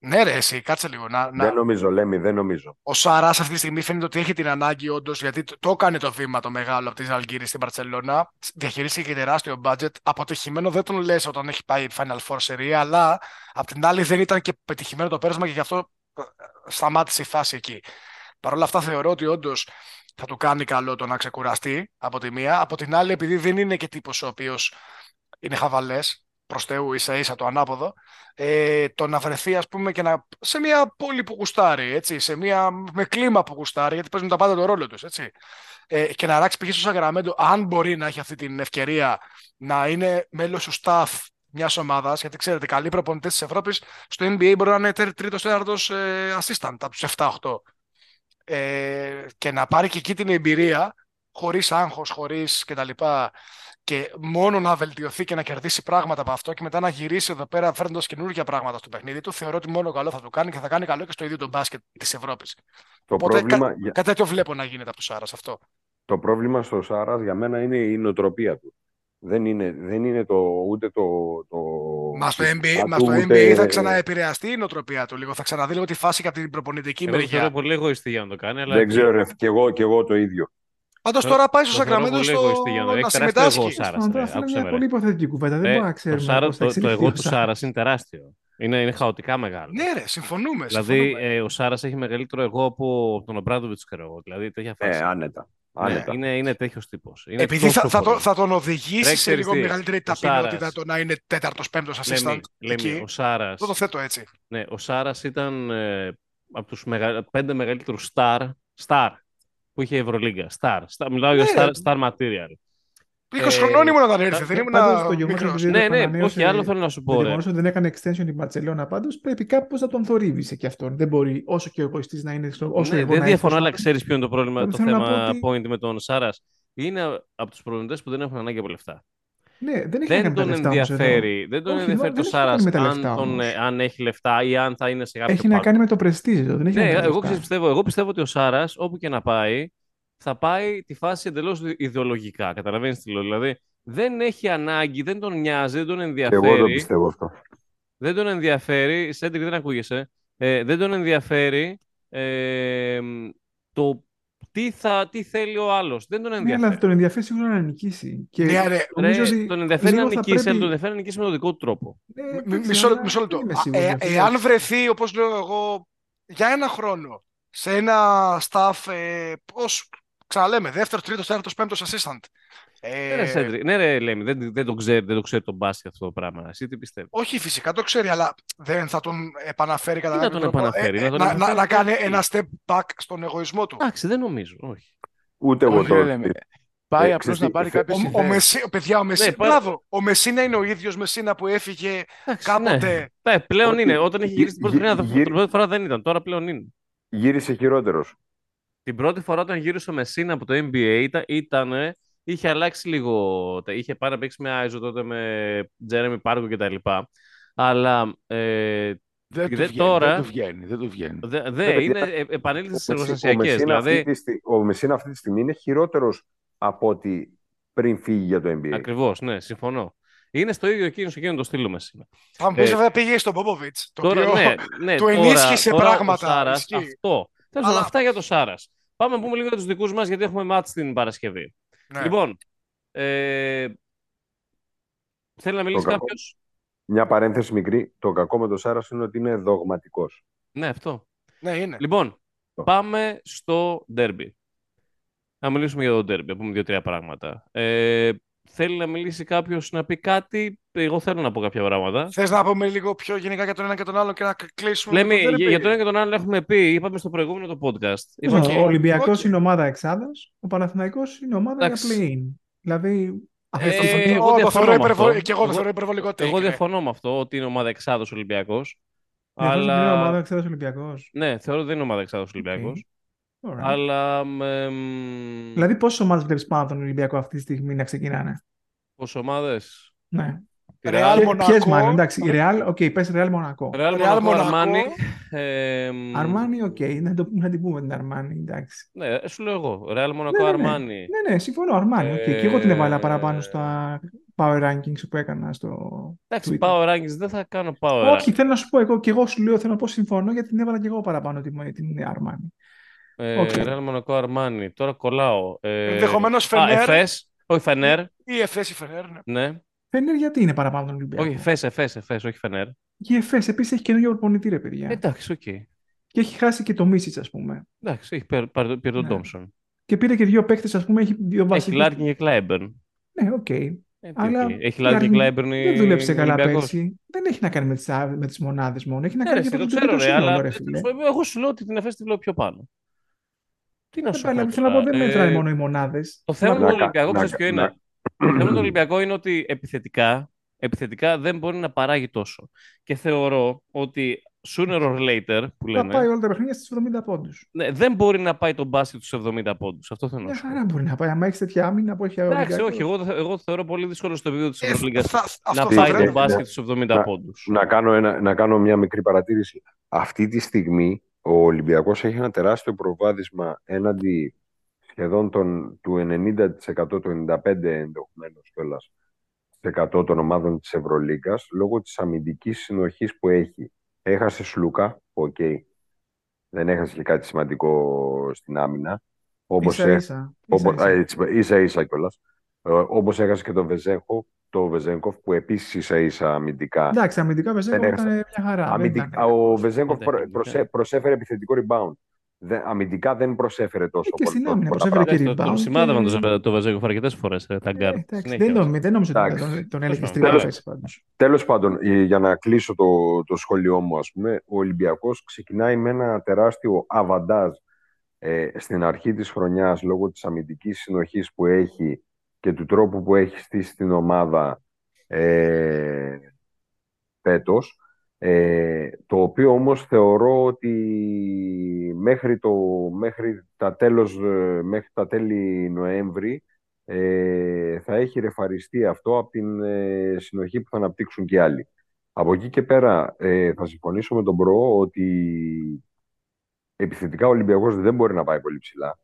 Ναι, ρε, εσύ, κάτσε λίγο. Να, να... Δεν νομίζω, Λέμι, δεν νομίζω. Ο Σαράς αυτή τη στιγμή φαίνεται ότι έχει την ανάγκη όντως, γιατί το, το έκανε το βήμα το μεγάλο από τη Ζαλγκύρη στην Παρσελώνα. Διαχειρίστηκε και τεράστιο budget. Αποτυχημένο δεν τον λες όταν έχει πάει Final Four Series, αλλά απ' την άλλη δεν ήταν και πετυχημένο το πέρασμα και γι' αυτό ε, σταμάτησε η φάση εκεί. Παρ' όλα αυτά θεωρώ ότι όντως θα του κάνει καλό το να ξεκουραστεί από τη μία. Από την άλλη, επειδή δεν είναι και τύπος ο οποίος είναι χαβαλές, προς Θεού ίσα ίσα το ανάποδο, ε, το να βρεθεί ας πούμε και να, σε μια πόλη που γουστάρει, έτσι, σε μια, με κλίμα που γουστάρει, γιατί παίζουν τα πάντα το ρόλο τους, έτσι. Ε, και να ράξεις π.χ. στο Σακραμέντο, αν μπορεί να έχει αυτή την ευκαιρία να είναι μέλος του staff μιας ομάδας, γιατί ξέρετε, καλοί προπονητές της Ευρώπης στο NBA μπορεί να είναι τρίτος τέταρτος ε, assistant από τους 7-8 ε, και να πάρει και εκεί την εμπειρία χωρίς άγχος, χωρίς κτλ. Και μόνο να βελτιωθεί και να κερδίσει πράγματα από αυτό και μετά να γυρίσει εδώ πέρα φέρνοντας καινούργια πράγματα στο παιχνίδι του, θεωρώ ότι μόνο καλό θα του κάνει και θα κάνει καλό και στο ίδιο το μπάσκετ της Ευρώπης. Το Οπότε πρόβλημα, κα, για- κάτι τέτοιο βλέπω να γίνεται από τους Άρα αυτό. το πρόβλημα στο Σάρας για μένα είναι η νοοτροπία του. Δεν είναι, δεν είναι το, ούτε το, το Μα στο σύστημα NBA, μα του, στο ούτε- NBA θα ξαναεπηρεαστεί η νοοτροπία του λίγο. Θα ξαναδεί λίγο τη φάση και από την προπονητική Εγώ το θεωρώ μεριά. πολύ εγωιστή για να το κάνει. Αλλά Δεν ξέρω, ρε, και εγώ, και εγώ το ίδιο. Πάντως Το- τώρα πάει στο το θεωρώ Σακραμέντο πολύ στο... εγωιστή για να το- να έχει τεράστιο εγώ ο συμμετάσχει. Σάρας, Τώρα ρε, αυτό είναι άκουσε μια με, πολύ ρε. υποθετική κουβέντα. Δεν Ε, μπορούμε να το, ξέρουμε Σάρας, πώς θα το, το εξελιχθεί εγώ ο του Σάρας. Σάρας είναι τεράστιο. Είναι, είναι χαοτικά μεγάλο. Ναι, ρε, συμφωνούμε. Δηλαδή, συμφωνούμε. ε, ο Σάρας έχει μεγαλύτερο εγώ από τον Ομπράδοβιτ, ξέρω εγώ. Δηλαδή, τέτοια φάση. Ε, άνετα. Ναι, άνετα. είναι, είναι τέτοιος τύπος. Επειδή θα, θα, το- θα τον οδηγήσει Ρε, σε ξέρεις λίγο τι, μεγαλύτερη ο Σάρας. ταπεινότητα το να είναι τέταρτος, πέμπτος assistant. Λέμε, εκεί. ο Σάρα. Αυτό το θέτω έτσι. Ναι, ο Σάρας ήταν ε, από τους μεγα... πέντε μεγαλύτερους star, star που είχε η Ευρωλίγκα. Star. star. Μιλάω για Ναι. star, star material. 20 Ε, χρονών ήμουν όταν ήρθε, τα- δεν ήμουν Πάντως το γεγονός μικρός. ότι Ναι, το ναι, ανανέωσε- όχι, άλλο θέλω να σου πω. Το ρε. γεγονός ότι δεν έκανε extension η Μπαρσελόνα πάντως πρέπει κάπως να τον θορύβησε και αυτόν. Δεν μπορεί όσο και ο εγωιστής να είναι. στο- Όσο Ναι, εγώ δεν να διαφωνώ, έχω αλλά στο- ξέρεις ποιο είναι το πρόβλημα, Εγώ το θέλω να θέμα πω point με τον Σάρας. Είναι από τους προπονητές που δεν έχουν ανάγκη από λεφτά. Ναι, δεν έχει να Δεν κάνει με τα τον λεφτά όμως εδώ. ενδιαφέρει, δεν τον Όχι, ενδιαφέρει δεν το έχει να Σάρας κάνει με τα αν, λεφτά τον, όμως. ε, αν έχει λεφτά ή αν θα είναι σε κάποιο Έχει να πάρκο. κάνει με το πρεστίζ εδώ. Δεν έχει να Ναι, κάνει με τα εγώ, λεφτά. ξέρεις, πιστεύω, εγώ πιστεύω ότι ο Σάρας, όπου και να πάει, θα πάει τη φάση εντελώς ιδεολογικά. Καταλαβαίνεις τι λέω. Δηλαδή, δεν έχει ανάγκη, δεν τον νοιάζει, δεν τον Και ενδιαφέρει. εγώ το πιστεύω αυτό. Δεν τον ενδιαφέρει. Σέντρικ, δεν ακούγεσαι. Ε, δεν τον ενδιαφέρει ε, το τι, θα, τι θέλει ο άλλος. Δεν τον Ναι, ενδιαφέρει. αλλά τον ενδιαφέρει σίγουρα να νικήσει. Και Ναι, ρε, Ρε, νομίζω ότι τον ενδιαφέρει να λίγο θα νικήσει, αλλά πρέπει- τον ενδιαφέρει να νικήσει με τον δικό του τρόπο. Ναι, Μ- εντάξει, Μισό, αλλά μισό λεπτό. δεν είμαι Α, σίγουρος ε, γι' αυτό. εάν βρεθεί, όπως λέω εγώ, για ένα χρόνο σε ένα staff, ε, πώς, ξαναλέμε, δεύτερο, τρίτο, τέταρτος, πέμπτος assistant. Ε, Ναι, ρε, Σέντρικ, ναι, ρε, Λέμι, δεν, δεν, το ξέρει, δεν το ξέρει τον μπάσκετ αυτό το πράγμα. Εσύ τι πιστεύεις; όχι, φυσικά το ξέρει, αλλά δεν θα τον επαναφέρει κατά Τι να κάποιο τον τρόπο. επαναφέρει, ε, να ε, τον να, να, επαναφέρει να κάνει γιατί. ένα step back στον εγωισμό του. Εντάξει, δεν νομίζω. Όχι. Ούτε εγώ Όχι, το. ρε, λέμε. Πάει Ε, απλώς ξέρεις να τι, πάρει θε- κάποιες Ο, ο ιδέες. Μεσί, παιδιά, ο Μεσί, Ναι, πάρα- μπράβο, ο Μεσίνα είναι ο ίδιος Μεσίνα που έφυγε Εντάξει, κάποτε. Ναι. Ε, πλέον Όχι, είναι. Όταν είχε γυρίσει την πρώτη γυ- φορά, γυ- την πρώτη φορά δεν ήταν. Τώρα πλέον είναι. Γύρισε χειρότερος. Την πρώτη φορά όταν γύρισε ο Μεσίνα από το NBA ήταν, ήτανε- είχε αλλάξει λίγο. τα- Είχε πάει να παίξει με Άιζο τότε με Τζέρεμι Πάρκο κτλ. Αλλά ε, Δεν του Δε- βγαίνει, τώρα- δεν του βγαίνει, δεν του βγαίνει. δε, Ναι, δε, παιδιά, είναι, ε, επανήλθε Ο στι Μεσί- ο εργοστασιακές. Μεσίνα αυτή Δηλαδή, τη στι- Ο Μεσίνα αυτή τη στιγμή είναι χειρότερος από ότι πριν φύγει για το NBA. ακριβώς, ναι, συμφωνώ. Είναι στο ίδιο εκείνο, εκείνο το στείλο Μεσίνα. Θα μου πεις Ε, βέβαια πήγε στον Πόποβιτς, το Τώρα, οποίο ναι, ναι, του τώρα- ενίσχυσε τώρα πράγματα, Ο Σάρας, ισχύει. αυτό. Τέλος Αλλά- πάντων, αυτά για το Σάρας. Πάμε να πούμε λίγο για τους δικούς μας, γιατί έχουμε μάτς την Παρασκευή. Ναι. Λοιπόν, ε, θέλει να μιλήσει κακό. κάποιος; Μια παρένθεση μικρή. Το κακό με τον Σάρα είναι ότι είναι δογματικός. Ναι, αυτό. ναι, είναι. Λοιπόν, πάμε στο derby. Να μιλήσουμε για το derby, να πούμε δύο-τρία πράγματα. Ε, θέλει να μιλήσει κάποιος να πει κάτι. Εγώ θέλω να πω κάποια πράγματα. Θες να πούμε λίγο πιο γενικά για τον ένα και τον άλλο και να κλείσουμε Λέμε, με το για, derby? για τον ένα και τον άλλο έχουμε πει, είπαμε στο προηγούμενο το podcast. Λοιπόν, Είπαμε- Ο Ολυμπιακός Οκ. είναι ομάδα εξάδας, ο Παναθηναϊκός είναι ομάδα Εντάξει. για play-in. Δηλαδή, Ε, αυτό το- εγώ Ω, το διαφωνώ θεωρώ με υπερβολ- αυτό. Και εγώ το Εγώ- θεωρώ υπερβολικό take. Εγώ ναι. διαφωνώ με αυτό ότι είναι ομάδα εξάδος Ολυμπιακός. Διαφωνείς με την Αλλά. ομάδα εξάδος ο Ολυμπιακός. Ναι, θεωρώ ότι δεν είναι ομάδα εξάδος ο Ολυμπιακός. Αλλά. με, μ, Δηλαδή, πόσες ομάδες βλέπεις πάνω από τον Ολυμπιακό αυτή τη στιγμή να ξεκινάνε; Πόσες ομάδες; Ναι. Real Ποιες Μονακό. μάλλον, εντάξει. Η Real, οκ, πες Real Μονακό. Ρεάλ Ρεάλ Μονακό, Μονακό. Αρμάνι. ε, μ, Αρμάνι, οκ, να, το, να την πούμε την Αρμάνι, εντάξει. Ναι, σου λέω εγώ. Ρεάλ Μονακό, Ναι, ναι, ναι. Αρμάνι. Ναι, ναι, συμφωνώ, Αρμάνι, οκ. Ε, Και εγώ την έβαλα παραπάνω στα power rankings που έκανα στο Εντάξει, Twitter. power rankings δεν θα κάνω power Όχι, rankings. θέλω να σου πω εγώ και εγώ σου λέω, θέλω να πω συμφωνώ γιατί την έβαλα και εγώ παραπάνω την, την Αρμάνι. Ε, Οκ. Ρεάλ Μονακό, Αρμάνι. Τώρα κολλάω. Ε, Ενδεχομένως Α, Φενέρ. Εφές. Όχι Φενέρ. Η Εφές η Φενέρ, ναι. Ναι. Φενέρ γιατί είναι παραπάνω τον Ολυμπιακό; Όχι, Εφές, Εφές, Εφές, όχι Φενέρ. Και η Εφές επίσης έχει καινούργιο προπονητή, ρε παιδιά. Εντάξει, οκ. Και έχει χάσει και το Μίσιτς, ας πούμε. Εντάξει, έχει πάρει πάρει- πήρε τον Ναι. Τόμψον. Και πήρε και δύο παίκτες, ας πούμε, έχει δύο Έχει βασικούς. Λάρκιν και Κλάιμπερν. Ναι, οκ. Ε, τι, Αλλά οκ. Έχει Λάρκιν και Άρμιν Κλάιμπερν. Δεν δούλεψε καλά Ολυμπιακός. πέρσι. Δεν έχει να κάνει με τις, α- με τις μονάδες μόνο. Έχει να Ναι, κάνει ρε, και με το το ξέρω, τελικό ρε, σύνολο, αλλά ρε φίλε. εγώ σου λέω ότι την Εφές τη βλέπω πιο πάνω. Τι να Δεν σου πάει, πω αλλά θέλω να πω, τώρα. δεν Ε, μετράει μόνο οι μονάδες. Το θέμα με Να τον κα- Ολυμπιακό, να ξέρεις κα- ποιο είναι; Να- Το θέμα με τον <clears throat> Ολυμπιακό είναι ότι επιθετικά, επιθετικά δεν μπορεί να παράγει τόσο. Και θεωρώ ότι sooner or later, που Θα πάει λέμε, όλα τα παιχνίδια στις 70 πόντους. ναι, δεν μπορεί να πάει τον μπάσκετ στους 70 πόντους. Αυτό θέλω να Μια σου πω. χαρά μπορεί να πάει. Αν έχεις τέτοια άμυνα που έχει ο Εντάξει, Ολυμπιακός. όχι, εγώ, το θε- εγώ το θεωρώ πολύ δύσκολο στο επίπεδο της Ε, Ευρωλίγκας θα- να αυτό πάει θα τον πρέπει. μπάσκετ στους 70 Να- πόντους. Να κάνω, ένα, να κάνω μια μικρή παρατήρηση. Αυτή τη στιγμή ο Ολυμπιακός έχει ένα τεράστιο προβάδισμα έναντι σχεδόν των, του 90%, το 95% ενδεχομένως κιόλας, 100 των ομάδων της Ευρωλίγκας λόγω της αμυντικής συνοχής που έχει. Έχασε Σλούκα, οκ. Δεν έχασε και κάτι σημαντικό στην άμυνα. Όπως Ίσα έχ- ίσα. όπως, ίσα, α, ίσα. έτσι, ίσα ίσα κιόλας. Ε, όπως έχασε και τον Βεζένκοφ, το Βεζένκοφ που επίσης ίσα ίσα αμυντικά Εντάξει, αμυντικά Βεζένκο Δεν ήταν μια χαρά. δεν Αμυντικ- ήταν- Ο Βεζένκοφ Δεν προ- ήταν, προσε- ναι. προσέφερε επιθετικό rebound. Δεν- αμυντικά δεν προσέφερε τόσο Ε, και στην πολύ- άμυνα πολλά προσέφερε πράγματα. και Εντάξει, το- rebound Τον σημάδευαν και- το, το Βεζένκοφ αρκετές φορές, ε, τα Ε, γκάρ. εντάξει, Συνέχεια. δεν, νομι, δεν νομίζω ότι Εντάξει. τον, τον έλεγε Τέλος στην πάντων. θέση πάντως. Τέλος πάντων, ε, για να κλείσω το, το σχόλιο μου, ας πούμε, ο Ολυμπιακός ξεκινάει με ένα τεράστιο αβαντάζ ε, στην αρχή της χρονιάς λόγω της αμυντικής συνοχής που έχει και του τρόπου που έχει στήσει την ομάδα ε, φέτος, ε, το οποίο όμως θεωρώ ότι μέχρι, το, μέχρι, τα, τέλος, ε, μέχρι τα τέλη Νοέμβρη ε, θα έχει ρεφαριστεί αυτό από την ε, συνοχή που θα αναπτύξουν και οι άλλοι. Από εκεί και πέρα ε, θα συμφωνήσω με τον Μπρο ότι επιθετικά ο Ολυμπιακός δεν μπορεί να πάει πολύ ψηλά.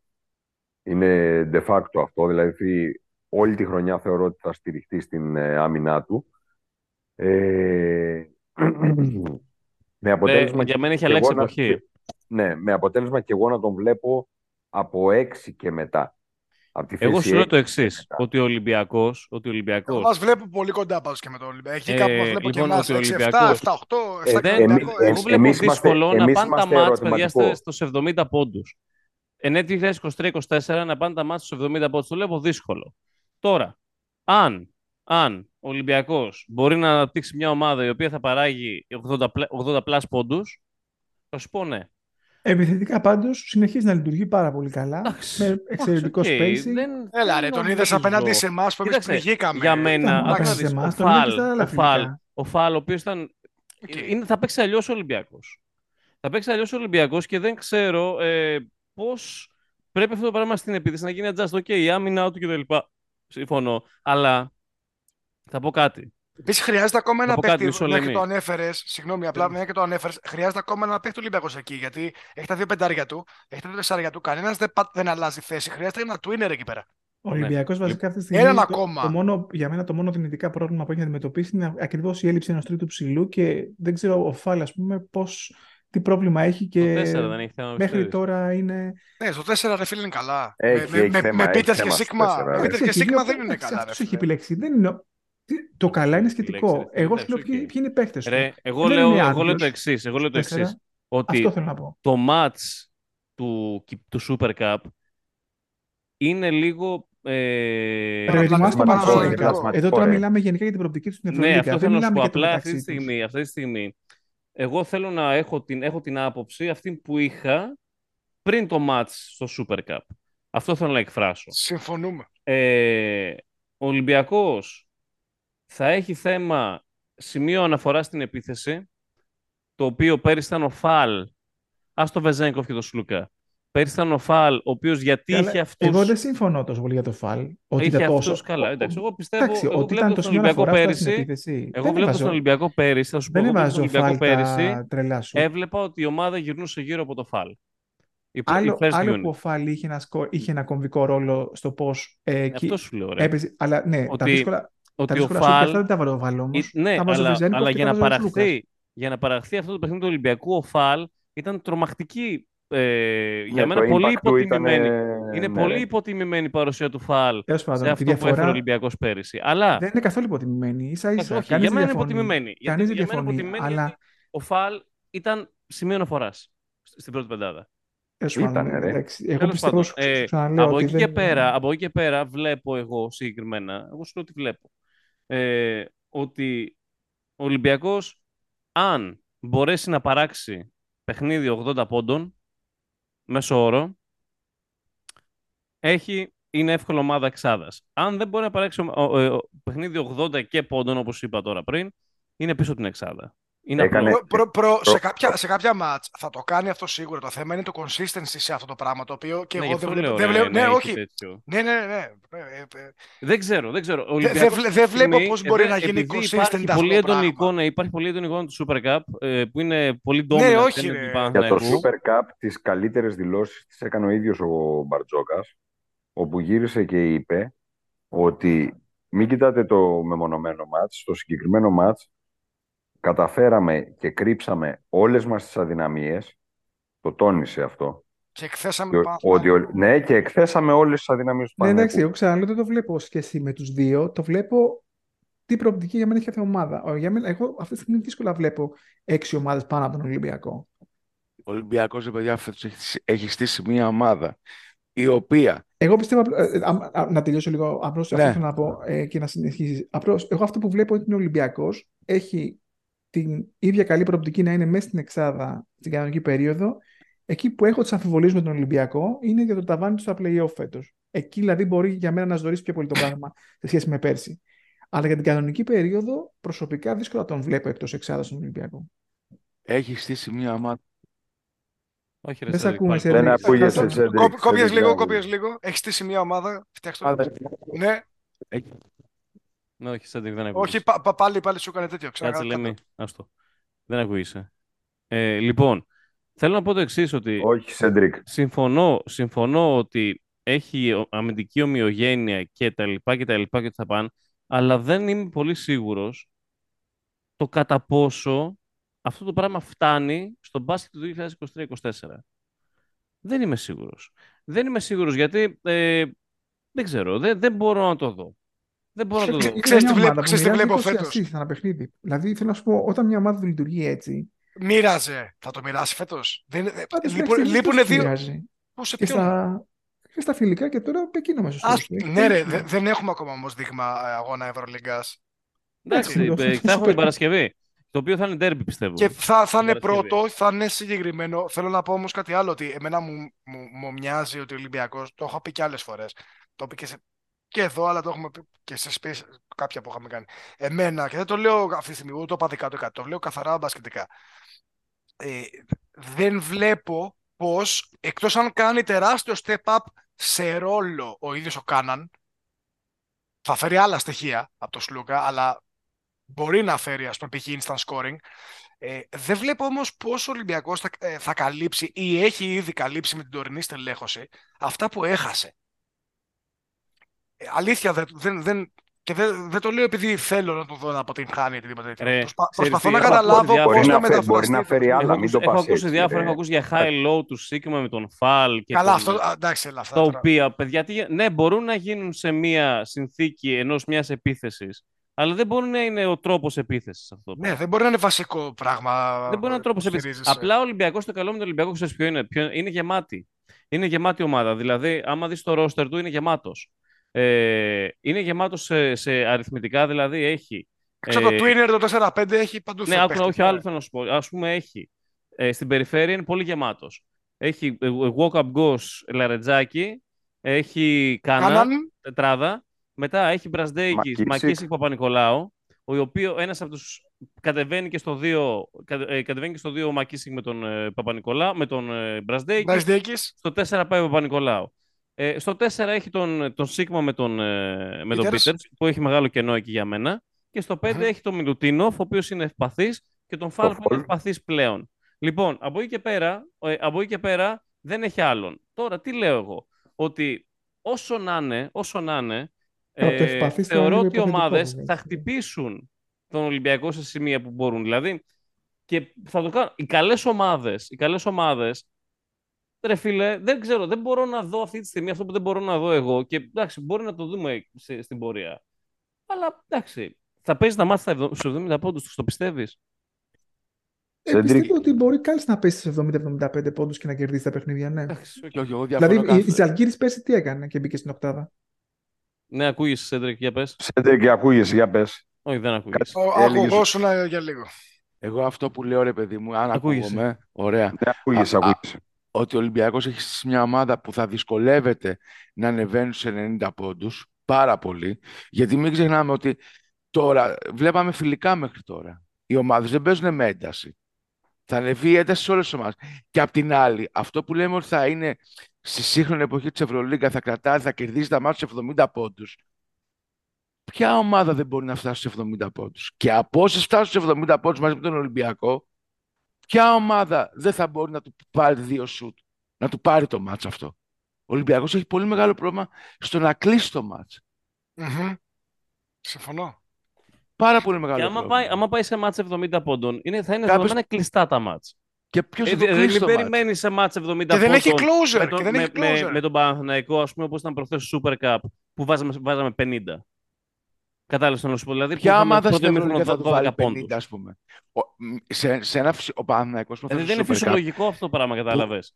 Είναι de facto αυτό, δηλαδή όλη τη χρονιά θεωρώ ότι θα στηριχτεί στην ε, άμυνά του. Ε, με αποτέλεσμα Ε, για μένα έχει και αλλάξει εγώ να- εποχή. ναι, με αποτέλεσμα και εγώ να τον βλέπω από έξι και μετά. Από τη Εγώ θέση σου λέω το έξι εξής. και μετά. Ότι ο Ολυμπιακό. Ότι ο Ολυμπιακός, Εγώ μας βλέπω πολύ κοντά πάντως και με τον Ολυμπιακό. Εκεί Ε, κάπου μας βλέπω και λοιπόν, εμάς. ότι ο 6, 7, Ολυμπιακός- 7, 8, Ε, 7 δεν, εμείς- Ολυμπιακό, εγώ εμείς- βλέπω εμείς είμαστε- δύσκολο να εμείς πάνε τα είμαστε μάτς, παιδιά, ερωτηματικό. στους 70 πόντους. Ε, ναι 2023-2024 να πάνε τα ματς στους 70 πόντους. Το βλέπω δύσκολο. Τώρα, αν, αν ο Ολυμπιακός μπορεί να αναπτύξει μια ομάδα η οποία θα παράγει 80, πλα- 80 plus πόντους, θα σου πω ναι. Επιθετικά πάντως συνεχίζει να λειτουργεί πάρα πολύ καλά. Εντάξει, με εξαιρετικό εντάξει, OK, spacing. δεν- Έλα δεν ρε, τον νομίζω. είδες απέναντι σε εμάς που εμείς Κοίταξε, πνιγήκαμε. Για μένα, Ήταν άκου να απέναντι δεις, σε εμάς, ο τον είδες Φαλ, στα άλλα ο Φαλ, φιλικά. ο Φαλ, ο οποίος ήταν Οκ. είναι, θα παίξει αλλιώς ο Ολυμπιακός. Θα παίξει αλλιώς ο Ολυμπιακός και δεν ξέρω ε, πώς πρέπει αυτό το πράγμα στην επίθεση να γίνει adjust. OK, η άμυνα του κτλ. Συμφωνώ. Αλλά θα πω κάτι. Επίσης χρειάζεται ακόμα ένα πω κάτι, παίχτη. μισό Μια και λεπτό. το ανέφερες. Συγγνώμη, απλά μια και το ανέφερες. Χρειάζεται ακόμα ένα παίχτη Ολυμπιακός εκεί. Γιατί έχει τα δύο πεντάρια του, έχει τα δύο τεσσάρια του. Κανένας δεν, πα- δεν αλλάζει θέση. Χρειάζεται ένα twinner εκεί πέρα. Ο Ολυμπιακός βασικά αυτή τη στιγμή. Έναν το, ακόμα. Το μόνο, για μένα το μόνο δυνητικά πρόβλημα που έχει να αντιμετωπίσει είναι ακριβώς η έλλειψη ενός τρίτου ψηλού και δεν ξέρω ο Φάλ, ας πούμε, πώς, τι πρόβλημα έχει Το και 4 δεν έχει θέμα. μέχρι πιστεύεις; τώρα είναι. Ναι, στο 4 ρε φίλε είναι καλά. Έχει, με έχει με, θέμα, με έχει Peters και θέμα στο Σίγμα. τέσσερα, Με ρε. Peters και Έχει Σίγμα δύο- δεν είναι εντάξει, καλά. ρε αυτός έχει φίλε. επιλέξει. Δεν είναι... τι- Το καλά είναι σχετικό. επιλέξει, ρε, Εγώ εντάξει, σου λέω ποιοι, οκ. ποιοι είναι οι παίκτες σου. Ρε, εγώ, Δεν λέω, είναι εγώ λέω άδειος. το εξής. Εγώ λέω το Τέσσερα. εξής, Ότι Αυτό θέλω να πω. το match του, του Super Cup είναι λίγο. Ε, Ρε παιδί μου, ας το Παραπλανητικό, μάτσο. παραπλανητικό. Εδώ τώρα Ρε. μιλάμε γενικά για την προοπτική τους στην Ναι, Ευρωλίγκα. αυτό Δεν θέλω να σου μιλάμε πω. για το Απλά αυτή μεταξύ τη, τους. στιγμή, αυτή τη στιγμή, εγώ θέλω να έχω την, έχω την άποψη αυτή που είχα πριν το match στο Super Cup. Αυτό θέλω να εκφράσω. Συμφωνούμε. Ε, ο Ολυμπιακός θα έχει θέμα σημείο αναφορά στην επίθεση το οποίο πέρυσι ήταν ο Φαλ. Α το Βεζέγκοφ και το Σλούκα. Πέρυσι ήταν ο Φαλ, ο οποίος γιατί Καλά, είχε αυτού. Εγώ δεν συμφωνώ τόσο πολύ για το φαλ. Ότι Είχε ήταν αυτούς τόσο. καλά. Εντάξει, εγώ πιστεύω. Εντάξει, εγώ ότι βλέπω ήταν το στον σημείο Ολυμπιακό αναφοράς στην πέρυσι. επίθεση. Εγώ δεν βλέπω έβαζε- στον Ολυμπιακό πέρυσι. Θα σου πω, Δεν εγώ βλέπω στον έβαζε ο Ολυμπιακό Φαλ πέρυσι. τα τρελά σου. Έβλεπα ότι η ομάδα γυρνούσε γύρω από το Φαλ. Η, η Άλλο, first άλλο unit. που ο Φαλ είχε ένα, σκο- είχε ένα κομβικό ρόλο στο πώς. Ε, εκεί Αυτό σου λέω. Ρε. έπαιζε. Αλλά ναι, τα Ότι- δύσκολα, τα ότι ο δύσκολα σου και Φαλ. αυτά δεν τα βάλε ο Φαλ όμως. Ε, Ναι, τα βάζε ο αλλά, Βεζένικοφ αλλά και για, τα να βάζε ο Λούκας. παραχθεί, για να παραχθεί αυτό το παιχνίδι του Ολυμπιακού, ο Φαλ ήταν τρομακτική. Ε, για Ναι, μένα το πολύ impact του ήταν, υποτιμημένη. ε, Είναι ναι, πολύ ρε. υποτιμημένη η παρουσία του Φαλ Τέλος σε πάντων, τη αυτό που έφερε ο διαφορά Ολυμπιακός πέρυσι. Αλλά δεν είναι καθόλου υποτιμημένη. σα Εντάξει, ίσα. όχι, Κανείς για δεν μένα είναι διαφωνεί. υποτιμημένη. Γιατί, Κανείς δεν για μένα διαφωνεί. υποτιμημένη Αλλά γιατί ο Φαλ ήταν σημείο αναφοράς στην πρώτη πεντάδα. τέλος Ήτανε, πάντων, ρε. εντάξει, εγώ Τέλος πιστεύω, πάντων, σου ε, σου ξαναλέω από, ότι εκεί και δεν- πέρα, από εκεί και πέρα βλέπω εγώ συγκεκριμένα, εγώ σου λέω ότι βλέπω, ε, ότι ο Ολυμπιακός αν μπορέσει να παράξει παιχνίδι 80 πόντων μέσω όρο, έχει, είναι εύκολο ομάδα εξάδας. Αν δεν μπορεί να παράξει ο- ο- ο- παιχνίδι 80 και πόντων, όπως είπα τώρα πριν, είναι πίσω από την εξάδα. Είναι Έκανε- απλό. Προ, προ, προ- σε, Προ- κάποια, σε κάποια μάτς θα το κάνει αυτό σίγουρα. Το θέμα είναι το consistency σε αυτό το πράγμα το οποίο και Ναι, γι' εγώ αυτό δεν βλέπω. λέω, Δεν ρε, βλέπω να ναι, έχει όχι. τέτοιο. Ναι, ναι, ναι. Ε, ε, ε, Δεν ξέρω, δεν ξέρω. Ο Δε- Ολυμπιακός δεν αυτή βλέ- τη δεν βλέπω στιγμή, πώς μπορεί επειδή- να γίνει επειδή consistent υπάρχει αυτό πολύ το έντονη πράγμα. εικόνα, υπάρχει πολύ έντονη εικόνα του Super Cup, ε, που είναι πολύ dominant Ναι, όχι, έναντι ρε. του Για το Παναθηναϊκού. Super Cup τις καλύτερες δηλώσεις τις έκανε ο ίδιος ο Μπαρτζόκας, όπου γύρισε και είπε ότι μην κοιτάτε το μεμονωμένο μάτς, στο συγκεκριμένο μάτς καταφέραμε και κρύψαμε όλες μας τις αδυναμίες, το τόνισε αυτό, Και εκθέσαμε και το ο- Παναθηναϊκό. ότι, ο- ναι, και εκθέσαμε όλες τις αδυναμίες του Ναι, εντάξει, Παναθηναϊκού. εγώ ξαναλέω δεν το βλέπω σχέση με τους δύο. Το βλέπω τι προοπτική για μένα έχει κάθε ομάδα. Ο- Για μένα, εγώ αυτή τη στιγμή δύσκολα βλέπω έξι ομάδες πάνω από τον Ολυμπιακό. Ο Ολυμπιακός, ρε παιδιά, φέτος έχει, έχει στήσει μια ομάδα η οποία Εγώ πιστεύω, απλά- ε, ε, α- α- να τελειώσω λίγο απλώς Ναι. αυτό θέλω να πω ε, και να συνεχίσεις. Απλώς, εγώ αυτό που βλέπω είναι ότι ο Ολυμπιακός έχει την ίδια καλή προοπτική να είναι μέσα στην εξάδα στην κανονική περίοδο. Εκεί που έχω τις αμφιβολίες με τον Ολυμπιακό είναι για το ταβάνι του στα play-off φέτος. Εκεί δηλαδή μπορεί για μένα να σδωρήσει πιο πολύ το πράγμα σε σχέση με πέρσι. Αλλά για την κανονική περίοδο προσωπικά δύσκολα τον βλέπω εκτός εξάδας τον Ολυμπιακό. έχει στήσει μια ομάδα. Όχι, ρε, Δεν σε Σέντρικ, ακούμε, πάλι. Σέντρικ. Δεν ακούγεσαι, Κάτσε. Σέντρικ. Κόπ- Κόπηκες Σέντρικ, λίγο, δεν κόπηκες ακούγεσαι. λίγο. Έχεις στήσει μια ομάδα. Φτιάξτε το. Ομάδα. Ναι, Ναι, όχι, Σέντρικ, δεν ακούγεσαι. όχι, πα- πα- πάλι, πάλι σου έκανε τέτοιο. Ξανά, Κάτσε, κάτω. λέμε. Άστο. Δεν ακούγεσαι. Ε, λοιπόν, θέλω να πω το εξής ότι Όχι, Σέντρικ. συμφωνώ, συμφωνώ ότι έχει ο- αμυντική ομοιογένεια και τα λοιπά και τα λοιπά και ότι θα πάνε, αλλά δεν είμαι πολύ σίγουρος το κατά πόσο αυτό το πράγμα φτάνει στο μπάσκετ του 2023-2024. Δεν είμαι σίγουρος. Δεν είμαι σίγουρος γιατί ε, δεν ξέρω, δεν, δεν μπορώ να το δω. Δεν μπορώ να το δω. Είναι Ξέρεις μια τι βλέπω- ομάδα που ξέρεις τι μοιράζει βλέπω 20 φέτος; assists ανά παιχνίδι. Δηλαδή θέλω να σου πω, όταν μια ομάδα λειτουργεί έτσι, Μοίραζε. Θα το μοιράσει φέτος. πάντως Λείπουν εντάξει, λείπουνε δεν το δύο. μοιράζει. Πού σε Και ποιον; στα, και στα φιλικά και τώρα εκείνο μέσα στο Ας, τέλος. Έχει ναι, ρε, πολύ- δε- δεν έχουμε ακόμα όμως δείγμα ε, αγώνα Ευρωλίγκας. Εντάξει, Εντάξει, ε, το- θα έχουμε Super την Παρασκευή. Το οποίο θα είναι derby, πιστεύω. Και θα, θα είναι Παρασκευή. πρώτο, θα είναι συγκεκριμένο. Θέλω να πω όμως κάτι άλλο. Ότι εμένα μου, μου, μου μοιάζει ότι ο Ολυμπιακός. Το έχω πει και άλλες φορές. Το είπε και, σε, και εδώ, αλλά το έχουμε πει και σε space κάποια που είχαμε κάνει. Εμένα, και δεν το λέω αυτή τη στιγμή, ούτε οπαδικά το κάτι. Το λέω καθαρά μπασκετικά. Ε, δεν βλέπω πώς, εκτός αν κάνει τεράστιο step up σε ρόλο ο ίδιος ο Κάναν, θα φέρει άλλα στοιχεία από το Σλούκα, αλλά μπορεί να φέρει, ας πούμε, π.χ. instant scoring. Ε, δεν βλέπω όμως πώς ο Ολυμπιακός θα, ε, θα καλύψει ή έχει ήδη καλύψει με την τωρινή στελέχωση αυτά που έχασε. Ε, αλήθεια, δεν, δεν, δεν, και δεν, δεν το λέω επειδή θέλω να το δω να αποτυγχάνει ή οτιδήποτε τέτοιο. Ρε, Προσπα- ξέρεις προσπαθώ τι, να έχω καταλάβω ακούσει πώς Μπορεί θα να, φέρει, μεταφραστεί. μπορεί να φέρει άλλα, Έχω μην ακούσει, το έχω πας ακούσει έτσι, διάφορα, ρε. έχω ακούσει για high low του Σίγμα με τον Φαλ και Καλά, τον, αυτό, α, εντάξει, έλα, αυτά. τα τώρα. οποία, παιδιά, τι, ναι, μπορούν να γίνουν σε μία συνθήκη ενός μιας επίθεσης, αλλά δεν μπορεί να είναι ο τρόπος επίθεσης αυτό. το Ναι, δεν μπορεί να είναι βασικό πράγμα. Δεν μπορεί να είναι τρόπος που επίθεσης. στηρίζεσαι. Απλά ο Ολυμπιακός, το καλό με τον Ολυμπιακό, ξέρεις ποιο είναι. Ποιο... Είναι γεμάτη. Είναι γεμάτη ομάδα. Δηλαδή, άμα δεις το ρόστερ του, είναι γεμάτος. Ε, είναι γεμάτος σε, σε αριθμητικά, δηλαδή έχει. Έξω από ε, το Twinner το 4-5 έχει παντού Ναι, θε- άκου, παίχτη. όχι άλλο θέλω να σου πω. Α πούμε, έχει. Ε, στην περιφέρεια είναι πολύ γεμάτος. Έχει ε, walk-up goes Λαρετζάκη. Έχει Κάνα, Κάναν, τετράδα. Μετά έχει Μπρασδέικης, Μακίσικ. Μακίσικ Παπα-Νικολάου. Ο οποίος ένας από τους κατεβαίνει και στο 2, ε, κατεβαίνει και στο 2 ο Μακίσικ με τον ε, Παπα-Νικολάου, με τον ε, Μπρασδέικη. Μπρασδέκης. Στο 4 πάει ο Παπα-Νικολάου. Ε, στο 4 έχει τον, τον Σίγμα με τον, ε, με τον Peters. Peters, που έχει μεγάλο κενό εκεί για μένα. Και στο 5 Μμμ. έχει τον Μιλουτίνοφ, ο οποίος είναι ευπαθής, και τον Φαλ που Φολ. είναι ευπαθής πλέον. Λοιπόν, από εκεί, και πέρα, ε, από εκεί και πέρα δεν έχει άλλον. Τώρα, τι λέω εγώ, ότι όσο να είναι, όσο να είναι, Τώρα, το ε, ευπαθής θα είναι θεωρώ λίγο ότι οι υποθετικό, ομάδες βέβαια, θα έτσι. χτυπήσουν τον Ολυμπιακό σε σημεία που μπορούν. Δηλαδή, και θα το κάνω. Οι καλές ομάδες, οι καλές ομάδες, ρε φίλε, δεν ξέρω, δεν μπορώ να δω αυτή τη στιγμή αυτό που δεν μπορώ να δω εγώ. Και εντάξει, μπορεί να το δούμε σε- στην πορεία. Αλλά εντάξει, θα παίζεις τα ματς στους 70 πόντους, το πιστεύεις; Ε, Σέντρικ. πιστεύω ότι μπορεί κάλλιστα να πέσει σε 70-75 πόντους και να κερδίσει τα παιχνίδια, ναι. Εντάξει, οκ. Και όχι, εγώ διαφωνώ Δηλαδή, η, η κάθε- Ζαλγκίρις πέρσι τι έκανε και μπήκε στην οκτάδα; Ναι, ακούγεσαι, Σέντρικ, για πες. Σέντρικ, και ακούγεσαι, για πες. Όχι, δεν ακούγεσαι. Ο- Έλεγες- Ακουγόσουν ε, για λίγο. Εγώ αυτό που λέω, ρε παιδί μου, αν Ακούγεσαι. ακούγομαι, ωραία, Ναι, ακούγεσαι, Α, α, ακούγεσαι. Ότι ο Ολυμπιακός έχει στήσει μια ομάδα που θα δυσκολεύεται να ανεβαίνουν σε 90 πόντους, πάρα πολύ, γιατί μην ξεχνάμε ότι τώρα, βλέπαμε φιλικά μέχρι τώρα. Οι ομάδες δεν παίζουν με ένταση. Θα ανεβεί η ένταση σε όλες τις ομάδες. Και απ' την άλλη, αυτό που λέμε ότι θα είναι στη σύγχρονη εποχή της Ευρωλίγκα, θα κρατάει, θα κερδίζει τα μάτια σε 70 πόντους. Ποια ομάδα δεν μπορεί να φτάσει σε 70 πόντους; Και από όσες φτάσουν σε 70 πόντους μαζί με τον Ολυμπιακό, ποια ομάδα δεν θα μπορεί να του πάρει δύο σουτ, να του πάρει το μάτς αυτό; Ο Ολυμπιακός έχει πολύ μεγάλο πρόβλημα στο να κλείσει το μάτς. Μμμ. Συμφωνώ. Πάρα πολύ μεγάλο Και άμα πρόβλημα. πάει, άμα πάει σε μάτς 70 πόντων, είναι, θα είναι Κάποιος- δεδομένα κλειστά τα μάτς. Και ποιος Ε, θα το δηλαδή, κλείσει μην το μάτς; περιμένει σε μάτς 70 Και δεν έχει πόντων closer. με Και τον, δεν με, έχει με, closer. με τον Παναθηναϊκό, ας πούμε, όπως ήταν προχθές στο Super Cup, που βάζαμε, βάζαμε 50. Κατάλαβες να σου πω. Δηλαδή, που Ποια είχαμε ομάδα πρώτο στην ημίχρονο Ευρωλίγα θα του 12 βάλει 50, πόντους. ας πούμε. Ο, μ, σε, σε ένα, φυσι- ο Παναθηναϊκός που Δηλαδή, θα δεν είναι στο Super Cup φυσιολογικό αυτό το πράγμα, κατάλαβες. Ε,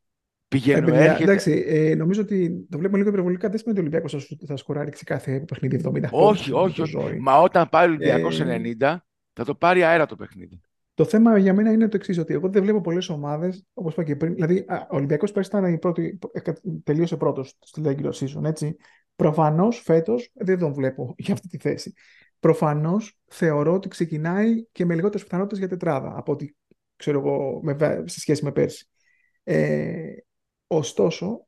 πηγαίνει, παιδιά, έρχεται. εντάξει, ε, νομίζω ότι το βλέπουμε λίγο υπερβολικά. Δεν σημαίνει ότι ο Ολυμπιακός θα, θα σκοράρει σε κάθε παιχνίδι 70 Όχι, πόντους, όχι, το όχι. ζόρι. Μα όταν πάει ο Ολυμπιακός Ε, 90, θα το πάρει αέρα το παιχνίδι. Το θέμα για μένα είναι το εξής, ότι εγώ δεν βλέπω πολλές ομάδες, όπως είπα και πριν. Δηλαδή, α, ο Ολυμπιακός πέρσι ήταν η πρώτη, ε, τελείωσε πρώτος στη regular season, έτσι. Προφανώς φέτος δεν τον βλέπω <laughs> για αυτή τη θέση. Προφανώς θεωρώ ότι ξεκινάει και με λιγότερες πιθανότητες για τετράδα από ό,τι ξέρω εγώ με, βα- σε σχέση με πέρσι. Ε, ωστόσο,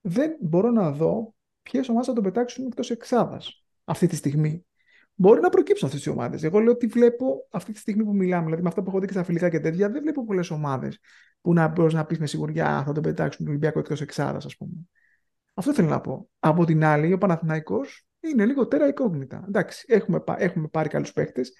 δεν μπορώ να δω ποιες ομάδες θα τον πετάξουν εκτός εξάδας αυτή τη στιγμή. Μπορεί να προκύψουν αυτές οι ομάδες. Εγώ λέω ότι βλέπω αυτή τη στιγμή που μιλάμε, δηλαδή με αυτά που έχω δει και στα φιλικά και τέτοια, δεν βλέπω πολλές ομάδες που να μπορείς να πεις με σιγουριά «Α, θα τον πετάξουν τον Ολυμπιακό εκτός εξάδας, ας πούμε. Αυτό θέλω να πω. Από την άλλη, ο Παναθηναϊκός είναι λίγο τέρα εικόγνητα. Εντάξει, έχουμε, πα- έχουμε πάρει καλούς παίχτες,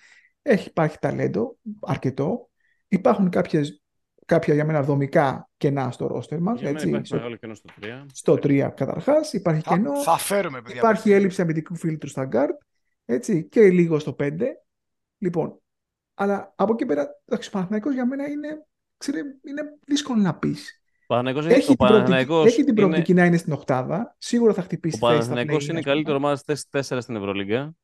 έχει υπάρχει ταλέντο αρκετό. Υπάρχουν κάποιες, κάποια για μένα δομικά κενά στο ρόστερ μας. Για μένα υπάρχει μεγάλο κενό στο 3. Στο 3 καταρχάς, υπάρχει Θα, κενό. θα φέρουμε, παιδιά. Υπάρχει έλλειψη αμυντικού φίλτρου στα guard, έτσι, και λίγο στο 5. Λοιπόν, αλλά από εκεί πέρα, εντάξει, ο Παναθηναϊκός για μένα είναι, ξέρε, είναι δύσκολο να πεις. Παναθηναϊκός, Έχει, ο την προοπτική, Παναθηναϊκός έχει την είναι, προοπτική να είναι στην οκτάδα, σίγουρα θα ο χτυπήσει θέση στα Παναθηναϊκός play-in, είναι η ας πούμε. καλύτερη ομάδα στις 4 στην Ευρωλίγκα.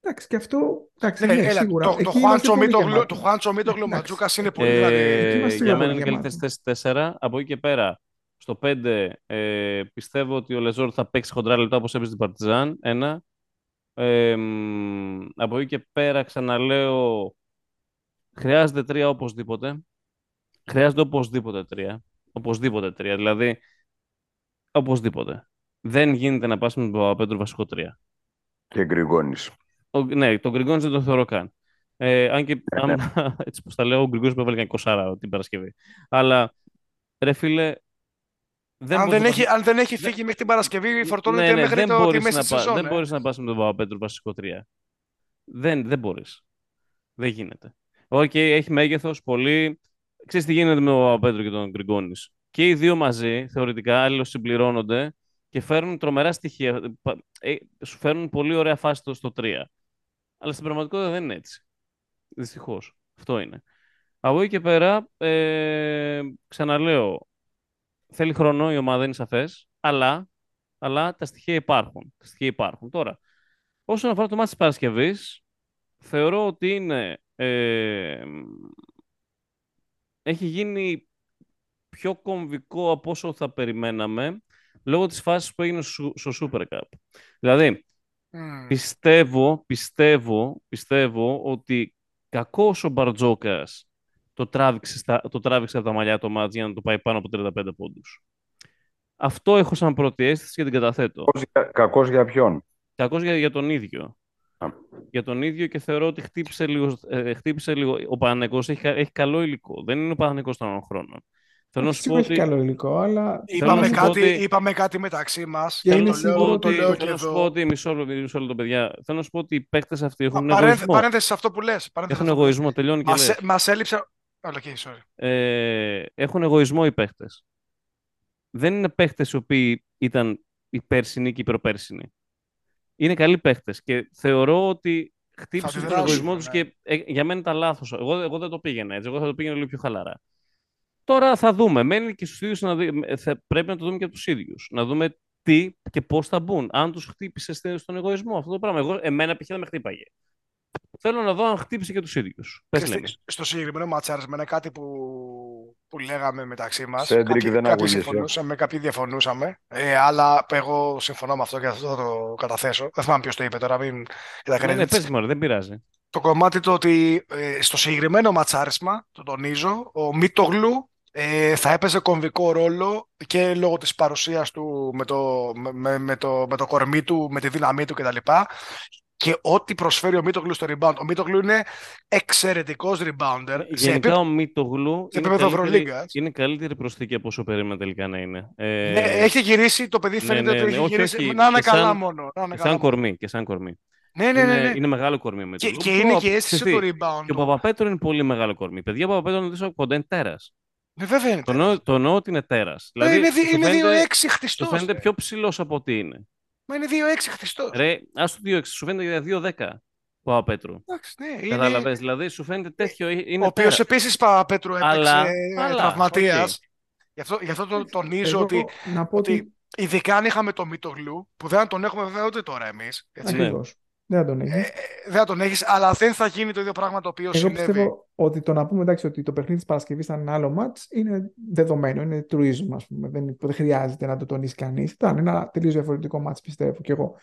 Εντάξει, και αυτό, εντάξει, Ναι, ναι, έλα, σίγουρα. το, το Εκεί είμαστε Χουάντσο πολύ Μίτογλου, γεμάτοι. το Χουάντσο Μίτογλου Εντάξει. Ματζούκας είναι πολύ δηλαδή. Ε, είμαστε για σίγουρα μένα είναι πολύ η καλύτερη θέση 4. Από εκεί και πέρα, στο 5 ε, πιστεύω ότι ο Λεζόρ θα παίξει χοντρά λεπτά όπως έπαιζε την Παρτιζάν. Ένα. Ε, μ, από εκεί και πέρα ξαναλέω χρειάζεται τρία οπωσδήποτε. Χρειάζεται οπωσδήποτε τρία. Οπωσδήποτε τρία. Δηλαδή, οπωσδήποτε. Δεν γίνεται να πας με τον Παπαπέτρου βασικό τρία. Και Γκριγόνης. Ο, ναι, τον Γκριγκόνης δεν τον θεωρώ καν. Ε, αν και Ναι, αν, <laughs> έτσι πως τα λέω, ο Γκριγκόνης που έβαλε και 20 την Παρασκευή. Αλλά, ρε φίλε, δεν αν, μπορείς δεν να έχει, πας- αν δεν έχει φύγει μέχρι την Παρασκευή, φορτώνεται ναι, ναι, μέχρι δεν το, τη μπορείς μέση να, της πα- σεζόν. δεν ε. μπορείς να πας με τον Παπαπέτρου βασικό 3. Δεν, δεν μπορείς. Δεν γίνεται. Οκ, έχει μέγεθος, πολύ. Ξέρεις τι γίνεται με τον Παπαπέτρου και τον Γκριγκόνης. Και οι δύο μαζί, θεωρητικά, αλληλοσυμπληρώνονται και φέρνουν τρομερά στοιχεία. Πα- ε, Σου φέρνουν πολύ ωραία φάση στο- στο 3. Αλλά στην πραγματικότητα δεν είναι έτσι. Δυστυχώς. Αυτό είναι. Από εκεί και πέρα, ε, ξαναλέω, θέλει χρόνο, η ομάδα είναι σαφές, αλλά, αλλά τα στοιχεία υπάρχουν. Τα στοιχεία υπάρχουν. Τώρα, όσον αφορά το μάτι της Παρασκευής, θεωρώ ότι είναι, ε, έχει γίνει πιο κομβικό από όσο θα περιμέναμε, λόγω της φάσης που έγινε στο, στο Super Cup. Δηλαδή, Μμμ. Πιστεύω, πιστεύω, πιστεύω ότι κακό ο Μπαρτζόκας το τράβηξε, στα, το τράβηξε από τα μαλλιά το μάτς για να το πάει πάνω από 35 πόντους. Αυτό έχω σαν πρώτη αίσθηση και την καταθέτω. Κακός για- Κακός για ποιον; Κακός για, για τον ίδιο. Α. Για τον ίδιο και θεωρώ ότι χτύπησε λίγο. Ε, χτύπησε λίγο. Ο Παναγενικός έχει, κα- έχει καλό υλικό. Δεν είναι ο Παναγενικός των άλλων χρόνων. Θέλω να σου πω Σίγουρα έχει ότι. καλό υλικό, αλλά Είπαμε, να σου πω κάτι, ότι- είπαμε κάτι μεταξύ μας. Και είναι το, σίγουρο λέω, ότι- το λέω και θέλω να σου πω εδώ. ότι μισό λεπτό, μισό λεπτό, παιδιά. Θέλω να σου πω ότι οι παίκτες αυτοί έχουν Παρένθε- εγωισμό. Παρένθεση σε αυτό που λες. Έχουν εγωισμό, τελειώνει και λες. Μας έλειψε. Όλα, okay, sorry. ε, έχουν εγωισμό οι παίχτε. Δεν είναι παίχτε οι οποίοι ήταν οι πέρσινοι και οι προπέρσινοι. Είναι καλοί παίχτε και θεωρώ ότι χτύπησαν τον αντιδράσουν, εγωισμό τους ναι. και ε, για μένα ήταν λάθος. Εγώ, εγώ δεν το πήγαινα έτσι. Εγώ θα το πήγαινα λίγο πιο χαλαρά. Τώρα θα δούμε. Μένει και στους ίδιους να δει, θα, πρέπει να το δούμε και από τους ίδιους. Να δούμε τι και πώς θα μπουν. Αν τους χτύπησε στε- στον εγωισμό αυτό το πράγμα. Εγώ, εμένα π.χ. δεν με χτύπαγε. Θέλω να δω αν χτύπησε και τους ίδιους. Πες Ξέρεις λέμε. τι, Στο συγκεκριμένο ματσάρισμα είναι κάτι που, που λέγαμε μεταξύ μας. Σέντρικ, δεν κάποιοι αγωνίζεσαι. συμφωνούσαμε, κάποιοι διαφωνούσαμε. Ε, αλλά εγώ συμφωνώ με αυτό και αυτό θα το καταθέσω. Δεν θυμάμαι ποιος το είπε τώρα. Μην τα Ναι, ναι, credits. πες μόνο, δεν πειράζει. το κομμάτι το ότι ε, στο συγκεκριμένο ματσάρισμα, το τονίζω, ο Μίτογλου ε, θα έπαιζε κομβικό ρόλο και λόγω της παρουσίας του με το, με, με- με το, με το κορμί του, με τη δύναμή του κτλ. Και ό,τι προσφέρει ο Μίτογλου στο rebound. Ο Μίτογλου είναι εξαιρετικός rebounder. σε Γενικά επίπεδο- ο Μίτογλου σε είναι επίπεδο καλύτερη, Ευρωλίγκα, έτσι. είναι καλύτερη προσθήκη από όσο περίμενα τελικά να είναι. Ε, Ναι, έχει γυρίσει, το παιδί ναι, φαίνεται ναι, ότι ναι, έχει όχι, γυρίσει. όχι, Να είναι και καλά σαν- μόνο. Να είναι και καλά σαν μόνο. κορμί, και σαν κορμί. Ναι, ναι, ναι. Είναι, ναι. είναι μεγάλο κορμί ο Και, Μίτογλου. και είναι Πω, και η αίσθηση ξέρεις του τι, rebound. Και ο Παπαπέτρο είναι πολύ μεγάλο κορμί. Παιδιά, ο Παπαπέτρο είναι τόσο κοντά, είναι τέρας. Ναι, βέβαια είναι. Το εννοώ, το εννοώ ότι είναι τέρας. Ε, είναι, δι- σου είναι φαίνεται- 2-6 Σου χτιστός. φαίνεται ρε. πιο ψηλός από ό,τι είναι. Μα είναι 2-6 χτιστός. Ρε, ας το 2-6, σου φαίνεται για 2-10 ο Παπαπέτρου. Εντάξει, ναι, είναι... Κατάλαβες. Δηλαδή, σου φαίνεται τέτοιο. ε, Είναι ο οποίος τέρα. επίσης Παπαπέτρου έπαιξε Αλλά- ε, αλλά, τραυματίας. οκ. Γι' αυτό, γι' αυτό το τονίζω εγώ ότι, να πω ότι ότι ειδικά αν είχαμε το Μήτογλου, που δεν θα τον έχουμε βέβαια ούτε τώρα εμείς. Ναι. Ακριβώς δεν θα τον έχεις. δεν θα τον έχεις, αλλά δεν θα γίνει το ίδιο πράγμα το οποίο Εγώ συνέβη. πιστεύω ότι το να πούμε εντάξει, ότι το παιχνίδι της Παρασκευής ήταν ένα άλλο ματς είναι δεδομένο, είναι truism, ας πούμε. Δεν, δεν χρειάζεται να το τονίσει κανείς. Ήταν ένα τελείως διαφορετικό ματς, πιστεύω και εγώ.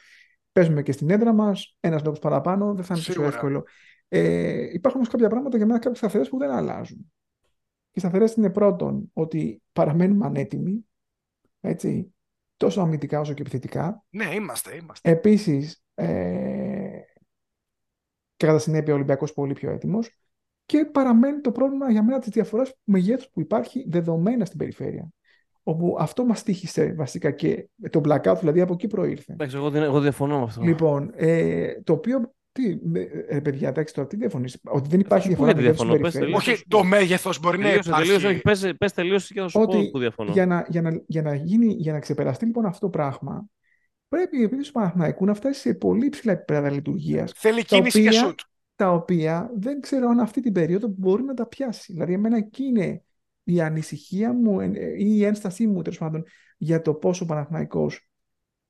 Παίζουμε και στην έδρα μας, ένας λόγο παραπάνω, δεν θα είναι τόσο Σίγουρα. εύκολο. Ε, υπάρχουν όμως κάποια πράγματα για μένα, κάποιες σταθερές που δεν αλλάζουν. Οι σταθερές είναι πρώτον ότι παραμένουμε ανέτοιμοι, έτσι, τόσο αμυντικά όσο και επιθετικά. Ναι, είμαστε, είμαστε. Επίσης, ε, και κατά συνέπεια ο Ολυμπιακός πολύ πιο έτοιμος και παραμένει το πρόβλημα για μένα της διαφοράς μεγέθους που υπάρχει δεδομένα στην περιφέρεια. Όπου αυτό μας τύχησε βασικά και το blackout, δηλαδή από εκεί προήλθε. Εντάξει, εγώ, δεν- εγώ διαφωνώ με αυτό. Λοιπόν, ε, το οποίο. Τι, με- ε, παιδιά, εντάξει, τώρα τι διαφωνείς, Ότι δεν υπάρχει σου πω διαφορά γιατί μεγέθους στην διαφωνώ, πες περιφέρεια. τελείως. Όχι, το μέγεθος μπορεί να Τελείωσε, υπάρχει. τελείωσε, όχι, πες, πες τελείωσε και θα σου πω ότι που διαφωνώ. για να, για, να, για, να γίνει, για να ξεπεραστεί λοιπόν αυτό το πράγμα, πρέπει η επίθεση του Παναθηναϊκού να φτάσει σε πολύ ψηλά επίπεδα λειτουργίας, Θέλει τα κίνηση και οποία- σουτ. τα οποία δεν ξέρω αν αυτή την περίοδο μπορεί να τα πιάσει. Δηλαδή, εμένα εκεί είναι η ανησυχία μου ε, ή η ένστασή μου, τέλος πάντων, για το πόσο ο Παναθηναϊκός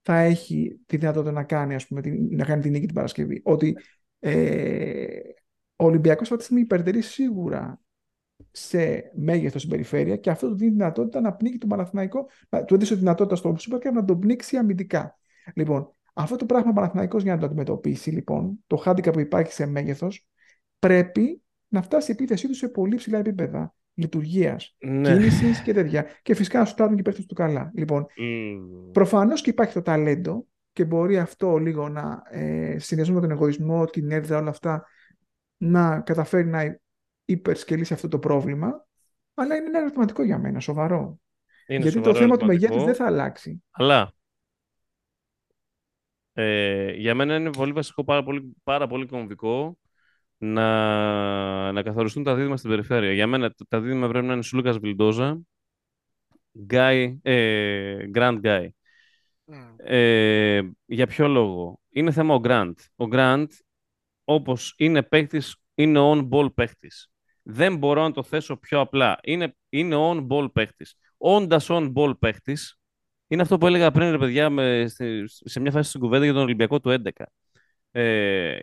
θα έχει τη δυνατότητα να κάνει, ας πούμε, την, να κάνει την νίκη την Παρασκευή. Ότι ε, ο Ολυμπιακός αυτή τη στιγμή υπερτερεί σίγουρα σε μέγεθος στην περιφέρεια και αυτό του δίνει δυνατότητα να πνίξει τον Παναθηναϊκό, να του έδωσε δυνατότητα στο Super Cup να τον πνίξει αμυντικά. Λοιπόν, αυτό το πράγμα ο Παναθηναϊκός για να το αντιμετωπίσει, λοιπόν, το handicap που υπάρχει σε μέγεθος, πρέπει να φτάσει η επίθεσή του σε πολύ ψηλά επίπεδα λειτουργίας, Ναι. κίνησης και τέτοια. Και φυσικά να σουτάρουν και οι παίχτες του καλά. Λοιπόν, Μμμ. Προφανώς και υπάρχει το ταλέντο και μπορεί αυτό λίγο να ε, συνδυασμό με τον εγωισμό, την έδρα, όλα αυτά να καταφέρει να υπερσκελίσει αυτό το πρόβλημα. Αλλά είναι ένα ερωτηματικό για μένα, σοβαρό. Είναι Γιατί σοβαρό το θέμα του ερωτηματικό, μεγέθους δεν θα αλλάξει. Αλλά ε, για μένα είναι πολύ βασικό, πάρα πολύ, πάρα πολύ κομβικό να, να καθοριστούν τα δίδυμα στην περιφέρεια. Για μένα τα- τα δίδυμα πρέπει να είναι Σουλούκας Βιλντόζα, Guy, ε, Grand Guy. Μμ. Ε, για ποιο λόγο; Είναι θέμα ο Grant. Ο Grant, όπως είναι παίκτης, είναι on-ball παίκτης. Δεν μπορώ να το θέσω πιο απλά. Είναι, είναι on-ball παίκτης. Όντας on-ball παίκτης, είναι αυτό που έλεγα πριν, ρε παιδιά, με, στη- σε μια φάση στην κουβέντα για τον Ολυμπιακό του 11. Ε,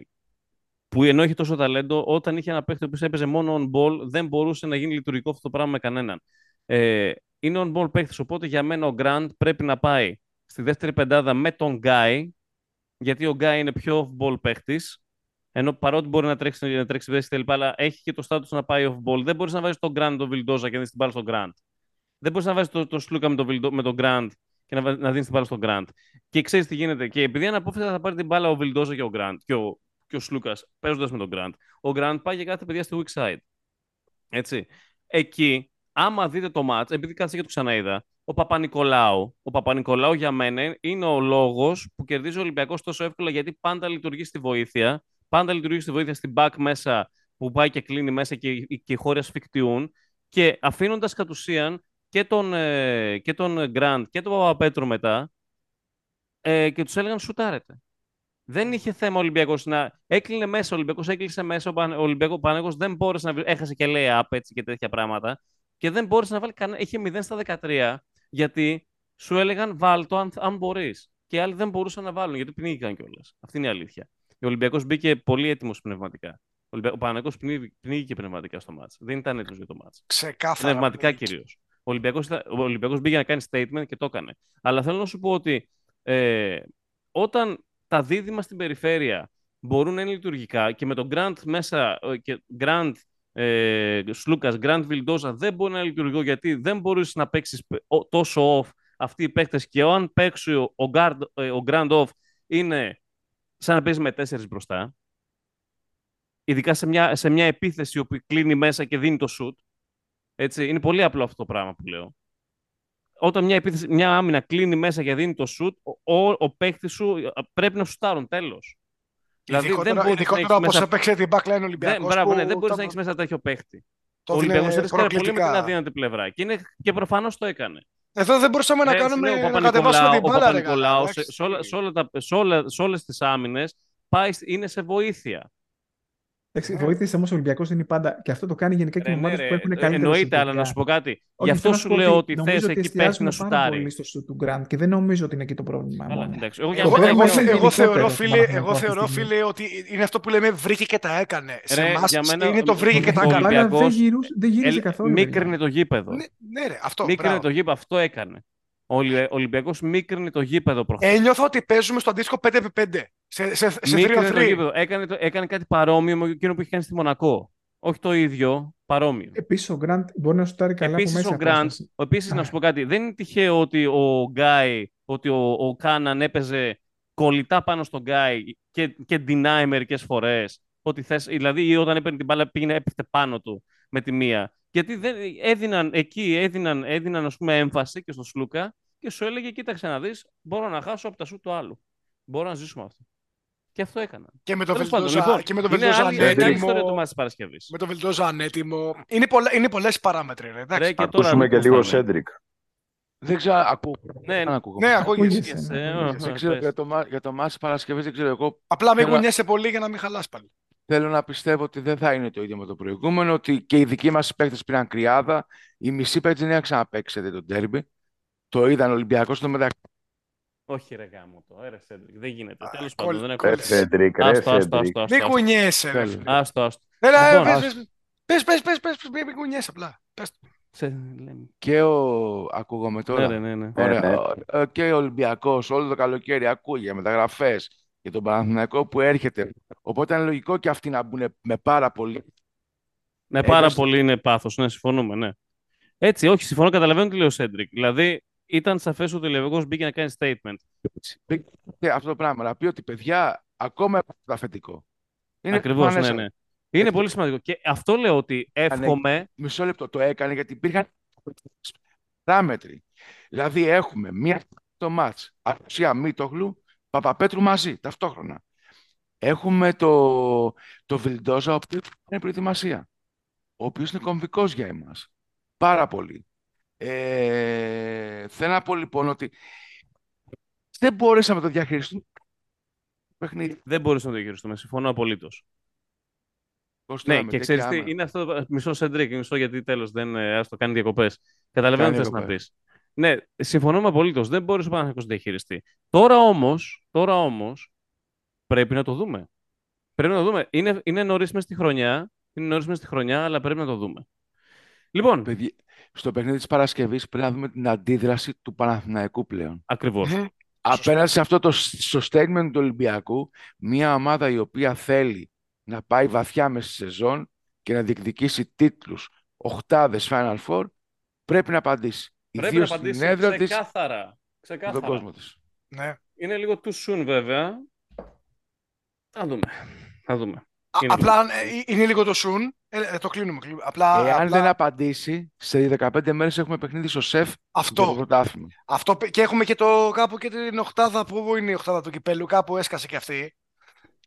που ενώ είχε τόσο ταλέντο, όταν είχε ένα παίκτη που έπαιζε μόνο on-ball, δεν μπορούσε να γίνει λειτουργικό αυτό το πράγμα με κανέναν. Ε, είναι on-ball παίκτης, οπότε για μένα ο Grant πρέπει να πάει στη δεύτερη πεντάδα με τον Guy, γιατί ο Guy είναι πιο off-ball παίχτης Ενώ παρότι μπορεί να τρέξει, να τρέξει βέση κτλ. Αλλά έχει και το status να πάει off ball. Δεν μπορείς να βάζεις τον Grant τον Βιλντόζα και να δεις την μπάλα στον Grant. Δεν μπορείς να βάζεις το, το Σλούκα με τον, Vildo- με τον Grant και να, βα- να δίνεις την μπάλα στον Grant. Και ξέρεις τι γίνεται. Και επειδή αναπόφευκτα θα πάρει την μπάλα ο Βιλντόζα και ο Grant και ο, και ο Σλούκας παίζοντας με τον Grant, ο Grant πάει και κάθε παιδιά στη weak side. Έτσι. Εκεί, άμα δείτε το match, επειδή κάτσε και το ξαναείδα, ο Παπα-Νικολάου, ο Παπα-Νικολάου για μένα είναι ο λόγος που κερδίζει ο Ολυμπιακός τόσο εύκολα γιατί πάντα λειτουργεί στη βοήθεια. Πάντα λειτουργεί στη βοήθεια στην back μέσα που πάει και κλείνει μέσα και, και οι χώροι ασφικτιούν. Και αφήνοντας κατ' ουσίαν και τον, ε, και τον Γκραντ και τον Παπαπέτρο μετά ε, και τους έλεγαν σουτάρετε. Δεν είχε θέμα ο Ολυμπιακός να. Έκλεινε μέσα, ο Ολυμπιακός έκλεισε μέσα. Ο, Πανε- ο Ολυμπιακό Παναγό δεν μπόρεσε να. βρει- Έχασε και λέει up έτσι και τέτοια πράγματα. Και δεν μπόρεσε να βάλει κανένα. Είχε 0 στα 13 γιατί σου έλεγαν βάλ το αν, αν μπορείς. Και οι άλλοι δεν μπορούσαν να βάλουν γιατί πνίγηκαν κιόλας. Αυτή είναι η αλήθεια. Ο Ολυμπιακός μπήκε πολύ έτοιμος πνευματικά. Ο, Ολυμπια... ο Παναγό πνίγηκε πνευματικά στο μάτς. Δεν ήταν έτοιμος για το μάτς. Ξεκάθαρα. Πνευματικά κυρίως. Ο Ολυμπιακός, ήταν- ο Ολυμπιακός μπήκε να κάνει statement και το έκανε. Αλλά θέλω να σου πω ότι ε, όταν τα δίδυμα στην περιφέρεια μπορούν να είναι λειτουργικά και με τον Grant μέσα ε, και Grant ε, Σλούκας, Grant Βιλντόζα δεν μπορεί να λειτουργεί γιατί δεν μπορείς να παίξεις τόσο off αυτοί οι παίκτες και αν παίξει ο, ο, guard, ε, ο Grand off είναι σαν να παίζεις με τέσσερις μπροστά. Ειδικά σε μια, σε μια επίθεση όπου κλείνει μέσα και δίνει το shoot. Έτσι, είναι πολύ απλό αυτό το πράγμα που λέω. Όταν μια, επίθεση, μια άμυνα κλείνει μέσα και δίνει το shoot, ο, ο, ο παίκτης σου ε, πρέπει να σουτάρουν τέλος. Δηλαδή δεν ειδικότερα μπορείς να ειδικότερα έχεις όπως μέσα... έπαιξε την backline Δεν, Ολυμπιακός μπράβο, που ναι, δεν μπορείς το- να έχεις μέσα τέτοιο παίκτη. το Ο δίνε Ολυμπιακός ρίσκαρε πολύ με την προκλητικά. αδύνατη πλευρά. Και, είναι, και προφανώς το έκανε. Εδώ δεν μπορούσαμε να Ναι, κάνουμε ναι, ο να κατεβάσουμε Παπα-Νικολάου- την ο μπάλα. ρε Παπα-Νικολάου γάλα, σε, εντάξει. σε, όλα, σε, όλα τα, σε, όλα, σε όλες τις άμυνες πάει, είναι σε βοήθεια. Εντάξει, βοήθησε όμως ο Ολυμπιακός είναι πάντα. Και αυτό το κάνει γενικά και Ρε, με ναι, ομάδες ρε, που έχουν ε, καλύτερα Εννοείται, αλλά να σου πω κάτι. Όχι, Γι' αυτό θέλω να σου πω λέω ότι νομίζω θες ότι εκεί πέσει εστιάζουμε να πάρα σουτάρει. πολύ στο σου του Γκραντ και δεν νομίζω ότι είναι εκεί το πρόβλημα. Καλά, μόνο. εντάξει. Εγώ, για Εγώ, αυτό εγώ, είμαι θε- εγώ γενικότερο θεωρώ, στον φίλε, Παναθηναϊκό εγώ αυτή τη θεωρώ, στιγμή. φίλε, ότι είναι αυτό που λέμε βρήκε και τα έκανε. Σε Ρε, εμάς για μένα, είναι το βρήκε και τα ο έκανε. Αλλά δεν, Ολυμπιακός- γυρούσε, δεν γύριζε Ε, καθόλου. Μίκρινε παιδιά. το γήπεδο. Ναι, ναι, ρε, αυτό. Μίκρινε μπράβο. το γήπεδο, αυτό έκανε. Ο Ολυ- Ολυμπιακός μίκρινε το γήπεδο προχθές. Ένιωθα ότι παίζουμε στο αντίστοιχο 5x5. Σε, σε, σε Μίκρινε το 3-3. γήπεδο. Έκανε, το- έκανε κάτι παρόμοιο με εκείνο που είχε κάνει στη Μονακό. Όχι το ίδιο, παρόμοιο. Επίσης ο Γκραντ μπορεί να σουτάρει καλά από Επίσης μέσα ο Γκραντ, απόσταση. επίσης να Ναι. σου πω κάτι, δεν είναι τυχαίο ότι ο Γκάι, ότι ο, ο Κάναν έπαιζε κολλητά πάνω στον Γκάι και, και deny μερικές φορές. Ότι θες, δηλαδή ή όταν έπαιρνε την μπάλα πήγαινε έπεφτε πάνω του με τη μία. Γιατί δεν, έδιναν εκεί, έδιναν, έδιναν ας πούμε έμφαση και στο Σλούκα και σου έλεγε κοίταξε να δεις, μπορώ να χάσω από τα σου του άλλου. Μπορώ να ζήσουμε αυτό. Και αυτό έκαναν. Και με το Τέλος πάντων, Βελτόζα, λοιπόν, και με το είναι Βελτόζα άλλη, είναι άλλη ανέτοιμο. ιστορία το μάτς της Παρασκευής. Με το Βελτόζα ανέτοιμο. Είναι, πολλά, είναι πολλές οι παράμετροι. Ρε, εντάξει. Ρε, και τώρα Ακούσουμε μην και λίγο κουφάμε. Σέντρικ. Δεν ξέρω, ακούω. Ναι, Δεν ναι. ακούγομαι. Ναι, ακούγεσαι. Ακούγεσαι, ναι, Ε, ακούγεσαι. Δεν ξέρω πες. για το, μα- για το μάτς Παρασκευής, δεν ξέρω εγώ. Απλά μην Θέλω να- κουνιέσαι πολύ για να μην χαλάς πάλι. Θέλω να πιστεύω ότι δεν θα είναι το ίδιο με το προηγούμενο, ότι και οι δικοί μας παίκτες πήραν κρυάδα, οι μισοί παίκτες δεν είχαν ξαναπαίξει το ντέρμπι. Το είδαν ο Ολυμπιακός στο μεταξύ. Όχι ρε γαμώτο, ρε Σέντρικ, δεν γίνεται. Α, Τέλος κολλ- πάντων, δεν έχω Ρε κολλήσει. Σέντρικ, ρε Άστο, άστο, Σέντρικ. άστο, άστο, Μην άστο. κουνιέσαι, ρε. Θέλω. φίλε. Άστο, άστο. Έλα, Λοιπόν, πες, ας- πες, πες, πες, πες, πες, μην κουνιέσαι απλά. Πες το. Σε- λέμε. Και ο... Ακούγομαι Ναι, τώρα. ρε, ναι, ναι. Ωραία. Ναι, ναι. Ο- ε, Και ο Ολυμπιακός όλο το καλοκαίρι ακούει για μεταγραφές για τον Παναθηναϊκό που έρχεται. Οπότε είναι λογικό και αυτοί να μπουν με πάρα πολύ. Ναι, πάρα Έδωσε- πολύ είναι πάθος, ναι, συμφωνούμε, ναι. Έτσι, όχι, συμφωνώ, καταλαβαίνω τι λέει ο Σέντρικ. Δηλαδή, ήταν σαφές ότι ο Λεβεγός μπήκε να κάνει statement. Και αυτό το πράγμα. Να πει ότι παιδιά, ακόμα το αφεντικό. Είναι Ακριβώς, ναι, προφανές. ναι. Είναι Έτσι. πολύ σημαντικό. Και αυτό λέω ότι εύχομαι. Μισό λεπτό το έκανε γιατί υπήρχαν παράμετροι. Δηλαδή έχουμε μία το μάτς, Αρουσία Μίτογλου, Παπαπέτρου μαζί, ταυτόχρονα. Έχουμε το, το Βιλντόζα, ο οποίος είναι προετοιμασία. Ο οποίος είναι κομβικός για εμάς. Πάρα πολύ. Ε, θέλω να πω λοιπόν ότι δεν μπορέσαμε να το διαχειριστούμε το παιχνίδι. Δεν μπορούσα να το διαχειριστούμε. Συμφωνώ απολύτως. Πώς Ναι, λέμε, και δεν ξέρεις τι, κάμε. είναι αυτό. το- Μισό Σέντρικ, μισό γιατί τέλος δεν. ε, Ας το κάνει διακοπές. Καταλαβαίνω τι Κάνει θες να πεις. διακοπές. Ναι, συμφωνώ απολύτως. Δεν μπορεί ο Παναγιώτο να διαχειριστεί. Τώρα όμως, τώρα όμως, πρέπει να το δούμε. Πρέπει να το δούμε. Είναι, είναι νωρίς μες στη χρονιά. Είναι νωρίς μες στη χρονιά, αλλά πρέπει να το δούμε. Λοιπόν, Παιδιά, στο παιχνίδι της Παρασκευής πρέπει να δούμε την αντίδραση του Παναθηναϊκού πλέον. ακριβώς. Μμμ. Απέναντι σε αυτό το στο statement του Ολυμπιακού, μια ομάδα η οποία θέλει να πάει βαθιά μέσα στη σεζόν και να διεκδικήσει τίτλους οχτάδες Final Four, πρέπει να απαντήσει. Πρέπει να Ιδίως στην απαντήσει έδρα της, ξεκάθαρα. με τον ξεκάθαρα. κόσμο της. Ναι. Είναι λίγο too soon βέβαια. Θα δούμε. Θα δούμε. Α- Είναι απλά ε, είναι λίγο το soon. Ε, ε, το κλείνουμε. κλείνουμε. Απλά, Εάν απλά δεν απαντήσει, σε 15 μέρες έχουμε παιχνίδι στο ΣΕΦ για το αυτό, πρωτάθλημα. αυτό. π- Και έχουμε και το, κάπου και την οχτάδα. Πού είναι η οχτάδα του κυπέλου, κάπου έσκασε και αυτή.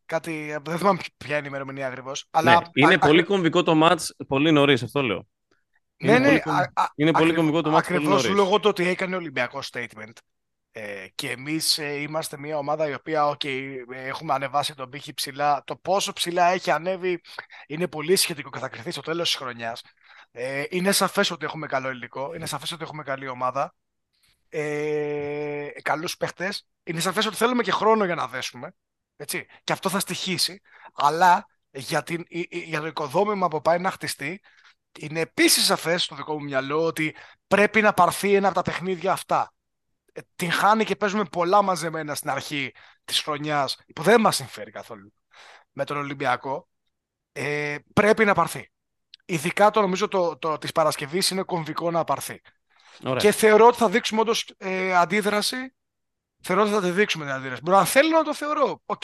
Κάτι, ε, δεν θυμάμαι ποια είναι η ημερομηνία ακριβώς. Αλλά Ναι, είναι α- πολύ α- κομβικό το match πολύ νωρίς, αυτό λέω. Ναι, είναι ναι, πολύ κομβ- α- α- είναι πολύ ακριβώς- κομβικό το match πολύ Ακριβώς νωρίς. λόγω του ότι έκανε Ολυμπιακό statement. Ε, και εμείς ε, είμαστε μια ομάδα η οποία οκ, ε, έχουμε ανεβάσει τον πήχη ψηλά. Το πόσο ψηλά έχει ανέβει είναι πολύ σχετικό και θα κριθεί στο τέλος της χρονιάς. Ε, είναι σαφές ότι έχουμε καλό υλικό, είναι σαφές ότι έχουμε καλή ομάδα, ε, καλούς παίχτες. Είναι σαφές ότι θέλουμε και χρόνο για να δέσουμε. Έτσι. Και αυτό θα στοιχήσει. Αλλά για, την, η- η- για το οικοδόμημα που πάει να χτιστεί, είναι επίσης σαφές στο δικό μου μυαλό ότι πρέπει να πάρθει ένα από τα παιχνίδια αυτά. Ε, Την χάνει και παίζουμε πολλά μαζεμένα στην αρχή της χρονιάς, που δεν μας συμφέρει καθόλου με τον Ολυμπιακό. Ε, πρέπει να πάρθει. Ειδικά το νομίζω το, το της Παρασκευής είναι κομβικό να πάρθει. Ωραία. Και θεωρώ ότι θα δείξουμε όντως ε, αντίδραση. Θεωρώ ότι θα τη δείξουμε την αντίδραση. Μπορεί να θέλω να το θεωρώ. Οκ.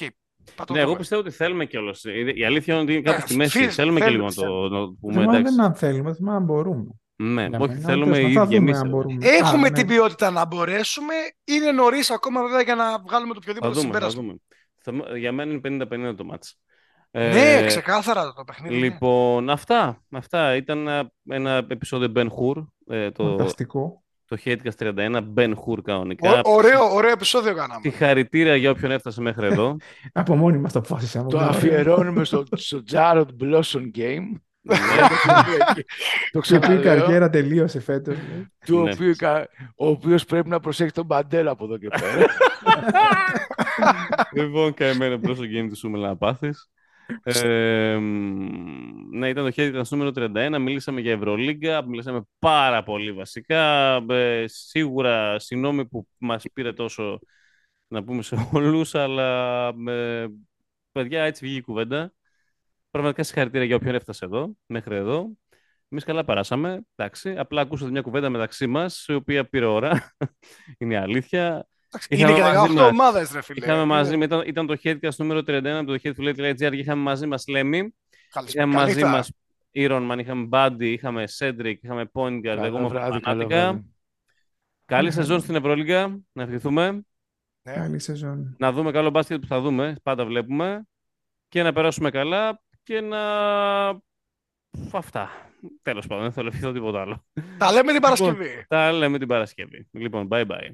θα το Ναι, εγώ δούμε. πιστεύω ότι θέλουμε κιόλας. Η αλήθεια είναι ότι είναι κάπου Ναι, στη μέση. φίλ- θέλουμε και λίγο θέλουμε, να το, να το Το πούμε. θέμα Εντάξει. δεν είναι αν θέλουμε, το θέμα είναι αν μπορούμε. Ναι, Για όχι, μένα, θέλουμε οι τέλος πάντων, θα ίδιοι δούμε εμείς. αν μπορούμε. Έχουμε Α, ναι. την ποιότητα να μπορέσουμε. Είναι νωρίς ακόμα βέβαια για να βγάλουμε το Θα οποιοδήποτε δούμε, θα συμπέρασμα. δούμε. Θα- Για μένα είναι 50-50 το ματς. Ναι, Ε, ξεκάθαρα το παιχνίδι. ναι. Λοιπόν, αυτά, αυτά. Ήταν ένα, ένα επεισόδιο Ben Hur. Ε, το, Φανταστικό. το HateCast 31, Ben Hur κανονικά. Ω- ωραίο, ωραίο επεισόδιο κάναμε. Συγχαρητήρια για όποιον έφτασε μέχρι εδώ. <laughs> Από μόνοι μας το αποφάσισαμε. Το Ωραία. αφιερώνουμε στο, στο Jared Blossom Game. Ναι. το Και που η ξαναλέω. καριέρα τελείωσε φέτος. του Ναι. οποίου, κα- ο οποίος πρέπει να προσέχει τον Μπαντέλα από εδώ και πέρα. <laughs> λοιπόν, καημένο προς το game του Σούμελ να πάθεις. Ε, μ, ναι, ήταν το Hatecast νούμερο 31. Μιλήσαμε για Ευρωλίγκα, μιλήσαμε πάρα πολύ βασικά. Ε, σίγουρα, συγγνώμη που μας πήρε τόσο να πούμε σε όλους, αλλά ε, παιδιά, έτσι βγήκε η κουβέντα. Πραγματικά συγχαρητήρια για όποιον έφτασε εδώ, μέχρι εδώ. Εμείς καλά περάσαμε. Εντάξει. Απλά ακούσατε μια κουβέντα μεταξύ μας, η οποία πήρε ώρα. <laughs> Είναι η αλήθεια. Εντάξει, είχαμε Είναι και μαζί 18 μας- ομάδες, ρε φίλε. Είχαμε μαζί, Είναι- ήταν, ήταν το Headcast νούμερο 31 από το headfulate.gr. Είχαμε μαζί μας Λέμι, Καλησπέρα. είχαμε μαζί Καλή μας Ironman, είχαμε Buddy, είχαμε Cedric, είχαμε Point Guard. Εγώ Καλό είμαι βράδυ, καλό φανάτικα. βράδυ. Καλή Ναι. σεζόν στην Ευρωλίγκα. Να ευχηθούμε. Ναι. Καλή σεζόν. Να δούμε καλό μπάσκετ που θα δούμε. Πάντα βλέπουμε. Και να περάσουμε καλά και να. Αυτά. Τέλος πάντων, δεν θέλω να ευχηθώ τίποτα άλλο. Τα λέμε την Παρασκευή. Τα λέμε την Παρασκευή. Λοιπόν, bye bye.